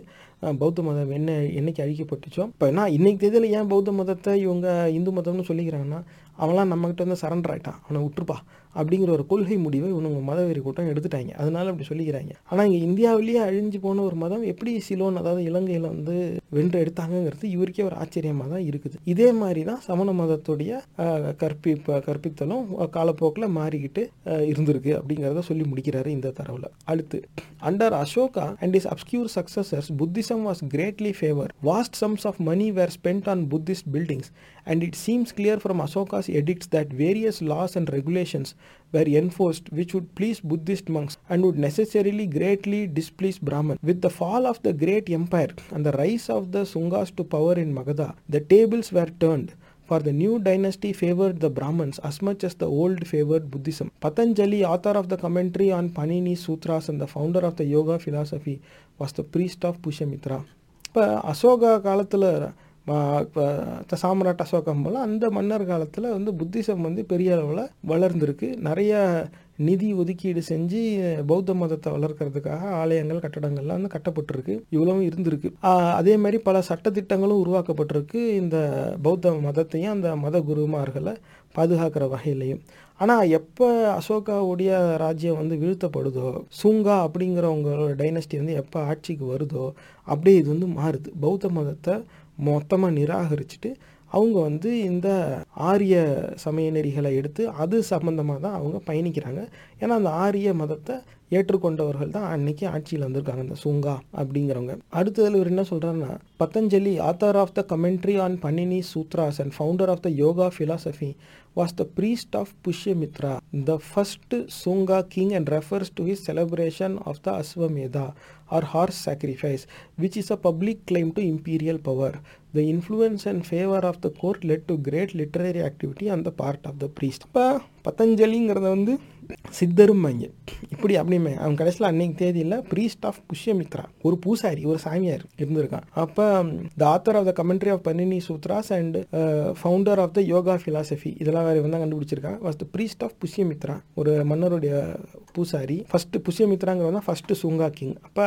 பௌத்த மதம் என்ன என்னைக்கு அழிக்கப்பட்டுச்சோ. இப்போ நான் இன்னைக்கு தேதியில் ஏன் பௌத்த மதத்தை இவங்க இந்து மதம்னு சொல்லிக்கிறாங்கன்னா அவன்லாம் நம்மக்கிட்ட வந்து சரண்டர் ஆகிட்டான் அவனை விட்டுருப்பா. அப்படிங்கிற ஒரு கொள்கை முடிவை இவனுங்க மதவெறி கூட்டம் எடுத்துட்டாங்க. அதனால அப்படி சொல்லிக்கிறாங்க. ஆனால் இங்கே இந்தியாவிலேயே அழிஞ்சு போன ஒரு மதம் எப்படி சிலோன் அதாவது இலங்கையில் வந்து வென்று எடுத்தாங்கங்கிறது இவருக்கே ஒரு ஆச்சரியமாக தான் இருக்குது. இதே மாதிரி தான் சமண மதத்துடைய கற்பி கற்பித்தலும் காலப்போக்கில் மாறிக்கிட்டு இருந்திருக்கு அப்படிங்கிறத சொல்லி முடிக்கிறாரு இந்த தரவில். அடுத்து under Ashoka and is obscure successors Buddhism was greatly favour vast sums of money were spend on Buddhist buildings and it seems clear from Ashoka's edicts that various laws and regulations were enforced which would please Buddhist monks and would necessarily greatly displease Brahman. With the fall of the great empire and the rise of the Sungas to power in Magadha, the tables were turned. For the new dynasty favored the Brahmins as much as the old favored Buddhism. Patanjali, author of the commentary on Panini's Sutras and the founder of the Yoga philosophy, was the priest of Pushyamitra. இப்போ அசோகா காலத்தில் இப்போ சாம்ராட் அசோகம் போல் அந்த மன்னர் காலத்தில் வந்து Buddhism வந்து பெரிய அளவில் வளர்ந்துருக்கு. நிறைய நிதி ஒதுக்கீடு செஞ்சு பௌத்த மதத்தை வளர்க்கறதுக்காக ஆலயங்கள் கட்டடங்கள்லாம் வந்து கட்டப்பட்டிருக்கு. இவ்வளவும் இருந்திருக்கு. அதே மாதிரி பல சட்டத்திட்டங்களும் உருவாக்கப்பட்டிருக்கு. இந்த பௌத்த மதத்தையும் அந்த மத குருமார்களை பாதுகாக்கிற வகையிலையும். ஆனால் எப்போ அசோகாவுடைய ராஜ்யம் வந்து வீழ்த்தப்படுதோ சூங்கா அப்படிங்கிறவங்களோட டைனஸ்டி வந்து எப்போ ஆட்சிக்கு வருதோ அப்படியே இது வந்து மாறுது. பௌத்த மதத்தை மொத்தமாக நிராகரிச்சுட்டு அவங்க வந்து இந்த ஆரிய சமய நெறிகளை எடுத்து அது சம்மந்தமாக தான் அவங்க பயணிக்கிறாங்க. ஏன்னா அந்த ஆரிய மதத்தை ஏற்றுக்கொண்டவர்கள் தான் அன்னைக்கு ஆட்சியில் வந்திருக்காங்க இந்த சுங்கா அப்படிங்கிறவங்க. அடுத்ததில் இவர் என்ன சொல்கிறாருன்னா Patanjali author of the commentary on Panini Sutras and founder of the Yoga philosophy was the priest of Pushyamitra, the first Sunga king and refers to his celebration of the Aswamedha or horse sacrifice, which is a public claim to imperial power. The influence and favor of the court led to great literary activity on the part of the priest. இப்போ பத்தஞ்சலிங்கிறத வந்து சித்தரும் சித்தரும்பாங்க இப்படி அப்படிமே அவன் கடைசியில் அன்னைக்கு தேதியில் priest of Pushyamitra ஒரு பூசாரி ஒரு சாமியார் இருந்திருக்கான். அப்போ the author of the commentary of Panini sutras and founder of the yoga philosophy இதெல்லாம் வேறு இவன் தான் கண்டுபிடிச்சிருக்கான் ஃபஸ்ட் ப்ரீஸ்ட் ஆஃப் புஷ்யமித்ரா ஒரு மன்னருடைய பூசாரி. ஃபஸ்ட்டு புஷ்யமித்ராங்கிறது தான் ஃபஸ்ட்டு சுங்கா கிங் அப்போ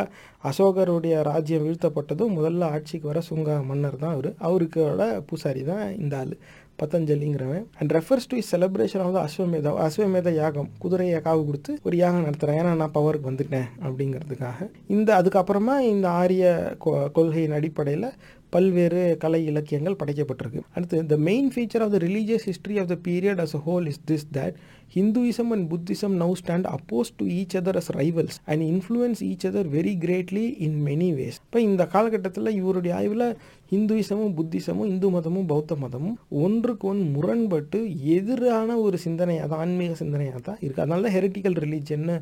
அசோகருடைய ராஜ்யம் வீழ்த்தப்பட்டதும் முதல்ல ஆட்சிக்கு வர சுங்கா மன்னர் தான் அவர். அவருக்கோட பூசாரி தான் இந்த ஆள். பத்தஞ்சலிங்கிறவன் and refers to celebration of the Ashvamedha Ashvamedha யாகம் குதிரையை காவு கொடுத்து ஒரு யாகம் நடத்துகிறேன் ஏன்னா நான் பவருக்கு வந்துட்டேன் அப்படிங்கிறதுக்காக. இந்த அதுக்கப்புறமா இந்த ஆரிய கொ- கொள்கையின் அடிப்படையில் பல்வேறு கலை இலக்கியங்கள் படைக்கப்பட்டிருக்கு. அடுத்து the main feature of the religious history of the period as a whole is this that Hinduism and Buddhism now stand oppose to each other as rivals and influence each other very greatly in many ways இப்போ இந்த காலகட்டத்தில் இவருடைய ஆய்வில் ஹிந்துயிசமும் புத்திசமும் இந்து மதமும் பௌத்த மதமும் ஒன்றுக்கு ஒன்று முரண்பட்டு எதிரான ஒரு சிந்தனையாக தான் ஆன்மீக சிந்தனையாக தான் இருக்குது அதனால தான் ஹெரிட்டிக்கல் ரிலீஜன்னு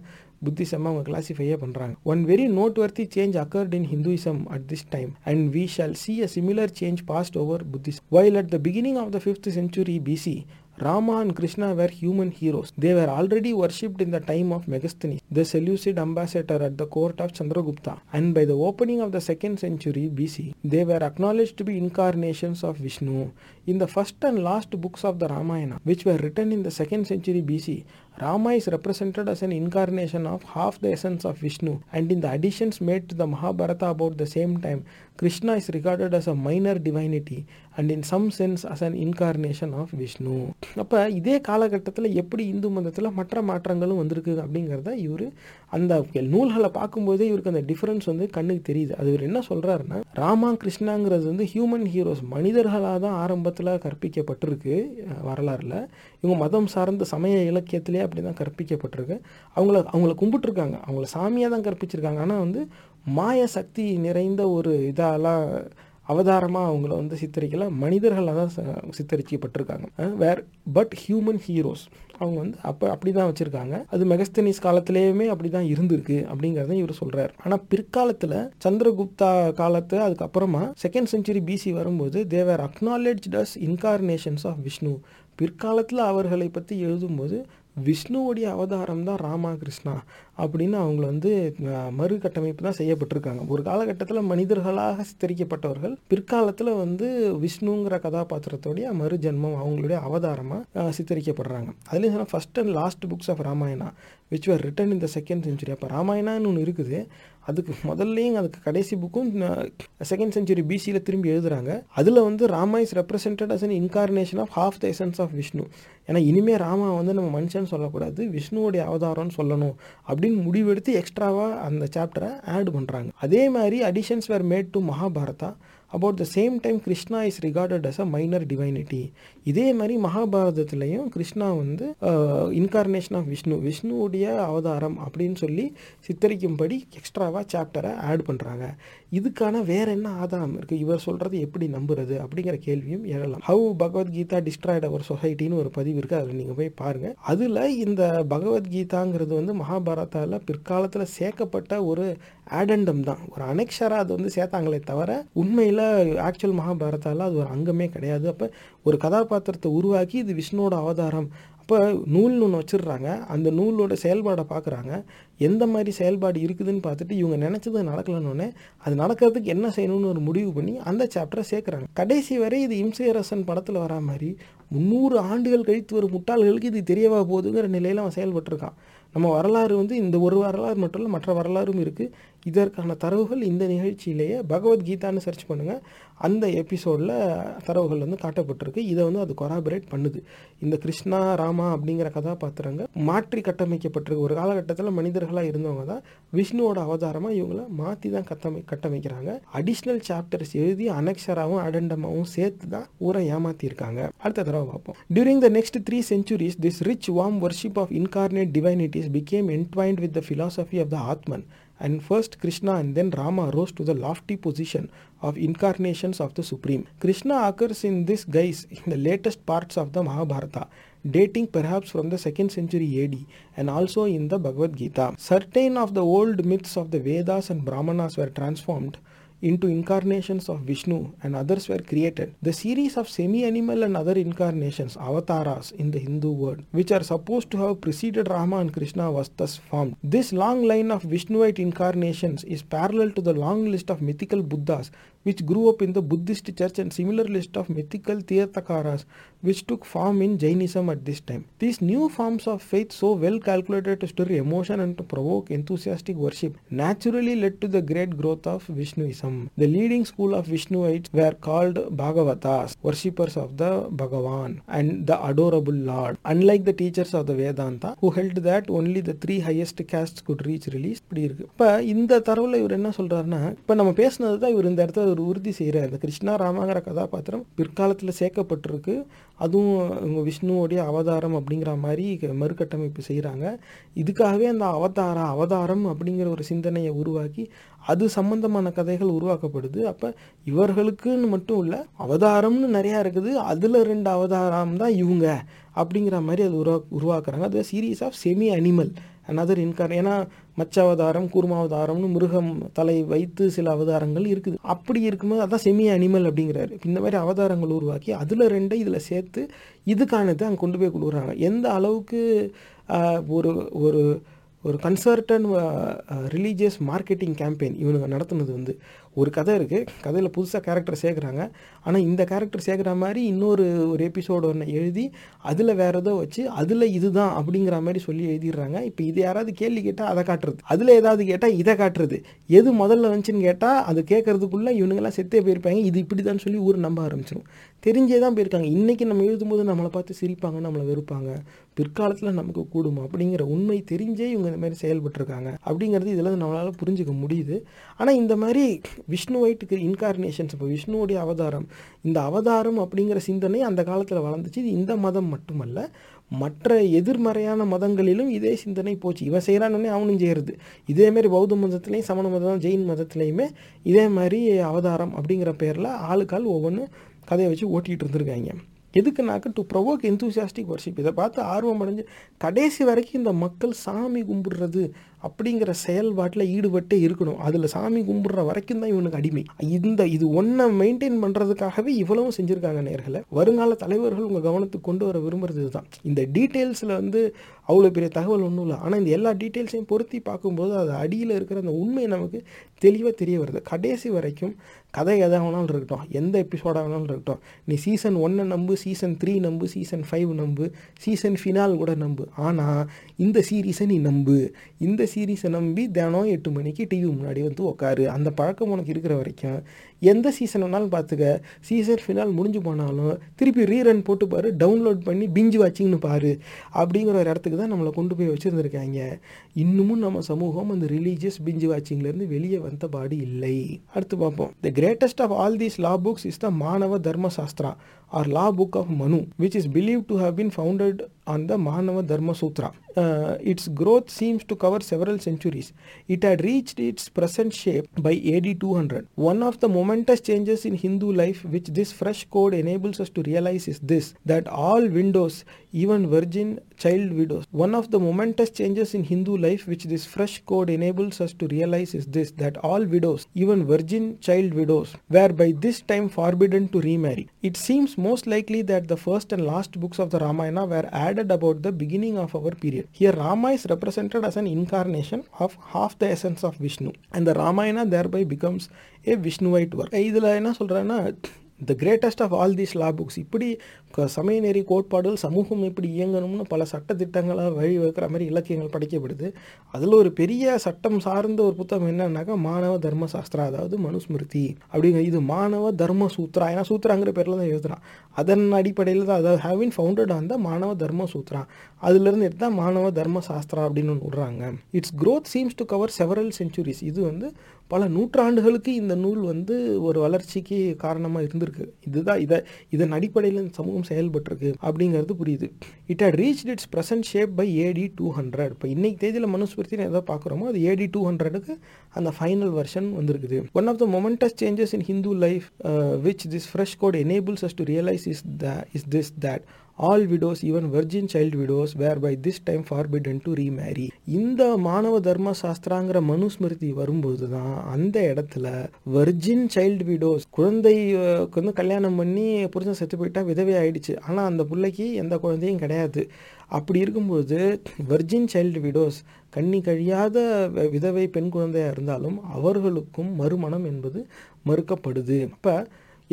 புத்திசமாக அவங்க கிளாசிஃபையே பண்ணுறாங்க one very noteworthy change occurred in Hinduism at this time and we shall see a similar change passed over Buddhism While at the beginning of the 5th century BC Rama and Krishna were human heroes. They were already worshipped in the time of Megasthenes, the Seleucid ambassador at the court of Chandragupta, and by the opening of the second century BC, they were acknowledged to be incarnations of Vishnu. In the first and last books of the Ramayana, which were written in the second century BC, Rama is represented as an incarnation of half the essence of Vishnu and in the additions made to the Mahabharata about the same time, Krishna is regarded as a minor divinity and in some sense as an incarnation of Vishnu அப்போ இதே காலகட்டத்தில் எப்படி இந்து மதத்தில் மற்ற மாற்றங்களும் வந்திருக்கு அப்படிங்கிறத இவர் அந்த நூல்களை பார்க்கும்போதே இவருக்கு அந்த டிஃப்ரென்ஸ் வந்து கண்ணுக்கு தெரியுது அது இவர் என்ன சொல்கிறாருன்னா ராமா கிருஷ்ணாங்கிறது வந்து ஹியூமன் ஹீரோஸ் மனிதர்களாக தான் ஆரம்பத்தில் கற்பிக்கப்பட்டிருக்கு வரலாறில் இவங்க மதம் சார்ந்த சமய இலக்கியத்திலே அப்படி தான் கற்பிக்கப்பட்டிருக்கு. அவங்கள அவங்கள கும்பிட்டுருக்காங்க. அவங்கள சாமியாக தான் கற்பிச்சிருக்காங்க. ஆனால் வந்து மாய சக்தி நிறைந்த ஒரு இதாலாம் அவதாரமாக அவங்கள வந்து சித்தரிக்கல. மனிதர்களாக தான் சித்தரிக்கப்பட்டிருக்காங்க. வேர் பட் ஹியூமன் ஹீரோஸ் அவங்க வந்து அப்போ அப்படி தான் வச்சுருக்காங்க. அது மெகஸ்தனிஸ் காலத்திலேயுமே அப்படி தான் இருந்திருக்கு அப்படிங்கிறத இவர் சொல்கிறார் ஆனால் பிற்காலத்தில் சந்திரகுப்தா காலத்து அதுக்கப்புறமா செகண்ட் செஞ்சுரி பிசி வரும்போது they were acknowledged as incarnations of Vishnu பிற்காலத்தில் அவர்களை பற்றி எழுதும்போது விஷ்ணுவோடைய அவதாரம் தான் ராமகிருஷ்ணா அப்படின்னு அவங்கள வந்து மறுகட்டமைப்பு தான் செய்யப்பட்டிருக்காங்க. ஒரு காலகட்டத்தில் மனிதர்களாக சித்தரிக்கப்பட்டவர்கள் பிற்காலத்தில் வந்து விஷ்ணுங்கிற கதாபாத்திரத்தோடைய மறு ஜென்மம் அவங்களுடைய அவதாரமாக சித்தரிக்கப்படுறாங்க. அதுலேயும் சொன்னால் first and last books of Ramayana which are written in the second century அப்போ ராமாயணான்னு ஒன்று இருக்குது. அதுக்கு முதல்லையும் அதுக்கு கடைசி புக்கும் செகண்ட் செஞ்சுரி பிசியில் திரும்பி எழுதுறாங்க. அதில் வந்து Rama is represented as an incarnation of half the essence of Vishnu ஏன்னா இனிமே ராமா வந்து நம்ம மனுஷன் சொல்லக்கூடாது விஷ்ணுவுடைய அவதாரம்னு சொல்லணும் அப்படின்னு முடிவெடுத்து எக்ஸ்ட்ராவாக அந்த சாப்டரை ஆட் பண்ணுறாங்க அதே மாதிரி additions were made to Mahabharata about the same time Krishna is recorded as a minor divinity இதே மாதிரி மகாபாரதத்துலேயும் கிருஷ்ணா வந்து இன்கார்னேஷன் ஆஃப் விஷ்ணு விஷ்ணுவுடைய அவதாரம் அப்படின்னு சொல்லி சித்தரிக்கும்படி எக்ஸ்ட்ராவாக சாப்டரை ஆட் பண்ணுறாங்க இதுக்கான வேற என்ன ஆதாரம் இருக்குது இவர் சொல்கிறது எப்படி நம்புறது? அப்படிங்கிற கேள்வியும் எழலாம். ஹவு பகவத்கீதா டிஸ்ட்ராய்ட் அவர் சொசைட்டின்னு ஒரு பதிவு இருக்குது அதில் நீங்கள் போய் பாருங்கள் அதில் இந்த பகவத்கீதாங்கிறது வந்து மகாபாரதாவில் பிற்காலத்தில் சேர்க்கப்பட்ட ஒரு ஆடண்டம் தான். ஒரு அனெக்ஷராக அது வந்து சேர்த்தாங்களே தவிர உண்மையில் ஆக்சுவல் மகாபாரதாவில் அது ஒரு அங்கமே கிடையாது. அப்போ ஒரு கதாபாத்திரத்தை உருவாக்கி இது விஷ்ணுவோட அவதாரம். அப்போ நூல்னு ஒன்று வச்சிடுறாங்க. அந்த நூலோட செயல்பாடை பார்க்குறாங்க எந்த மாதிரி செயல்பாடு இருக்குதுன்னு பார்த்துட்டு இவங்க நினச்சது நடக்கலன்னொன்னே அது நடக்கிறதுக்கு என்ன செய்யணும்னு ஒரு முடிவு பண்ணி அந்த சாப்டரை சேர்க்குறாங்க. கடைசி வரை இது இம்சையரசன் படத்தில் வரா மாதிரி முந்நூறு ஆண்டுகள் கழித்து வரும் முட்டாள்களுக்கு இது தெரியவா போகுதுங்கிற நிலையில் அவன் செயல்பட்டுருக்கான். நம்ம வரலாறு வந்து இந்த ஒரு வரலாறு மட்டும் இல்லை மற்ற வரலாறும் இருக்குது இதற்கான தரவுகள் இந்த நிகழ்ச்சியிலேயே பகவத்கீதான்னு சர்ச் பண்ணுங்கள் அந்த எபிசோடில் தரவுகள் வந்து காட்டப்பட்டிருக்கு. இதை வந்து அது கொராபரேட் பண்ணுது. இந்த கிருஷ்ணா ராமா அப்படிங்கிற கதாபாத்திரங்கள் மாற்றி கட்டமைக்கப்பட்டிருக்கு. ஒரு காலகட்டத்தில் மனிதர்களாக இருந்தவங்க தான் விஷ்ணுவோட அவதாரமாக இவங்கள மாற்றி தான் கட்டமை கட்டமைக்கிறாங்க. அடிஷ்னல் சாப்டர்ஸ் எழுதி அனக்ஷராகவும் அடண்டமாகவும் சேர்த்து தான் ஊரை ஏமாற்றிருக்காங்க அடுத்த தடவை பார்ப்போம். During the next three centuries this rich warm worship of incarnate divinity became entwined with the philosophy of the Atman and first Krishna and then Rama rose to the lofty position of incarnations of the Supreme. Krishna occurs in this guise in the latest parts of the Mahabharata, dating perhaps from the 2nd century AD and also in the Bhagavad Gita. Certain of the old myths of the Vedas and Brahmanas were transformed into incarnations of Vishnu and others were created. The series of semi-animal and other incarnations, avataras in the Hindu word, which are supposed to have preceded Rama and Krishna was thus formed. This long line of Vishnuite incarnations is parallel to the long list of mythical Buddhas which grew up in the Buddhist church and similar list of mythical Tirthakaras which took form in Jainism at this time. These new forms of faith so well calculated to stir emotion and to provoke enthusiastic worship naturally led to the great growth of Vishnuism. The leading school of Vishnuites were called Bhagavatas, worshippers of the Bhagavan and the adorable Lord. Unlike the teachers of the Vedanta who held that only the three highest castes could reach release இப்படி இருக்கு இப்போ இந்த தரவுல இவர் என்ன சொல்றாருன்னா இப்போ நம்ம பேசுனது தான் இவர் இந்த இடத்துல ஒரு உறுதி செய்கிறார். இந்த கிருஷ்ணா ராமாங்கிற கதாபாத்திரம் பிற்காலத்தில் சேர்க்கப்பட்டிருக்கு. அதுவும் இவங்க விஷ்ணுவோடைய அவதாரம் அப்படிங்கிற மாதிரி மறுகட்டமைப்பு செய்கிறாங்க. இதுக்காகவே அந்த அவதார அவதாரம் அப்படிங்கிற ஒரு சிந்தனையை உருவாக்கி அது சம்பந்தமான கதைகள் உருவாக்கப்படுது. அப்போ இவர்களுக்குன்னு மட்டும் இல்லை அவதாரம்னு நிறையா இருக்குது. அதில் ரெண்டு அவதாரம் தான் இவங்க அப்படிங்கிற மாதிரி அது உருவா உருவாக்குறாங்க. அது series of semi animal another இன்கார் ஏன்னா மச்ச அவதாரம் கூர்மாவதாரம்னு மிருகம் தலை வைத்து சில அவதாரங்கள் இருக்குது. அப்படி இருக்கும்போது அதான் செமி அனிமல் அப்படிங்கிறாரு. இந்த மாதிரி அவதாரங்கள் உருவாக்கி அதில் ரெண்டை இதில் சேர்த்து இதுக்கானதை அங்கே கொண்டு போய் கொடுக்குறாங்க. எந்த அளவுக்கு ஒரு ஒரு ஒரு கன்சர்டன் ரிலீஜியஸ் மார்க்கெட்டிங் கேம்பெயின் இவனுங்க நடத்துனது வந்து ஒரு கதை இருக்குது கதையில் புதுசாக கேரக்டர் சேர்க்குறாங்க. ஆனால் இந்த கேரக்டர் சேர்க்குற மாதிரி இன்னொரு ஒரு எபிசோடு ஒன்று எழுதி அதில் வேறு ஏதோ வச்சு அதில் இதுதான் அப்படிங்கிற மாதிரி சொல்லி எழுதிடுறாங்க. இப்போ இது யாராவது கேள்வி கேட்டால் அதை காட்டுறது. அதில் ஏதாவது கேட்டால் இதை காட்டுறது. எது முதல்ல வந்துச்சுன்னு கேட்டால் அது கேட்கறதுக்குள்ளே இவனுங்கெல்லாம் செத்தே போயிருப்பாங்க. இது இப்படி தான் சொல்லி ஊர் நம்ப ஆரம்பிச்சிடும் தெரிஞ்சே தான் போயிருக்காங்க. இன்றைக்கி நம்ம எழுதும்போது நம்மளை பார்த்து சிரிப்பாங்க நம்மளை வெறுப்பாங்க. பிற்காலத்தில் நமக்கு கூடும் அப்படிங்கிற உண்மை தெரிஞ்சே இவங்க இந்த மாதிரி செயல்பட்டுருக்காங்க. அப்படிங்கிறது இதில் நம்மளால் புரிஞ்சுக்க முடியுது. ஆனால் இந்த மாதிரி விஷ்ணு ஒயிட்டுக்கு இன்கார்னேஷன்ஸ் இப்போ விஷ்ணுவுடைய அவதாரம். இந்த அவதாரம் அப்படிங்கிற சிந்தனை அந்த காலத்தில் வளர்ந்துச்சு. இது இந்த மதம் மட்டுமல்ல மற்ற எதிர்மறையான மதங்களிலும் இதே சிந்தனை போச்சு. இவன் செய்கிறான்னு அவனும் செய்கிறது இதேமாரி பௌத்த மதத்துலேயும் சமண மதம் ஜெயின் மதத்துலேயுமே இதே மாதிரி அவதாரம் அப்படிங்கிற பேரில் ஆளுக்கால் ஒவ்வொன்று கதையை வச்சு ஓட்டிகிட்டு இருந்திருக்காங்க. எதுக்குனாக்க டு ப்ரொவோக் எந்தூசியாஸ்டிக் வர்ஷிப் இதை பார்த்து ஆர்வம் அடைஞ்சு கடைசி வரைக்கும் இந்த மக்கள் சாமி கும்பிடுறது அப்படிங்கிற செயல்பாட்டில் ஈடுபட்டே இருக்கணும். அதில் சாமி கும்பிடுற வரைக்கும் தான் இவனுக்கு அடிமை. இந்த இது ஒன்றை மெயின்டைன் பண்ணுறதுக்காகவே இவ்வளவும் செஞ்சுருக்காங்க நேர்களை. வருங்கால தலைவர்கள் உங்கள் கவனத்துக்கு கொண்டு வர விரும்புறது இதுதான். இந்த டீட்டெயில்ஸில் வந்து அவ்வளோ பெரிய தகவல் ஒன்றும் இல்லை. ஆனால் இந்த எல்லா டீட்டெயில்ஸையும் பொருத்தி பார்க்கும்போது அது அடியில் இருக்கிற அந்த உண்மை நமக்கு தெளிவாக தெரிய வருது. கடைசி வரைக்கும் கதை எதாக வேணாலும் இருக்கட்டும். எந்த எபிசோடாக வேணாலும் இருக்கட்டும். நீ சீசன் ஒன்னை நம்பு சீசன் த்ரீ நம்பு சீசன் ஃபைவ் நம்பு சீசன் ஃபினால் கூட நம்பு. ஆனால் இந்த சீரீஸை நீ நம்பு. இந்த சீரீஸை நம்பி தினம் எட்டு மணிக்கு டிவி முன்னாடி வந்து உட்காரு அந்த பழக்கம் உனக்கு இருக்கிற வரைக்கும். எந்த சீசன் வேணாலும் பார்த்துக்க சீசன் ஃபினால் முடிஞ்சு போனாலும் திருப்பி ரீரன் போட்டு பாரு. டவுன்லோட் பண்ணி பிஞ்சு வாட்சிங்னு பாரு. அப்படிங்கிற ஒரு இடத்துக்கு தான் நம்மளை கொண்டு போய் வச்சுருந்துருக்காங்க. இன்னமும் நம்ம சமூகம் அந்த ரிலீஜியஸ் பிஞ்சு வாட்சிங்லேருந்து வெளியே வந்த பாடு இல்லை. அடுத்து பார்ப்போம். த greatest of all these law books is the Manava Dharma Shastra or law book of Manu, which is believed to have been founded on the Mahanava Dharma Sutra. Uh, its growth seems to cover several centuries. It had reached its present shape by AD 200. One of the momentous changes in Hindu life which this fresh code enables us to realize is this that all widows, even virgin child widows, one of the momentous changes in Hindu life which this fresh code enables us to realize is this that all widows, even virgin child widows, were by this time forbidden to remarry. It seems most likely that the first and last books of the Ramayana were added about the beginning of our period. Here, Rama is represented as an incarnation of half the essence of Vishnu, and the Ramayana thereby becomes a Vishnuite work. இதில் என்ன சொல்கிறேன்னா the greatest of all these law books இப்படி சமயநெறி கோட்பாடுகள் சமூகம் எப்படி இயங்கணும்னு பல சட்ட திட்டங்களை வழிவகுக்கிற மாதிரி இலக்கியங்கள் படைக்கப்படுது. அதில் ஒரு பெரிய சட்டம் சார்ந்த ஒரு புத்தகம் என்னன்னாக்கா மாணவ தர்ம சாஸ்திரா அதாவது மனுஸ்மிருதி. அப்படிங்கிற இது மாணவ தர்ம சூத்ரா ஏன்னா சூத்ராங்கிற பேரில் தான் எழுதுகிறான் அதன் அடிப்படையில் தான் அதாவது ஹேவின் ஃபவுண்டட் ஆன் த மாணவ தர்ம சூத்ரா அதுலேருந்து தான் மாணவ தர்ம சாஸ்திரா அப்படின்னு ஒன்று விடுறாங்க. Its growth seems to cover several centuries இது வந்து பல நூற்றாண்டுகளுக்கு இந்த நூல் வந்து ஒரு வளர்ச்சிக்கு காரணமாக இருந்திருக்கு. இதுதான் இதை இதன் அடிப்படையில் இந்த சமூகம் செயல்பட்டிருக்கு அப்படிங்கிறது புரியுது. It had reach its present shape by AD two hundred இப்போ இன்னைக்கு தேதியில் மனுஸ்மிருத்தின்னு எதை பார்க்குறோமோ அது ஏடி டூ ஹண்ட்ரடுக்கு அந்த ஃபைனல் வெர்ஷன் வந்திருக்குது. One of the momentous changes in Hindu life which this fresh code enables us to realise is the is this that all widows even virgin child widows were by this time forbidden to remarry இந்த மாணவ தர்ம சாஸ்திராங்கிற மனுஸ்மிருதி வரும்போது தான் அந்த இடத்துல virgin child widows குழந்தை வந்து கல்யாணம் பண்ணி புருஷன் செத்து போயிட்டா விதவை ஆயிடுச்சு. ஆனால் அந்த பிள்ளைக்கு எந்த குழந்தையும் கிடையாது. அப்படி இருக்கும்போது வர்ஜின் சைல்டு விடோஸ் கண்ணி கழியாத விதவை பெண் குழந்தையாக இருந்தாலும் அவர்களுக்கும் மறுமணம் என்பது மறுக்கப்படுது. அப்போ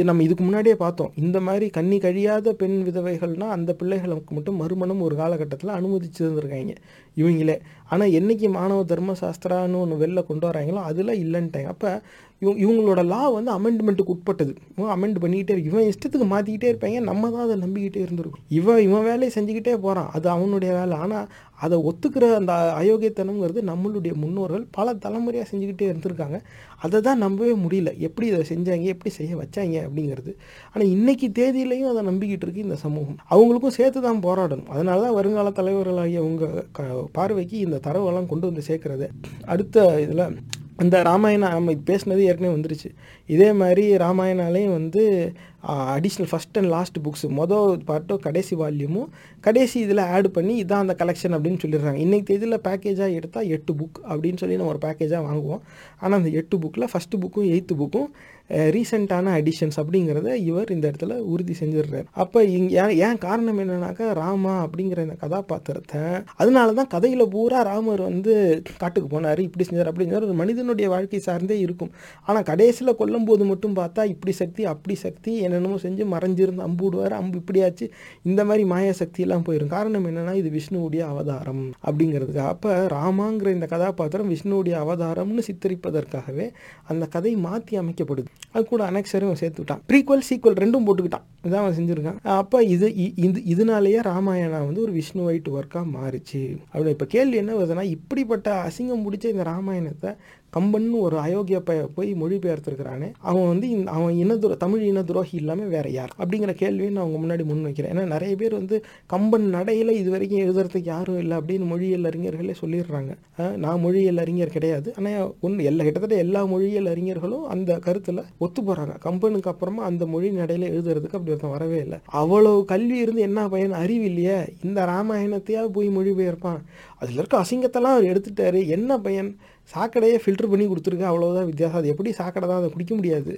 நம்ம இதுக்கு முன்னாடியே பார்த்தோம். இந்த மாதிரி கண்ணி கழியாத பெண் விதவைகள்னால் அந்த பிள்ளைகளுக்கு மட்டும் மறுமணம் ஒரு காலகட்டத்தில் அனுமதிச்சு தந்திருக்காங்க இவங்களே. ஆனால் என்னைக்கு மாணவ தர்ம சாஸ்திரான்னு ஒன்று வெளில கொண்டு வராங்களோ அதில் இல்லைன்ட்டாங்க. அப்போ இவங்க இவங்களோட லா வந்து அமெண்ட்மெண்ட்டுக்கு உட்பட்டது. இவன் அமெண்ட் பண்ணிக்கிட்டே இருக்கு. இவன் இஷ்டத்துக்கு மாற்றிக்கிட்டே இருப்பாங்க. நம்ம தான் அதை நம்பிக்கிட்டே இருந்திருக்கும். இவன் இவன் வேலையை செஞ்சுக்கிட்டே போகிறான் அது அவனுடைய வேலை. ஆனால் அதை ஒத்துக்கிற அந்த அயோக்கியத்தனம்ங்கிறது நம்மளுடைய முன்னோர்கள் பல தலைமுறையாக செஞ்சுக்கிட்டே இருந்திருக்காங்க. அதை தான் நம்பவே முடியல. எப்படி இதை செஞ்சாங்க? எப்படி செய்ய வச்சாங்க? அப்படிங்கிறது. ஆனால் இன்னைக்கு தேதியிலையும் அதை நம்பிக்கிட்டு இருக்கு இந்த சமூகம். அவங்களுக்கும் சேர்த்து தான் போராடணும். அதனால தான் வருங்கால தலைவர்களாகிய உங்கள் க பார்வைக்கு இந்த தரவெல்லாம் கொண்டு வந்து சேர்க்குறது அடுத்த இதில் இந்த ராமாயணம் நம்ம பேசினது ஏற்கனவே வந்துருச்சு. இதே மாதிரி ராமாயணாலையும் வந்து additional first and last books மொதல் பாட்டும் கடைசி வால்யூமும் கடைசி இதில் ஆட் பண்ணி இதான் அந்த கலெக்ஷன் அப்படின்னு சொல்லிடுறாங்க. இன்றைக்கி தேதியில் பேக்கேஜாக எடுத்தால் எட்டு புக் அப்படின்னு சொல்லி நம்ம ஒரு பேக்கேஜாக வாங்குவோம். ஆனால் அந்த எட்டு புக்கில் ஃபஸ்ட்டு புக்கும் எயித்து புக்கும் ரீசெண்டான அடிஷன்ஸ் அப்படிங்கிறத இவர் இந்த இடத்துல உறுதி செஞ்சிடுறாரு. அப்போ இங் ஏன் ஏன் காரணம் என்னன்னாக்கா ராமா அப்படிங்கிற இந்த கதாபாத்திரத்தை அதனால தான் கதையில் பூரா ராமர் வந்து காட்டுக்கு போனார் இப்படி செஞ்சார் அப்படிங்கிற ஒரு மனிதனுடைய வாழ்க்கை சார்ந்தே இருக்கும். ஆனால் கடைசியில் வரும்போது மட்டும் பார்த்தா இப்படி சக்தி அப்படி சக்தி என்னென்னமோ செஞ்சு மறைஞ்சிருந்து அம்பு விடுவார் அம்பு இப்படியாச்சு. இந்த மாதிரி மாய சக்தியெல்லாம் போயிடும் காரணம் என்னென்னா இது விஷ்ணுவுடைய அவதாரம் அப்படிங்கிறதுக்கு. அப்போ ராமாங்கிற இந்த கதாபாத்திரம் விஷ்ணுவுடைய அவதாரம்னு சித்தரிப்பதற்காகவே அந்த கதை மாற்றி அமைக்கப்படுது. அது கூட அனெக்சரும் சேர்த்து விட்டான். ப்ரீக்வல் சீக்வல் ரெண்டும் போட்டுக்கிட்டான். இதான் அவன் செஞ்சுருக்கான். அப்போ இது இ- இது இதனாலேயே ராமாயணம் வந்து ஒரு விஷ்ணு ஒயிட் ஒர்க்காக மாறிச்சு. அப்படி இப்போ கேள்வி என்ன வருதுன்னா இப்படிப்பட்ட அசிங்கம் பிடிச்ச இந்த ராமாயணத்தை கம்பன்னு ஒரு அயோக்கிய பைய போய் மொழிபெயர்த்திருக்கிறானே அவன் வந்து இந்த அவன் இனதுர தமிழ் இன துரோகி இல்லாமல் வேற யார்? அப்படிங்கிற கேள்வியை நான் அவங்க முன்னாடி முன் வைக்கிறேன். ஏன்னா நிறைய பேர் வந்து கம்பன் நடையில் இது வரைக்கும் எழுதுறதுக்கு யாரும் இல்லை அப்படின்னு மொழியியல் அறிஞர்களே சொல்லிடுறாங்க. நான் மொழியியல் அறிஞர் கிடையாது. ஆனால் ஒன்று எல்லா கிட்டத்தட்ட எல்லா மொழியியல் அறிஞர்களும் அந்த கருத்தில் ஒத்து போகிறாங்க கம்பனுக்கு அப்புறமா அந்த மொழி நடையில் எழுதுறதுக்கு அப்படி ஒருத்தன் வரவே இல்லை. அவ்வளவு கல்வி இருந்து என்ன பயன் அறிவு இல்லையே? இந்த ராமாயணத்தையா போய் மொழிபெயர்ப்பான். அதில் இருக்க அசிங்கத்தெல்லாம் அவர் எடுத்துட்டாரு. என்ன பயன்? சாக்கடையே ஃபில்டர் பண்ணி கொடுத்துருக்கு அவ்வளோதான் வித்தியாசம். அது எப்படி சாக்கடை தான் அதை குடிக்க முடியாது.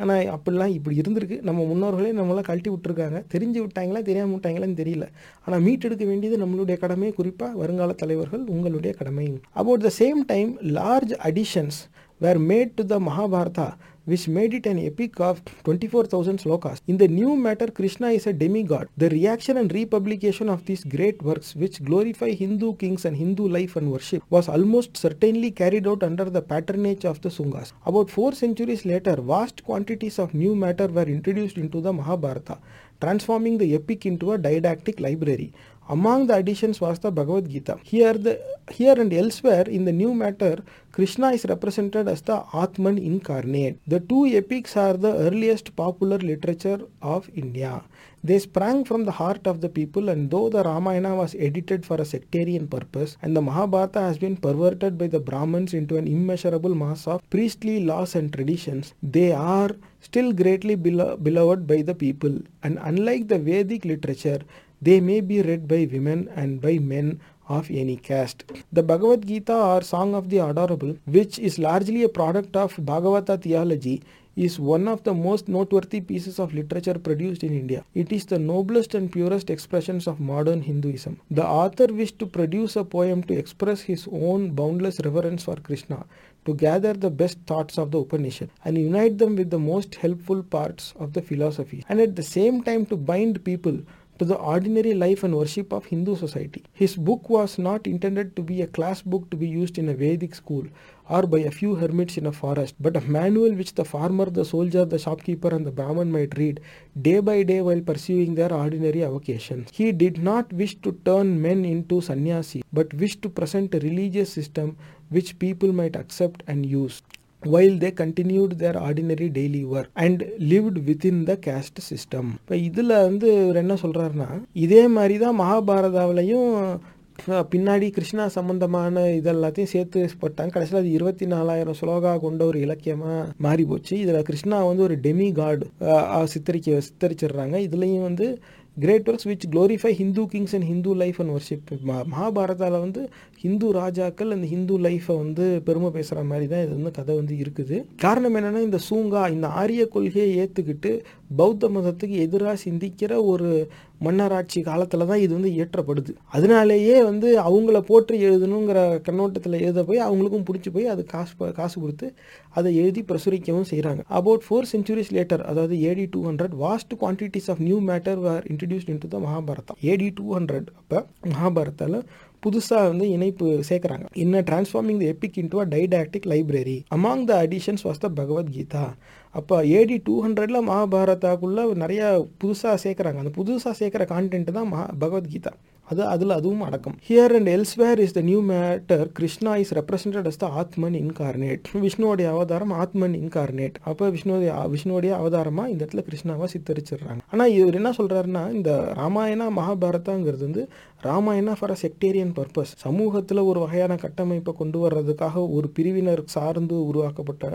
ஆனால் அப்படிலாம் இப்படி இருந்திருக்கு. நம்ம முன்னோர்களே நம்மளாம் கழட்டி விட்டுருக்காங்க. தெரிஞ்சு விட்டாங்களா தெரியாமல் விட்டாங்களான்னு தெரியல. ஆனால் மீட்டெடுக்க வேண்டியது நம்மளுடைய கடமை. குறிப்பாக வருங்கால தலைவர்கள் உங்களுடைய கடமை. About the same time large additions were made to the Mahabharata which made it an epic of 24,000 slokas. In the new matter, Krishna is a demigod. The reaction and republication of these great works, which glorify Hindu kings and Hindu life and worship, was almost certainly carried out under the patronage of the Sungas. About four centuries later, vast quantities of new matter were introduced into the Mahabharata, transforming the epic into a didactic library. Among the additions was the Bhagavad Gita. Here, the, here and elsewhere in the new matter, Krishna is represented as the Atman incarnate. The two epics are the earliest popular literature of India. They sprang from the heart of the people, and though the Ramayana was edited for a sectarian purpose, and the Mahabharata has been perverted by the Brahmins into an immeasurable mass of priestly laws and traditions, they are still greatly belo- beloved by the people. And unlike the Vedic literature, they may be read by women and by men of any caste. The Bhagavad Gita or Song of the Adorable, which is largely a product of Bhagavata theology, is one of the most noteworthy pieces of literature produced in India. It is the noblest and purest expressions of modern Hinduism. The author wished to produce a poem to express his own boundless reverence for Krishna, to gather the best thoughts of the Upanishad and unite them with the most helpful parts of the philosophy, and at the same time to bind people to the ordinary life and worship of Hindu society. His book was not intended to be a class book to be used in a Vedic school or by a few hermits in a forest, but a manual which the farmer, the soldier, the shopkeeper, and the Brahman might read day by day while pursuing their ordinary avocations. He did not wish to turn men into sannyasi, but wished to present a religious system which people might accept and use while they continued their ordinary daily work and lived within the caste system இப்போ இதில் வந்து இவர் என்ன சொல்கிறாருன்னா இதே மாதிரி தான் மகாபாரதாவிலையும் பின்னாடி கிருஷ்ணா சம்பந்தமான இதெல்லாத்தையும் சேர்த்து போட்டாங்க. கடைசியில் அது இருபத்தி நாலாயிரம் ஸ்லோகா கொண்ட ஒரு இலக்கியமாக மாறி போச்சு இதில் கிருஷ்ணா வந்து ஒரு டெமி காடு சித்தரிக்க சித்தரிச்சிடுறாங்க. இதுலேயும் வந்து great works which glorify Hindu kings and Hindu life and worship மகாபாரதாவில் வந்து ஹிந்து ராஜாக்கள் அந்த ஹிந்து லைஃப்பை வந்து பெருமை பேசுகிற மாதிரி தான் இது வந்து கதை வந்து இருக்குது. காரணம் என்னென்னா இந்த சூங்கா இந்த ஆரிய கொள்கையை ஏற்றுக்கிட்டு பௌத்த மதத்துக்கு எதிராக சிந்திக்கிற ஒரு மன்னராட்சி காலத்தில் தான் இது வந்து இயற்றப்படுது. அதனாலேயே வந்து அவங்கள போற்றி எழுதணுங்கிற கண்ணோட்டத்தில் எழுத போய் அவங்களுக்கும் பிடிச்சி போய் அது காசு ப- காசு கொடுத்து அதை எழுதி பிரசுரிக்கவும் செய்கிறாங்க அபவுட் ஃபோர் சென்ச்சுரிஸ் லேட்டர் அதாவது AD two hundred vast quantities of new matter were introduced into the Mahabharatam AD two hundred அப்போ மகாபாரதாவில் புதுசாக வந்து இணைப்பு சேர்க்குறாங்க. இன்ன transforming the epic into a didactic library among the additions was the Bhagavad Gita அப்போ AD two ஹண்ட்ரட்ல மகாபாரதாக்குள்ளே நிறையா புதுசாக சேர்க்குறாங்க. அந்த புதுசாக சேர்க்குற கான்டென்ட் தான் மகா பகவத்கீதா அது அதில் அதுவும் அடக்கம். Here and elsewhere is the new matter Krishna is represented as the Atman incarnate விஷ்ணுவோடைய அவதாரம் ஆத்மன் இன்கார்னேட் அப்போ விஷ்ணுவோடைய விஷ்ணுவோடைய அவதாரமாக இந்த இடத்துல கிருஷ்ணாவை சித்தரிச்சிடுறாங்க. ஆனால் இவர் என்ன சொல்கிறாருன்னா இந்த ராமாயணா மகாபாரதாங்கிறது வந்து Ramayana for a sectarian purpose சமூகத்தில் ஒரு வகையான கட்டமைப்பை கொண்டு வர்றதுக்காக ஒரு பிரிவினர் சார்ந்து உருவாக்கப்பட்ட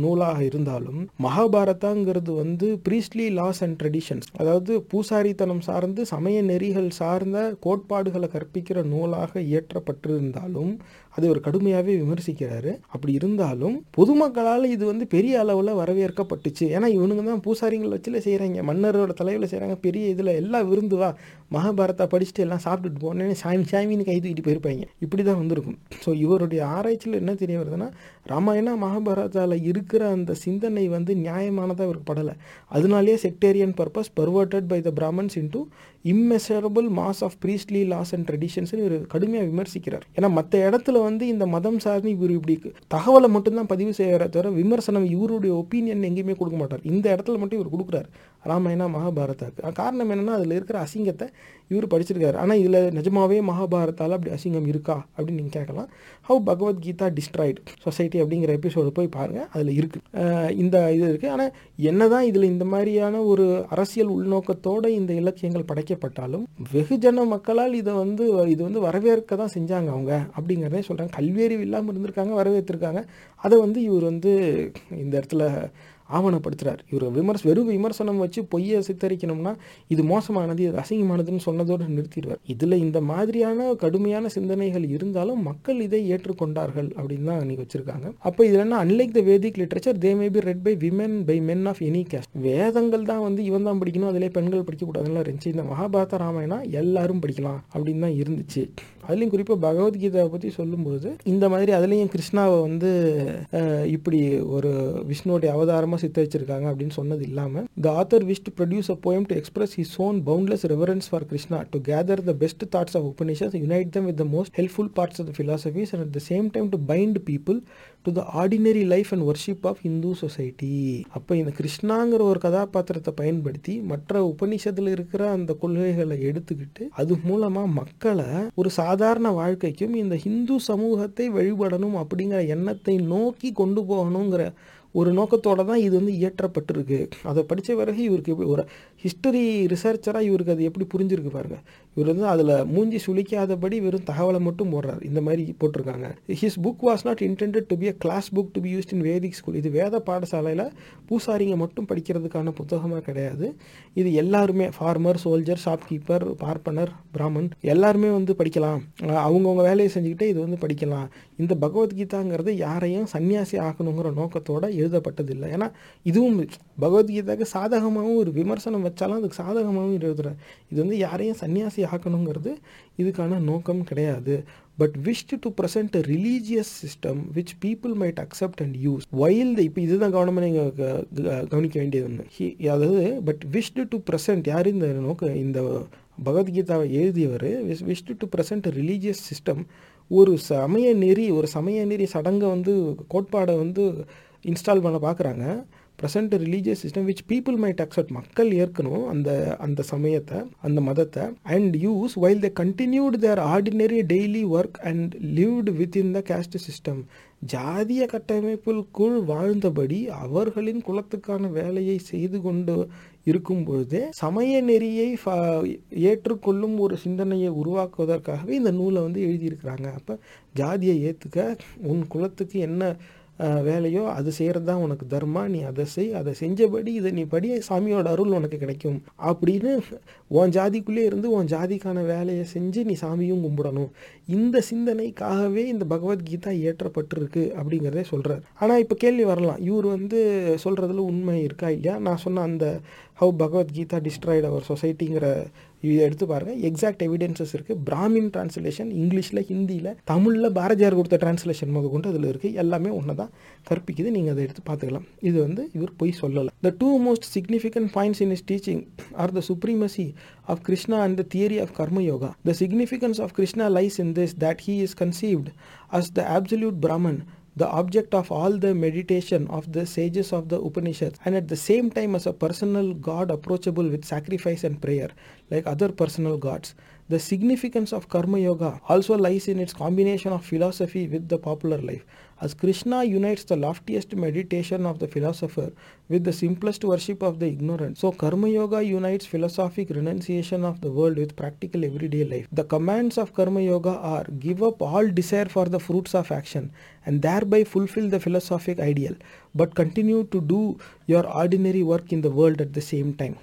நூலாக இருந்தாலும் மகாபாரதாங்கிறது வந்து ப்ரீஸ்ட்லி லாஸ் அண்ட் ட்ரெடிஷன்ஸ் அதாவது பூசாரித்தனம் சார்ந்து சமய நெறிகள் சார்ந்த கோட்பாடுகளை கற்பிக்கிற நூலாக இயற்றப்பட்டிருந்தாலும் அதை ஒரு கடுமையாகவே விமர்சிக்கிறாரு. அப்படி இருந்தாலும் பொதுமக்களால் இது வந்து பெரிய அளவில் வரவேற்கப்பட்டுச்சு. ஏன்னா இவனுங்க தான் பூசாரிகள் வச்சுல செய்கிறாங்க மன்னரோட தலைவில் செய்கிறாங்க பெரிய இதில் எல்லாம் விருந்துவா மகாபாரதா படிச்சுட்டு எல்லாம் சாப்பிட்டுட்டு போனேன்னு சாமி சாமின்னு கை தூக்கிட்டு போயிருப்பாங்க. இப்படி தான் வந்திருக்கும். ஸோ இவருடைய ஆராய்ச்சியில் என்ன தெரிய வருதுன்னா ராமாயணா மகாபாரதாவில் இருக்கிற அந்த சிந்தனை வந்து நியாயமானதாக இவருக்கு படலை. அதனாலேயே sectarian purpose perverted by the Brahmans into immeasurable mass of priestly laws and ட்ரெடிஷன்ஸ்னு இவர் கடுமையாக விமர்சிக்கிறார். ஏன்னா மற்ற இடத்துல வந்து இந்த மதம் சார்ந்து இவர் இப்படி தகவலை மட்டும்தான் பதிவு செய்கிற தவிர விமர்சனம் இவருடைய ஒப்பீனியன் எங்கேயுமே கொடுக்க மாட்டார். இந்த இடத்துல மட்டும் இவர் கொடுக்குறாரு. ராமாயணா மகாபாரதாக்கு காரணம் என்னென்னா அதில் இருக்கிற அசிங்கத்தை இவர் படிச்சிருக்காரு. ஆனால் இதில் நிஜமாவே மகாபாரதால் அப்படி அசிங்கம் இருக்கா? அப்படின்னு நீங்கள் கேட்கலாம். ஹவு பகவத்கீதா டிஸ்ட்ராய்டு சொசைட்டி அப்படிங்கிற எபிசோடு போய் பாருங்கள் அதில் இருக்குது இந்த இது இருக்குது ஆனால் என்ன தான் இதில் இந்த மாதிரியான ஒரு அரசியல் உள்நோக்கத்தோடு இந்த இலக்கியங்கள் படைக்கப்பட்டாலும் வெகுஜன மக்களால் இதை வந்து இது வந்து வரவேற்க தான் செஞ்சாங்க அவங்க அப்படிங்கிறதே சொல்கிறாங்க கல்வியறிவு இல்லாமல் இருந்திருக்காங்க வரவேற்றிருக்காங்க. அதை வந்து இவர் வந்து இந்த இடத்துல ஆவணப்படுத்துகிறார் இவர் விமர்ச வெறும் விமர்சனம் வச்சு பொய்யை சித்தரிக்கணும்னா இது மோசமானது இது அசிங்கமானதுன்னு சொன்னதோடு நிறுத்திடுவார். இதில் இந்த மாதிரியான கடுமையான சிந்தனைகள் இருந்தாலும் மக்கள் இதை ஏற்றுக்கொண்டார்கள் அப்படின்னு தான் அன்றைக்கி வச்சுருக்காங்க. அப்போ இதில் என்ன unlike the Vedic literature they may be read by women by men of any caste வேதங்கள் தான் வந்து இவன் தான் படிக்கணும் அதிலே பெண்கள் படிக்கக்கூடாதுலாம் இருந்துச்சு. இந்த மகாபாரத ராமாயணா எல்லாரும் படிக்கலாம் அப்படின்னு தான் இருந்துச்சு. அதுலேயும் குறிப்பாக பகவத்கீதாவை பற்றி சொல்லும்போது இந்த மாதிரி அதுலேயும் கிருஷ்ணாவை வந்து இப்படி ஒரு விஷ்ணுவோடைய அவதாரமாக சித்தரிச்சிருக்காங்க அப்படின்னு சொன்னது இல்லாமல் the author wish to produce a poem to express his own boundless reverence for Krishna to gather the best thoughts of Upanishads unite them with the most helpful parts of the philosophies and at the same time to bind people to the ordinary life and worship of Hindu society அப்போ இந்த கிருஷ்ணாங்கிற ஒரு கதாபாத்திரத்தை பயன்படுத்தி மற்ற உபனிஷத்தில் இருக்கிற அந்த கொள்கைகளை எடுத்துக்கிட்டு அது மூலமாக மக்களை ஒரு சாதாரண வாழ்க்கைக்கும் இந்த ஹிந்து சமூகத்தை வழிபடணும் அப்படிங்கிற எண்ணத்தை நோக்கி கொண்டு போகணுங்கிற ஒரு நோக்கத்தோடு தான் இது வந்து இயற்றப்பட்டிருக்கு. அதை படித்த பிறகு இவருக்கு ஒரு ஹிஸ்டரி ரிசர்ச்சராக இவருக்கு அது எப்படி புரிஞ்சிருக்கு பாருங்க. இவர் வந்து அதில் மூஞ்சி சுளிக்காதபடி வெறும் தகவலை மட்டும் போடுறாரு. இந்த மாதிரி போட்டிருக்காங்க. His book was not intended to be a class book to be used in Vedic school இது வேத பாடசாலையில் பூசாரிங்க மட்டும் படிக்கிறதுக்கான புத்தகமாக கிடையாது. இது எல்லாருமே ஃபார்மர் சோல்ஜர் ஷாப்கீப்பர் பார்ப்பனர் பிராமன் எல்லாருமே வந்து படிக்கலாம். அவங்கவுங்க வேலையை செஞ்சுக்கிட்டே இது வந்து படிக்கலாம். இந்த பகவத்கீதாங்கிறது யாரையும் சன்னியாசி ஆக்கணுங்கிற நோக்கத்தோடு எழுதப்பட்டதில்லை. ஏன்னா இதுவும் பகவத்கீதாவுக்கு சாதகமாகவும் ஒரு விமர்சனம் வச்சாலும் அதுக்கு சாதகமாகவும் எழுதுற இது வந்து யாரையும் சன்னியாசி ஆக்கணுங்கிறது இதுக்கான நோக்கம் கிடையாது. But wish to present a religious system which people might accept and use while இப்போ இதுதான் கவனமாக நீங்கள் கவனிக்க வேண்டியது ஒன்று அதாவது பட் விஷ் டு ப்ரெசென்ட் யார் இந்த நோக்க இந்த பகவத்கீதாவை எழுதியவர்? Wish wish to present religious system ஒரு சமய நெறி ஒரு சமய நெறி சடங்கை வந்து கோட்பாடை வந்து இன்ஸ்டால் பண்ண பார்க்குறாங்க present religious system which people might accept மக்கள் ஏற்கணும் அந்த அந்த சமயத்தை அந்த மதத்தை and use while the continued their ordinary daily work and lived within the caste system ஜாதிய கட்டமைப்புக்குள் வாழ்ந்தபடி அவர்களின் குலத்துக்கான வேலையை செய்து கொண்டு இருக்கும் பொழுதே சமய நெறியை ஏற்றுக்கொள்ளும் ஒரு சிந்தனையை உருவாக்குவதற்காகவே இந்த நூலை வந்து எழுதியிருக்கிறாங்க. அப்போ ஜாதியை ஏற்றுக்க உன் குலத்துக்கு என்ன வேலையோ அது செய்கிறது தான் உனக்கு தர்மா. நீ அதை செய் அதை செஞ்சபடி இதை நீ படி சாமியோட அருள் உனக்கு கிடைக்கும். அப்படின்னு உன் ஜாதிக்குள்ளே இருந்து உன் ஜாதிக்கான வேலையை செஞ்சு நீ சாமியும் கும்பிடணும். இந்த சிந்தனைக்காகவே இந்த பகவத்கீதா இயற்றப்பட்டிருக்கு அப்படிங்கிறதே சொல்கிறார் ஆனால் இப்போ கேள்வி வரலாம். இவர் வந்து சொல்கிறதுல உண்மை இருக்கா இல்லையா? நான் சொன்ன அந்த ஹவு பகவத்கீதா டிஸ்ட்ராய்ட் அவர் சொசைட்டிங்கிற இதை எடுத்து பாருங்கள் எக்ஸாக்ட் எவிடென்சஸ் இருக்குது பிராமின் டிரான்ஸ்லேஷன் இங்கிலீஷில் ஹிந்தியில் தமிழில் பாரதியார் கொடுத்த டிரான்ஸ்லேஷன் முத கொண்டு அதில் இருக்குது எல்லாமே ஒன்று தான் கற்பிக்குது. நீங்கள் அதை எடுத்து பார்த்துக்கலாம். இது வந்து இவர் போய் சொல்லலை. The two most significant points in is teaching are the supremacy of Krishna and the theory of Karma Yoga the significance of Krishna lies in this that he is conceived as the absolute Brahman the object of all the meditation of the sages of the Upanishads, and at the same time as a personal God approachable with sacrifice and prayer, like other personal gods. The significance of Karma Yoga also lies in its combination of philosophy with the popular life. As Krishna unites the loftiest meditation of the philosopher with the simplest worship of the ignorant, so Karma Yoga unites philosophic renunciation of the world with practical everyday life. The commands of Karma Yoga are give up all desire for the fruits of action and thereby fulfill the philosophic ideal, but continue to do your ordinary work in the world at the same time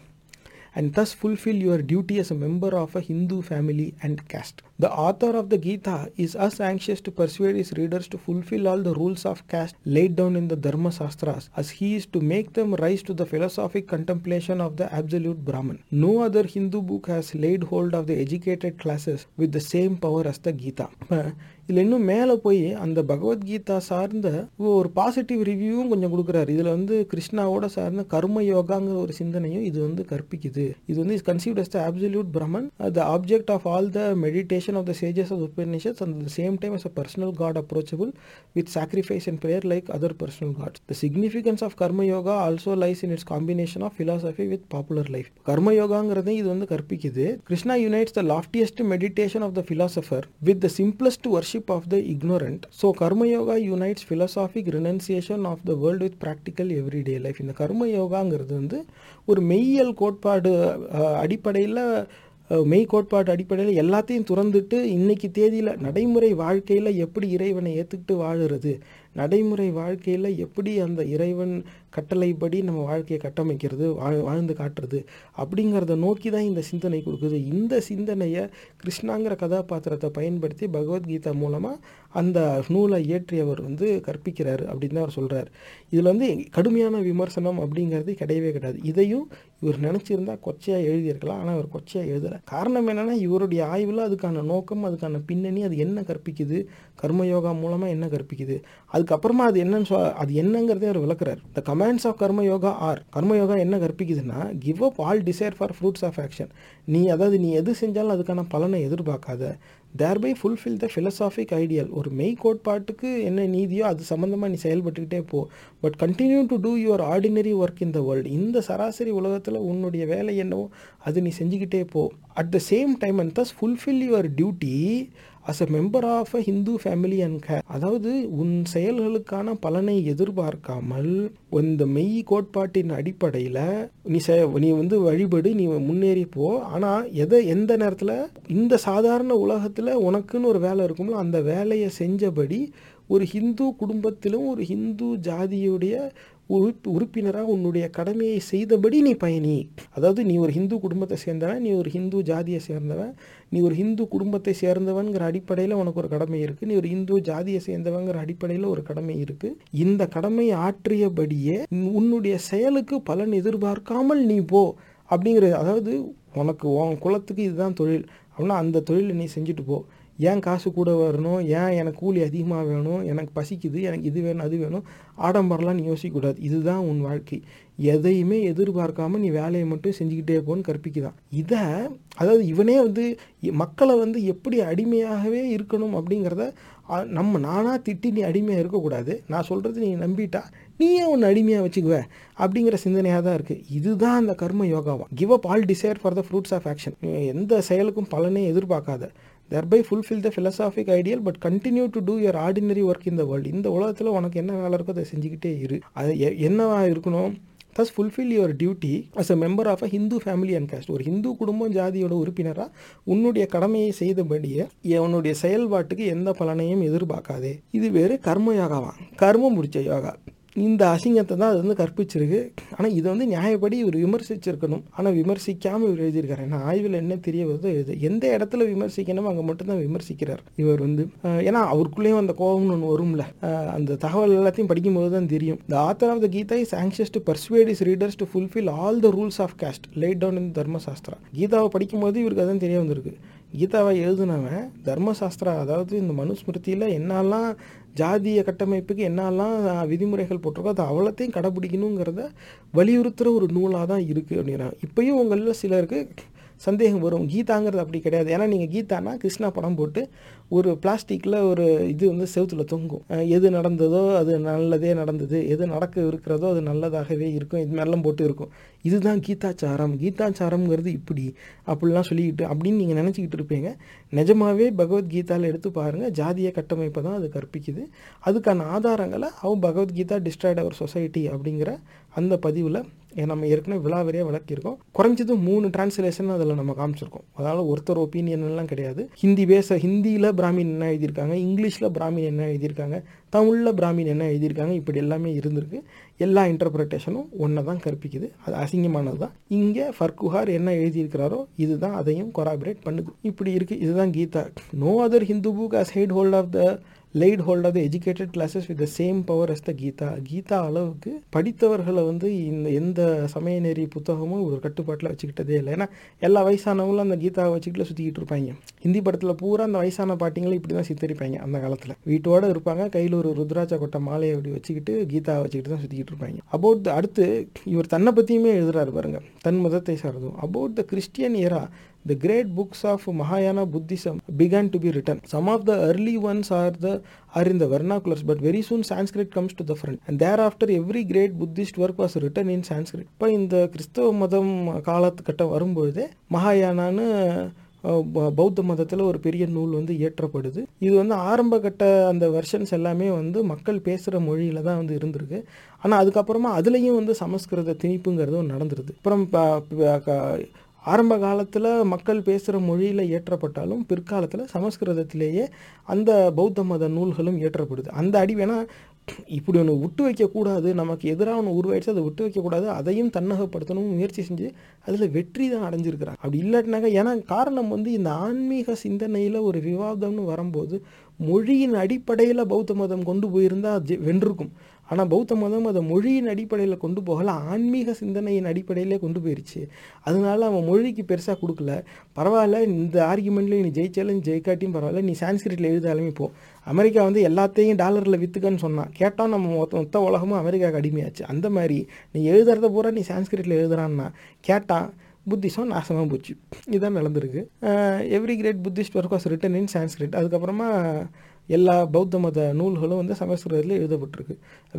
and thus fulfill your duty as a member of a Hindu family and caste. The author of the Gita is as anxious to persuade his readers to fulfill all the rules of caste laid down in the Dharma Shastras as he is to make them rise to the philosophic contemplation of the absolute Brahman. No other Hindu book has laid hold of the educated classes with the same power as the Gita. இதில் இன்னும் மேலே போய் அந்த பகவத்கீதா சார்ந்த ஒரு positive ரிவ்யூவும் கொஞ்சம் கொடுக்குறாரு. இதில் வந்து கிருஷ்ணாவோட சார்ந்த கர்ம யோகாங்கிற ஒரு சிந்தனையும் இது வந்து கற்பிக்குது. இது வந்து is conceived as the absolute Brahman the object of all the meditation of the sages of Upanishads and the same time as a personal god approachable with sacrifice and prayer like other personal gods the significance of Karma Yoga also lies in its combination of philosophy with popular life கர்ம யோகாங்கிறதையும் இது வந்து கற்பிக்குது. Krishna unites the loftiest meditation of the philosopher with the simplest worship of the ignorant. So, Karma Yoga unites philosophic renunciation of the world with practical everyday life. இந்த கர்ம யோகாங்கிறது வந்து ஒரு மெய்யியல் கோட்பாடு அடிப்படையில் மெய் கோட்பாடு அடிப்படையில் எல்லாத்தையும் துறந்துட்டு இன்னைக்கு தேதியில் நடைமுறை வாழ்க்கையில் எப்படி இறைவனை ஏற்றுக்கிட்டு வாழுறது நடைமுறை வாழ்க்கையில் எப்படி அந்த இறைவன் கட்டளைப்படி நம்ம வாழ்க்கையை கட்டமைக்கிறது வாழ் வாழ்ந்து காட்டுறது அப்படிங்கிறத நோக்கி தான் இந்த சிந்தனை கொடுக்குது. இந்த சிந்தனையை கிருஷ்ணாங்கிற கதாபாத்திரத்தை பயன்படுத்தி பகவத்கீதா மூலமாக அந்த நூலை இயற்றியவர் வந்து கற்பிக்கிறார் அப்படின்னு தான் அவர் சொல்கிறார் இதில் வந்து கடுமையான விமர்சனம் அப்படிங்கிறது கிடையவே கிடையாது. இதையும் இவர் நினச்சிருந்தா கொச்சையாக எழுதியிருக்கலாம் ஆனால் அவர் கொச்சையாக எழுதலை. காரணம் என்னென்னா இவருடைய ஆய்வில் அதுக்கான நோக்கம் அதுக்கான பின்னணி அது என்ன கற்பிக்குது கர்மயோகா மூலமாக என்ன கற்பிக்குது அதுக்கப்புறமா அது என்னன்னு சொ அது என்னங்கிறதே அவர் விளக்குறார். த கமாண்ட்ஸ் ஆஃப் கர்ம யோகா ஆர் கர்ம யோகா என்ன கற்பிக்குதுன்னா give up all desire for fruits of action நீ அதாவது நீ எது செஞ்சாலும் அதுக்கான பலனை எதிர்பார்க்காத. தேர்பை ஃபுல்ஃபில் த ஃபிலசாஃபிக் ஐடியல் ஒரு மெய் கோட்பாட்டுக்கு என்ன நீதியோ அது சம்மந்தமாக நீ செயல்பட்டுக்கிட்டே போ. But continue to do your ordinary work in the world இந்த சராசரி உலகத்தில் உன்னுடைய வேலை என்னவோ அது நீ செஞ்சுக்கிட்டே போ. At the same time and thus fulfil your duty as a member of a Hindu family and K அதாவது உன் செயல்களுக்கான பலனை எதிர்பார்க்காமல் இந்த மெய் கோட்பாட்டின் அடிப்படையில் நீ செ நீ வந்து வழிபடு நீ முன்னேறி போ. ஆனால் எதை எந்த நேரத்தில் இந்த சாதாரண உலகத்தில் உனக்குன்னு ஒரு வேலை இருக்கும்ல அந்த வேலையை செஞ்சபடி ஒரு ஹிந்து குடும்பத்திலும் ஒரு ஹிந்து ஜாதியுடைய உறுப்பு உறுப்பினராக உன்னுடைய கடமையை செய்தபடி நீ பயணி. அதாவது நீ ஒரு ஹிந்து குடும்பத்தை சேர்ந்தவன் நீ ஒரு ஹிந்து ஜாதியை சேர்ந்தவன் நீ ஒரு ஹிந்து குடும்பத்தை சேர்ந்தவன்கிற அடிப்படையில் உனக்கு ஒரு கடமை இருக்குது நீ ஒரு இந்து ஜாதியை சேர்ந்தவங்கிற அடிப்படையில் ஒரு கடமை இருக்குது இந்த கடமை ஆற்றியபடியே உன்னுடைய செயலுக்கு பலன் எதிர்பார்க்காமல் நீ போ அப்படிங்கிறது அதாவது உனக்கு உன் குலத்துக்கு இதுதான் தொழில். அப்படின்னா அந்த தொழிலை நீ செஞ்சுட்டு போ. ஏன் காசு கூட வரணும்? ஏன் எனக்கு கூலி அதிகமாக வேணும்? எனக்கு பசிக்குது எனக்கு இது வேணும் அது வேணும். ஆடம்பரம்லாம் நீ யோசிக்கக்கூடாது. இதுதான் உன் வாழ்க்கை. எதையுமே எதிர்பார்க்காம நீ வேலையை மட்டும் செஞ்சுக்கிட்டே போன்னு கற்பிக்குதான் இதை அதாவது இவனே வந்து மக்களை வந்து எப்படி அடிமையாகவே இருக்கணும் அப்படிங்கிறத நம்ம நானாக திட்டி நீ அடிமையாக இருக்கக்கூடாது. நான் சொல்கிறது நீ நம்பிட்டா நீயே ஒன்று அடிமையாக வச்சுக்குவ அப்படிங்கிற சிந்தனையாக தான் இருக்குது இதுதான் அந்த கர்ம யோகாவா give up all desire for the fruits of action எந்த செயலுக்கும் பலனே எதிர்பார்க்காத. Thereby fulfil the philosophic ideal but continue to do your ordinary work in the world இந்த உலகத்தில் உனக்கு என்ன வேலை இருக்கோ அதை செஞ்சுக்கிட்டே இரு. அது என்னவா இருக்கணும்? Thus fulfil your duty as a member of a Hindu family and caste ஒரு ஹிந்து குடும்பம் ஜாதியோட உறுப்பினராக உன்னுடைய கடமையை செய்தபடியே உன்னுடைய செயல்பாட்டுக்கு எந்த பலனையும் எதிர்பார்க்காதே. இது வேறு கர்ம யோகாவான் கர்மம் முடிச்ச யோகா. இந்த அசிங்கத்தை தான் அது வந்து கற்பிச்சிருக்கு. ஆனால் இதை வந்து நியாயப்படி இவர் விமர்சிச்சிருக்கணும். ஆனால் விமர்சிக்காமல் இவர் எழுதியிருக்காரு. ஏன்னா ஆய்வில் என்ன தெரிய வருதோ எழுது. எந்த இடத்துல விமர்சிக்கணுமோ அங்கே மட்டும்தான் விமர்சிக்கிறார் இவர் வந்து. ஏன்னா அவருக்குள்ளேயும் அந்த கோபம்னு ஒன்று வரும்ல. அந்த தகவல் எல்லாத்தையும் படிக்கும்போது தான் தெரியும். The author of the Gita is anxious to persuade his readers to fulfil all the rules of caste laid down in Dharmashastra கீதாவை படிக்கும்போது இவருக்கு அதான் தெரிய வந்திருக்கு. கீதாவை எழுதினவன் தர்மசாஸ்திரா அதாவது இந்த மனுஸ்மிருதியில் என்னெல்லாம் ஜாதிய கட்டமைப்புக்கு என்னெல்லாம் விதிமுறைகள் போட்டிருக்கோ அதை அவ்வளோத்தையும் கடைப்பிடிக்கணுங்கிறத வலியுறுத்துகிற ஒரு நூலாக தான் இருக்குது அப்படின்னா இப்போயும் உங்களில் சிலருக்கு சந்தேகம் வரும். கீதாங்கிறது அப்படி கிடையாது. ஏன்னா நீங்கள் கீதானா கிருஷ்ணா படம் போட்டு ஒரு பிளாஸ்டிக்கில் ஒரு இது வந்து செவுத்துல தொங்கும். எது நடந்ததோ அது நல்லதே நடந்தது. எது நடக்க இருக்கிறதோ அது நல்லதாகவே இருக்கும். இது மாதிரிலாம் போட்டு இருக்கும். இதுதான் கீதாச்சாரம் கீதாச்சாரம்ங்கிறது இப்படி. அப்படிலாம் சொல்லிக்கிட்டு அப்படின்னு நீங்கள் நினச்சிக்கிட்டு இருப்பீங்க. நிஜமாகவே பகவத்கீதாவில் எடுத்து பாருங்கள் ஜாதிய கட்டமைப்பை தான் அது கற்பிக்குது. அதுக்கான ஆதாரங்களை அவன் பகவத்கீதா டிஸ்ட்ராய்ட் அவர் சொசைட்டி அப்படிங்கிற அந்த பதிவில் நம்ம ஏற்கனவே விழாவரியாக விளக்கியிருக்கோம். குறைஞ்சது மூணு டிரான்ஸ்லேஷன் அதில் நம்ம காமிச்சிருக்கோம். அதனால் ஒருத்தர் ஒப்பீனியன்லாம் கிடையாது. ஹிந்தி பேச ஹிந்தியில் பிராமின் என்ன எழுதியிருக்காங்க இங்கிலீஷில் பிராமின் என்ன எழுதியிருக்காங்க தமிழில் பிராமின் என்ன எழுதியிருக்காங்க இப்படி எல்லாமே இருந்திருக்கு. எல்லா இன்டர்பிரிட்டேஷனும் ஒன்றை தான் கற்பிக்குது. அது அசிங்கமானது தான் இங்கே ஃபர்குஹார் என்ன எழுதியிருக்கிறாரோ இதுதான் அதையும் கொராபரேட் பண்ணுது. இப்படி இருக்குது இதுதான் Gita. No other Hindu book has had hold of the light hold of the educated classes with the same power as the Gita Gita அளவுக்கு படித்தவர்களை வந்து இந்த எந்த சமய நெறி புத்தகமும் ஒரு கட்டுப்பாட்டில் வச்சுக்கிட்டதே இல்லை. ஏன்னா எல்லா வயசானவங்களும் அந்த கீதாவை வச்சுக்கிட்டு சுற்றிக்கிட்டு இருப்பாங்க. ஹிந்தி படத்தில் பூரா அந்த வயசான பாட்டிங்களும் இப்படி தான் சித்தரிப்பாங்க அந்த காலத்தில். வீட்டோடு இருப்பாங்க. கையில் ஒரு ருத்ராட்ச கொட்டை மாலையை அப்படி வச்சுக்கிட்டு கீதாவை வச்சுக்கிட்டு தான் சுற்றிக்கிட்டு இருப்பாங்க. அபவுட் அடுத்து இவர் தன்னை பற்றியுமே எழுதுறாரு பாருங்க. தன் மதத்தை சார்ந்தும். About the Christian era great books of மகாயான Buddhism began to be written some of the early ones are the are in the vernaculars but very soon Sanskrit comes to the front and thereafter every great Buddhist work was written in Sanskrit இப்போ இந்த கிறிஸ்தவ மதம் காலத்துக்கட்டம் வரும்பொழுதே மகாயானான்னு பௌத்த மதத்தில் ஒரு பெரிய நூல் வந்து இயற்றப்படுது. இது வந்து ஆரம்ப கட்ட அந்த வெர்ஷன்ஸ் எல்லாமே வந்து மக்கள் பேசுகிற மொழியில் தான் வந்து இருந்திருக்கு. ஆனால் அதுக்கப்புறமா அதுலேயும் வந்து சமஸ்கிருத திணிப்புங்கிறது நடந்துருது. அப்புறம் ப- க- ஆரம்ப காலத்தில் மக்கள் பேசுகிற மொழியில் இயற்றப்பட்டாலும் பிற்காலத்தில் சமஸ்கிருதத்திலேயே அந்த பௌத்த மத நூல்களும் இயற்றப்படுது. அந்த அடி வேணால் இப்படி ஒன்று விட்டு வைக்கக்கூடாது நமக்கு எதிராக ஒன்று உருவாயிடுச்சு அதை விட்டு வைக்கக்கூடாது அதையும் தன்னகப்படுத்தணும் முயற்சி செஞ்சு அதில் வெற்றி தான் அடைஞ்சிருக்கிறாங்க. அப்படி இல்லாட்டினாக்க ஏன்னா காரணம் வந்து இந்த ஆன்மீக சிந்தனையில் ஒரு விவாதம்னு வரும்போது மொழியின் அடிப்படையில் பௌத்த மதம் கொண்டு போயிருந்தால் அது வென்றிருக்கும். ஆனால் பௌத்த மதம் அதை மொழியின் அடிப்படையில் கொண்டு போகல ஆன்மீக சிந்தனையின் அடிப்படையிலே கொண்டு போயிருச்சு. அதனால அவன் மொழிக்கு பெருசாக கொடுக்கல. பரவாயில்ல இந்த ஆர்குமெண்ட்லேயும் நீ ஜெயிச்சாலும் ஜெயிக்காட்டியும் பரவாயில்ல நீ சான்ஸ்கிரிட்டில் எழுதாலுமே போ. அமெரிக்கா வந்து எல்லாத்தையும் டாலரில் விற்றுக்கன்னு சொன்னான் கேட்டால் நம்ம மொத்த மொத்த உலகமும் அமெரிக்காவுக்கு அடிமையாச்சு. அந்த மாதிரி நீ எழுதுறத பூரா நீ சான்ஸ்கிரிட்டில் எழுதுறான்னா கேட்டான் புத்திசம் நாசமாக போச்சு. இதுதான் நடந்திருக்கு. Every great Buddhist work was written in Sanskrit அதுக்கப்புறமா எல்லா பௌத்த மத நூல்களும் வந்து சமஸ்கிருதத்தில் எழுதப்பட்டிருக்கு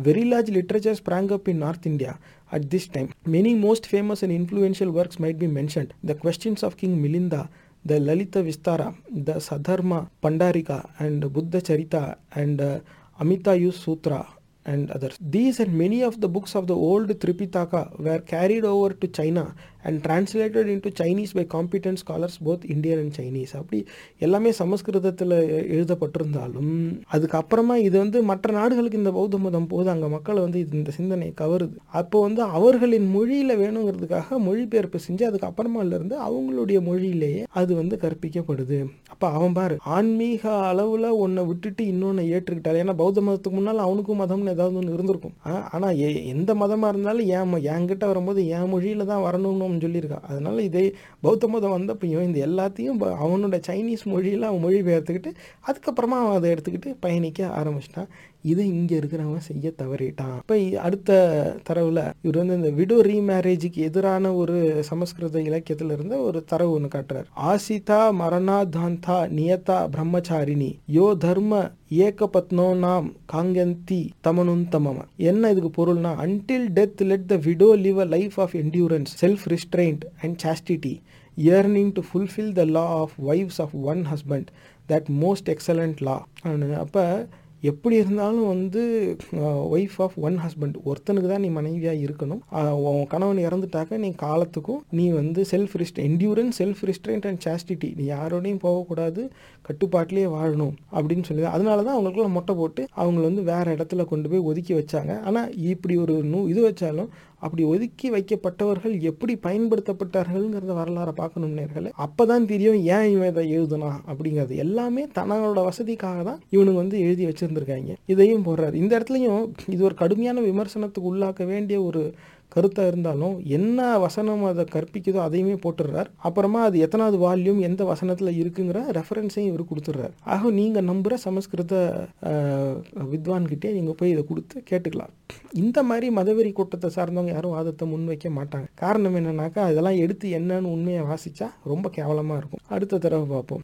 very large literature sprang up in north India at this time many most famous and influential works might be mentioned the questions of king Milinda the Lalita Vistara, the Sadharma Pandarika, and Buddha Charita, and uh, Amita Yus Sutra, and others. These and many of the books of the old Tripitaka were carried over to China and translated into Chinese by competent scholars both Indian and Chinese அப்படி எல்லாமே சமஸ்கிருதத்தில் எழுதப்பட்டிருந்தாலும் அதுக்கப்புறமா இது வந்து மற்ற நாடுகளுக்கு இந்த பௌத்த மதம் போது அங்கே மக்களை வந்து இது இந்த சிந்தனை கவருது. அப்போ வந்து அவர்களின் மொழியில் வேணுங்கிறதுக்காக மொழிபெயர்ப்பு செஞ்சு அதுக்கப்புறமால இருந்து அவங்களுடைய மொழியிலேயே அது வந்து கற்பிக்கப்படுது. அப்போ அவன் பாரு ஆன்மீக அளவில் ஒன்றை விட்டுட்டு இன்னொன்று ஏற்றுக்கிட்டாள் ஏன்னா பௌத்த மதத்துக்கு முன்னால் அவனுக்கும் மதம்னு ஏதாவது ஒன்று இருந்திருக்கும். ஆனால் எ எந்த மதமாக இருந்தாலும் என் என்கிட்ட வரும்போது என் மொழியில் தான் வரணும்னு அப்படின்னு சொல்லியிருக்கான் அதனால் இதே பௌத்த மதம் வந்தப்பையும் இந்த எல்லாத்தையும் ப- அவனோட சைனீஸ் மொழியில் அவன் மொழி பெயர்த்துக்கிட்டு அதுக்கப்புறமா அவன் அதை எடுத்துக்கிட்டு பயணிக்க ஆரம்பிச்சிட்டான் இதை இங்கே இருக்கிறவன் செய்ய தவறிட்டான். இப்போ அடுத்த தரவில் இவர் வந்து இந்த விடோ ரீமேரேஜுக்கு எதிரான ஒரு சமஸ்கிருத இலக்கியத்தில் இருந்த ஒரு தரவு ஒன்று காட்டுறார். ஆசிதா மரணா தாந்தா நியதா பிரம்மச்சாரிணி யோ தர்ம ஏகபத்னோ நாம் காங்கந்தி தமனுந்தமம என்ன இதுக்கு பொருள்னா until death let the widow live a life of endurance self restraint and chastity yearning to fulfil the law of wives of one husband that most excellent law அப்போ எப்படி இருந்தாலும் வந்து ஒய்ஃப் ஆஃப் ஒன் ஹஸ்பண்ட் ஒருத்தனுக்கு தான் நீ மனைவியாக இருக்கணும். உன் கணவன் இறந்துட்டாக்க நீ காலத்துக்கும் நீ வந்து self rest endurance self restraint and chastity நீ யாரோடையும் போகக்கூடாது கட்டுப்பாட்டிலேயே வாழணும் அப்படின்னு சொல்லி அதனால தான் அவங்களுக்குள்ள மொட்டை போட்டு அவங்கள வந்து வேறு இடத்துல கொண்டு போய் ஒதுக்கி வச்சாங்க. ஆனால் இப்படி ஒரு நூ இது வச்சாலும் அப்படி ஒதுக்கி வைக்கப்பட்டவர்கள் எப்படி பயன்படுத்தப்பட்டார்கள்ங்கிறத வரலாறை பார்க்கணும் நேர்களே. அப்பதான் தெரியும் ஏன் இவன் இதை எழுதுனா அப்படிங்கிறது. எல்லாமே தன்னோட வசதிக்காக தான் இவனுங்க வந்து எழுதி வச்சிருந்திருக்காங்க. இதையும் போடுறாரு. இந்த இடத்துலையும் இது ஒரு கடுமையான விமர்சனத்துக்கு உள்ளாக்க வேண்டிய ஒரு கருத்தாக இருந்தாலும் என்ன வசனம் அதை கற்பிக்குதோ அதையுமே போட்டுடுறார். அப்புறமா அது எத்தனாவது வால்யூம் எந்த வசனத்தில் இருக்குங்கிற ரெஃபரன்ஸையும் இவர் கொடுத்துட்றாரு. ஆக நீங்கள் நம்புகிற சமஸ்கிருத வித்வான்கிட்டே நீங்கள் போய் இதை கொடுத்து கேட்டுக்கலாம். இந்த மாதிரி மதவெறி கூட்டத்தை சார்ந்தவங்க யாரும் வாதத்தை முன்வைக்க மாட்டாங்க. காரணம் என்னன்னாக்கா அதெல்லாம் எடுத்து என்னன்னு உண்மையை வாசித்தா ரொம்ப கேவலமாக இருக்கும். அடுத்த தடவை பார்ப்போம்.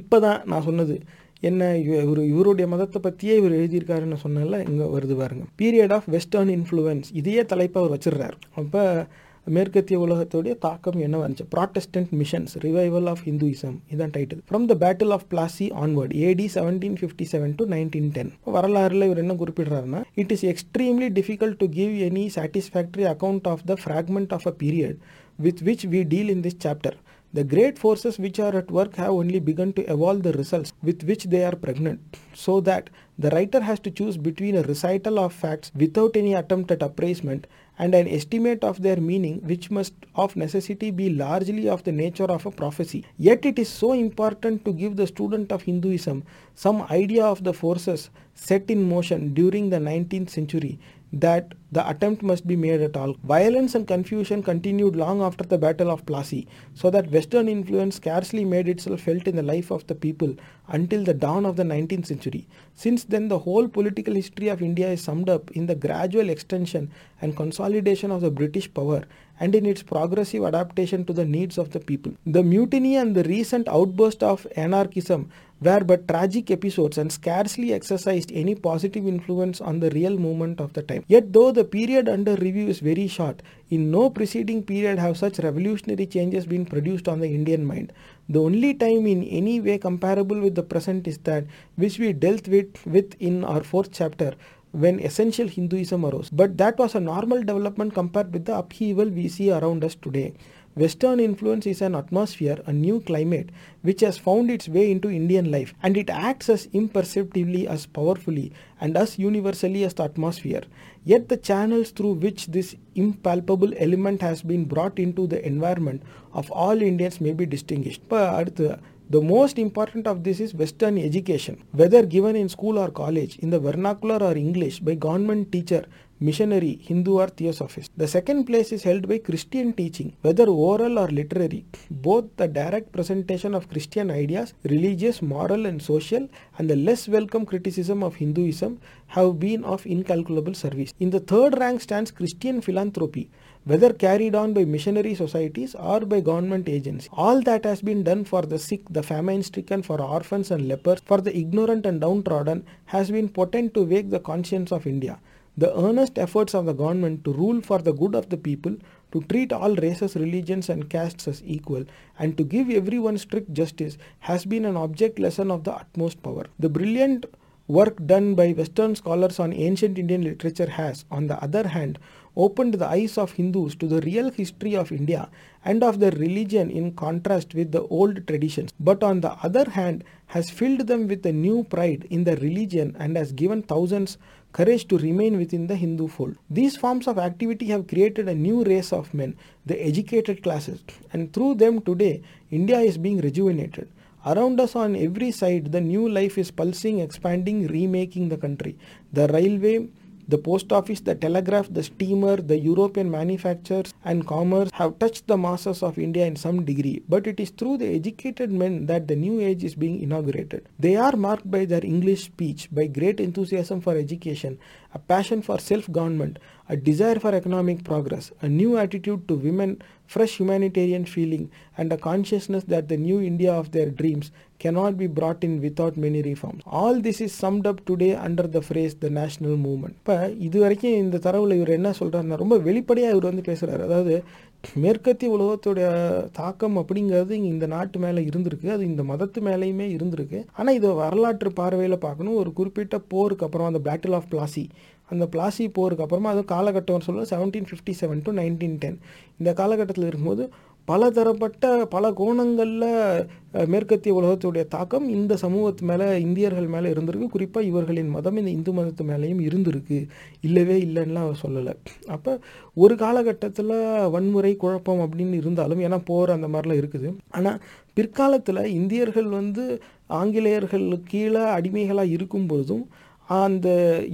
இப்போ தான் நான் சொன்னது என்ன இவர் இவருடைய மதத்தை பற்றியே இவர் எழுதியிருக்காருன்னு சொன்னால இங்கே வருது பாருங்க. பீரியட் ஆஃப் வெஸ்டர்ன் இன்ஃப்ளூயன்ஸ் இதையே தலைப்பை அவர் வச்சிடுறாரு. அப்போ மேற்கத்திய உலகத்துடைய தாக்கம் என்ன வந்துச்சு? Protestant missions revival of Hinduism இதான் title from the battle of Plassey onward AD seventeen fifty seven to nineteen ten வரலாறுல இவர் என்ன குறிப்பிடுறாருன்னா it is extremely difficult to give any satisfactory account of the fragment of a period with which we deal in this chapter The great forces which are at work have only begun to evolve the results with which they are pregnant, so that the writer has to choose between a recital of facts without any attempt at appraisement and an estimate of their meaning, which must of necessity be largely of the nature of a prophecy. Yet it is so important to give the student of Hinduism some idea of the forces set in motion during the 19th century that the attempt must be made at all. Violence and confusion continued long after the Battle of Plassey, so that Western influence scarcely made itself felt in the life of the people until the dawn of the 19th century. Since then, the whole political history of India is summed up in the gradual extension and consolidation of the British power and in its progressive adaptation to the needs of the people. The mutiny and the recent outburst of anarchism were but tragic episodes and scarcely exercised any positive influence on the real movement of the time. Yet, though the period under review is very short, in no preceding period have such revolutionary changes been produced on the Indian mind. The only time in any way comparable with the present is that which we dealt with, with in our fourth chapter when essential Hinduism arose. But that was a normal development compared with the upheaval we see around us today. Western influence is an atmosphere, a new climate, which has found its way into Indian life and it acts as imperceptibly as powerfully and as universally as the atmosphere. Yet the channels through which this impalpable element has been brought into the environment of all Indians may be distinguished. But the most important of this is Western education, whether given in school or college, in the vernacular or English, by government teacher missionary, Hindu or theosophist. The second place is held by Christian teaching, whether oral or literary. Both the direct presentation of Christian ideas, religious, moral, and social, and the less welcome criticism of Hinduism have been of incalculable service. In the third rank stands Christian philanthropy, whether carried on by missionary societies or by government agencies. All that has been done for the sick, the famine stricken, for orphans and lepers, for the ignorant and downtrodden, has been potent to wake the conscience of India. The earnest efforts of the government to rule for the good of the people, to treat all races, religions, and castes as equal, and to give everyone strict justice has been an object lesson of the utmost power. The brilliant work done by Western scholars on ancient Indian literature has, on the other hand, opened the eyes of Hindus to the real history of India and of their religion in contrast with the old traditions, but on the other hand, has filled them with a new pride in their religion and has given thousands courage to remain within the Hindu fold. These forms of activity have created a new race of men, the educated classes, and through them today, India is being rejuvenated. Around us on every side, the new life is pulsing, expanding, remaking the country. The railway, the post office, the telegraph, the steamer, the European manufactures and commerce have touched the masses of India in some degree, but it is through the educated men that the new age is being inaugurated. They are marked by their English speech, by great enthusiasm for education, a passion for self government, a desire for economic progress, a new attitude to women, fresh humanitarian feeling, and a consciousness that the new India of their dreams cannot be brought in without many reforms. All this is summed up today under the phrase the national movement. இப்போ இது வரைக்கும் இந்த தரவுல இவர் என்ன சொல்றாருன்னா ரொம்ப வெளிப்படையாக இவர் வந்து பேசுறாரு அதாவது மேற்கத்திய உலகத்துடைய தாக்கம் அப்படிங்கிறது இங்க இந்த நாட்டு மேலே இருந்திருக்கு அது இந்த மதத்து மேலேயுமே இருந்திருக்கு ஆனால் இது வரலாற்று பார்வையில் பார்க்கணும் ஒரு குறிப்பிட்ட போருக்கு அப்புறம் அந்த பேட்டில் ஆஃப் பிளாசி அந்த பிளாசி போருக்கு அப்புறமா அது காலகட்டம் சொல்ல seventeen fifty seven to nineteen ten இந்த காலகட்டத்தில் இருக்கும்போது பல தரப்பட்ட பல கோணங்களில் மேற்கத்திய உலகத்துடைய தாக்கம் இந்த சமூகத்து மேலே இந்தியர்கள் மேலே இருந்திருக்கு. குறிப்பாக இவர்களின் மதம் இந்த இந்து மதத்து மேலேயும் இருந்திருக்கு. இல்லவே இல்லைன்னுலாம் அவர் சொல்லலை. அப்போ ஒரு காலகட்டத்தில் வன்முறை குழப்பம் அப்படின்னு இருந்தாலும் ஏன்னா போர் அந்த மாதிரிலாம் இருக்குது. ஆனால் பிற்காலத்தில் இந்தியர்கள் வந்து ஆங்கிலேயர்கள் கீழே அடிமைகளாக இருக்கும்பொழுதும் அந்த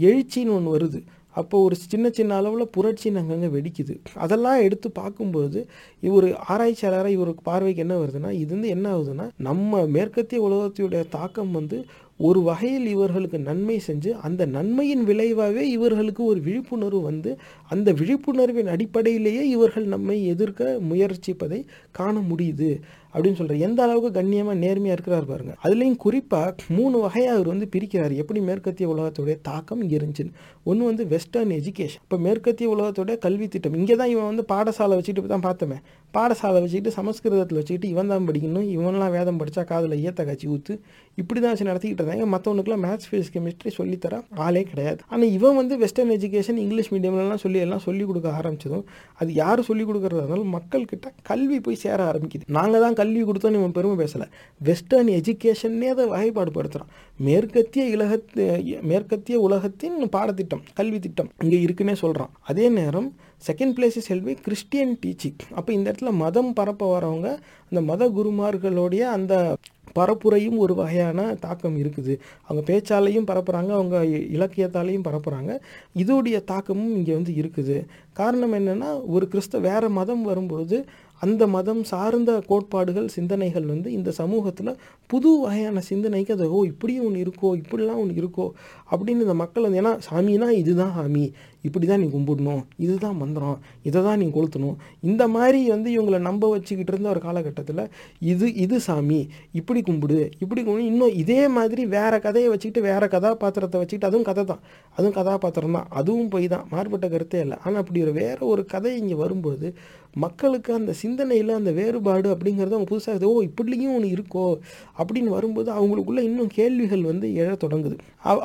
எழுச்சின்னு ஒன்று வருது. அப்போ ஒரு சின்ன சின்ன அளவில் புரட்சின்னு அங்கங்கே வெடிக்குது. அதெல்லாம் எடுத்து பார்க்கும்போது இவர் ஆராய்ச்சியாளராக இவருக்கு பார்வைக்கு என்ன வருதுன்னா இது வந்து என்ன ஆகுதுன்னா நம்ம மேற்கத்திய உலகத்தையுடைய தாக்கம் வந்து ஒரு வகையில் இவர்களுக்கு நன்மை செஞ்சு அந்த நன்மையின் விளைவாகவே இவர்களுக்கு ஒரு விழிப்புணர்வு வந்து அந்த விழிப்புணர்வின் அடிப்படையிலேயே இவர்கள் நம்மை எதிர்க்க முயற்சிப்பதை காண முடியுது. அப்படின்னு சொல்கிற எந்த அளவுக்கு கண்ணியமாக நேர்மையாக இருக்கிறார் பாருங்க. அதுலேயும் குறிப்பாக மூணு வகையாக அவர் வந்து பிரிக்கிறார். எப்படி மேற்கத்திய உலகத்துடைய தாக்கம் இங்கே இருந்துச்சுன்னு ஒன்று வந்து வெஸ்டர்ன் எஜுகேஷன் இப்போ மேற்கத்திய உலகத்துடைய கல்வி திட்டம். இங்கே தான் இவன் வந்து பாடசாலை வச்சுட்டு தான் பார்த்தோமே. பாடசாலை வச்சுக்கிட்டு சமஸ்கிருதத்தில் வச்சுக்கிட்டு இவன் தான் படிக்கணும். இவன்லாம் வேதம் படித்தா காதில் ஈயத்த காய்ச்சி ஊற்று இப்படி தான் வச்சு நடத்திக்கிட்டு இருந்தாங்க. மற்றவனுக்குலாம் மேத்ஸ் ஃபிசிக்ஸ் கெமிஸ்ட்ரி சொல்லித்தர ஆளே கிடையாது. ஆனால் இவன் வந்து வெஸ்டர்ன் எஜுகேஷன் இங்கிலீஷ் மீடியம்லலாம் சொல்லி எல்லாம் சொல்லிக் கொடுக்க ஆரம்பிச்சதும் அது யார் சொல்லிக் கொடுக்குறதா இருந்தாலும் மக்கள்கிட்ட கல்வி போய் சேர ஆரம்பிக்குது. நாங்கள் தான் கல்வி கொடுத்தோன்னு இவன் பெருமை பேசலை. வெஸ்டர்ன் எஜுகேஷன்னே அதை வகைப்பாடு படுத்துகிறான் மேற்கத்திய இலகத்து மேற்கத்திய உலகத்தின் பாடத்திட்டம் கல்வி திட்டம் இங்கே இருக்குன்னே சொல்கிறான் அதே நேரம் second place is Christian teaching அப்போ இந்த இடத்துல மதம் பரப்ப வரவங்க அந்த மத குருமார்களுடைய அந்த பரப்புரையும் ஒரு வகையான தாக்கம் இருக்குது. அவங்க பேச்சாலையும் பரப்புகிறாங்க அவங்க இலக்கியத்தாலையும் பரப்புகிறாங்க இதோடைய தாக்கமும் இங்கே வந்து இருக்குது. காரணம் என்னென்னா ஒரு கிறிஸ்த வேறு மதம் வரும்பொழுது அந்த மதம் சார்ந்த கோட்பாடுகள் சிந்தனைகள் வந்து இந்த சமூகத்தில் புது வகையான சிந்தனைக்கு அது ஓ இப்படியும் ஒன்று இருக்கோ இப்படிலாம் ஒன்று இருக்கோ அப்படின்னு இந்த மக்கள் வந்து ஏன்னா சாமினா இதுதான் சாமி. இப்படி தான் நீ கும்பிடணும். இதுதான் மந்திரம். இதை தான் நீ கொளுத்தணும். இந்த மாதிரி வந்து இவங்களை நம்ப வச்சுக்கிட்டு இருந்த ஒரு காலகட்டத்தில் இது இது சாமி. இப்படி கும்பிடு. இப்படி கும்பிடு. இன்னும் இதே மாதிரி வேறு கதையை வச்சுக்கிட்டு வேறு கதாபாத்திரத்தை வச்சுக்கிட்டு அதுவும் கதை தான். அதுவும் கதாபாத்திரம் தான். அதுவும் போய் தான். மாறுபட்ட கருத்தே இல்லை. ஆனால் அப்படி ஒரு வேறு ஒரு கதை இங்கே வரும்போது மக்களுக்கு அந்த சிந்தனையில் அந்த வேறுபாடு அப்படிங்கிறது அவங்க புதுசாக ஓ இப்படிலையும் ஒன்று இருக்கோ? அப்படின்னு வரும்போது அவங்களுக்குள்ள இன்னும் கேள்விகள் வந்து எழ தொடங்குது.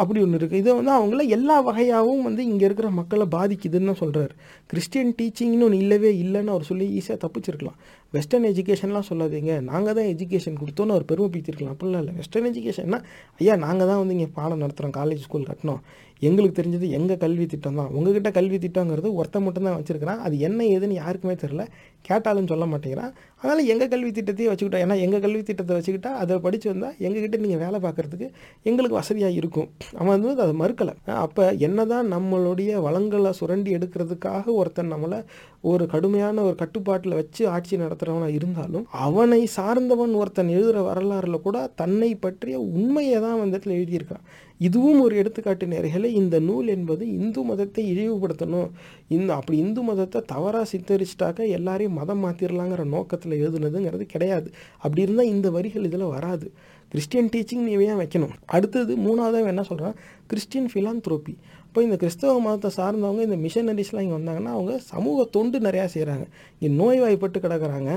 அப்படி ஒன்று இருக்குது இது வந்து அவங்கள எல்லா வகையாகவும் வந்து இங்கே இருக்கிற மக்களை பாதிக்குதுன்னு சொல்கிறார் கிறிஸ்டியன் டீச்சிங்னு ஒன்று இல்லவே இல்லைன்னு அவர் சொல்லி ஈஸியாக தப்பிச்சிருக்கலாம். வெஸ்டர்ன் எஜுகேஷன்லாம் சொல்லாதீங்க. நாங்கள் தான் எஜுகேஷன் கொடுத்தோன்னு அவர் பெருமை பீத்திருக்கலாம். அப்படிலாம் இல்லை. வெஸ்டர்ன் எஜுகேஷன்னா ஐயா நாங்கள் தான் வந்து இங்கே பாடம் நடத்துகிறோம் காலேஜ் ஸ்கூல் கட்டினோம் எங்களுக்கு தெரிஞ்சது எங்கள் கல்வி திட்டம் தான் உங்ககிட்ட கல்வி திட்டங்கிறது ஒருத்த மட்டும்தான் வச்சுருக்கிறான். அது என்ன ஏதுன்னு யாருக்குமே தெரில கேட்டாலும் சொல்ல மாட்டேங்கிறான். அதனால் எங்கள் கல்வி திட்டத்தையே வச்சுக்கிட்டோம். ஏன்னா எங்கள் கல்வி திட்டத்தை வச்சுக்கிட்டா அதை படித்து வந்தால் எங்ககிட்ட நீங்கள் வேலை பார்க்குறதுக்கு எங்களுக்கு வசதியாக இருக்கும். அவன் வந்து அதை மறுக்கலை. அப்போ என்ன தான் நம்மளுடைய வளங்களை சுரண்டி எடுக்கிறதுக்காக ஒருத்தன் நம்மளை ஒரு கடுமையான ஒரு கட்டுப்பாட்டில் வச்சு ஆட்சி நடத்துகிறவனாக இருந்தாலும் அவனை சார்ந்தவன் ஒருத்தன் எழுதுகிற வரலாறில் கூட தன்னை பற்றிய உண்மையை தான் வந்துட்டு இடத்துல எழுதியிருக்கான் இதுவும் ஒரு எடுத்துக்காட்டு நேர்களை இந்த நூல் என்பது இந்து மதத்தை இழிவுபடுத்தணும். இந்த அப்படி இந்து மதத்தை தவறாக சித்தரிச்சிட்டாக்க எல்லாரையும் மதம் மாற்றிடலாங்கிற நோக்கத்தில் எழுதுனதுங்கிறது கிடையாது. அப்படி இருந்தால் இந்த வரிகள் இதில் வராது. கிறிஸ்டியன் டீச்சிங் நீ ஏன் வைக்கணும்? அடுத்தது மூணாவதாக என்ன சொல்கிறான் கிறிஸ்டியன் த்ரோபி இப்போ இந்த கிறிஸ்தவ மதத்தை சார்ந்தவங்க இந்த மிஷனரிஸ்லாம் இங்கே வந்தாங்கன்னா அவங்க சமூக தொண்டு நிறையா செய்கிறாங்க இங்கே நோய்வாய்ப்பட்டு கிடக்குறாங்க.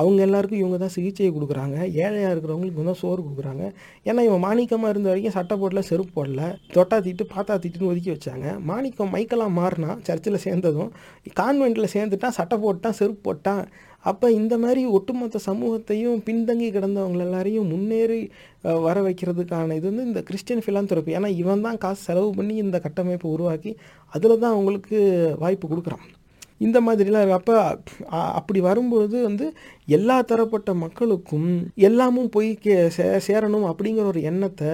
அவங்க எல்லாருக்கும் இவங்க தான் சிகிச்சையை கொடுக்குறாங்க. ஏழையாக இருக்கிறவங்களுக்கு இவங்க தான் சோறு கொடுக்குறாங்க. ஏன்னா இவன் மாணிக்கமாக இருந்த வரைக்கும் சட்டை போடல செருப்பு போடல தொட்டா தீட்டு பாத்தா தீட்டுன்னு ஒதுக்கி வச்சாங்க. மாணிக்கம் மைக்கெல்லாம் மாறினா சர்ச்சில் சேர்ந்ததும் கான்வெண்ட்டில் சேர்ந்துட்டான் சட்டை போட்டான் செருப்பு போட்டான். அப்போ இந்த மாதிரி ஒட்டுமொத்த சமூகத்தையும் பின்தங்கி கிடந்தவங்க எல்லாரையும் முன்னேறி வர வைக்கிறதுக்கான இது வந்து இந்த கிறிஸ்டியன் ஃபிலாந்தரப்பி ஏன்னா இவன் தான் காசு செலவு பண்ணி இந்த கட்டமைப்பை உருவாக்கி அதில் தான் அவங்களுக்கு வாய்ப்பு கொடுக்குறான். இந்த மாதிரிலாம் அப்போ அப்படி வரும்பொழுது வந்து எல்லா தரப்பட்ட மக்களுக்கும் எல்லாமும் போய் கே சே சேரணும் அப்படிங்கிற ஒரு எண்ணத்தை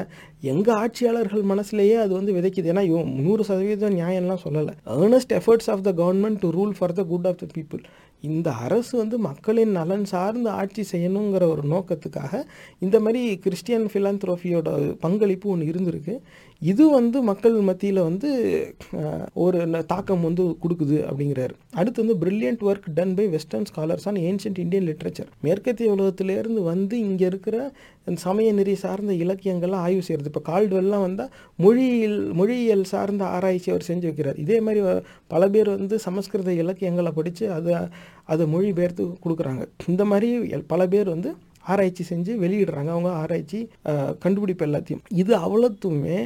எங்கள் ஆட்சியாளர்கள் மனசுலேயே அது வந்து விதைக்குது. ஏன்னா இவன் நூறு சதவீதம் நியாயம்லாம் சொல்லலை. Earnest efforts of the government to rule for the good of the people இந்த அரசு வந்து மக்களின் நலன் சார்ந்து ஆட்சி செய்யணுங்கிற ஒரு நோக்கத்துக்காக இந்த மாதிரி கிறிஸ்டியன் ஃபிலாந்த்ரோஃபியோட பங்களிப்பு ஒன்று இருந்திருக்கு. இது வந்து மக்கள் மத்தியில் வந்து ஒரு தாக்கம் வந்து கொடுக்குது அப்படிங்கிறாரு. அடுத்து வந்து brilliant work done by western scholars on ancient Indian literature மேற்கத்திய உலகத்திலேருந்து வந்து இங்கே இருக்கிற சமய நெறி சார்ந்த இலக்கியங்கள்லாம் ஆய்வு செய்கிறது இப்போ கால்டுவெல்லாம் வந்தால் மொழியில் மொழியியல் சார்ந்த ஆராய்ச்சி அவர் செஞ்சு வைக்கிறார். இதே மாதிரி பல பேர் வந்து சமஸ்கிருத இலக்கியங்களை படித்து அதை அதை மொழிபெயர்த்து கொடுக்குறாங்க. இந்த மாதிரி பல பேர் வந்து ஆராய்ச்சி செஞ்சு வெளியிடுறாங்க. அவங்க ஆராய்ச்சி கண்டுபிடிப்பு எல்லாத்தையும். இது அவ்வளோத்துமே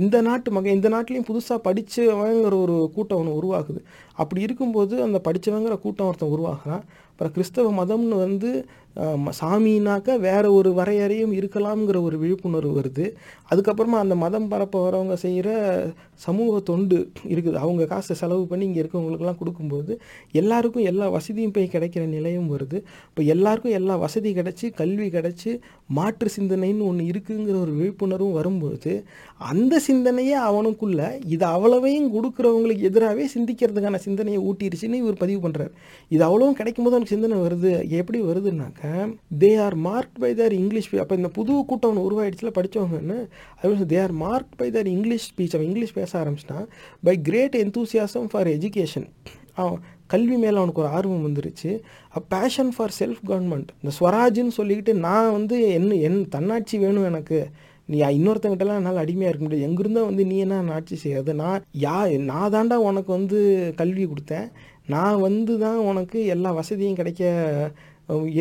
இந்த நாட்டு மக்கள் இந்த நாட்டிலையும் புதுசாக படித்தவங்கிற ஒரு கூட்டம் ஒன்று உருவாகுது. அப்படி இருக்கும்போது அந்த படித்தவங்கிற கூட்டம் ஒருத்தன் உருவாகிறான். அப்புறம் கிறிஸ்தவ மதம்னு வந்து ம- சாமினாக்க வேறு ஒரு வரையறையும் இருக்கலாம்ங்கிற ஒரு விழிப்புணர்வு வருது. அதுக்கப்புறமா அந்த மதம் பரப்ப வரவங்க செய்கிற சமூக தொண்டு இருக்குது. அவங்க காசை செலவு பண்ணி இங்கே இருக்கவங்களுக்கெல்லாம் கொடுக்கும்போது எல்லாருக்கும் எல்லா வசதியும் போய் கிடைக்கிற நிலையும் வருது. இப்போ எல்லாருக்கும் எல்லா வசதி கிடச்சி கல்வி கிடச்சி மாற்று சிந்தனைன்னு ஒன்று இருக்குங்கிற ஒரு விழிப்புணர்வும் வரும்போது அந்த சிந்தனையே அவனுக்குள்ள இது அவ்வளவையும் கொடுக்குறவங்களுக்கு எதிராகவே சிந்திக்கிறதுக்கான சிந்தனையை ஊட்டிருச்சுன்னு இவர் பதிவு பண்ணுறாரு இது அவ்வளவும் கிடைக்கும் போது அவனுக்கு சிந்தனை வருது. எப்படி வருதுன்னாக்க they are marked by their English அப்போ இந்த புது கூட்டம் ஒன்று உருவாயிடுச்சுல படித்தவங்கன்னு அது they are marked by their English speech அவன் இங்கிலீஷ் பேச ஆரம்பிச்சிட்டான் by great enthusiasm for education அவன் கல்வி மேலே அவனுக்கு ஒரு ஆர்வம் வந்துருச்சு. A passion for self government இந்த ஸ்வராஜ்னு சொல்லிக்கிட்டு நான் வந்து என்ன என் தன்னாட்சி வேணும் எனக்கு. நீ இன்னொருத்தங்கிட்டலாம் என்னால் அடிமையாக இருக்க முடியாது. எங்கிருந்தோ வந்து நீ என்ன நான் ஆட்சி செய்யாது நான் யா நான் தாண்டா உனக்கு வந்து கல்வி கொடுத்தேன். நான் வந்து தான் உனக்கு எல்லா வசதியும் கிடைக்க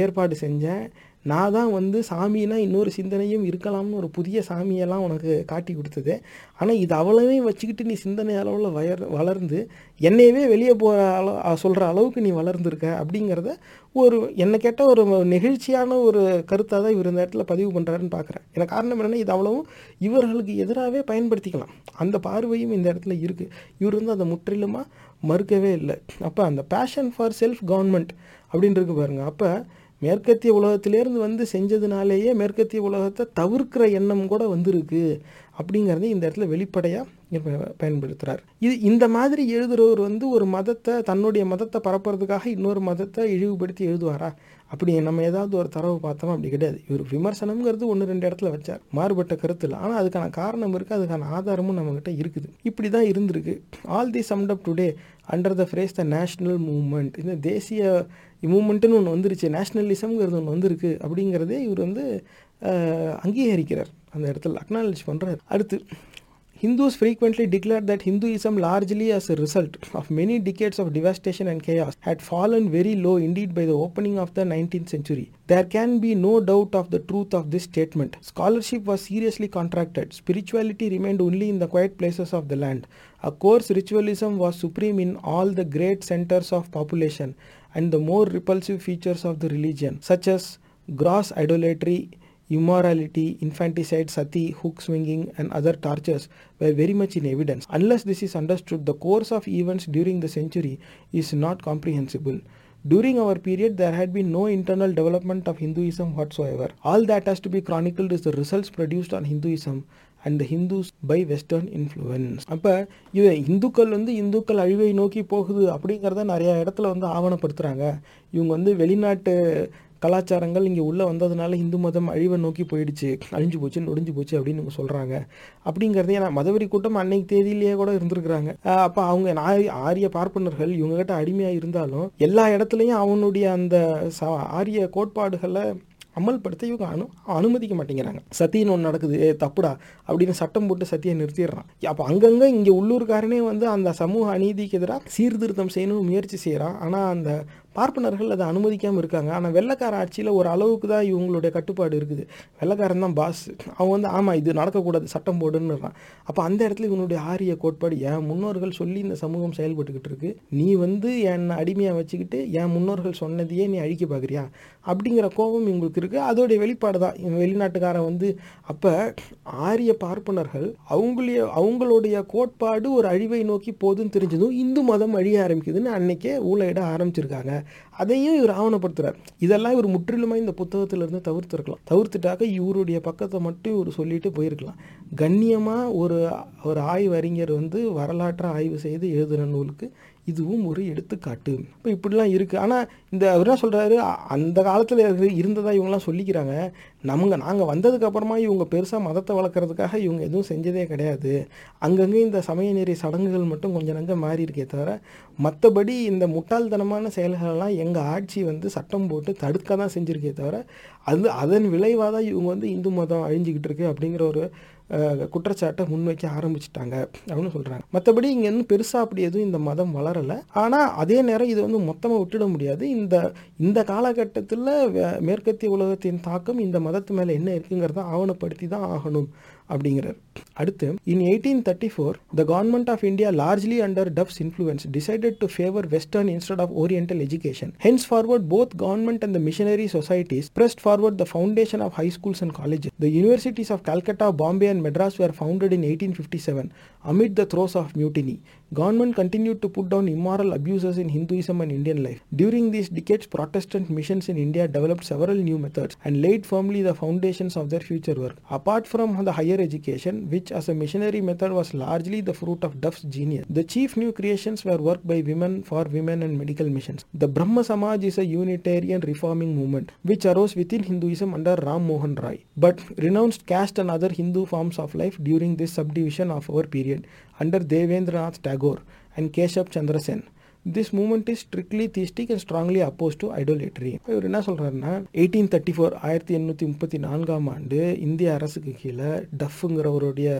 ஏற்பாடு செஞ்சேன். நான் தான் வந்து சாமினா இன்னொரு சிந்தனையும் இருக்கலாம்னு ஒரு புதிய சாமியெல்லாம் உனக்கு காட்டி கொடுத்தது. ஆனால் இது அவ்வளவே வச்சுக்கிட்டு நீ சிந்தனை அளவில் வயர் வளர்ந்து என்னையவே வெளியே போகிற அளவு சொல்கிற அளவுக்கு நீ வளர்ந்துருக்க அப்படிங்கிறத ஒரு என்னை கேட்டால் ஒரு நெகிழ்ச்சியான ஒரு கருத்தாக தான் இவர் இந்த இடத்துல பதிவு பண்ணுறாருன்னு பார்க்குறேன் எனக்கு காரணம் என்னென்னா இது அவ்வளவும் இவர்களுக்கு எதிராகவே பயன்படுத்திக்கலாம். அந்த பார்வையும் இந்த இடத்துல இருக்குது இவர் வந்து அதை முற்றிலுமாக மறுக்கவே இல்லை. அப்போ அந்த பேஷன் ஃபார் செல்ஃப் கவர்மெண்ட் அப்படின்னு இருக்கு அப்போ மேற்கத்திய உலகத்திலேருந்து வந்து செஞ்சதுனாலேயே மேற்கத்திய உலகத்தை தவிர்க்கிற எண்ணம் கூட வந்திருக்கு அப்படிங்கிறதையும் இந்த இடத்துல வெளிப்படையாக பயன்படுத்துகிறார் இது இந்த மாதிரி எழுதுகிறவர் வந்து ஒரு மதத்தை தன்னுடைய மதத்தை பரப்புறதுக்காக இன்னொரு மதத்தை இழிவுபடுத்தி எழுதுவாரா? அப்படி நம்ம ஏதாவது ஒரு தரவு பார்த்தோம்? அப்படி கிடையாது. இவர் விமர்சனம்ங்கிறது ஒன்று ரெண்டு இடத்துல வச்சார். மாறுபட்ட கருத்தில் ஆனால் அதுக்கான காரணம் இருக்குது அதுக்கான ஆதாரமும் நம்மக்கிட்ட இருக்குது. இப்படி தான் இருந்திருக்கு. All the summed up today under the phrase the national movement இந்த தேசிய மூமெண்ட்டுன்னு ஒன்று வந்துருச்சு. நேஷ்னலிசம்ங்கிறது ஒன்று வந்திருக்கு. அப்படிங்கிறதே இவர் வந்து அங்கீகரிக்கிறார். அந்த இடத்துல அக்னாலேஜ் பண்ணுறாரு அடுத்து Hindus frequently declared that Hinduism, largely as a result of many decades of devastation and chaos, had fallen very low indeed by the opening of the 19th century. There can be no doubt of the truth of this statement. Scholarship was seriously contracted. Spirituality remained only in the quiet places of the land. A coarse ritualism was supreme in all the great centers of population and the more repulsive features of the religion, such as gross idolatry, immorality, infanticide, sati, hook swinging, and other tortures were very much in evidence. Unless this is understood, the course of events during the century is not comprehensible. During our period, there had been no internal development of Hinduism whatsoever. All that has to be chronicled is the results produced on Hinduism and Hindus by western influence அப்போ இது இந்துக்கள் வந்து இந்துக்கள் அழிவை நோக்கி போகுது அப்படிங்கிறத நிறையா இடத்துல வந்து ஆவணப்படுத்துகிறாங்க இவங்க வந்து வெளிநாட்டு கலாச்சாரங்கள் இங்கே உள்ளே வந்ததுனால இந்து மதம் அழிவை நோக்கி போயிடுச்சு. அழிஞ்சு போச்சு நொடிஞ்சு போச்சு அப்படின்னு இவங்க சொல்கிறாங்க அப்படிங்கிறதே நான் மதவெறி கூட்டம் அன்னைக்கு தேதியிலேயே கூட இருந்திருக்கிறாங்க. அப்போ அவங்க ஆரிய பார்ப்பனர்கள் இவங்ககிட்ட அடிமையாக இருந்தாலும் எல்லா இடத்துலையும் அவனுடைய அந்த ச ஆரிய கோட்பாடுகளை அமல்படுத்த இவங்க அனு அனுமதிக்க மாட்டேங்கிறாங்க. சத்தின்னு ஒன்று நடக்குது ஏ தப்புடா அப்படின்னு சட்டம் போட்டு சத்தியை நிறுத்திடுறான். அப்போ அங்கங்கே இங்கே உள்ளூர்காரனே வந்து அந்த சமூக அநீதிக்கு எதிராக சீர்திருத்தம் செய்யணும்னு முயற்சி செய்கிறான் ஆனால் அந்த பார்ப்பனர்கள் அதை அனுமதிக்காமல் இருக்காங்க. ஆனால் வெள்ளக்கார ஆட்சியில் ஒரு அளவுக்கு தான் இவங்களுடைய கட்டுப்பாடு இருக்குது. வெள்ளைக்காரன் தான் பாஸ் அவன் வந்து ஆமாம் இது நடக்கக்கூடாது சட்டம் போடுன்னுறான். அப்போ அந்த இடத்துல இவனுடைய ஆரிய கோட்பாடு என் முன்னோர்கள் சொல்லி இந்த சமூகம் செயல்பட்டுக்கிட்டு இருக்கு? நீ வந்து என்னை அடிமையாக வச்சுக்கிட்டு என் முன்னோர்கள் சொன்னதையே நீ அழிக்க பார்க்குறியா அப்படிங்கிற கோபம் இவங்களுக்கு இருக்குது அதோடைய வெளிப்பாடு தான். இவன் வெளிநாட்டுக்காரன் வந்து அப்போ ஆரிய பார்ப்பனர்கள் அவங்களுடைய அவங்களுடைய கோட்பாடு ஒரு அழிவை நோக்கி போதுன்னு தெரிஞ்சதும் இந்து மதம் அழிய ஆரம்பிக்குதுன்னு அன்னைக்கே ஊழையிட ஆரம்பிச்சிருக்காங்க. அதையும் இவர் ஆவணப்படுத்துகிறார் இதெல்லாம் இவர் முற்றிலுமாக இந்த புத்தகத்திலிருந்து தவிர்த்துருக்கலாம். தவிர்த்துட்டாக்க இவருடைய பக்கத்தை மட்டும் இவர் சொல்லிட்டு போயிருக்கலாம். கண்ணியமாக ஒரு ஒரு ஆய்வறிஞர் வந்து வரலாற்றை ஆய்வு செய்து எழுதுன நூலுக்கு இதுவும் ஒரு எடுத்துக்காட்டு. இப்போ இப்படிலாம் இருக்குது ஆனால் இந்த அவர் என்ன சொல்கிறாரு அந்த காலத்தில் இருந்ததாக இவங்கெல்லாம் சொல்லிக்கிறாங்க. நமங்க நாங்கள் வந்ததுக்கப்புறமா இவங்க பெருசாக மதத்தை வளர்க்குறதுக்காக இவங்க எதுவும் செஞ்சதே கிடையாது. அங்கங்கே இந்த சமய நெறி சடங்குகள் மட்டும் கொஞ்சம் நஞ்சம் மாறி இருக்கே தவிர மற்றபடி இந்த முட்டாள்தனமான செயல்களெல்லாம் எங்கள் ஆட்சி வந்து சட்டம் போட்டு தடுக்க தான் செஞ்சுருக்கே தவிர அது அதன் விளைவாக தான் இவங்க வந்து இந்து மதம் அழிஞ்சிக்கிட்டு இருக்கு அப்படிங்கிற ஒரு குற்றச்சாட்டை முன்வைக்க ஆரம்பிச்சிட்டாங்க அப்படின்னு சொல்கிறாங்க மற்றபடி இங்கே இன்னும் பெருசாக அப்படி எதுவும் இந்த மதம் வளரலை. ஆனால் அதே நேரம் இது வந்து மொத்தமாக விட்டுட முடியாது. இந்த இந்த காலகட்டத்தில் மேற்கத்திய உலகத்தின் தாக்கம் இந்த மதத்து மேலே என்ன இருக்குங்கிறத ஆவணப்படுத்தி தான் ஆகணும். அப்படிங்கிறார் அடுத்து in eighteen thirty four the government of India largely under Duff's influence decided to favour western instead of oriental education henceforward both government and the missionary societies pressed forward the foundation of high schools and colleges. The universities of Calcutta, Bombay, and Madras were founded in 1857 amid the throes of mutiny. Government continued to put down immoral abuses in Hinduism and Indian life. During these decades, Protestant missions in India developed several new methods and laid firmly the foundations of their future work. Apart from the higher education, which as a missionary method was largely the fruit of Duff's genius, the chief new creations were work by women for women and medical missions. The Brahma Samaj is a Unitarian reforming movement which arose within Hinduism under Ram Mohan Rai, but renounced caste and other Hindu forms of life during this subdivision of our period under Devendranath Tagore and Keshab Chandra Sen. This movement is strictly theistic and strongly opposed to idolatry இவர் என்ன சொல்கிறாருன்னா eighteen thirty four ஆயிரத்தி எண்ணூற்றி முப்பத்தி நான்காம் ஆண்டு இந்திய அரசுக்கு கீழே டஃப்புங்கிறவருடைய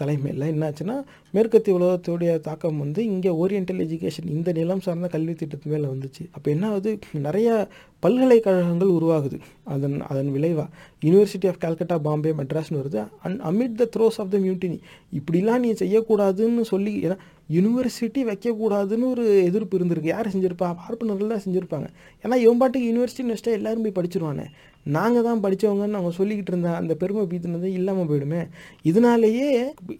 தலைமையில் என்னாச்சுன்னா மேற்கத்திய உலகத்துடைய தாக்கம் வந்து இங்கே ஓரியன்டல் எஜுகேஷன் இந்த நிலம் சார்ந்த கல்வி திட்டத்து மேலே வந்துச்சு. அப்போ என்ன ஆகுது நிறைய பல்கலைக்கழகங்கள் உருவாகுது. அதன் அதன் விளைவாக யூனிவர்சிட்டி ஆஃப் கல்கட்டா பாம்பே மெட்ராஸ்னு வருது. And amid the throes of the mutiny இப்படிலாம் நீ செய்யக்கூடாதுன்னு சொல்லி ஏன்னா யூனிவர்சிட்டி வைக்கக்கூடாதுன்னு ஒரு எதிர்ப்பு இருந்திருக்கு. யார் செஞ்சுருப்பா? பார்ப்பனர்கள் தான் செஞ்சுருப்பாங்க. ஏன்னா இவன் பாட்டுக்கு யூனிவர்சிட்டின்னு வச்சுட்டா எல்லாரும் போய் படிச்சிருவானே. நாங்கள் தான் படித்தவங்கன்னு அவங்க சொல்லிக்கிட்டு இருந்த அந்த பெருமை பீத்தினது இல்லாமல் போயிடுமே. இதனாலேயே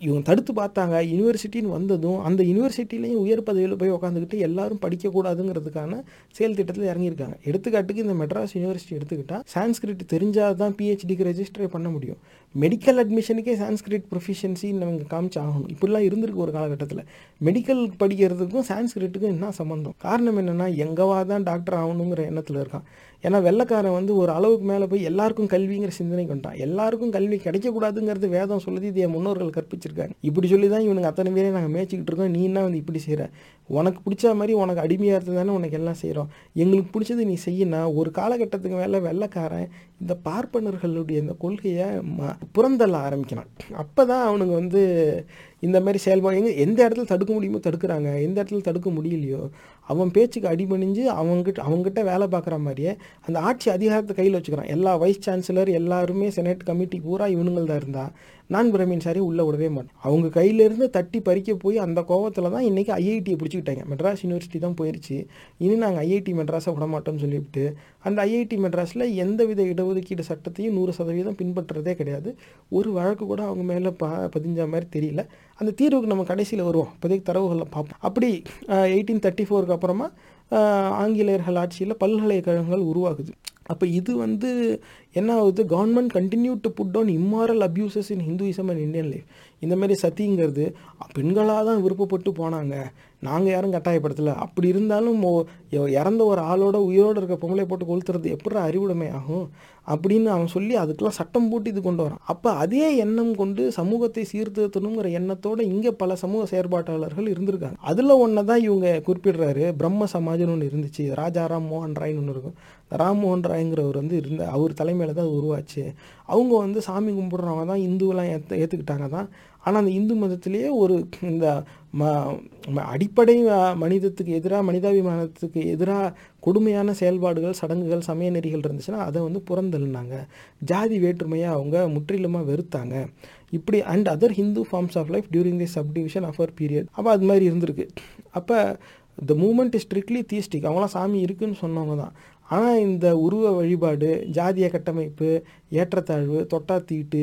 இவங்க தடுத்து பார்த்தாங்க. யூனிவர்சிட்டின்னு வந்ததும் அந்த யூனிவர்சிட்டிலையும் உயர் பதவியில் போய் உட்காந்துக்கிட்டு எல்லாரும் படிக்கக்கூடாதுங்கிறதுக்கான செயல் திட்டத்தில் இறங்கியிருக்காங்க. எடுத்துக்காட்டுக்கு இந்த மெட்ராஸ் யூனிவர்சிட்டி எடுத்துக்கிட்டால் சான்ஸ்கிரிட் தெரிஞ்சால் தான் பிஹெச்டிக்கு ரெஜிஸ்டர் பண்ண முடியும். மெடிக்கல் அட்மிஷனுக்கே சான்ஸ்கிரிட் ப்ரொஃபிஷியன்சி நம்ம காமிச்சு ஆகணும் இப்படிலாம் இருந்திருக்கு ஒரு காலகட்டத்தில். மெடிக்கல் படிக்கிறதுக்கும் சான்ஸ்கிரிட்டுக்கும் என்ன சம்மந்தம் காரணம் என்னென்னா எங்கவா தான் டாக்டர் ஆகணுங்கிற எண்ணத்தில் இருக்கான். ஏன்னா வெள்ளக்காரன் வந்து ஒரு அளவுக்கு மேலே போய் எல்லாருக்கும் கல்விங்கிற சிந்தனை கொண்டான் எல்லாருக்கும் கல்வி கிடைக்கக்கூடாதுங்கிறது வேதம் சொல்லுது. இது என் முன்னோர்கள் கற்பிச்சிருக்காங்க. இப்படி சொல்லி தான் இவனுக்கு அத்தனை பேரே நாங்கள் மேய்ச்சிக்கிட்டு இருக்கோம். நீ என்ன வந்து இப்படி செய்கிற உனக்கு பிடிச்ச மாதிரி உனக்கு அடிமையாக இருந்து தானே உனக்கு எல்லாம் செய்கிறோம் எங்களுக்கு பிடிச்சது நீ செய்யினா ஒரு காலகட்டத்துக்கு மேலே வெள்ளக்காரன் இந்த பார்ப்பனர்களுடைய இந்த கொள்கையை ம புறந்தள்ள ஆரம்பிக்கிறான். அப்போ தான் அவனுங்க வந்து இந்த மாதிரி செயல்பாடு எங்கே எந்த இடத்துல தடுக்க முடியுமோ தடுக்கிறாங்க. எந்த இடத்துல தடுக்க முடியலையோ அவன் பேச்சுக்கு அடிபணிஞ்சு அவங்ககிட்ட அவங்ககிட்ட வேலை பார்க்குற மாதிரியே அந்த ஆட்சி அதிகாரத்தை கையில் வச்சுக்கிறான். எல்லா வைஸ் சான்சலர் எல்லாருமே செனட் கமிட்டி பூரா இவனுங்கள் தான் இருந்தா. நான் பிரமீன் சாரி உள்ளே விடவே மாட்டேன். அவங்க கையிலேருந்து தட்டி பறிக்க போய் அந்த கோவத்தில் தான் இன்றைக்கி ஐஐடியை பிடிச்சிக்கிட்டாங்க. மெட்ராஸ் யூனிவர்சிட்டி தான் போயிடுச்சு இனி நாங்கள் ஐஐடி மெட்ராஸை விட மாட்டோம்னு சொல்லிவிட்டு அந்த ஐஐடி மெட்ராஸில் எந்தவித இடஒதுக்கீடு சட்டத்தையும் நூறு சதவீதம் பின்பற்றுறதே கிடையாது. ஒரு வழக்கு கூட அவங்க மேலே ப பதிஞ்ச மாதிரி தெரியல. அந்த தீர்வுக்கு நம்ம கடைசியில் வருவோம். இப்போதைக்கு தரவுகளை பார்ப்போம். அப்படி எயிட்டீன் தேர்ட்டி ஃபோருக்கு அப்புறமா ஆங்கிலேயர்கள் ஆட்சியில் பல்கலைக்கழகங்கள் உருவாகுது. அப்போ இது வந்து என்ன ஆகுது? Government continue to put down immoral abuses in Hinduism and Indian life இந்த மாதிரி சத்திங்கிறது பெண்களாக தான் விருப்பப்பட்டு போனாங்க. நாங்கள் யாரும் கட்டாயப்படுத்தலை. அப்படி இருந்தாலும் இறந்த ஒரு ஆளோட உயிரோடு இருக்க பொம்பளை போட்டு கொளுத்துறது எப்படி அறிவுடைமை ஆகும்? அப்படின்னு அவன் சொல்லி அதுக்கெல்லாம் சட்டம் போட்டு இது கொண்டு வரான். அப்போ அதே எண்ணம் கொண்டு சமூகத்தை சீர்திருத்தணுங்கிற எண்ணத்தோடு இங்கே பல சமூக செயற்பாட்டாளர்கள் இருந்திருக்காங்க. அதில் ஒன்று தான் இவங்க குறிப்பிடுறாரு. பிரம்ம சமாஜம்னு ஒன்று இருந்துச்சு. ராஜா ராம் மோகன் ராய்னு ஒன்று இருக்கும். ராம் மோகன் ராய்ங்கிறவர் வந்து இருந்த அவர் தலைமையில் தான் அது உருவாச்சு. அவங்க வந்து சாமி கும்பிட்றவங்க தான் இந்துவெல்லாம் ஏற்று ஏற்றுக்கிட்டாங்க தான் ஆனால் அந்த இந்து மதத்திலேயே ஒரு இந்த ம அடிப்படை மனிதத்துக்கு எதிராக மனிதாபிமானத்துக்கு எதிராக கொடுமையான செயல்பாடுகள் சடங்குகள் சமய நெறிகள் இருந்துச்சுன்னா அதை வந்து புறந்தள்ளினாங்க. ஜாதி வேற்றுமையை அவங்க முற்றிலுமாக வெறுத்தாங்க. இப்படி and other Hindu forms of life during the subdivision of our period அப்போ அது மாதிரி இருந்திருக்கு. அப்போ the movement is strictly theistic அவங்களாம் சாமி இருக்குன்னு சொன்னவங்க தான். ஆனால் இந்த உருவ வழிபாடு ஜாதிய கட்டமைப்பு ஏற்றத்தாழ்வு தொட்டா தீட்டு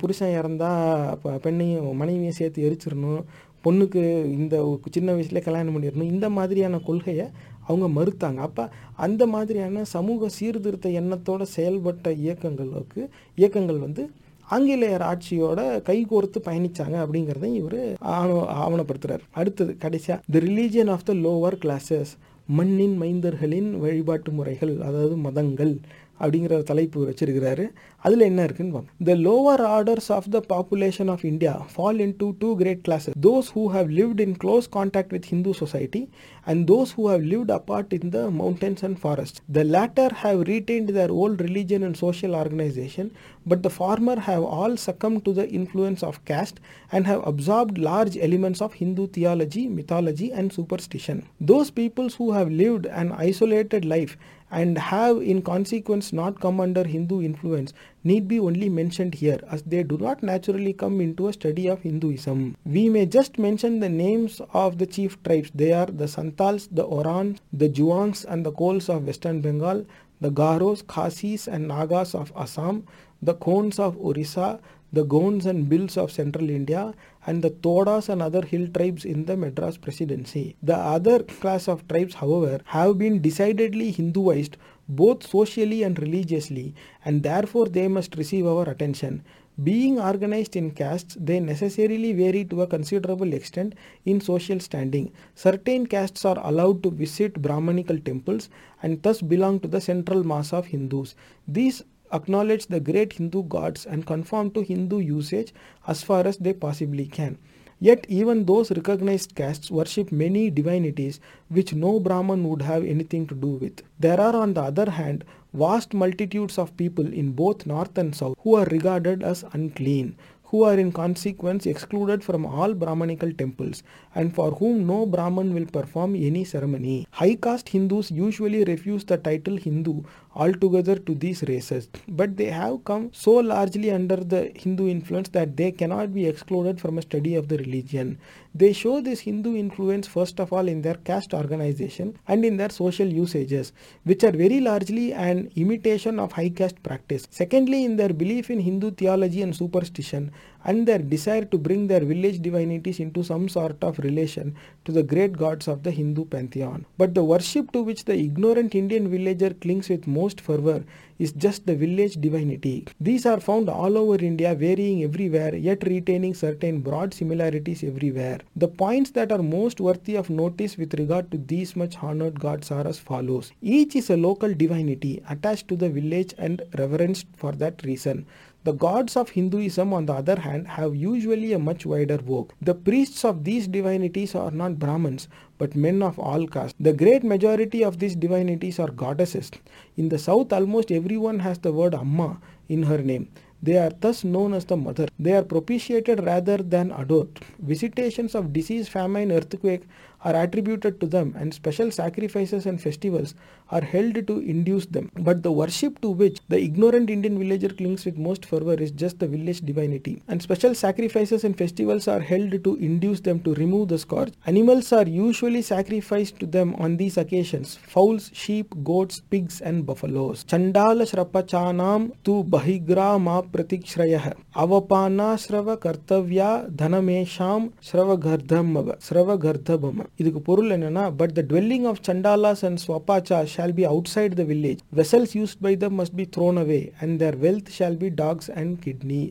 புருஷன் இறந்தால் பெண்ணையும் மனைவியும் சேர்த்து எரிச்சிடணும். பொண்ணுக்கு இந்த சின்ன வயசுலேயே கல்யாணம் பண்ணிடணும். இந்த மாதிரியான கொள்கையை அவங்க மறுத்தாங்க. அப்போ அந்த மாதிரியான சமூக சீர்திருத்த எண்ணத்தோடு செயல்பட்ட இயக்கங்களுக்கு இயக்கங்கள் வந்து ஆங்கிலேயர் ஆட்சியோட கைகோர்த்து பயணிச்சாங்க அப்படிங்கிறதையும் இவர் ஆவண ஆவணப்படுத்துறார். அடுத்தது கடைசியாக the religion of the lower classes மண்ணின் மைந்தர்களின் வழிபாட்டு முறைகள் அதாவது மதங்கள் அப்படிங்கிற தலைப்பு வச்சிருக்கிறாரு. அதில் என்ன இருக்குன்னு பார்ப்போம் the lower orders of the population of India fall into two great classes those who have lived in close contact with Hindu society and those who have lived apart in the mountains and forest the latter have retained their old religion and social organisation but the former have all succumbed to the influence of caste and have absorbed large elements of Hindu theology, mythology, and superstition. Those peoples who have lived an isolated life and have in consequence not come under Hindu influence need be only mentioned here as they do not naturally come into a study of Hinduism. We may just mention the names of the chief tribes. They are the Santals, the Orans, the Juangs and the Kols of Western Bengal, the Garos, Khasis and Nagas of Assam, the Khons of Orissa, the Gonds and Bills of central India, and the Todas and other hill tribes in the Madras presidency. The other class of tribes, however, have been decidedly Hinduized both socially and religiously, and therefore they must receive our attention. Being organized in castes, they necessarily vary to a considerable extent in social standing. Certain castes are allowed to visit Brahmanical temples and thus belong to the central mass of Hindus. These acknowledge the great Hindu gods and conform to Hindu usage as far as they possibly can. Yet, even those recognized castes worship many divinities which no Brahman would have anything to do with. There are, on the other hand, vast multitudes of people in both north and south who are regarded as unclean, who are in consequence excluded from all Brahmanical temples, and for whom no Brahman will perform any ceremony. High caste Hindus usually refuse the title Hindu altogether to these races, but they have come so largely under the Hindu influence that they cannot be excluded from a study of the religion. They show this Hindu influence first of all in their caste organization and in their social usages, which are very largely an imitation of high caste practice. Secondly, in their belief in Hindu theology and superstition, and their desire to bring their village divinities into some sort of relation to the great gods of the Hindu pantheon. But the worship to which the ignorant Indian villager clings with most fervor is just the village divinity. These are found all over India, varying everywhere, yet retaining certain broad similarities everywhere. The points that are most worthy of notice with regard to these much honored gods are as follows. Each is a local divinity attached to the village and reverenced for that reason. The gods of Hinduism, on the other hand, have usually a much wider vogue. The priests of these divinities are not Brahmins, but men of all castes. The great majority of these divinities are goddesses. In the south, almost everyone has the word Amma in her name. They are thus known as the mother. They are propitiated rather than adored. Visitations of disease, famine, earthquake are attributed to them, and special sacrifices and festivals are held to induce them. But the worship to which the ignorant Indian villager clings with most fervor is just the village divinity, and special sacrifices and festivals are held to induce them to remove the scourge. Animals are usually sacrificed to them on these occasions fowls, sheep, goats, pigs, and buffaloes. Chandala Shrapachanam tu Bahigra ma Pratikshrayaha Avapanashrava Kartavya Dhanamesham Shravagardhamava Shravagardhabama இதுக்கு பொருள் என்னன்னா but the dwelling of chandalas and swapacha shall be outside the village. Vessels used by them must be thrown away and their wealth shall be dogs and kidney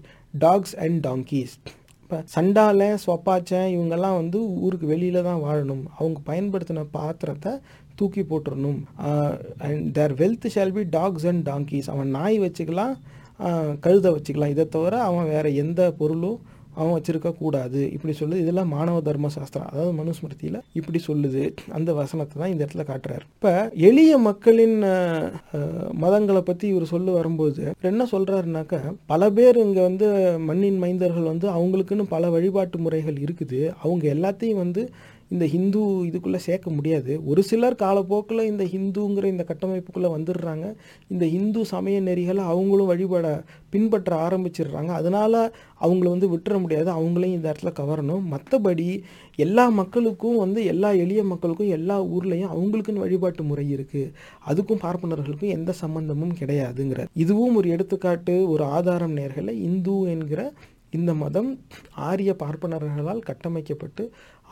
dogs and donkeys. இப்போ சண்டால சொப்பாச்சன் இவங்கெல்லாம் வந்து ஊருக்கு வெளியில தான் வாழணும். அவங்க பயன்படுத்தின பாத்திரத்தை தூக்கி போட்டுறணும். And their wealth shall be dogs and donkeys அவன் நாய் வச்சுக்கலாம் கழுதை வச்சுக்கலாம். இதை தவிர அவன் வேற எந்த பொருளும் அவன் வச்சிருக்க கூடாது இப்படி சொல்லுது. இதெல்லாம் மாணவ தர்ம சாஸ்திரம் அதாவது மனுஸ்மிருதியில் இப்படி சொல்லுது. அந்த வசனத்தை தான் இந்த இடத்துல காட்டுறாரு. இப்போ எளிய மக்களின் மதங்களை பற்றி இவர் சொல்ல வரும்போது என்ன சொல்கிறாருனாக்கா பல பேர் இங்கே வந்து மண்ணின் மைந்தர்கள் வந்து அவங்களுக்குன்னு பல வழிபாட்டு முறைகள் இருக்குது. அவங்க எல்லாத்தையும் வந்து இந்த ஹிந்து இதுக்குள்ளே சேர்க்க முடியாது. ஒரு சிலர் காலப்போக்கில் இந்த ஹிந்துங்கிற இந்த கட்டமைப்புக்குள்ளே வந்துடுறாங்க. இந்த ஹிந்து சமய நெறிகளை அவங்களும் வழிபட பின்பற்ற ஆரம்பிச்சிடுறாங்க. அதனால் அவங்கள வந்து விட்டுற முடியாது. அவங்களையும் இந்த இடத்துல கவரணும். மற்றபடி எல்லா மக்களுக்கும் வந்து எல்லா எளிய மக்களுக்கும் எல்லா ஊர்லேயும் அவங்களுக்குன்னு வழிபாட்டு முறை இருக்குது அதுக்கும் பார்ப்பனர்களுக்கும் எந்த சம்பந்தமும் கிடையாதுங்கிற இதுவும் ஒரு எடுத்துக்காட்டு ஒரு ஆதாரம் நேர்களை இந்து என்கிற இந்த மதம் ஆரிய பார்ப்பனர்களால் கட்டமைக்கப்பட்டு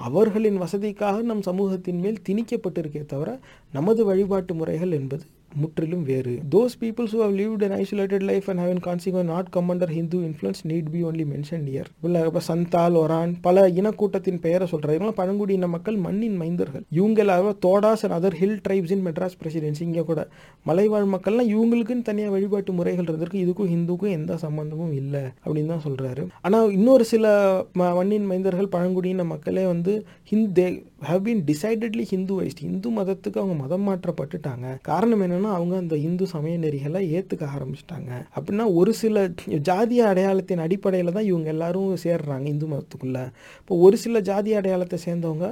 அவர்களின் வசதிக்காக நம் சமூகத்தின் மேல் திணிக்கப்பட்டிருக்கே தவிர நமது வழிபாட்டு முறைகள் என்பது முற்றிலும் வேறு. Those peoples who have lived an isolated life and have in consequence not come under Hindu influence need be only mention here உள்ள இப்போ சந்தால் ஒரான் பல இனக்கூட்டத்தின் பெயரை சொல்கிறாங்க இவங்க பழங்குடியின மக்கள் மண்ணின் மைந்தர்கள். இவங்களாக Todas and other hill tribes in Madras presidency இங்கே கூட. மலைவாழ் மக்கள்லாம் இவங்களுக்குன்னு தனியாக வழிபாட்டு முறைகள் இருந்திருக்கு. இதுக்கும் ஹிந்துக்கும் எந்த சம்பந்தமும் இல்லை அப்படின்னு தான் சொல்கிறாரு ஆனால் இன்னொரு சில மண்ணின் மைந்தர்கள் பழங்குடியின மக்களே வந்து Hindu have been decidedly Hinduised Hindu மதத்துக்கு அவங்க மதம் மாற்றப்பட்டுட்டாங்க. காரணம் என்னன்னா அவங்க அந்த இந்து சமய நெறிகளை ஏற்றுக்க ஆரம்பிச்சிட்டாங்க. அப்படின்னா ஒரு சில ஜாதிய அடையாளத்தின் அடிப்படையில் தான் இவங்க எல்லாரும் சேர்றாங்க இந்து மதத்துக்குள்ள. இப்போ ஒரு சில ஜாதி அடையாளத்தை சேர்ந்தவங்க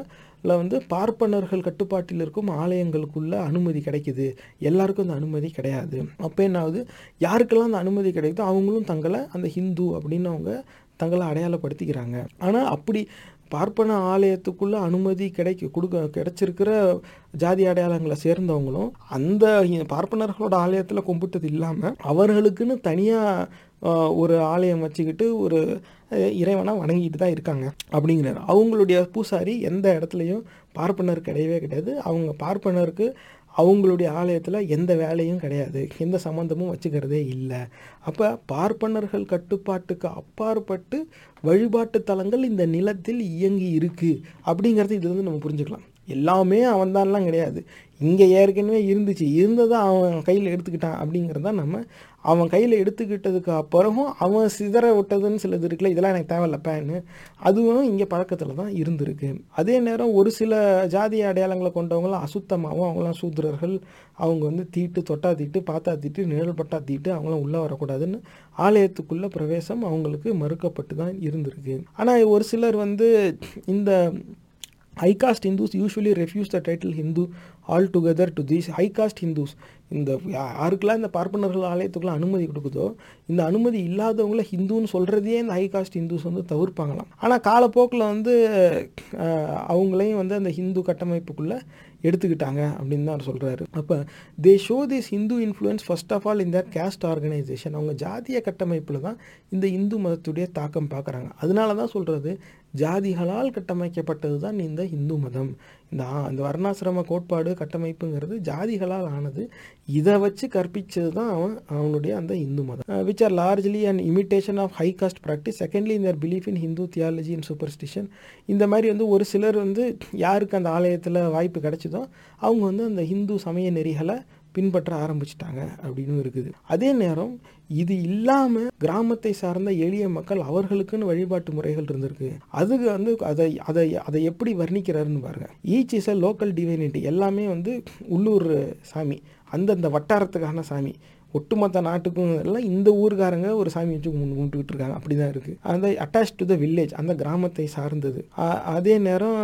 வந்து பார்ப்பனர்கள் கட்டுப்பாட்டில் இருக்கும் ஆலயங்களுக்குள்ள அனுமதி கிடைக்குது. எல்லாருக்கும் அந்த அனுமதி கிடையாது. அப்போ என்ன ஆகுது? யாருக்கெல்லாம் அந்த அனுமதி கிடைக்குதோ அவங்களும் தங்களை அந்த ஹிந்து அப்படின்னு அவங்க தங்களை அடையாளப்படுத்திக்கிறாங்க. ஆனால் அப்படி பார்ப்பன ஆலயத்துக்குள்ள அனுமதி கிடைக்க கொடுக்க கிடைச்சிருக்கிற ஜாதி அடையாளங்களை சேர்ந்தவங்களும் அந்த பார்ப்பனர்களோட ஆலயத்தில் கும்பிட்டது இல்லாமல் அவர்களுக்குன்னு தனியாக ஒரு ஆலயம் வச்சுக்கிட்டு ஒரு இறைவனாக வணங்கிட்டு தான் இருக்காங்க அப்படிங்கிறார். அவங்களுடைய பூசாரி எந்த இடத்துலையும் பார்ப்பனர் கிடையவே கிடையாது. அவங்க பார்ப்பனருக்கு அவங்களுடைய ஆலயத்தில் எந்த வேலையும் கிடையாது. எந்த சம்மந்தமும் வச்சுக்கிறதே இல்லை. அப்போ பார்ப்பனர்கள் கட்டுப்பாட்டுக்கு அப்பாற்பட்டு வழிபாட்டு தலங்கள் இந்த நிலத்தில் இயங்கி இருக்குது அப்படிங்கிறது இது வந்து நம்ம புரிஞ்சுக்கலாம். எல்லாமே அவன்தான்லாம் கிடையாது. இங்கே ஏற்கனவே இருந்துச்சு. இருந்ததை அவன் கையில் எடுத்துக்கிட்டான் அப்படிங்கிறத நம்ம அவன் கையில் எடுத்துக்கிட்டதுக்கு அப்புறமும் அவன் சிதற விட்டதுன்னு சிலது இருக்குல்ல இதெல்லாம் எனக்கு தேவையில்லப்பான்னு அதுவும் இங்கே பழக்கத்தில் தான் இருந்திருக்கு. அதே நேரம் ஒரு சில ஜாதி அடையாளங்களை கொண்டவங்களாம் அசுத்தமாகவும் அவங்களாம் சூத்திரர்கள் அவங்க வந்து தீட்டு தொட்டா தீட்டு பார்த்தா தீட்டு நிழல் பட்டா தீட்டு அவங்களாம் உள்ளே வரக்கூடாதுன்னு ஆலயத்துக்குள்ளே பிரவேசம் அவங்களுக்கு மறுக்கப்பட்டு தான் இருந்திருக்கு. ஆனால் ஒரு சிலர் வந்து இந்த high caste Hindus usually refuse the title Hindu altogether to these high caste Hindus இந்த யாருக்கெல்லாம் இந்த பார்ப்பனர்கள் ஆலயத்துக்குலாம் அனுமதி கொடுக்குதோ இந்த அனுமதி இல்லாதவங்கள ஹிந்துன்னு சொல்கிறதையே இந்த ஹை காஸ்ட் ஹிந்துஸ் வந்து தவிர்ப்பாங்களாம். ஆனால் காலப்போக்கில் வந்து அவங்களையும் வந்து அந்த ஹிந்து கட்டமைப்புக்குள்ளே எடுத்துக்கிட்டாங்க அப்படின்னு தான் சொல்கிறாரு அப்போ they show this Hindu influence first of all இந்த கேஸ்ட் ஆர்கனைசேஷன் அவங்க ஜாதிய கட்டமைப்பில் தான் இந்த இந்து மதத்துடைய தாக்கம் பார்க்குறாங்க அதனால தான் சொல்கிறது ஜாதிகளால் கட்டமைக்கப்பட்டது தான் இந்த இந்து மதம். இந்த இந்த வர்ணாசிரம கோட்பாடு கட்டமைப்புங்கிறது ஜாதிகளால் ஆனது இதை வச்சு கற்பிச்சது தான் அவன் அவனுடைய அந்த இந்து மதம். Which are largely and imitation of high caste practice secondly இந்த belief in Hindu theology in superstition இந்த மாதிரி வந்து ஒரு சிலர் வந்து யாருக்கு அந்த ஆலயத்தில் வாய்ப்பு கிடைச்சதோ அவங்க வந்து அந்த ஹிந்து சமய நெறிகளை பின்பற்ற ஆரம்பிச்சிட்டாங்க அப்படின்னு இருக்குது. அதே நேரம் இது இல்லாமல் கிராமத்தை சார்ந்த எளிய மக்கள் அவர்களுக்குன்னு வழிபாட்டு முறைகள் இருந்திருக்கு. அதுக்கு வந்து அதை அதை அதை எப்படி வர்ணிக்கிறாருன்னு பாருங்க. Each is a local divinity எல்லாமே வந்து உள்ளூர் சாமி அந்தந்த வட்டாரத்துக்கான சாமி. ஒட்டுமொத்த நாட்டுக்கும் எல்லாம் இந்த ஊருக்காரங்க ஒரு சாமி வச்சு கும்பிட்டுக்கிட்டு இருக்காங்க. அப்படி தான் இருக்குது அந்த அட்டாச் டு த வில்லேஜ் அந்த கிராமத்தை சார்ந்தது. அதே நேரம்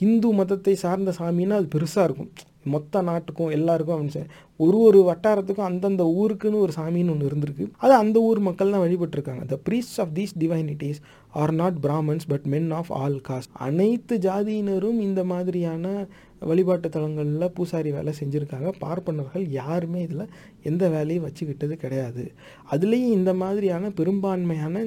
ஹிந்து மதத்தை சார்ந்த சாமின்னா அது பெருசாக இருக்கும். மொத்த நாட்டுக்கும் எல்லாருக்கும் அப்படின்னு ஒரு ஒரு வட்டாரத்துக்கும் அந்தந்த ஊருக்குன்னு ஒரு சாமின்னு ஒன்று இருந்திருக்கு. அது அந்த ஊர் மக்கள் தான் வழிபட்டிருக்காங்க. The priest of these divinities are not Brahmans but men of all caste அனைத்து ஜாதியினரும் இந்த மாதிரியான வழிபாட்டு தலங்களில் பூசாரி வேலை செஞ்சுருக்காங்க. பார்ப்பனர்கள் யாருமே இதில் எந்த வேலையும் வச்சுக்கிட்டது கிடையாது. அதுலேயும் இந்த மாதிரியான பெரும்பான்மையான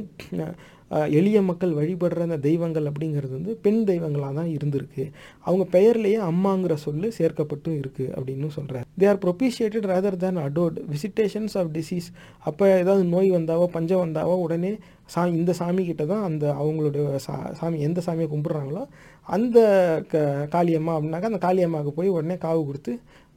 எளிய மக்கள் வழிபடுற அந்த தெய்வங்கள் அப்படிங்கிறது வந்து பெண் தெய்வங்களாக தான் இருந்திருக்கு. அவங்க பெயர்லேயே அம்மாங்கிற சொல்லு சேர்க்கப்பட்டும் இருக்குது அப்படின்னு சொல்கிறார் they are propitiated rather than அடோட் visitations of disease அப்போ ஏதாவது நோய் வந்தாவோ பஞ்சம் வந்தாவோ உடனே சா இந்த சாமி கிட்ட தான் அந்த அவங்களுடைய சா சாமி எந்த சாமியை கும்பிட்றாங்களோ அந்த க காளியம்மா அப்படின்னாக்கா அந்த காளியம்மாவுக்கு போய் உடனே காவு கொடுத்து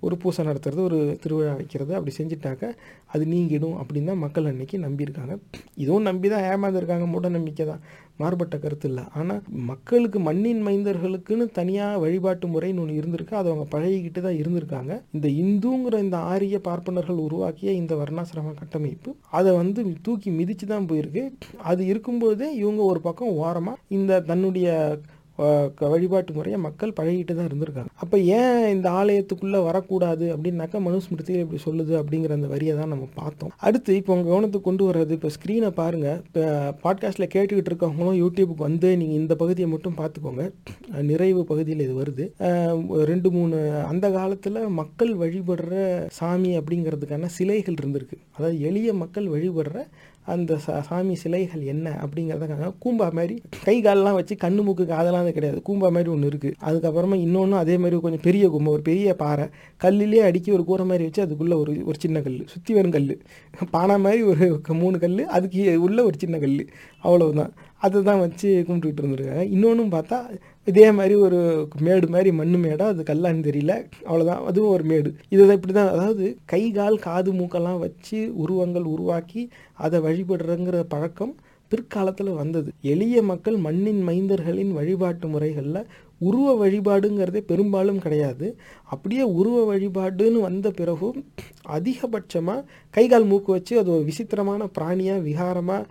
ஒரு பூசை நடத்துறது ஒரு திருவிழா வைக்கிறது அப்படி செஞ்சிட்டாக்க அது நீங்கிடும் அப்படின்னு தான் மக்கள் அன்னைக்கு நம்பியிருக்காங்க. இதுவும் நம்பி தான் ஏமாந்துருக்காங்க மூட நம்பிக்கை தான். மாறுபட்ட கருத்து இல்லை. ஆனால் மக்களுக்கு மண்ணின் மைந்தர்களுக்குன்னு தனியாக வழிபாட்டு முறைன்னு ஒன்று இருந்திருக்கு. அதை அவங்க பழகிக்கிட்டு தான் இருந்திருக்காங்க. இந்த இந்துங்கிற இந்த ஆரிய பார்ப்பனர்கள் உருவாக்கிய இந்த வர்ணாசிரம கட்டமைப்பு அதை வந்து தூக்கி மிதித்து தான் போயிருக்கு. அது இருக்கும்போதே இவங்க ஒரு பக்கம் ஓரமாக இந்த தன்னுடைய வழிபாட்டு முறையை மக்கள் பழகிட்டு தான் இருந்திருக்காங்க. அப்போ ஏன் இந்த ஆலயத்துக்குள்ளே வரக்கூடாது அப்படின்னாக்கா மனுஸ்மிருதியில் இப்படி சொல்லுது அப்படிங்கிற அந்த வரியை தான் நம்ம பார்த்தோம். அடுத்து இப்போ உங்கள் கவனத்துக்கு கொண்டு வர்றது இப்போ ஸ்க்ரீனை பாருங்கள் இப்போ பாட்காஸ்ட்டில் கேட்டுக்கிட்டு இருக்கவங்களும் யூடியூபுக்கு வந்து நீங்கள் இந்த பகுதியை மட்டும் பார்த்துக்கோங்க. நிறைவு பகுதியில் இது வருது. ரெண்டு மூணு அந்த காலத்தில் மக்கள் வழிபடுற சாமி அப்படிங்கிறதுக்கான சிலைகள் இருந்திருக்கு. அதாவது எளிய மக்கள் வழிபடுற அந்த சாமி சிலைகள் என்ன அப்படிங்கிறதுக்காக கூம்பா மாதிரி கை காலெலாம் வச்சு கண்ணு மூக்கு காதெல்லாம் அது கிடையாது. கூம்பா மாதிரி ஒன்று இருக்குது அதுக்கப்புறமா இன்னொன்று அதே மாதிரி கொஞ்சம் பெரிய கும்பை ஒரு பெரிய பாறை. கல்லிலே அடிக்கி ஒரு கூரை மாதிரி வச்சு அதுக்குள்ளே ஒரு ஒரு சின்ன கல் சுற்றி வரும் கல் பானை மாதிரி ஒரு மூணு கல் அதுக்கு உள்ள ஒரு சின்ன கல் அவ்வளவுதான். அதை தான் வச்சு கும்பிட்டுக்கிட்டு இருந்திருக்காங்க. இன்னொன்றும் பார்த்தா இதே மாதிரி ஒரு மேடு மாதிரி மண் மேடாக அது கல்லான்னு தெரியல. அவ்வளோதான் அதுவும் ஒரு மேடு. இதை இப்படி தான் அதாவது கை கால் காது மூக்கெல்லாம் வச்சு உருவங்கள் உருவாக்கி அதை வழிபடுறங்கிற பழக்கம் பிற்காலத்தில் வந்தது. எளிய மக்கள் மண்ணின் மைந்தர்களின் வழிபாட்டு முறைகளில் உருவ வழிபாடுங்கிறதே பெரும்பாலும் கிடையாது. அப்படியே உருவ வழிபாடுன்னு வந்த பிறகும் அதிகபட்சமாக கைகால் மூக்கு வச்சு அது ஒரு விசித்திரமான பிராணியாக விகாரமாக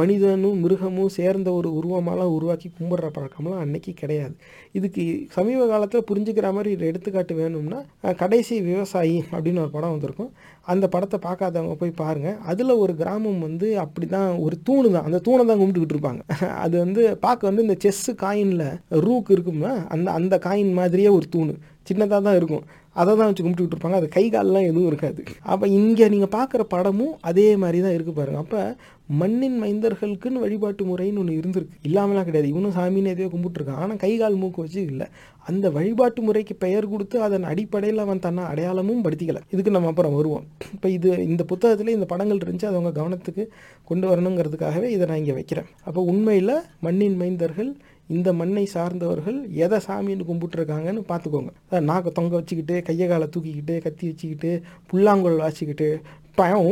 மனிதனும் மிருகமும் சேர்ந்த ஒரு உருவமாலாம் உருவாக்கி கும்பிட்ற பழக்கம்லாம் அன்னைக்கு கிடையாது. இதுக்கு சமீப காலத்தில் புரிஞ்சுக்கிற மாதிரி ஒரு எடுத்துக்காட்டு வேணும்னா கடைசி விவசாயி அப்படின்னு ஒரு படம் வந்திருக்கும். அந்த படத்தை பார்க்காதவங்க போய் பாருங்கள் அதில் ஒரு கிராமம் வந்து அப்படி தான் ஒரு தூணு தான். அந்த தூணை தான் கும்பிட்டுக்கிட்டு இருப்பாங்க. அது வந்து பார்க்க வந்து இந்த செஸ்ஸு காயினில் ரூக் இருக்கும்னா அந்த அந்த காயின் மாதிரியே ஒரு தூணு. சின்னதாக தான் இருக்கும். அதை தான் வச்சு கும்பிட்டுக்கிட்டு இருப்பாங்க அது கை கால்லாம் எதுவும் இருக்காது. அப்போ இங்கே நீங்கள் பார்க்குற படமும் அதே மாதிரி தான் இருக்குது பாருங்க. அப்போ மண்ணின் மைந்தர்களுக்குன்னு வழிபாட்டு முறைன்னு ஒன்று இருந்திருக்கு. இல்லாமலாம் கிடையாது. இவனும் சாமின்னு எதையோ கும்பிட்டுருக்கான். ஆனால் கை கால் மூக்கு வச்சு இல்லை. அந்த வழிபாட்டு முறைக்கு பெயர் கொடுத்து அதன் அடிப்படையில் அவன் தன்னை அடையாளமும் படுத்திக்கல. இதுக்கு நம்ம அப்புறம் வருவோம். இப்போ இது இந்த புத்தகத்தில் இந்த படங்கள் இருந்துச்சு. அது அவங்க கவனத்துக்கு கொண்டு வரணுங்கிறதுக்காகவே இதை நான் இங்கே வைக்கிறேன். அப்போ உண்மையில் மண்ணின் மைந்தர்கள் இந்த மண்ணை சார்ந்தவர்கள் எதை சாமின்னு கும்பிட்டுருக்காங்கன்னு பார்த்துக்கோங்க. அதான் நாக்கை தொங்க வச்சுக்கிட்டு கையை காலை தூக்கிக்கிட்டு கத்தி வச்சுக்கிட்டு புல்லாங்குழல் வாசிக்கிட்டு பயம்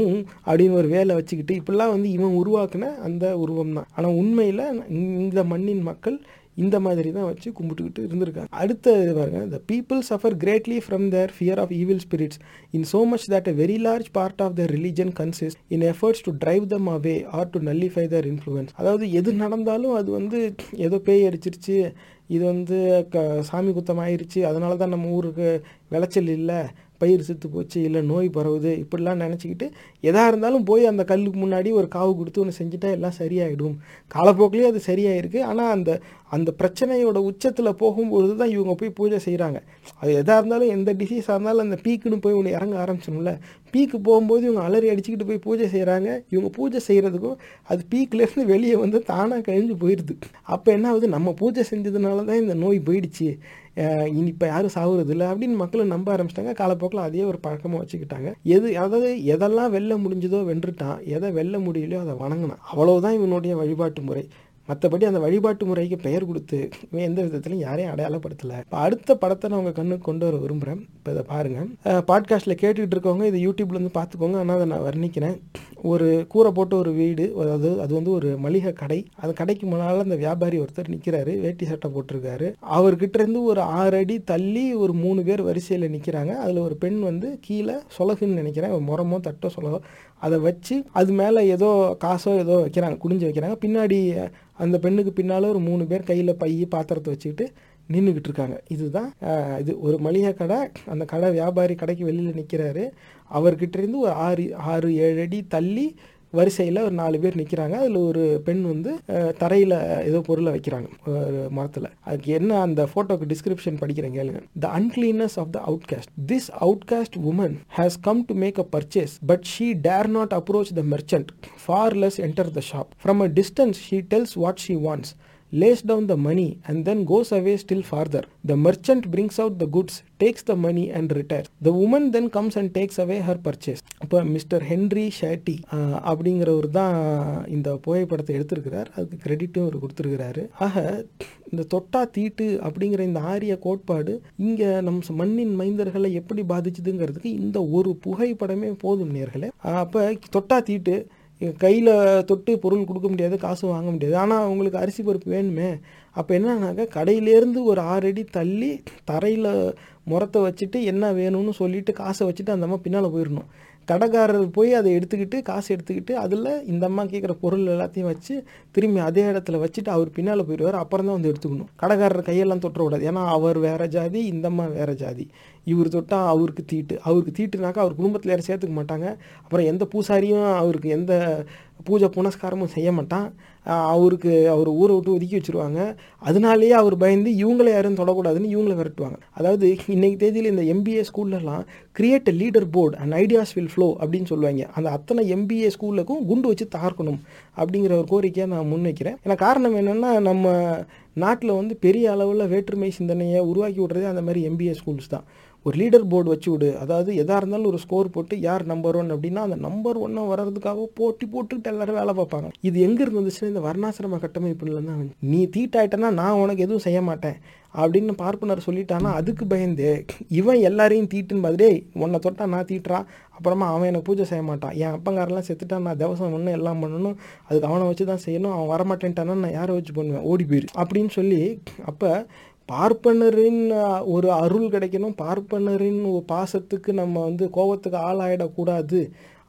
அப்படின்னு ஒரு வேலை வச்சுக்கிட்டு இப்படிலாம் வந்து இவன் உருவாக்குன அந்த உருவம் தான் ஆனால் உண்மையில் இந்த மண்ணின் மக்கள் இந்த மாதிரி தான் வச்சு கும்பிட்டுக்கிட்டு இருந்திருக்காங்க அடுத்தது பாருங்க the people suffer greatly from their fear of evil spirits insomuch that a very large part of the religion consist in efforts to drive them away or to nullify their influence அதாவது எது நடந்தாலும் அது வந்து ஏதோ பேய் அடிச்சிருச்சு இது வந்து க சாமி குத்தம் ஆயிடுச்சு அதனால தான் நம்ம ஊருக்கு விளைச்சல் இல்லை பயிர் செத்து போச்சு இல்லை நோய் பரவுது இப்படிலாம் நினச்சிக்கிட்டு எதாக இருந்தாலும் போய் அந்த கல்லுக்கு முன்னாடி ஒரு காவு கொடுத்து ஒன்று செஞ்சுட்டா எல்லாம் சரியாயிடும். காலப்போக்கிலே அது சரியாயிருக்கு. ஆனால் அந்த அந்த பிரச்சனையோட உச்சத்தில் போகும்பொழுது தான் இவங்க போய் பூஜை செய்கிறாங்க அது எதாக இருந்தாலும் எந்த டிசீஸாக இருந்தாலும் அந்த பீக்குன்னு போய் ஒன்று இறங்க ஆரம்பிச்சோம்ல பீக்கு போகும்போது இவங்க அலறி அடிச்சுக்கிட்டு போய் பூஜை செய்கிறாங்க இவங்க பூஜை செய்கிறதுக்கும் அது பீக்லேருந்து வெளியே வந்து தானாக கழிஞ்சு போயிடுது அப்போ என்ன ஆகுது? நம்ம பூஜை செஞ்சதுனால தான் இந்த நோய் போயிடுச்சு. இனி இப்போ யாரும் சாகுறது இல்லை அப்படின்னு மக்களும் நம்ப ஆரம்பிச்சிட்டாங்க. காலப்போக்கில் அதே ஒரு பழக்கமாக வச்சுக்கிட்டாங்க. எது அதாவது எதெல்லாம் வெல்ல முடிஞ்சதோ வென்றுட்டான் எதை வெல்ல முடியலையோ அதை வணங்கினான். அவ்வளவுதான் இவனுடைய வழிபாட்டு முறை. மற்றபடி அந்த வழிபாட்டு முறைக்கு பெயர் கொடுத்து இவன் எந்த விதத்திலையும் யாரையும் அடையாளப்படுத்தலை. இப்போ அடுத்த படத்தை நான் உங்கள் கண்ணுக்கு கொண்டு வர விரும்புகிறேன் இப்போ இதை பாருங்கள் பாட்காஸ்ட்டில் கேட்டுக்கிட்டு இருக்கவங்க இதை யூடியூப்லேருந்து பார்த்துக்கோங்க ஆனால் அதை நான் வர்ணிக்கிறேன். ஒரு கூரை போட்ட ஒரு வீடு அதாவது அது வந்து ஒரு மளிகை கடை. அந்த கடைக்கு முன்னால் அந்த வியாபாரி ஒருத்தர் நிற்கிறாரு வேட்டி சட்டை போட்டிருக்காரு. அவர்கிட்ட இருந்து ஒரு ஆறு அடி தள்ளி ஒரு மூணு பேர் வரிசையில் நிற்கிறாங்க அதில் ஒரு பெண் வந்து கீழே சொலகுன்னு நினைக்கிறேன். முறமோ தட்டோ சொலகோ. அதை வச்சு அது மேலே ஏதோ காசோ ஏதோ வைக்கிறாங்க குடிஞ்சு வைக்கிறாங்க. பின்னாடி அந்த பெண்ணுக்கு பின்னால் ஒரு மூணு பேர் கையில் பை பாத்திரத்தை வச்சுக்கிட்டு நின்றுக்கிட்டு இருக்காங்க. இதுதான் இது ஒரு மளிகை கடை. அந்த கடை வியாபாரி கடைக்கு வெளியில் நிற்கிறாரு அவர்கிட்ட இருந்து ஒரு ஆறு ஆறு ஏழு அடி தள்ளி வரிசையில் ஒரு நாலு பேர் நிற்கிறாங்க அதில் ஒரு பெண் வந்து தரையில் ஏதோ பொருளை வைக்கிறாங்க ஒரு மரத்தில் அதுக்கு என்ன அந்த ஃபோட்டோக்கு டிஸ்கிரிப்ஷன் படிக்கிறேன் கேளுங்க the uncleanness of the outcaste this outcaste woman has come to make a purchase but she dare not approach the merchant far less enter the shop from a distance she tells what she wants lays down the money and then goes away still farther. The merchant brings out the goods, takes the money and retires. The woman then comes and takes away her purchase. இப்போ mister Henry ஷேட்டி அப்படிங்கிறவர் தான் இந்த புகைப்படத்தை எடுத்திருக்கிறார் அதுக்கு கிரெடிட்டும் அவர் கொடுத்துருக்கிறாரு ஆக இந்த தொட்டா தீட்டு அப்படிங்கிற இந்த ஆரிய கோட்பாடு இங்கே நம் மண்ணின் மைந்தர்களை எப்படி பாதிச்சுதுங்கிறதுக்கு இந்த ஒரு புகைப்படமே போதும் நேர்களே அப்போ தொட்டா தீட்டு கையில் தொட்டு பொருள் கொடுக்க முடியாது காசு வாங்க முடியாது. ஆனால் அவங்களுக்கு அரிசி பருப்பு வேணுமே அப்போ என்னன்னாக்கா கடையிலேருந்து ஒரு ஆறு அடி தள்ளி தரையில் முறத்தை வச்சுட்டு என்ன வேணும்னு சொல்லிட்டு காசை வச்சுட்டு அந்த அம்மா பின்னால் போயிடணும். கடைக்காரர் போய் அதை எடுத்துக்கிட்டு காசு எடுத்துக்கிட்டு அதில் இந்த அம்மா கேட்குற பொருள் எல்லாத்தையும் வச்சு திரும்பி அதே இடத்துல வச்சுட்டு அவர் பின்னால் போயிடுவார். அப்புறம் தான் வந்து எடுத்துக்கணும். கடைக்காரர் கையெல்லாம் தொட்டக்கூடாது. ஏன்னா அவர் வேற ஜாதி இந்த அம்மா வேற ஜாதி. இவர் தொட்டால் அவருக்கு தீட்டு. அவருக்கு தீட்டுனாக்கா அவர் குடும்பத்தில் யாரும் சேர்த்துக்க மாட்டாங்க. அப்புறம் எந்த பூசாரியும் அவருக்கு எந்த பூஜை புனஸ்காரமும் செய்ய மாட்டான். அவருக்கு அவர் ஊரை விட்டு ஒதுக்கி வச்சிருவாங்க. அதனாலேயே அவர் பயந்து இவங்களை யாரும் தொடக்கூடாதுன்னு இவங்களை விரட்டுவாங்க அதாவது இன்னைக்கு தேதியில் இந்த எம்பிஏ ஸ்கூல்லலாம் create a leader board and ideas will flow அப்படின்னு சொல்லுவாங்க. அந்த அத்தனை எம்பிஏ ஸ்கூலுக்கும் குண்டு வச்சு தார்க்கணும் அப்படிங்கிற ஒரு கோரிக்கையை நான் முன்வைக்கிறேன். ஏன்னா காரணம் என்னென்னா நம்ம நாட்டில் வந்து பெரிய அளவில் வேற்றுமை சிந்தனையை உருவாக்கி விடுறதே அந்த மாதிரி எம்பிஏ ஸ்கூல்ஸ் தான். ஒரு லீடர் போர்டு வச்சு விடு. அதாவது எதாக இருந்தாலும் ஒரு ஸ்கோர் போட்டு யார் நம்பர் ஒன் அப்படின்னா அந்த நம்பர் ஒன்னாக வர்றதுக்காக போட்டி போட்டுக்கிட்டு எல்லாரும் வேலை பார்ப்பாங்க. இது எங்கே இருந்துச்சுன்னா வந்துச்சுன்னா இந்த வர்ணாசிரம கட்டமைப்புல தான் நீ தீட்டாயிட்டனா நான் உனக்கு எதுவும் செய்ய மாட்டேன் அப்படின்னு பார்ப்பனர் சொல்லிட்டானா அதுக்கு பயந்து இவன் எல்லாரையும் தீட்டுன்னு மாதிரி உன்னை தொட்டா நான் தீட்டுறான் அப்புறமா அவன் எனக்கு பூஜை செய்ய மாட்டான். என் அப்பங்காரெல்லாம் செத்துட்டான் நான் தவசம் ஒன்று எல்லாம் பண்ணணும். அதுக்கு அவனை வச்சு தான் செய்யணும். அவன் வரமாட்டேன்ட்டானா நான் யாரை வச்சு பண்ணுவேன்? ஓடி போயிரு. அப்படின்னு சொல்லி அப்போ பார்ப்பனரின் ஒரு அருள் கிடைக்கணும். பார்ப்பனரின் ஒரு பாசத்துக்கு நம்ம வந்து கோபத்துக்கு ஆளாயிடக்கூடாது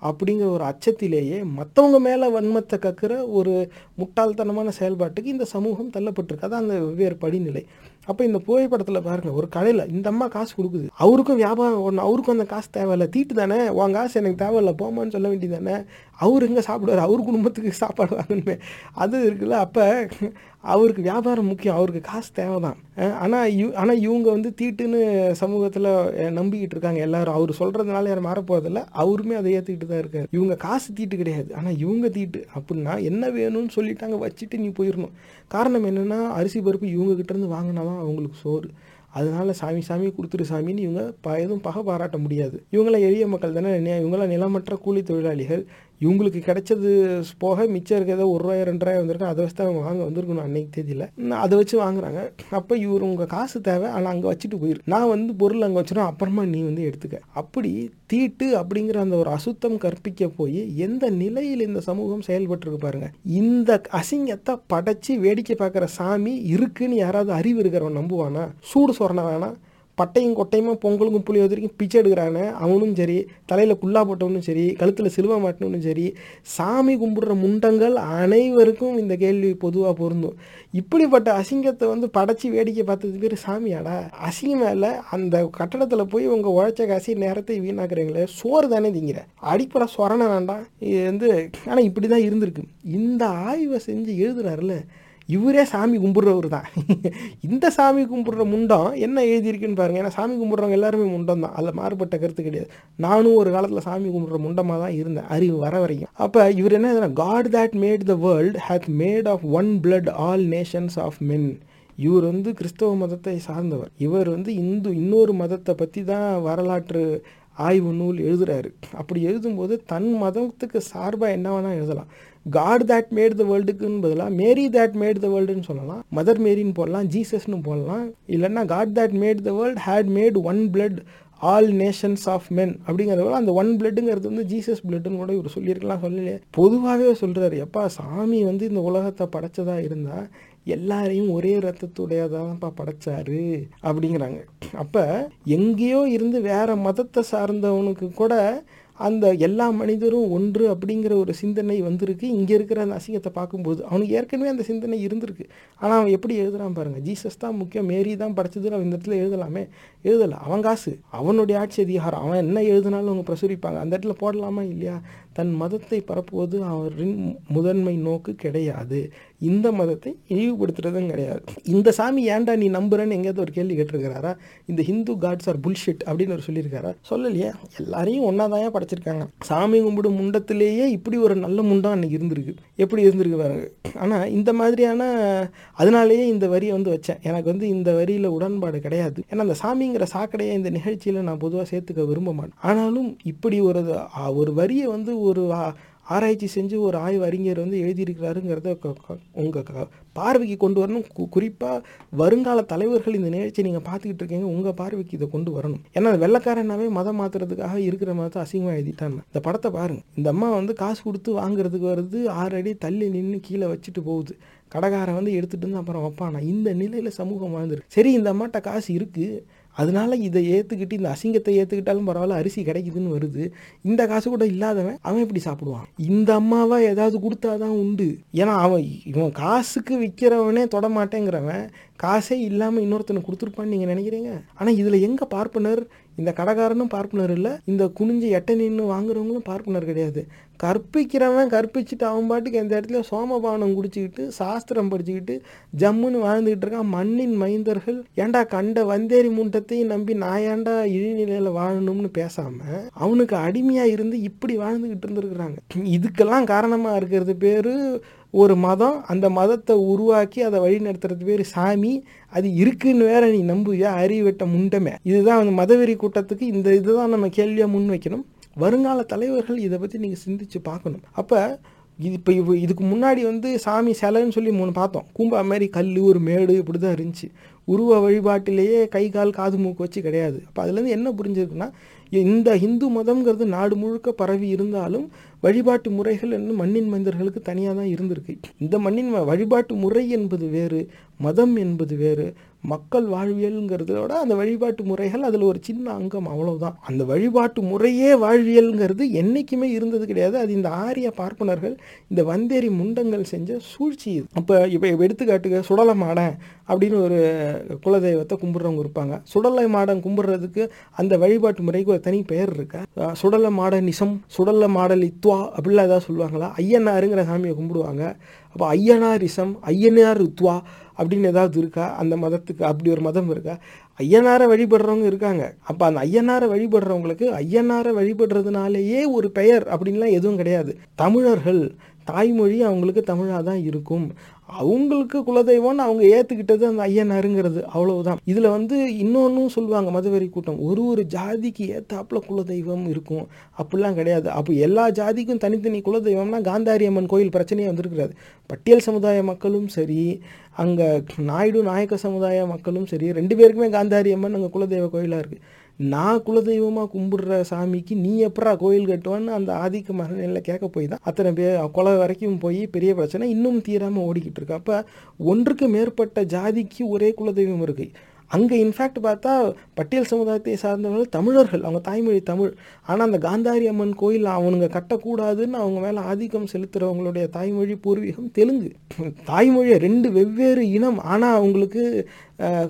அப்படிங்கிற ஒரு அச்சத்திலேயே மற்றவங்க மேலே வன்மத்தை கக்குற ஒரு முட்டாள்தனமான செயல்பாட்டுக்கு இந்த சமூகம் தள்ளப்பட்டிருக்கு. அதான் அந்த வெவ்வேறு படிநிலை. அப்போ இந்த புகைப்படத்தில் பாருங்கள் ஒரு கடையில் இந்த அம்மா காசு கொடுக்குது. அவருக்கும் வியாபாரம் ஒன்று அவருக்கும் அந்த காசு தேவையில்ல. தீட்டு தானே உன் காசு எனக்கு தேவையில்ல போமான்னு சொல்ல வேண்டியதானே அவர் எங்கே சாப்பிடுவார்? அவர் குடும்பத்துக்கு சாப்பாடு வாங்கணுமே. அது இருக்குல்ல அப்போ அவருக்கு வியாபாரம் முக்கியம். அவருக்கு காசு தேவை தான் ஆனால் இவ் ஆனால் இவங்க வந்து தீட்டுன்னு சமூகத்தில் நம்பிக்கிட்டு இருக்காங்க எல்லாரும். அவர் சொல்கிறதுனால யாரும் மாறப்போகிறதில்ல அவருமே அதை ஏற்றுக்கிட்டு தான் இருக்காரு. இவங்க காசு தீட்டு கிடையாது. ஆனால் இவங்க தீட்டு. அப்படின்னா என்ன வேணும்னு சொல்லிட்டாங்க வச்சுட்டு நீ போயிடணும் காரணம் என்னென்னா அரிசி பருப்பு இவங்ககிட்டேருந்து வாங்கினா தான் அவங்களுக்கு சோறு. அதனால சாமி சாமி கொடுத்துரு சாமின்னு இவங்க ப எதுவும் பகை பாராட்ட முடியாது. இவங்களாம் எளிய மக்கள் தானே. இவங்களாம் நிலமற்ற கூலி தொழிலாளிகள். இவங்களுக்கு கிடைச்சது போக மிச்சம் இருக்கிறத ஒரு ரூபாய் ரெண்டு ரூபாய் வந்திருக்கும் அதை வச்சு தான் அவங்க வாங்க வந்திருக்கணும் அன்னைக்கு தேதியில். அதை வச்சு வாங்குறாங்க. அப்போ இவர் உங்கள் காசு தேவை ஆனால் அங்கே வச்சுட்டு போயிரு. நான் வந்து பொருள் அங்கே வச்சிடும் அப்புறமா நீ வந்து எடுத்துக்க. அப்படி தீட்டு அப்படிங்கிற அந்த ஒரு அசுத்தம் கற்பிக்க போய் எந்த நிலையில் இந்த சமூகம் செயல்பட்டுருக்கு பாருங்க. இந்த அசிங்கத்தை படைச்சு வேடிக்கை பார்க்குற சாமி இருக்குன்னு யாராவது அறிவு இருக்கிறவன் நம்புவானா? சூடு சொரண வேணாம். பட்டையும் கொட்டையுமா பொங்கலுக்கும் புளியோதரைக்கும் பிச்சை எடுக்கிறானே அவனும் சரி தலையில் குல்லா போட்டவனும் சரி கழுத்தில் சிலுவை மாட்டினவனும் சரி சாமி கும்பிடுற முண்டங்கள் அனைவருக்கும் இந்த கேள்வி பொதுவாக பொருந்தும். இப்படிப்பட்ட அசிங்கத்தை வந்து படைச்சி வேடிக்கை பார்த்தது பேர் சாமியாடா. அசிங்கம் இல்லை அந்த கட்டடத்தில் போய் உங்கள் உழைச்ச காசி நேரத்தை வீணாக்குறீங்களே சோறு தானே திங்கிற. அடிப்படை சொரண வேண்டாம். இது வந்து ஆனால் இப்படி தான் இருந்திருக்கு. இந்த ஆய்வை செஞ்சு எழுதுறாருல இவரே சாமி கும்பிட்றவர் தான். இந்த சாமி கும்பிட்ற முண்டம் என்ன எழுதியிருக்குன்னு பாருங்கள் ஏன்னா சாமி கும்பிட்றவங்க எல்லாருமே முண்டம் தான். அதில் மாறுபட்ட கருத்து கிடையாது. நானும் ஒரு காலத்தில் சாமி கும்பிட்ற முண்டமாக தான் இருந்தேன். அறிவு வர வரைக்கும் அப்போ இவர் என்ன God that made the world hath made of one blood all nations of men இவர் வந்து கிறிஸ்தவ மதத்தை சார்ந்தவர். இவர் வந்து இந்து இன்னொரு மதத்தை பற்றி தான் வரலாற்று ஆய்வு நூல் எழுதுறாரு. அப்படி எழுதும்போது தன் மதத்துக்கு சார்பாக என்ன வேணால் எழுதலாம். காட் தேட் மேட் த வேர்ல்டுக்குன்னு பதிலாக மேரி தேட் மேட் த வேர்ல்டுன்னு சொல்லலாம். மதர் மேரின்னு போடலாம் ஜீசஸ்னு போடலாம். இல்லைன்னா God that made the world hath made one blood all nations of men அப்படிங்கிறத அந்த ஒன் பிளட்டுங்கிறது வந்து ஜீசஸ் பிளட்டுன்னு கூட இவர் சொல்லியிருக்கலாம் சொல்லலையே. பொதுவாகவே சொல்கிறாரு எப்பா சாமி வந்து இந்த உலகத்தை படைச்சதா இருந்தால் எல்லாரையும் ஒரே ரத்தத்துடையதான்ப்பா படைச்சாரு அப்படிங்கிறாங்க. அப்போ எங்கேயோ இருந்து வேற மதத்தை சார்ந்தவனுக்கு கூட அந்த எல்லா மனிதரும் ஒன்று அப்படிங்கிற ஒரு சிந்தனை வந்திருக்கு. இங்கே இருக்கிற அந்த அசிங்கத்தை பார்க்கும்போது அவனுக்கு ஏற்கனவே அந்த சிந்தனை இருந்திருக்கு. ஆனால் அவன் எப்படி எழுதுறான் பாருங்க. ஜீசஸ் தான் முக்கியம். மேரி தான் படிச்சதுன்னு அவன் இந்த இடத்துல எழுதலாமே? எழுதலை. அவன் காசு. அவனுடைய ஆட்சி அதிகாரம். அவன் என்ன எழுதினாலும் அவங்க பிரசுரிப்பாங்க. அந்த இடத்துல போடலாமா இல்லையா? தன் மதத்தை பரப்புவது அவரின் முதன்மை நோக்கு கிடையாது. இந்த மதத்தை இழிவுபடுத்துறதும் கிடையாது. இந்த சாமி ஏன்டா நீ நம்புறேன்னு எங்கேயாவது ஒரு கேள்வி கேட்டிருக்கிறாரா? இந்த ஹிந்து காட்ஸ் ஆர் புல்ஷிட் அப்படின்னு அவர் சொல்லியிருக்காரா? சொல்லலையே. எல்லாரையும் ஒன்றாதான் படைச்சிருக்காங்க. சாமி கும்பிடும் முண்டத்திலேயே இப்படி ஒரு நல்ல முண்டம் அன்னைக்கு இருந்திருக்கு. எப்படி இருந்திருக்கு பாருங்க. ஆனால் இந்த மாதிரியான அதனாலேயே இந்த வரியை வந்து வச்சேன். எனக்கு வந்து இந்த வரியில் உடன்பாடு கிடையாது. ஏன்னா அந்த சாமிங்கிற சாக்கடையை இந்த நிகழ்ச்சியில் நான் பொதுவாக சேர்த்துக்க விரும்ப மாட்டேன். ஆனாலும் இப்படி ஒரு ஒரு வரியை வந்து ஒரு ஆராய்ச்சி செஞ்சு ஒரு ஆய்வு அறிஞர் வந்து எழுதியிருக்கிறாருங்கிறத உங்கள் பார்வைக்கு கொண்டு வரணும். குறிப்பாக வருங்கால தலைவர்கள் இந்த நிகழ்ச்சியை நீங்கள் பார்த்துக்கிட்டு இருக்கீங்க உங்கள் பார்வைக்கு இதை கொண்டு வரணும். ஏன்னா வெள்ளக்காரனாவே மதம் மாற்றுறதுக்காக இருக்கிற மதத்தை அசிங்கமாக எழுதிட்டாங்க. இந்த படத்தை பாருங்கள் இந்த அம்மா வந்து காசு கொடுத்து வாங்குறதுக்கு வருது ஆறு அடி தள்ளி நின்று கீழே வச்சுட்டு போகுது. கடைக்காரன் வந்து எடுத்துகிட்டு வந்து அப்புறம் வைப்பானா? இந்த நிலையில் சமூகம் வாழ்ந்துருக்கு. சரி இந்த அம்மாட்ட காசு இருக்குது அதனால இதை ஏற்றுக்கிட்டு இந்த அசிங்கத்தை ஏற்றுக்கிட்டாலும் பரவாயில்ல அரிசி கிடைக்குதுன்னு வருது. இந்த காசு கூட இல்லாதவன் அவன் எப்படி சாப்பிடுவான்? இந்த அம்மாவை ஏதாவது கொடுத்தாதான் உண்டு. ஏன்னா அவன் இவன் காசுக்கு விற்கிறவனே தொடமாட்டேங்கிறவன் காசே இல்லாமல் இன்னொருத்தனை கொடுத்துருப்பான்னு நீங்கள் நினைக்கிறீங்க? ஆனால் இதில் எங்கே பார்ப்பனர்? இந்த கடைக்காரனும் பார்ப்பனர் இல்லை இந்த குனிஞ்சு எட்ட நின்று வாங்குறவங்களும் பார்ப்பனர் கிடையாது. கற்பிக்கிறவன் கற்பிச்சுட்டு அவன் பாட்டுக்கு எந்த இடத்துல சோமபானம் குடிச்சிக்கிட்டு சாஸ்திரம் படிச்சுக்கிட்டு ஜம்முன்னு வாழ்ந்துக்கிட்டு இருக்கான். மண்ணின் மைந்தர்கள். ஏன்டா கண்ட வந்தேரி முண்டத்தையும் நம்பி நான் ஏன்டா இழிநிலையில் வாழணும்னு பேசாமல் அவனுக்கு அடிமையாக இருந்து இப்படி வாழ்ந்துக்கிட்டு இருந்துருக்குறாங்க. இதுக்கெல்லாம் காரணமாக இருக்கிறது பேர் ஒரு மதம். அந்த மதத்தை உருவாக்கி அதை வழி நடத்துறது பேர் சாமி. அது இருக்குன்னு வேற நீ நம்புவியா? அறிவெட்ட முண்டமே. இதுதான் அந்த மதவெறி கூட்டத்துக்கு இந்த இதுதான் நம்ம கேள்வியாக முன் வைக்கணும். வருங்கால தலைவர்கள் இதை பற்றி நீங்கள் சிந்திச்சு பார்க்கணும். அப்போ இது இப்போ இவ் இதுக்கு முன்னாடி வந்து சாமி சிலைன்னு சொல்லி மூணு பார்த்தோம். கூம்பா மாதிரி கல் ஒரு மேடு இப்படி தான் இருந்துச்சு. உருவ வழிபாட்டிலேயே கை கால் காது மூக்கு வச்சு கிடையாது. அப்போ அதுலேருந்து என்ன புரிஞ்சிருக்குன்னா இந்த இந்து மதம்ங்கிறது நாடு முழுக்க பரவி இருந்தாலும் வழிபாட்டு முறைகள் இன்னும் மண்ணின் மனிதர்களுக்கு தனியாக தான் இருந்திருக்கு. இந்த மண்ணின் ம- வழிபாட்டு முறை என்பது வேறு மதம் என்பது வேறு மக்கள் வாழ்வியல்ங்கிறதோட அந்த வழிபாட்டு முறைகள் அதில் ஒரு சின்ன அங்கம் அவ்வளவுதான். அந்த வழிபாட்டு முறையே வாழ்வியல்ங்கிறது என்றைக்குமே இருந்தது கிடையாது. அது இந்த ஆரிய பார்ப்பனர்கள் இந்த வந்தேரி முண்டங்கள் செஞ்ச சூழ்ச்சி இது. அப்போ இப்போ எடுத்துக்காட்டுக்கு சுடலை மாடன் அப்படின்னு ஒரு குலதெய்வத்தை கும்பிட்றவங்க இருப்பாங்க. சுடலை மாடன் கும்பிட்றதுக்கு அந்த வழிபாட்டு முறைக்கு ஒரு தனி பெயர் இருக்கா? சுடலை மாட நிசம் சுடலை மாடல் இத்வா அப்படிலாம் ஏதாவது சொல்லுவாங்களா? ஐயனாருங்கிற சாமியை கும்பிடுவாங்க. அப்போ ஐயனாரிசம் ஐயனார் ருத்வா அப்படின்னு ஏதாவது இருக்கா? அந்த மதத்துக்கு அப்படி ஒரு மதம் இருக்கா? ஐயனாரை வழிபடுறவங்க இருக்காங்க. அப்போ அந்த ஐயனாரை வழிபடுறவங்களுக்கு ஐயனாரை வழிபடுறதுனாலேயே ஒரு பெயர் அப்படின்லாம் எதுவும் கிடையாது. தமிழர்கள் தாய்மொழி அவங்களுக்கு தமிழாக தான் இருக்கும். அவங்களுக்கு குலதெய்வம்னு அவங்க ஏற்றுக்கிட்டது அந்த ஐயனாருங்கிறது அவ்வளவுதான். இதில் வந்து இன்னொன்றும் சொல்லுவாங்க மதுவெறி கூட்டம். ஒரு ஒரு ஜாதிக்கு ஏற்றாப்புல குலதெய்வம் இருக்கும். அப்படிலாம் கிடையாது. அப்போ எல்லா ஜாதிக்கும் தனித்தனி குலதெய்வம்னா காந்தாரி அம்மன் கோயில் பிரச்சனையே வந்திருக்கிறாரு பட்டியல் சமுதாய மக்களும் சரி அங்கே நாயுடு நாயக்க சமுதாய மக்களும் சரி ரெண்டு பேருக்குமே காந்தாரி அம்மன் அங்கே குலதெய்வ கோயிலாக இருக்குது நான் குலதெய்வமாக கும்பிடுற சாமிக்கு நீ எப்படா கோயில் கட்டுவான்னு அந்த ஆதிக்க மகனில் கேட்க போய் தான் அத்தனை பேர் கொலை வரைக்கும் போய் பெரிய பிரச்சனை இன்னும் தீராமல் ஓடிக்கிட்டு இருக்கு. அப்போ ஒன்றுக்கு மேற்பட்ட ஜாதிக்கு ஒரே குலதெய்வம் இருக்குது அங்கே இன்ஃபேக்ட் பார்த்தா பட்டியல் சமுதாயத்தை சார்ந்தவர்கள் தமிழர்கள் அவங்க தாய்மொழி தமிழ். ஆனால் அந்த காந்தாரி அம்மன் கோயில் அவனுங்க கட்டக்கூடாதுன்னு அவங்க மேலே ஆதிக்கம் செலுத்துகிறவங்களுடைய தாய்மொழி பூர்வீகம் தெலுங்கு. தாய்மொழியை ரெண்டு வெவ்வேறு இனம் ஆனால் அவங்களுக்கு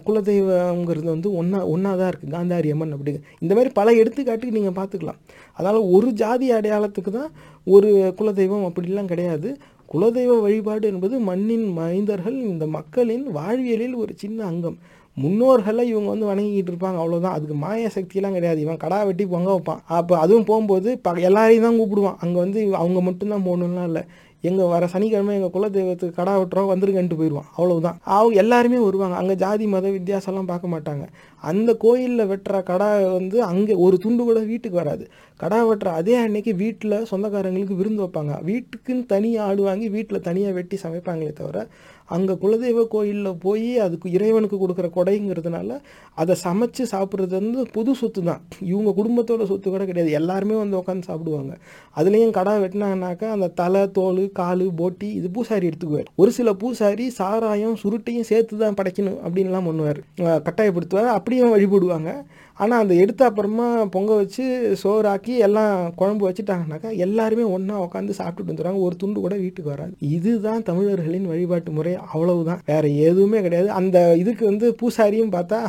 குலதெய்வங்கிறது வந்து ஒன்றா ஒன்றா தான் இருக்குது காந்தாரி அம்மன் அப்படிங்க. இந்த மாதிரி பல எடுத்துக்காட்டுக்கு நீங்கள் பார்த்துக்கலாம். அதனால் ஒரு ஜாதி அடையாளத்துக்கு தான் ஒரு குலதெய்வம் அப்படிலாம் கிடையாது. குலதெய்வ வழிபாடு என்பது மண்ணின் மைந்தர்கள் இந்த மக்களின் வாழ்வியலில் ஒரு சின்ன அங்கம். முன்னோர்களை இவங்க வந்து வணங்கிக்கிட்டு இருப்பாங்க அவ்வளோதான் அதுக்கு மாய சக்தியெல்லாம் கிடையாது. இவன் கடா வெட்டி பொங்க வைப்பான். அப்போ அதுவும் போகும்போது ப எல்லாரையும் தான் கூப்பிடுவான். அங்கே வந்து அவங்க மட்டும்தான் போகணும்லாம் இல்லை. எங்கள் வர சனிக்கிழமை எங்கள் குலதெய்வத்துக்கு கடா வெட்டுறோம் வந்துருங்கன்ட்டு போயிடுவான். அவ்வளவுதான். அவங்க எல்லாருமே வருவாங்க. அங்கே ஜாதி மத வித்தியாசம்லாம் பார்க்க மாட்டாங்க. அந்த கோயிலில் வெட்டுற கடா வந்து அங்கே ஒரு துண்டு கூட வீட்டுக்கு வராது. கடா வெட்டுற அதே அன்னைக்கு வீட்டில் சொந்தக்காரங்களுக்கு விருந்து வைப்பாங்க. வீட்டுக்குன்னு தனியாக ஆடு வாங்கி வீட்டில் தனியாக வெட்டி சமைப்பாங்களே தவிர அங்கே குலதெய்வ கோயிலில் போய் அதுக்கு இறைவனுக்கு கொடுக்குற கொடைங்கிறதுனால அதை சமைச்சு சாப்பிட்றது வந்து புது சொத்து தான் இவங்க குடும்பத்தோட சொத்து கூட கிடையாது. எல்லாருமே வந்து உட்காந்து சாப்பிடுவாங்க. அதுலேயும் கடா வெட்டினாங்கனாக்கா அந்த தலை தோல் கால் போட்டி இது பூசாரி எடுத்துக்குவார். ஒரு சில பூசாரி சாராயம் சுருட்டையும் சேர்த்து தான் படைக்கணும் அப்படின்லாம் பண்ணுவார். கட்டாயப்படுத்துவார். அப்படியே வழிபடுவாங்க. ஆனால் அந்த எடுத்த அப்புறமா பொங்க வச்சு சோறாக்கி எல்லாம் குழம்பு வச்சுட்டாங்கனாக்கா எல்லாருமே ஒன்றா உட்காந்து சாப்பிட்டுட்டு வந்துடுவாங்க ஒரு துண்டு கூட வீட்டுக்கு வராது. இதுதான் தமிழர்களின் வழிபாட்டு முறை. அவ்வளவுதான். வேற எதுவுமே கிடையாது. அந்த இதுக்கு வந்து பூசாரியும் பார்த்தா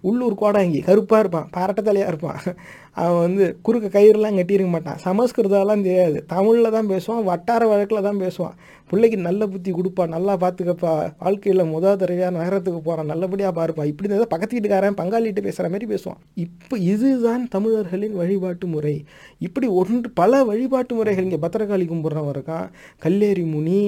உள்ளூர் கோடாங்கி கருப்பாக இருப்பான். பரட்டத்தலையாக இருப்பான். அவன் வந்து குறுக்க கயிறுலாம் கட்டியிருக்க மாட்டான். சமஸ்கிருதம்லாம் தெரியாது. தமிழில் தான் பேசுவான். வட்டார வழக்கில் தான் பேசுவான். பிள்ளைக்கு நல்ல புத்தி கொடுப்பா நல்லா பார்த்துக்கப்பா வாழ்க்கையில் முத தடவையாக நகரத்துக்கு போகிறான் நல்லபடியாக பாருப்பா. இப்படி இருந்தால் பக்கத்து வீட்டுக்காரன் பங்காளிட்டு பேசுகிற மாதிரி பேசுவான். இப்போ இதுதான் தமிழர்களின் வழிபாட்டு முறை. இப்படி ஒன்று பல வழிபாட்டு முறைகள் இங்கே பத்திரகாளி கும்பிட்றவன் இருக்கான் கல்லேரி முனி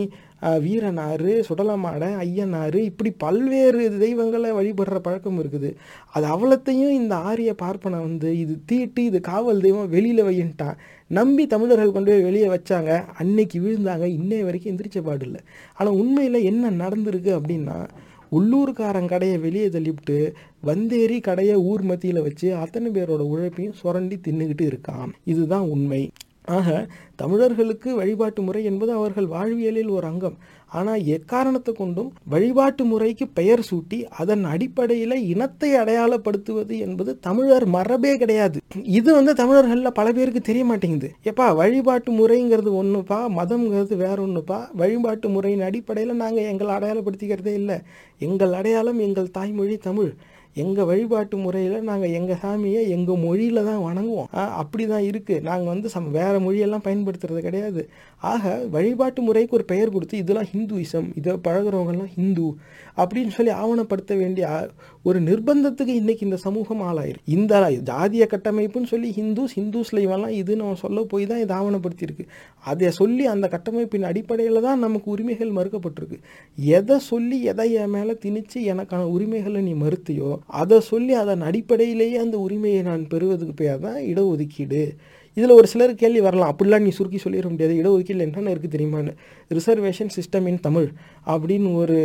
வீரனாறு சுடலமாட ஐயனாறு இப்படி பல்வேறு தெய்வங்களை வழிபடுற பழக்கம் இருக்குது. அது அவ்வளத்தையும் இந்த ஆரிய பார்ப்பனை வந்து இது தீட்டு இது காவல் தெய்வம் வெளியில் வையின்ட்டான் நம்பி தமிழர்கள் கொண்டு போய் வெளியே வச்சாங்க. அன்னைக்கு விழுந்தாங்க. இன்னைய வரைக்கும் எந்திரிச்ச பாடு இல்லை. ஆனால் உண்மையில் என்ன நடந்திருக்கு அப்படின்னா உள்ளூர்காரன் கடையை வெளியே தள்ளிவிட்டு வந்தேரி கடையை ஊர் மத்தியில் வச்சு அத்தனை பேரோட உழைப்பையும் சுரண்டி தின்னுக்கிட்டு இருக்கான். இதுதான் உண்மை. ஆக தமிழர்களுக்கு வழிபாட்டு முறை என்பது அவர்கள் வாழ்வியலில் ஒரு அங்கம். ஆனால் எக்காரணத்தை கொண்டும் வழிபாட்டு முறைக்கு பெயர் சூட்டி அதன் அடிப்படையில் இனத்தை அடையாளப்படுத்துவது என்பது தமிழர் மரபே கிடையாது. இது வந்து தமிழர்களில் பல பேருக்கு தெரிய மாட்டேங்குது எப்பா வழிபாட்டு முறைங்கிறது ஒன்றுப்பா மதம்ங்கிறது வேற ஒன்றுப்பா வழிபாட்டு முறையின் அடிப்படையில் நாங்கள் எங்களை அடையாளப்படுத்திக்கிறதே இல்லை. எங்கள் அடையாளம் எங்கள் தாய்மொழி தமிழ். எங்கள் வழிபாட்டு முறையில் நாங்கள் எங்கள் சாமியை எங்கள் மொழியில் தான் வணங்குவோம். அப்படி தான் இருக்குது நாங்கள் வந்து சம் வேறு மொழியெல்லாம் பயன்படுத்துறது கிடையாது. ஆக வழிபாட்டு முறைக்கு ஒரு பெயர் கொடுத்து இதெல்லாம் ஹிந்துயிசம் இதை பழகிறவங்கெல்லாம் ஹிந்து அப்படின்னு சொல்லி ஆவணப்படுத்த வேண்டிய ஒரு நிர்பந்தத்துக்கு இன்றைக்கி இந்த சமூகம் ஆளாயிருக்கு இந்த ஜாதிய கட்டமைப்புன்னு சொல்லி ஹிந்துஸ் ஹிந்துஸில் இவெல்லாம் இது நம்ம சொல்ல போய் தான் இதை ஆவணப்படுத்தியிருக்கு. அதை சொல்லி அந்த கட்டமைப்பின் அடிப்படையில் தான் நமக்கு உரிமைகள் மறுக்கப்பட்டிருக்கு. எதை சொல்லி எதை என் மேலே திணிச்சு எனக்கான உரிமைகளை நீ மறுத்தியோ அதை சொல்லி அதன் அடிப்படையிலேயே அந்த உரிமையை நான் பெறுவதுக்கு பேர் தான் இடஒதுக்கீடு. இதில் ஒரு சிலர் கேள்வி வரலாம். அப்படிலாம் நீ சுருக்கி சொல்லிட முடியாது. இடஒதுக்கீடு என்னென்ன இருக்குது தெரியுமான்னு ரிசர்வேஷன் சிஸ்டம் இன் தமிழ் அப்படின்னு ஒரு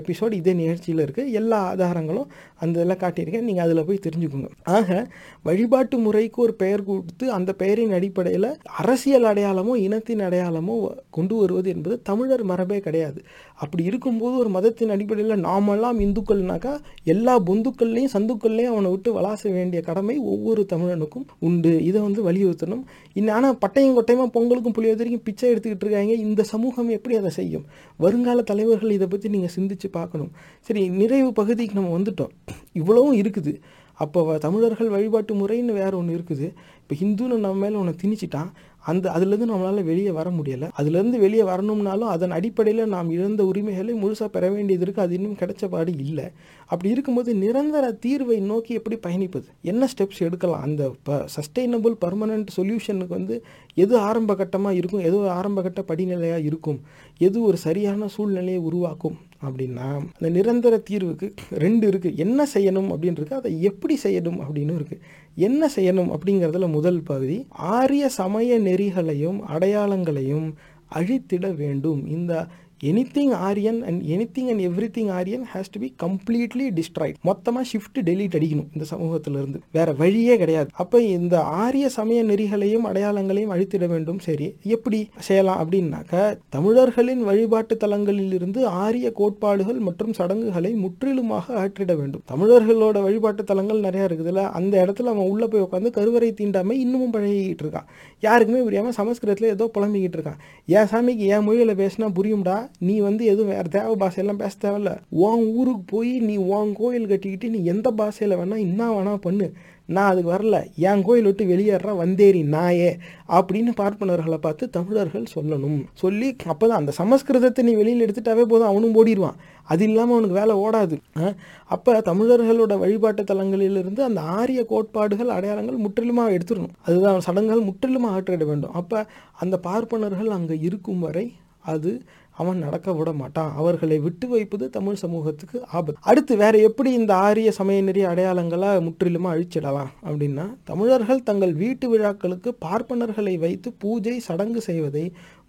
எபிசோட் இதே நிகழ்ச்சியில் இருக்குது எல்லா ஆதாரங்களும் அந்த இதெல்லாம் காட்டியிருக்கேன். நீங்கள் அதில் போய் தெரிஞ்சுக்கோங்க. ஆக வழிபாட்டு முறைக்கு ஒரு பெயர் கொடுத்து அந்த பெயரின் அடிப்படையில் அரசியல் அடையாளமோ இனத்தின் அடையாளமோ கொண்டு வருவது என்பது தமிழர் மரபே கிடையாது. அப்படி இருக்கும்போது ஒரு மதத்தின் அடிப்படையில் நாமெல்லாம் இந்துக்கள்னாக்கா எல்லா பொந்துக்கள்லையும் சந்துக்கள்லையும் அவனை விட்டு வளாச வேண்டிய கடமை ஒவ்வொரு தமிழனுக்கும் உண்டு. இதை வந்து வலியுறுத்தணும் இன்னும் ஆனால் பட்டையும் கொட்டையுமா பொங்கலுக்கும் புளியோதரைக்கும் பிச்சை எடுத்துக்கிட்டு இருக்காங்க. இந்த சமூகம் எப்படி அதை செய்யும்? வருங்கால தலைவர்கள் இதை பற்றி நீங்கள் சிந்திச்சு பார்க்கணும். சரி நிறைவு பகுதிக்கு நம்ம வந்துட்டோம். இவ்வளவும் இருக்குது. அப்போ தமிழர்கள் வழிபாட்டு முறைன்னு வேறு ஒன்று இருக்குது. இப்போ ஹிந்துன்னு நம்ம மேலே ஒன்று திணிச்சிட்டான். அந்த அதுலேருந்து நம்மளால் வெளியே வர முடியலை. அதுலேருந்து வெளியே வரணும்னாலும் அதன் அடிப்படையில் நாம் இழந்த உரிமைகளை முழுசாக பெற வேண்டியது இருக்குது அது இன்னும் கிடைச்ச பாடு இல்லை. அப்படி இருக்கும்போது நிரந்தர தீர்வை நோக்கி எப்படி பயணிப்பது? என்ன ஸ்டெப்ஸ் எடுக்கலாம்? அந்த ப சஸ்டைனபிள் பர்மனண்ட் சொல்யூஷனுக்கு வந்து எது ஆரம்ப கட்டமாக இருக்கும்? எது ஆரம்பகட்ட ஆரம்ப கட்ட படிநிலையாக இருக்கும்? எது ஒரு சரியான சூழ்நிலையை உருவாக்கும்? அப்படின்னா அந்த நிரந்தர தீர்வுக்கு ரெண்டு இருக்குது என்ன செய்யணும் அப்படின்னு இருக்கு அதை எப்படி செய்யணும் அப்படின்னு இருக்குது என்ன செய்யணும் அப்படிங்கிறதுல முதல் பகுதி ஆரிய சமய நெறிகளையும் அடையாளங்களையும் அழித்திட வேண்டும். இந்த anything Aryan and anything and everything Aryan has to be completely destroyed மொத்தமாக ஷிஃப்ட் டெலீட் அடிக்கணும் இந்த சமூகத்திலிருந்து. வேற வழியே கிடையாது. அப்போ இந்த ஆரிய சமய நெறிகளையும் அடையாளங்களையும் அழித்திட வேண்டும். சரி எப்படி செய்யலாம் அப்படின்னாக்க தமிழர்களின் வழிபாட்டு தலங்களில் இருந்து ஆரிய கோட்பாடுகள் மற்றும் சடங்குகளை முற்றிலுமாக அகற்றிட வேண்டும். தமிழர்களோட வழிபாட்டு தலங்கள் நிறைய இருக்குதுல்ல அந்த இடத்துல அவன் உள்ள போய் உட்காந்து கருவறை தீண்டாமை இன்னமும் பழகிக்கிட்டு இருக்கான். யாருக்குமே புரியாமல் சமஸ்கிருதத்தில் ஏதோ புலம்பிக்கிட்டு இருக்கான். என் சாமிக்கு என் மொழியில் பேசினா புரியும்டா? நீ வந்து எதுவும் வேற தேவ பாஷையெல்லாம் பேச தேவையில்ல. உன் ஊருக்கு போய் நீ உன் கோயில் கட்டிக்கிட்டு நீ எந்த பாஷையில் வேணால் என்ன வேணால் பண்ணு. நான் அதுக்கு வரல. என் கோயில் விட்டு வெளியேற வந்தேரி நாயே அப்படின்னு பார்ப்பனர்களை பார்த்து தமிழர்கள் சொல்லணும். சொல்லி அப்போதான் அந்த சமஸ்கிருதத்தை நீ வெளியில் எடுத்துட்டாவே போதும் அவனும் ஓடிடுவான். அது இல்லாமல் அவனுக்கு வேலை ஓடாது. அப்போ தமிழர்களோட வழிபாட்டு தலங்களிலிருந்து அந்த ஆரிய கோட்பாடுகள் அடையாளங்கள் முற்றிலுமாக எடுத்துடணும். அதுதான் சடங்குகள் முற்றிலுமாக அகற்றிட வேண்டும். அப்போ அந்த பார்ப்பனர்கள் அங்கே இருக்கும் வரை அது அவன் நடக்க விட மாட்டான். அவர்களை விட்டு வைப்பது தமிழ் சமூகத்துக்கு ஆபத்து. அடுத்து வேற எப்படி இந்த ஆரிய சமய நெறி அடையாளங்களை முற்றிலுமா அழிச்சிடலாம் அப்படின்னா தமிழர்கள் தங்கள் வீட்டு விழாக்களுக்கு பார்ப்பனர்களை வைத்து பூஜை சடங்கு செய்வதை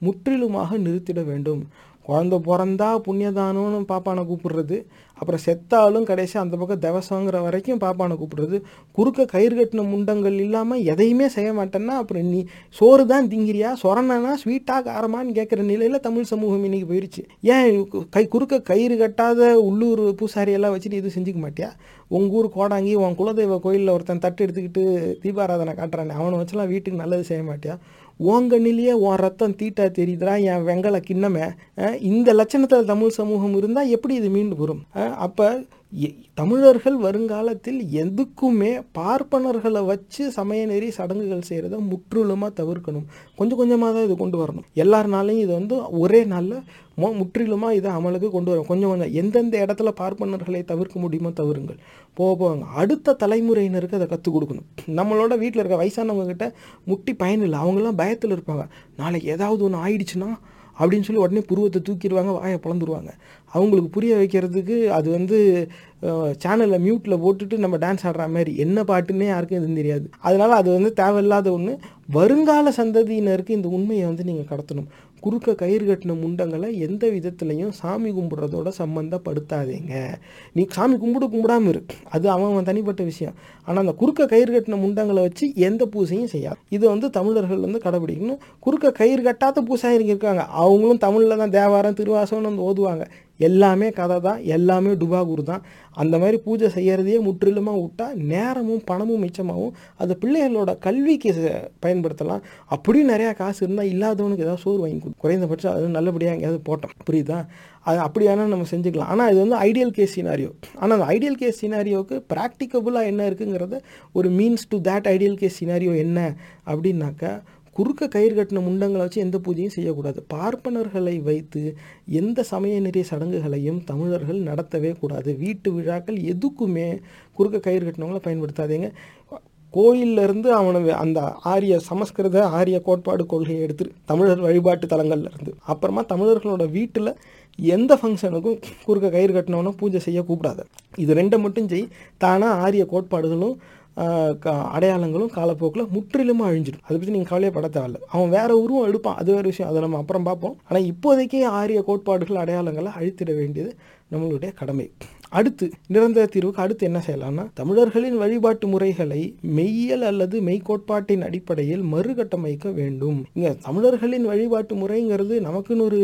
முற்றிலுமாக நிறுத்திட வேண்டும். குழந்த பிறந்தா புண்ணியதானம்னு பாப்பானை கூப்பிடுறது. அப்புறம் செத்தாலும் கடைசி அந்த பக்கம் தவசங்கிற வரைக்கும் பாப்பானை கூப்பிடுறது. குறுக்க கயிறு கட்டின முண்டங்கள் இல்லாமல் எதையுமே செய்ய மாட்டேன்னா அப்புறம் நீ சோறு தான் திங்கிறியா? சொரணனா ஸ்வீட்டாக காரமான்னு கேட்குற நிலையில் தமிழ் சமூகம் இன்னைக்கு போயிடுச்சு ஏன் கை குறுக்க கயிறு கட்டாத உள்ளூர் பூசாரியெல்லாம் வச்சுட்டு இது செஞ்சுக்க மாட்டியா? உங்கள் ஊர் கோடாங்கி உன் குலதெய்வ கோயிலில் ஒருத்தன் தட்டு எடுத்துக்கிட்டு தீபாராதனை காட்டுறானே அவனை வச்சுலாம் வீட்டுக்கு நல்லது செய்ய மாட்டியா? ஓங்கண்ணிலேயே உன் ரத்தம் தீட்டா தெரியுதுரா என் வெங்கல கிண்ணமே. இந்த லட்சணத்தில் தமிழ் சமூகம் இருந்தால் எப்படி இது மீண்டு வரும்? அப்போ தமிழர்கள் வருங்காலத்தில் எதுக்குமே பார்ப்பனர்களை வச்சு சமய நெறி சடங்குகள் செய்கிறத முற்றிலுமாக தவிர்க்கணும். கொஞ்சம் கொஞ்சமாக தான் இது கொண்டு வரணும். எல்லாருனாலையும் இது வந்து ஒரே நாளில் மோ முற்றிலுமாக இதை அமலுக்கு கொண்டு வரும் கொஞ்சம் கொஞ்சம் எந்தெந்த இடத்துல பார்ப்பனர்களை தவிர்க்க முடியுமோ தவிருங்கள். போக போவாங்க அடுத்த தலைமுறையினருக்கு அதை கற்றுக் கொடுக்கணும். நம்மளோட வீட்டில் இருக்க வயசானவங்கக்கிட்ட முட்டி பயனில்லை அவங்களாம் பயத்தில் இருப்பாங்க. நாளைக்கு ஏதாவது ஒன்று ஆயிடுச்சுன்னா அப்படின்னு சொல்லி உடனே புருவத்தை தூக்கிடுவாங்க வாயை பிளந்துருவாங்க. அவங்களுக்கு புரிய வைக்கிறதுக்கு அது வந்து சேனலில் மியூட்டில் போட்டுட்டு நம்ம டான்ஸ் ஆடுற மாதிரி என்ன பாட்டுன்னே யாருக்கும் எதுவும் தெரியாது. அதனால் அது வந்து தேவையில்லாத ஒன்று வருங்கால சந்ததியினருக்கு இந்த உண்மையை வந்து நீங்கள் கடத்தணும். குறுக்க கயிறு கட்டின முண்டங்களை எந்த விதத்துலையும் சாமி கும்பிட்றதோட சம்மந்தப்படுத்தாதீங்க நீ சாமி கும்பிடு கும்பிடாம இரு. அது அவன் அவன் தனிப்பட்ட விஷயம். ஆனால் அந்த குறுக்க கயிறு கட்டின முண்டங்களை வச்சு எந்த பூசையும் செய்யாது. இது வந்து தமிழர்கள் வந்து கடைபிடிக்கணும். குறுக்க கயிறு கட்டாத பூசாரிங்க இருக்காங்க. அவங்களும் தமிழில் தான் தேவாரம் திருவாசம்னு வந்து ஓதுவாங்க. எல்லாமே கதை தான் எல்லாமே டுபாகூர் தான். அந்த மாதிரி பூஜை செய்கிறதையே முற்றிலுமாக விட்டா நேரமும் பணமும் மிச்சமாகவும் அது பிள்ளைகளோட கல்விக்கு பயன்படுத்தலாம். அப்படியும் நிறையா காசு இருந்தால் இல்லாதவனுக்கு ஏதாவது சோறு வாங்கி கொடு. குறைந்தபட்சம் அது நல்லபடியாக எங்கேயாவது போட்டோம். புரியுதா? அது அப்படியான நம்ம செஞ்சுக்கலாம். ஆனால் இது வந்து ஐடியல் கேஸ் சினாரியோ ஆனால் அந்த ஐடியல் கேஸ் சினாரியோவுக்கு ப்ராக்டிகபுளாக என்ன இருக்குங்கிறத ஒரு means to that ideal case scenario என்ன அப்படின்னாக்கா குறுக்க கயிறு கட்டின முண்டங்களை வச்சு எந்த பூஜையும் செய்யக்கூடாது. பார்ப்பனர்களை வைத்து எந்த சமய நிறைய சடங்குகளையும் தமிழர்கள் நடத்தவே கூடாது. வீட்டு விழாக்கள் எதுக்குமே குறுக்க கயிறு கட்டினவங்கள பயன்படுத்தாதீங்க. கோயில்ல இருந்து அவனை அந்த ஆரிய சமஸ்கிருத ஆரிய கோட்பாடு கொள்கையை எடுத்துரு தமிழர் வழிபாட்டு தலங்கள்லேருந்து அப்புறமா தமிழர்களோட வீட்டில் எந்த ஃபங்க்ஷனுக்கும் குறுக்க கயிறு கட்டினவனும் பூஜை செய்ய கூப்பிடாது. இது ரெண்டை மட்டும் செய். தானாக ஆரிய கோட்பாடுகளும் அடையாளங்களும் காலப்போக்கில் முற்றிலுமாக அழிஞ்சிடும். அதை பற்றி நீங்கள் கவலையப்பட தேவையில்ல. அவன் வேற உருவம் எடுப்பான். அது வேறு விஷயம். அதை நம்ம அப்புறம் பார்ப்போம். ஆனால் இப்போதைக்கே ஆரிய கோட்பாடுகள் அடையாளங்களை அழித்திட வேண்டியது நம்மளுடைய கடமை. அடுத்து நிரந்தர தீர்வுக்கு அடுத்து என்ன செய்யலாம்னா தமிழர்களின் வழிபாட்டு முறைகளை மெய்யல் அல்லது மெய்கோட்பாட்டின் அடிப்படையில் மறுகட்டமைக்க வேண்டும். இங்கே தமிழர்களின் வழிபாட்டு முறைங்கிறது நமக்குன்னு ஒரு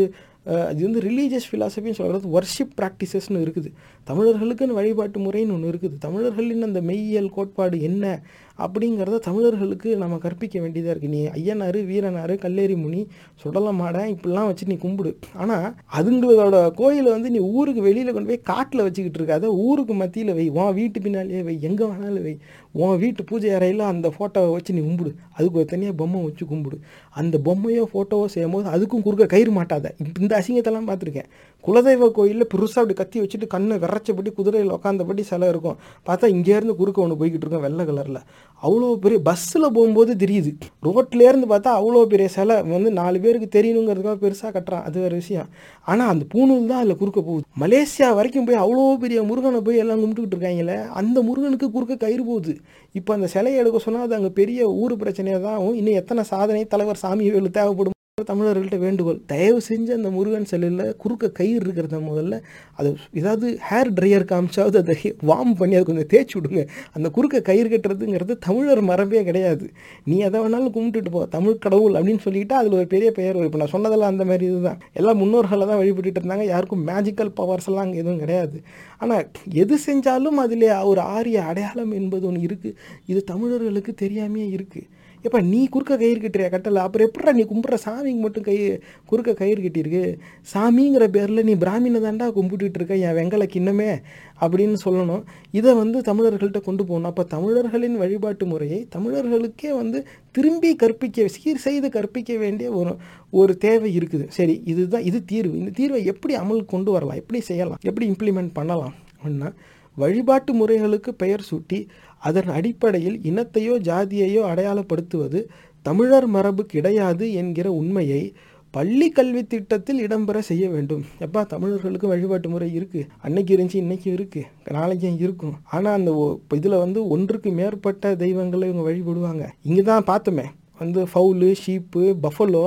அது வந்து ரிலீஜியஸ் ஃபிலாசபின்னு சொல்கிறது ஒர்ஷிப் ப்ராக்டிசஸ்னு இருக்குது. தமிழர்களுக்குன்னு வழிபாட்டு முறைன்னு ஒன்று இருக்குது. தமிழர்களின் அந்த மெய்யியல் கோட்பாடு என்ன அப்படிங்கிறத தமிழர்களுக்கு நம்ம கற்பிக்க வேண்டியதாக இருக்குது நீ ஐயனார் வீரனார் கல்லேரி முனி சுடலமாடை இப்படிலாம் வச்சு நீ கும்பிடு. ஆனால் அதுங்களோட கோயிலை வந்து நீ ஊருக்கு வெளியில் கொண்டு போய் காட்டில் வச்சுக்கிட்டு இருக்காத. ஊருக்கு மத்தியில் வை. உன் வீட்டு பின்னாலேயே வை. எங்கே வேணாலும் வை. உன் வீட்டு பூஜை அறையில் அந்த ஃபோட்டோவை வச்சு நீ கும்பிடு. அதுக்கு ஒரு தனியாக பொம்மை வச்சு கும்பிடு. அந்த பொம்மையோ ஃபோட்டோவோ செய்யும்போது அதுக்கும் குறுக்க கயிறு மாட்டாத. இந்த அசிங்கத்தெல்லாம் பார்த்துருக்கேன். குலதெய்வ கோயிலில் பெருசாக அப்படி கத்தி வச்சுட்டு கண்ணை விரைச்சபடி குதிரையில் உட்காந்தபடி சிலை இருக்கும். பார்த்தா இங்கேருந்து குறுக்க ஒன்று போய்கிட்டு இருக்கோம் வெள்ளை கலரில் அவ்வளோ பெரிய பஸ்ஸில் போகும்போது தெரியுது. ரோட்லேருந்து பார்த்தா அவ்வளோ பெரிய சிலை வந்து நாலு பேருக்கு தெரியணுங்கிறதுக்காக பெருசாக கட்டுறான். அது வேறு விஷயம். ஆனால் அந்த பூணூல் தான் அதில் குறுக்க போகுது. மலேசியா வரைக்கும் போய் அவ்வளோ பெரிய முருகனை போய் எல்லாம் கும்பிட்டுக்கிட்டு இருக்காங்களே அந்த முருகனுக்கு குறுக்க கயிறு போகுது. இப்போ அந்த சிலையை எடுக்க சொன்னால் அது அங்கே பெரிய ஊர் பிரச்சனையாக தான் ஆகும். இன்னும் எத்தனை சாதனை தலைவர் சாமி வேலு தேவைப்படும்? தமிழர்கள்ட்ட வேண்டுகோள். தயவு செஞ்சு அந்த முருகன் சிலையில் குறுக்க கயிறு இருக்கிறத முதல்ல அது ஏதாவது ஹேர் ட்ரையர் காமிச்சாவது அதை வார்ம் பண்ணி அதை கொஞ்சம் தேய்ச்சி விடுங்க. அந்த குறுக்க கயிறு கட்டுறதுங்கிறது தமிழர் மரபே கிடையாது. நீ எதை வேணாலும் கும்பிட்டுட்டு போ. தமிழ் கடவுள் அப்படின்னு சொல்லிக்கிட்டு அதில் ஒரு பெரிய பெயர் இப்போ நான் சொன்னதெல்லாம் அந்த மாதிரி இதுதான். எல்லாம் முன்னோர்களை தான் வழிபட்டுட்டு இருந்தாங்க. யாருக்கும் மேஜிக்கல் பவர்ஸ் எல்லாம் அங்கே எதுவும் கிடையாது. ஆனால் எது செஞ்சாலும் அதில் ஒரு ஆரிய அடையாளம் என்பது ஒன்று இருக்குது இது தமிழர்களுக்கு தெரியாமையே இருக்குது எப்பா நீ குறுக்க கயிறு கட்டுறியா? கட்டலை. அப்புறம் எப்படா நீ கும்பிட்ற? சாமிக்கு மட்டும் கை குறுக்க கயிறு கட்டியிருக்கு. சாமிங்கிற பேரில் நீ பிராமினை தாண்டா கும்பிட்டுட்டு இருக்க என் வெங்கல கிண்ணமே அப்படின்னு சொல்லணும். இதை வந்து தமிழர்கள்ட்ட கொண்டு போகணும். அப்போ தமிழர்களின் வழிபாட்டு முறையை தமிழர்களுக்கே வந்து திரும்பி கற்பிக்க சீர் செய்து கற்பிக்க வேண்டிய ஒரு ஒரு தேவை இருக்குது. சரி இதுதான் இது தீர்வு. இந்த தீர்வை எப்படி அமல் கொண்டு வரலாம்? எப்படி செய்யலாம்? எப்படி இம்ப்ளிமெண்ட் பண்ணலாம்? அப்படின்னா வழிபாட்டு முறைகளுக்கு பெயர் சூட்டி அதன் அடிப்படையில் இனத்தையோ ஜாதியையோ அடையாளப்படுத்துவது தமிழர் மரபு கிடையாது என்கிற உண்மையை பள்ளி கல்வி திட்டத்தில் இடம்பெற செய்ய வேண்டும். எப்பா தமிழர்களுக்கு வழிபாட்டு முறை இருக்குது அன்னைக்கு இருந்துச்சு இன்னைக்கு இருக்குது நாளைக்கும் இருக்கும். ஆனால் அந்த இதில் வந்து ஒன்றுக்கு மேற்பட்ட தெய்வங்களை இவங்க வழிபடுவாங்க. இங்கே தான் பார்த்தோமே வந்து ஃபவுலு ஷீப்பு பஃபலோ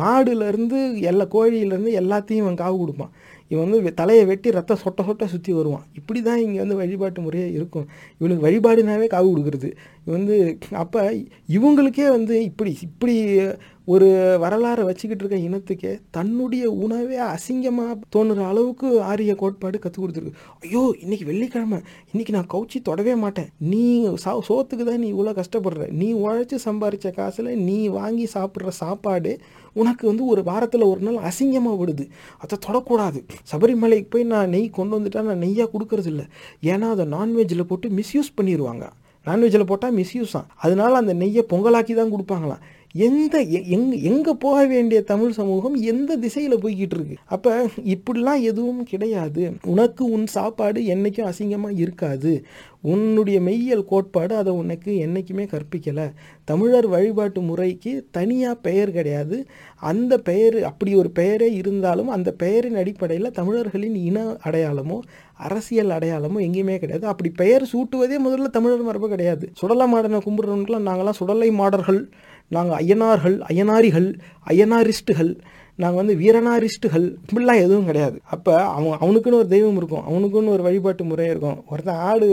மாடுலேருந்து எல்லா கோழியிலேருந்து எல்லாத்தையும் இவன் காவு கொடுப்பான். இவன் வந்து தலையை வெட்டி ரத்தம் சொட்ட சொட்ட சுற்றி வருவான். இப்படி தான் இங்கே வந்து வழிபாட்டு முறையே இருக்கும். இவனுக்கு வழிபாடுனாவே காவு கொடுக்குறது. இவன் வந்து அப்போ இவங்களுக்கே வந்து இப்படி இப்படி ஒரு வரலாறை வச்சுக்கிட்டு இருக்க இனத்துக்கே தன்னுடைய உணவே அசிங்கமாக தோணுற அளவுக்கு ஆரிய கோட்பாடு கற்றுக் கொடுத்துருக்கு. ஐயோ இன்னைக்கு வெள்ளிக்கிழமை. இன்னைக்கு நான் கவுச்சி தொடவே மாட்டேன். நீ சா சோத்துக்கு தான் நீ இவ்வளோ கஷ்டப்படுற. நீ உழைச்சி சம்பாரித்த காசில் நீ வாங்கி சாப்பிட்ற சாப்பாடு உனக்கு வந்து ஒரு வாரத்தில் ஒரு நாள் அசிங்கமாக விடுது. அதை தொடக்கூடாது. சபரிமலைக்கு போய் நான் நெய் கொண்டு வந்துட்டால் நான் நெய்யாக கொடுக்கறது இல்லை. ஏன்னா அதை நான்வெஜ்ஜில் போட்டு மிஸ்யூஸ் பண்ணிடுவாங்க நான்வெஜ்ஜில் போட்டால் மிஸ்யூஸ் தான் அதனால் அந்த நெய்யை பொங்கலாக்கி தான் கொடுப்பாங்களாம். எந்த எ- எங் எங்கே போக வேண்டிய தமிழ் சமூகம் எந்த திசையில் போய்கிட்டு இருக்கு? அப்போ இப்படிலாம் எதுவும் கிடையாது. உனக்கு உன் சாப்பாடு என்றைக்கும் அசிங்கமாக இருக்காது. உன்னுடைய மெய்யியல் கோட்பாடு அதை உனக்கு என்றைக்குமே கற்பிக்கலை. தமிழர் வழிபாட்டு முறைக்கு தனியாக பெயர் கிடையாது. அந்த பெயர் அப்படி ஒரு பெயரே இருந்தாலும் அந்த பெயரின் அடிப்படையில் தமிழர்களின் இன அடையாளமோ அரசியல் அடையாளமோ எங்கேயுமே கிடையாது. அப்படி பெயர் சூட்டுவதே முதல்ல தமிழர் மரபு கிடையாது. சுடலை மாடனை கும்பிட்றவங்களுக்குலாம் நாங்களாம் சுடலை மாடர்கள் நாங்கள் ஐயனார்கள் ஐயனாரிகள் ஐயனாரிஸ்ட்டுகள் நாங்கள் வந்து வீரனாரிஸ்ட்டுகள் இப்படிலாம் எதுவும் கிடையாது. அப்போ அவன் அவனுக்குன்னு ஒரு தெய்வம் இருக்கும் அவனுக்குன்னு ஒரு வழிபாட்டு முறை இருக்கும். ஒருத்தன் ஆடு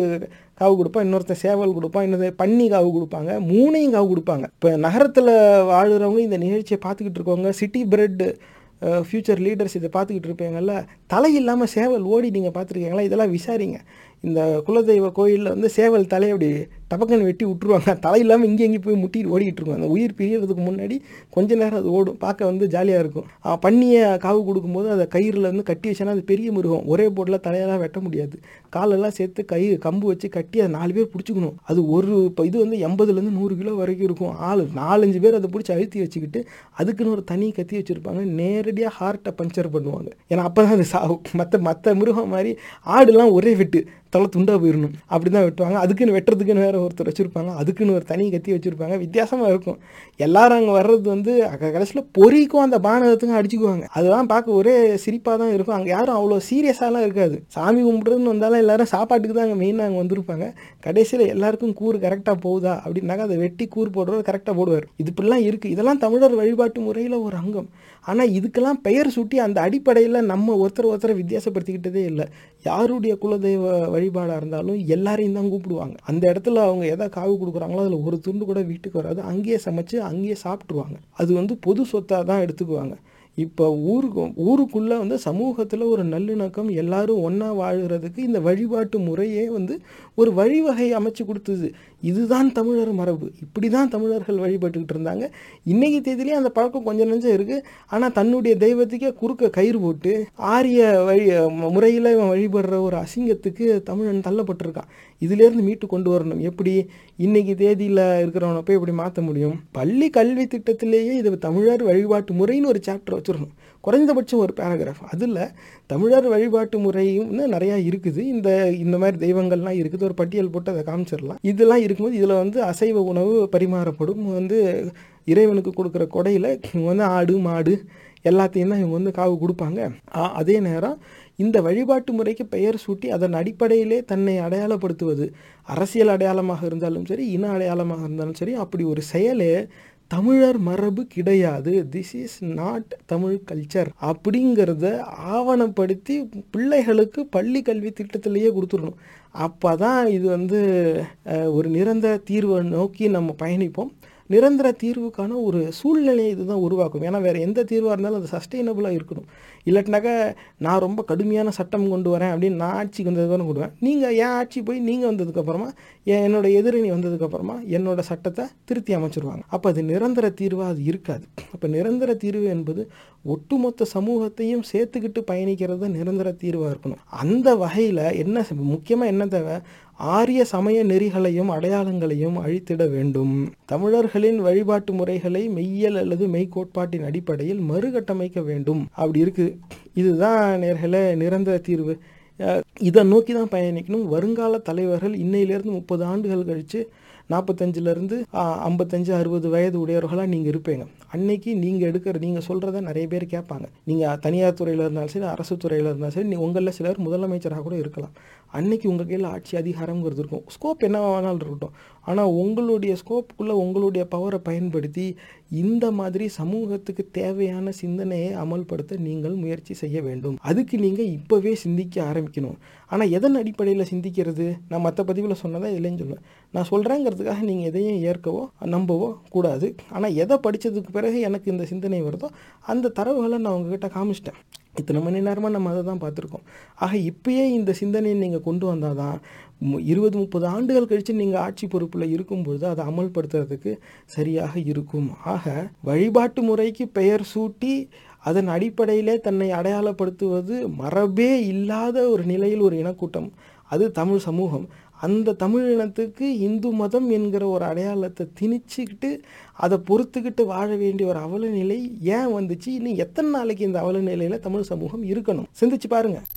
காவு கொடுப்பான் இன்னொருத்தன் சேவல் கொடுப்பான் இன்னொரு பன்னி காவு கொடுப்பாங்க மூணையும் காவு கொடுப்பாங்க. இப்போ நகரத்தில் வாழ்கிறவங்க இந்த நிகழ்ச்சியை பார்த்துக்கிட்டு இருக்கவங்க சிட்டி பிரெட் ஃப்யூச்சர் லீடர்ஸ் இதை பார்த்துக்கிட்டு இருப்பீங்கல்ல தலை இல்லாமல் சேவல் ஓடி நீங்கள் பார்த்துருக்கீங்களா? இதெல்லாம் விசாரிங்க. இந்த குலதெய்வ கோயிலில் வந்து சேவல் தலை அப்படி டபக்குன்னு வெட்டி விட்டுருவாங்க. தலை இல்லாமல் இங்கே எங்கேயும் போய் முட்டிட்டு ஓடிக்கிட்டு இருக்கும் அந்த உயிர் பிரியறதுக்கு முன்னாடி கொஞ்ச நேரம் அது ஓடும். பார்க்க வந்து ஜாலியாக இருக்கும். பண்ணியை பன்னியை காவு கொடுக்கும்போது அதை கயிறில் வந்து கட்டி வச்சேன்னா அது பெரிய மிருகம். ஒரே போட்டில் தலையெல்லாம் வெட்ட முடியாது. காலெல்லாம் சேர்த்து கை கம்பு வச்சு கட்டி அதை நாலு பேர் பிடிச்சிக்கணும். அது ஒரு இப்போ இது வந்து எண்பதுலேருந்து நூறு கிலோ வரைக்கும் இருக்கும். ஆள் நாலஞ்சு பேர் அதை பிடிச்சி அழுத்தி வச்சுக்கிட்டு அதுக்குன்னு ஒரு தனி கத்தி வச்சுருப்பாங்க. நேரடியாக ஹார்ட்டை பஞ்சர் பண்ணுவாங்க. ஏன்னா அப்போ தான் அது சாகும் மற்ற மற்ற மிருகம் மாதிரி ஆடுலாம் ஒரே வெட்டு. தலை துண்டாக போயிடணும். அப்படி தான் வெட்டுவாங்க. அதுக்குன்னு வெட்டுறதுக்குன்னு வேறு ஒருத்தர் வச்சுருப்பாங்க அதுக்குன்னு ஒரு தனி கத்தி வச்சுருப்பாங்க. வித்தியாசமாக இருக்கும். எல்லாரும் அங்கே வர்றது வந்து கடைசியில் பொறிக்கும் அந்த பானகத்துக்கும் அடிச்சுக்குவாங்க. அதெல்லாம் பார்க்க ஒரே சிரிப்பாக தான் இருக்கும். அங்கே யாரும் அவ்வளோ சீரியஸாலாம் இருக்காது. சாமி கும்பிட்றதுன்னு வந்தாலும் எல்லாரும் சாப்பாட்டுக்கு தான் அங்கே மெயினாக அங்கே வந்திருப்பாங்க. கடைசியில் எல்லாருக்கும் கூறு கரெக்டாக போகுதா அப்படின்னாக்கா அதை வெட்டி கூறு போடுறவர் கரெக்டாக போடுவார். இது இப்படிலாம் இருக்குது இதெல்லாம் தமிழர் வழிபாட்டு முறையில் ஒரு அங்கம். ஆனால் இதுக்கெல்லாம் பெயர் சுட்டி அந்த அடிப்படையில் நம்ம ஒருத்தர் ஒருத்தரை வித்தியாசப்படுத்திக்கிட்டதே இல்லை. யாருடைய குலதெய்வ வழிபாடாக இருந்தாலும் எல்லாரையும் தான் கூப்பிடுவாங்க. அந்த இடத்துல அவங்க எதை காவு கொடுக்குறாங்களோ அதில் ஒரு துண்டு கூட வீட்டுக்கு வராது. அங்கேயே சமைச்சு அங்கேயே சாப்பிட்ருவாங்க அது வந்து பொது சொத்தாக தான் எடுத்துக்குவாங்க. இப்போ ஊருக்கு ஊருக்குள்ளே வந்து சமூகத்தில் ஒரு நல்லிணக்கம் எல்லாரும் ஒன்றா வாழ்கிறதுக்கு இந்த வழிபாட்டு முறையே வந்து ஒரு வழிவகை அமைச்சு கொடுத்தது. இதுதான் தமிழர் மரபு. இப்படி தான் தமிழர்கள் வழிபட்டுக்கிட்டு இருந்தாங்க. இன்றைக்கி தேதியிலே அந்த பழக்கம் கொஞ்சம் நெஞ்சம் இருக்குது ஆனால் தன்னுடைய தெய்வத்துக்கே குறுக்க கயிறு போட்டு ஆரிய வழி முறையில் இவன் வழிபடுற ஒரு அசிங்கத்துக்கு தமிழன் தள்ளப்பட்டிருக்கான். இதிலேருந்து மீட்டு கொண்டு வரணும். எப்படி இன்னைக்கு தேதியில் இருக்கிறவனை போய் எப்படி மாற்ற முடியும்? பள்ளி கல்வி திட்டத்திலேயே இது தமிழர் வழிபாட்டு முறைன்னு ஒரு சாப்டர் வச்சிடணும். குறைந்தபட்சம் ஒரு பேராகிராஃப் அதில் தமிழர் வழிபாட்டு முறையும் நிறையா இருக்குது. இந்த இந்த மாதிரி தெய்வங்கள்லாம் இருக்குது. ஒரு பட்டியல் போட்டு அதை காமிச்சிடலாம். இதெல்லாம் இருக்கும்போது இதில் வந்து அசைவ உணவு பரிமாறப்படும். வந்து இறைவனுக்கு கொடுக்குற கொடையில் இவங்க வந்து ஆடு மாடு எல்லாத்தையும் தான் இவங்க வந்து காவு கொடுப்பாங்க. அதே நேரம் இந்த வழிபாட்டு முறைக்கு பெயர் சூட்டி அதன் அடிப்படையிலே தன்னை அடையாளப்படுத்துவது அரசியல் அடையாளமாக இருந்தாலும் சரி இன அடையாளமாக இருந்தாலும் சரி அப்படி ஒரு செயலே தமிழர் மரபு கிடையாது. This is not Tamil culture அப்படிங்கிறத ஆவணப்படுத்தி பிள்ளைகளுக்கு பள்ளி கல்வி திட்டத்திலேயே கொடுத்துடணும். அப்போ தான் இது வந்து ஒரு நிரந்தர தீர்வை நோக்கி நம்ம பயணிப்போம். நிரந்தர தீர்வுக்கான ஒரு சூழ்நிலையை இதுதான் உருவாக்கும். ஏன்னா வேறு எந்த தீர்வாக இருந்தாலும் அது சஸ்டெயினபுளாக இருக்கணும். இல்லாட்டினாக்கா நான் ரொம்ப கடுமையான சட்டம் கொண்டு வரேன் அப்படின்னு நான் ஆட்சிக்கு வந்ததுக்கப்புறம் கொடுவேன் நீங்கள் என் ஆட்சி போய் நீங்கள் வந்ததுக்கப்புறமா என்னோட எதிரணி வந்ததுக்கப்புறமா என்னோட சட்டத்தை திருத்தி அமைச்சிருவாங்க. அப்போ அது நிரந்தர தீர்வாக அது இருக்காது. அப்போ நிரந்தர தீர்வு என்பது ஒட்டுமொத்த சமூகத்தையும் சேர்த்துக்கிட்டு பயணிக்கிறது நிரந்தர தீர்வாக இருக்கணும். அந்த வகையில் என்ன முக்கியமாக என்ன தேவை? ஆரிய சமய நெறிகளையும் அடையாளங்களையும் அழித்திட வேண்டும். தமிழர்களின் வழிபாட்டு முறைகளை மெய்யல் அல்லது மெய்கோட்பாட்டின் அடிப்படையில் மறுகட்டமைக்க வேண்டும். அப்படி இருக்குது இதுதான் நேர்களை நிரந்தர தீர்வு. இதை நோக்கி தான் பயணிக்கணும். வருங்கால தலைவர்கள் இன்னையிலேருந்து முப்பது ஆண்டுகள் கழித்து நாற்பத்தஞ்சிலேருந்து ஐம்பத்தஞ்சு அறுபது வயது உடையவர்களாக நீங்கள் இருப்பீங்க. அன்னைக்கு நீங்கள் எடுக்கிற நீங்கள் சொல்கிறத நிறைய பேர் கேட்பாங்க. நீங்கள் தனியார் துறையில் இருந்தாலும் சரி அரசு துறையில் இருந்தாலும் சரி உங்களில் சிலர் முதலமைச்சராக கூட இருக்கலாம். அன்னைக்கு உங்கள் கையில் ஆட்சி அதிகாரங்கிறது இருக்கும். ஸ்கோப் என்ன வேணாலும் இருக்கட்டும். ஆனால் உங்களுடைய ஸ்கோப்புக்குள்ளே உங்களுடைய பவரை பயன்படுத்தி இந்த மாதிரி சமூகத்துக்கு தேவையான சிந்தனையை அமல்படுத்த நீங்கள் முயற்சி செய்ய வேண்டும். அதுக்கு நீங்கள் இப்போவே சிந்திக்க ஆரம்பிக்கணும். ஆனால் எதன் அடிப்படையில் சிந்திக்கிறது? நான் மற்ற பதிவில் சொன்னதான் இதுலேயும் சொல்லுவேன் நான் சொல்கிறேங்கிறதுக்காக நீங்கள் எதையும் ஏற்கவோ நம்பவோ கூடாது. ஆனால் எதை படித்ததுக்கு பிறகு எனக்கு இந்த சிந்தனை வருதோ அந்த தரவுகளை நான் உங்ககிட்ட காமிச்சிட்டேன். இத்தனை மணி நேரமாக நம்ம அதை தான் பார்த்துருக்கோம். ஆக இப்பயே இந்த சிந்தனையை நீங்கள் கொண்டு வந்தால் தான் இருபது முப்பது ஆண்டுகள் கழித்து நீங்கள் ஆட்சி பொறுப்பில் இருக்கும்பொழுது அதை அமல்படுத்துறதுக்கு சரியாக இருக்கும். ஆக வழிபாட்டு முறைக்கு பெயர் சூட்டி அதன் அடிப்படையிலே தன்னை அடையாளப்படுத்துவது மரபே இல்லாத ஒரு நிலையில் ஒரு இனக்கூட்டம். அது தமிழ் சமூகம். அந்த தமிழ் இனத்துக்கு இந்து மதம் என்கிற ஒரு அடையாளத்தை திணிச்சுக்கிட்டு அதை பொறுத்துக்கிட்டு வாழ வேண்டிய ஒரு அவல நிலை ஏன் வந்துச்சு? இன்னும் எத்தனை நாளைக்கு இந்த அவல நிலையில் தமிழ் சமூகம் இருக்கணும்? சிந்திச்சு பாருங்கள்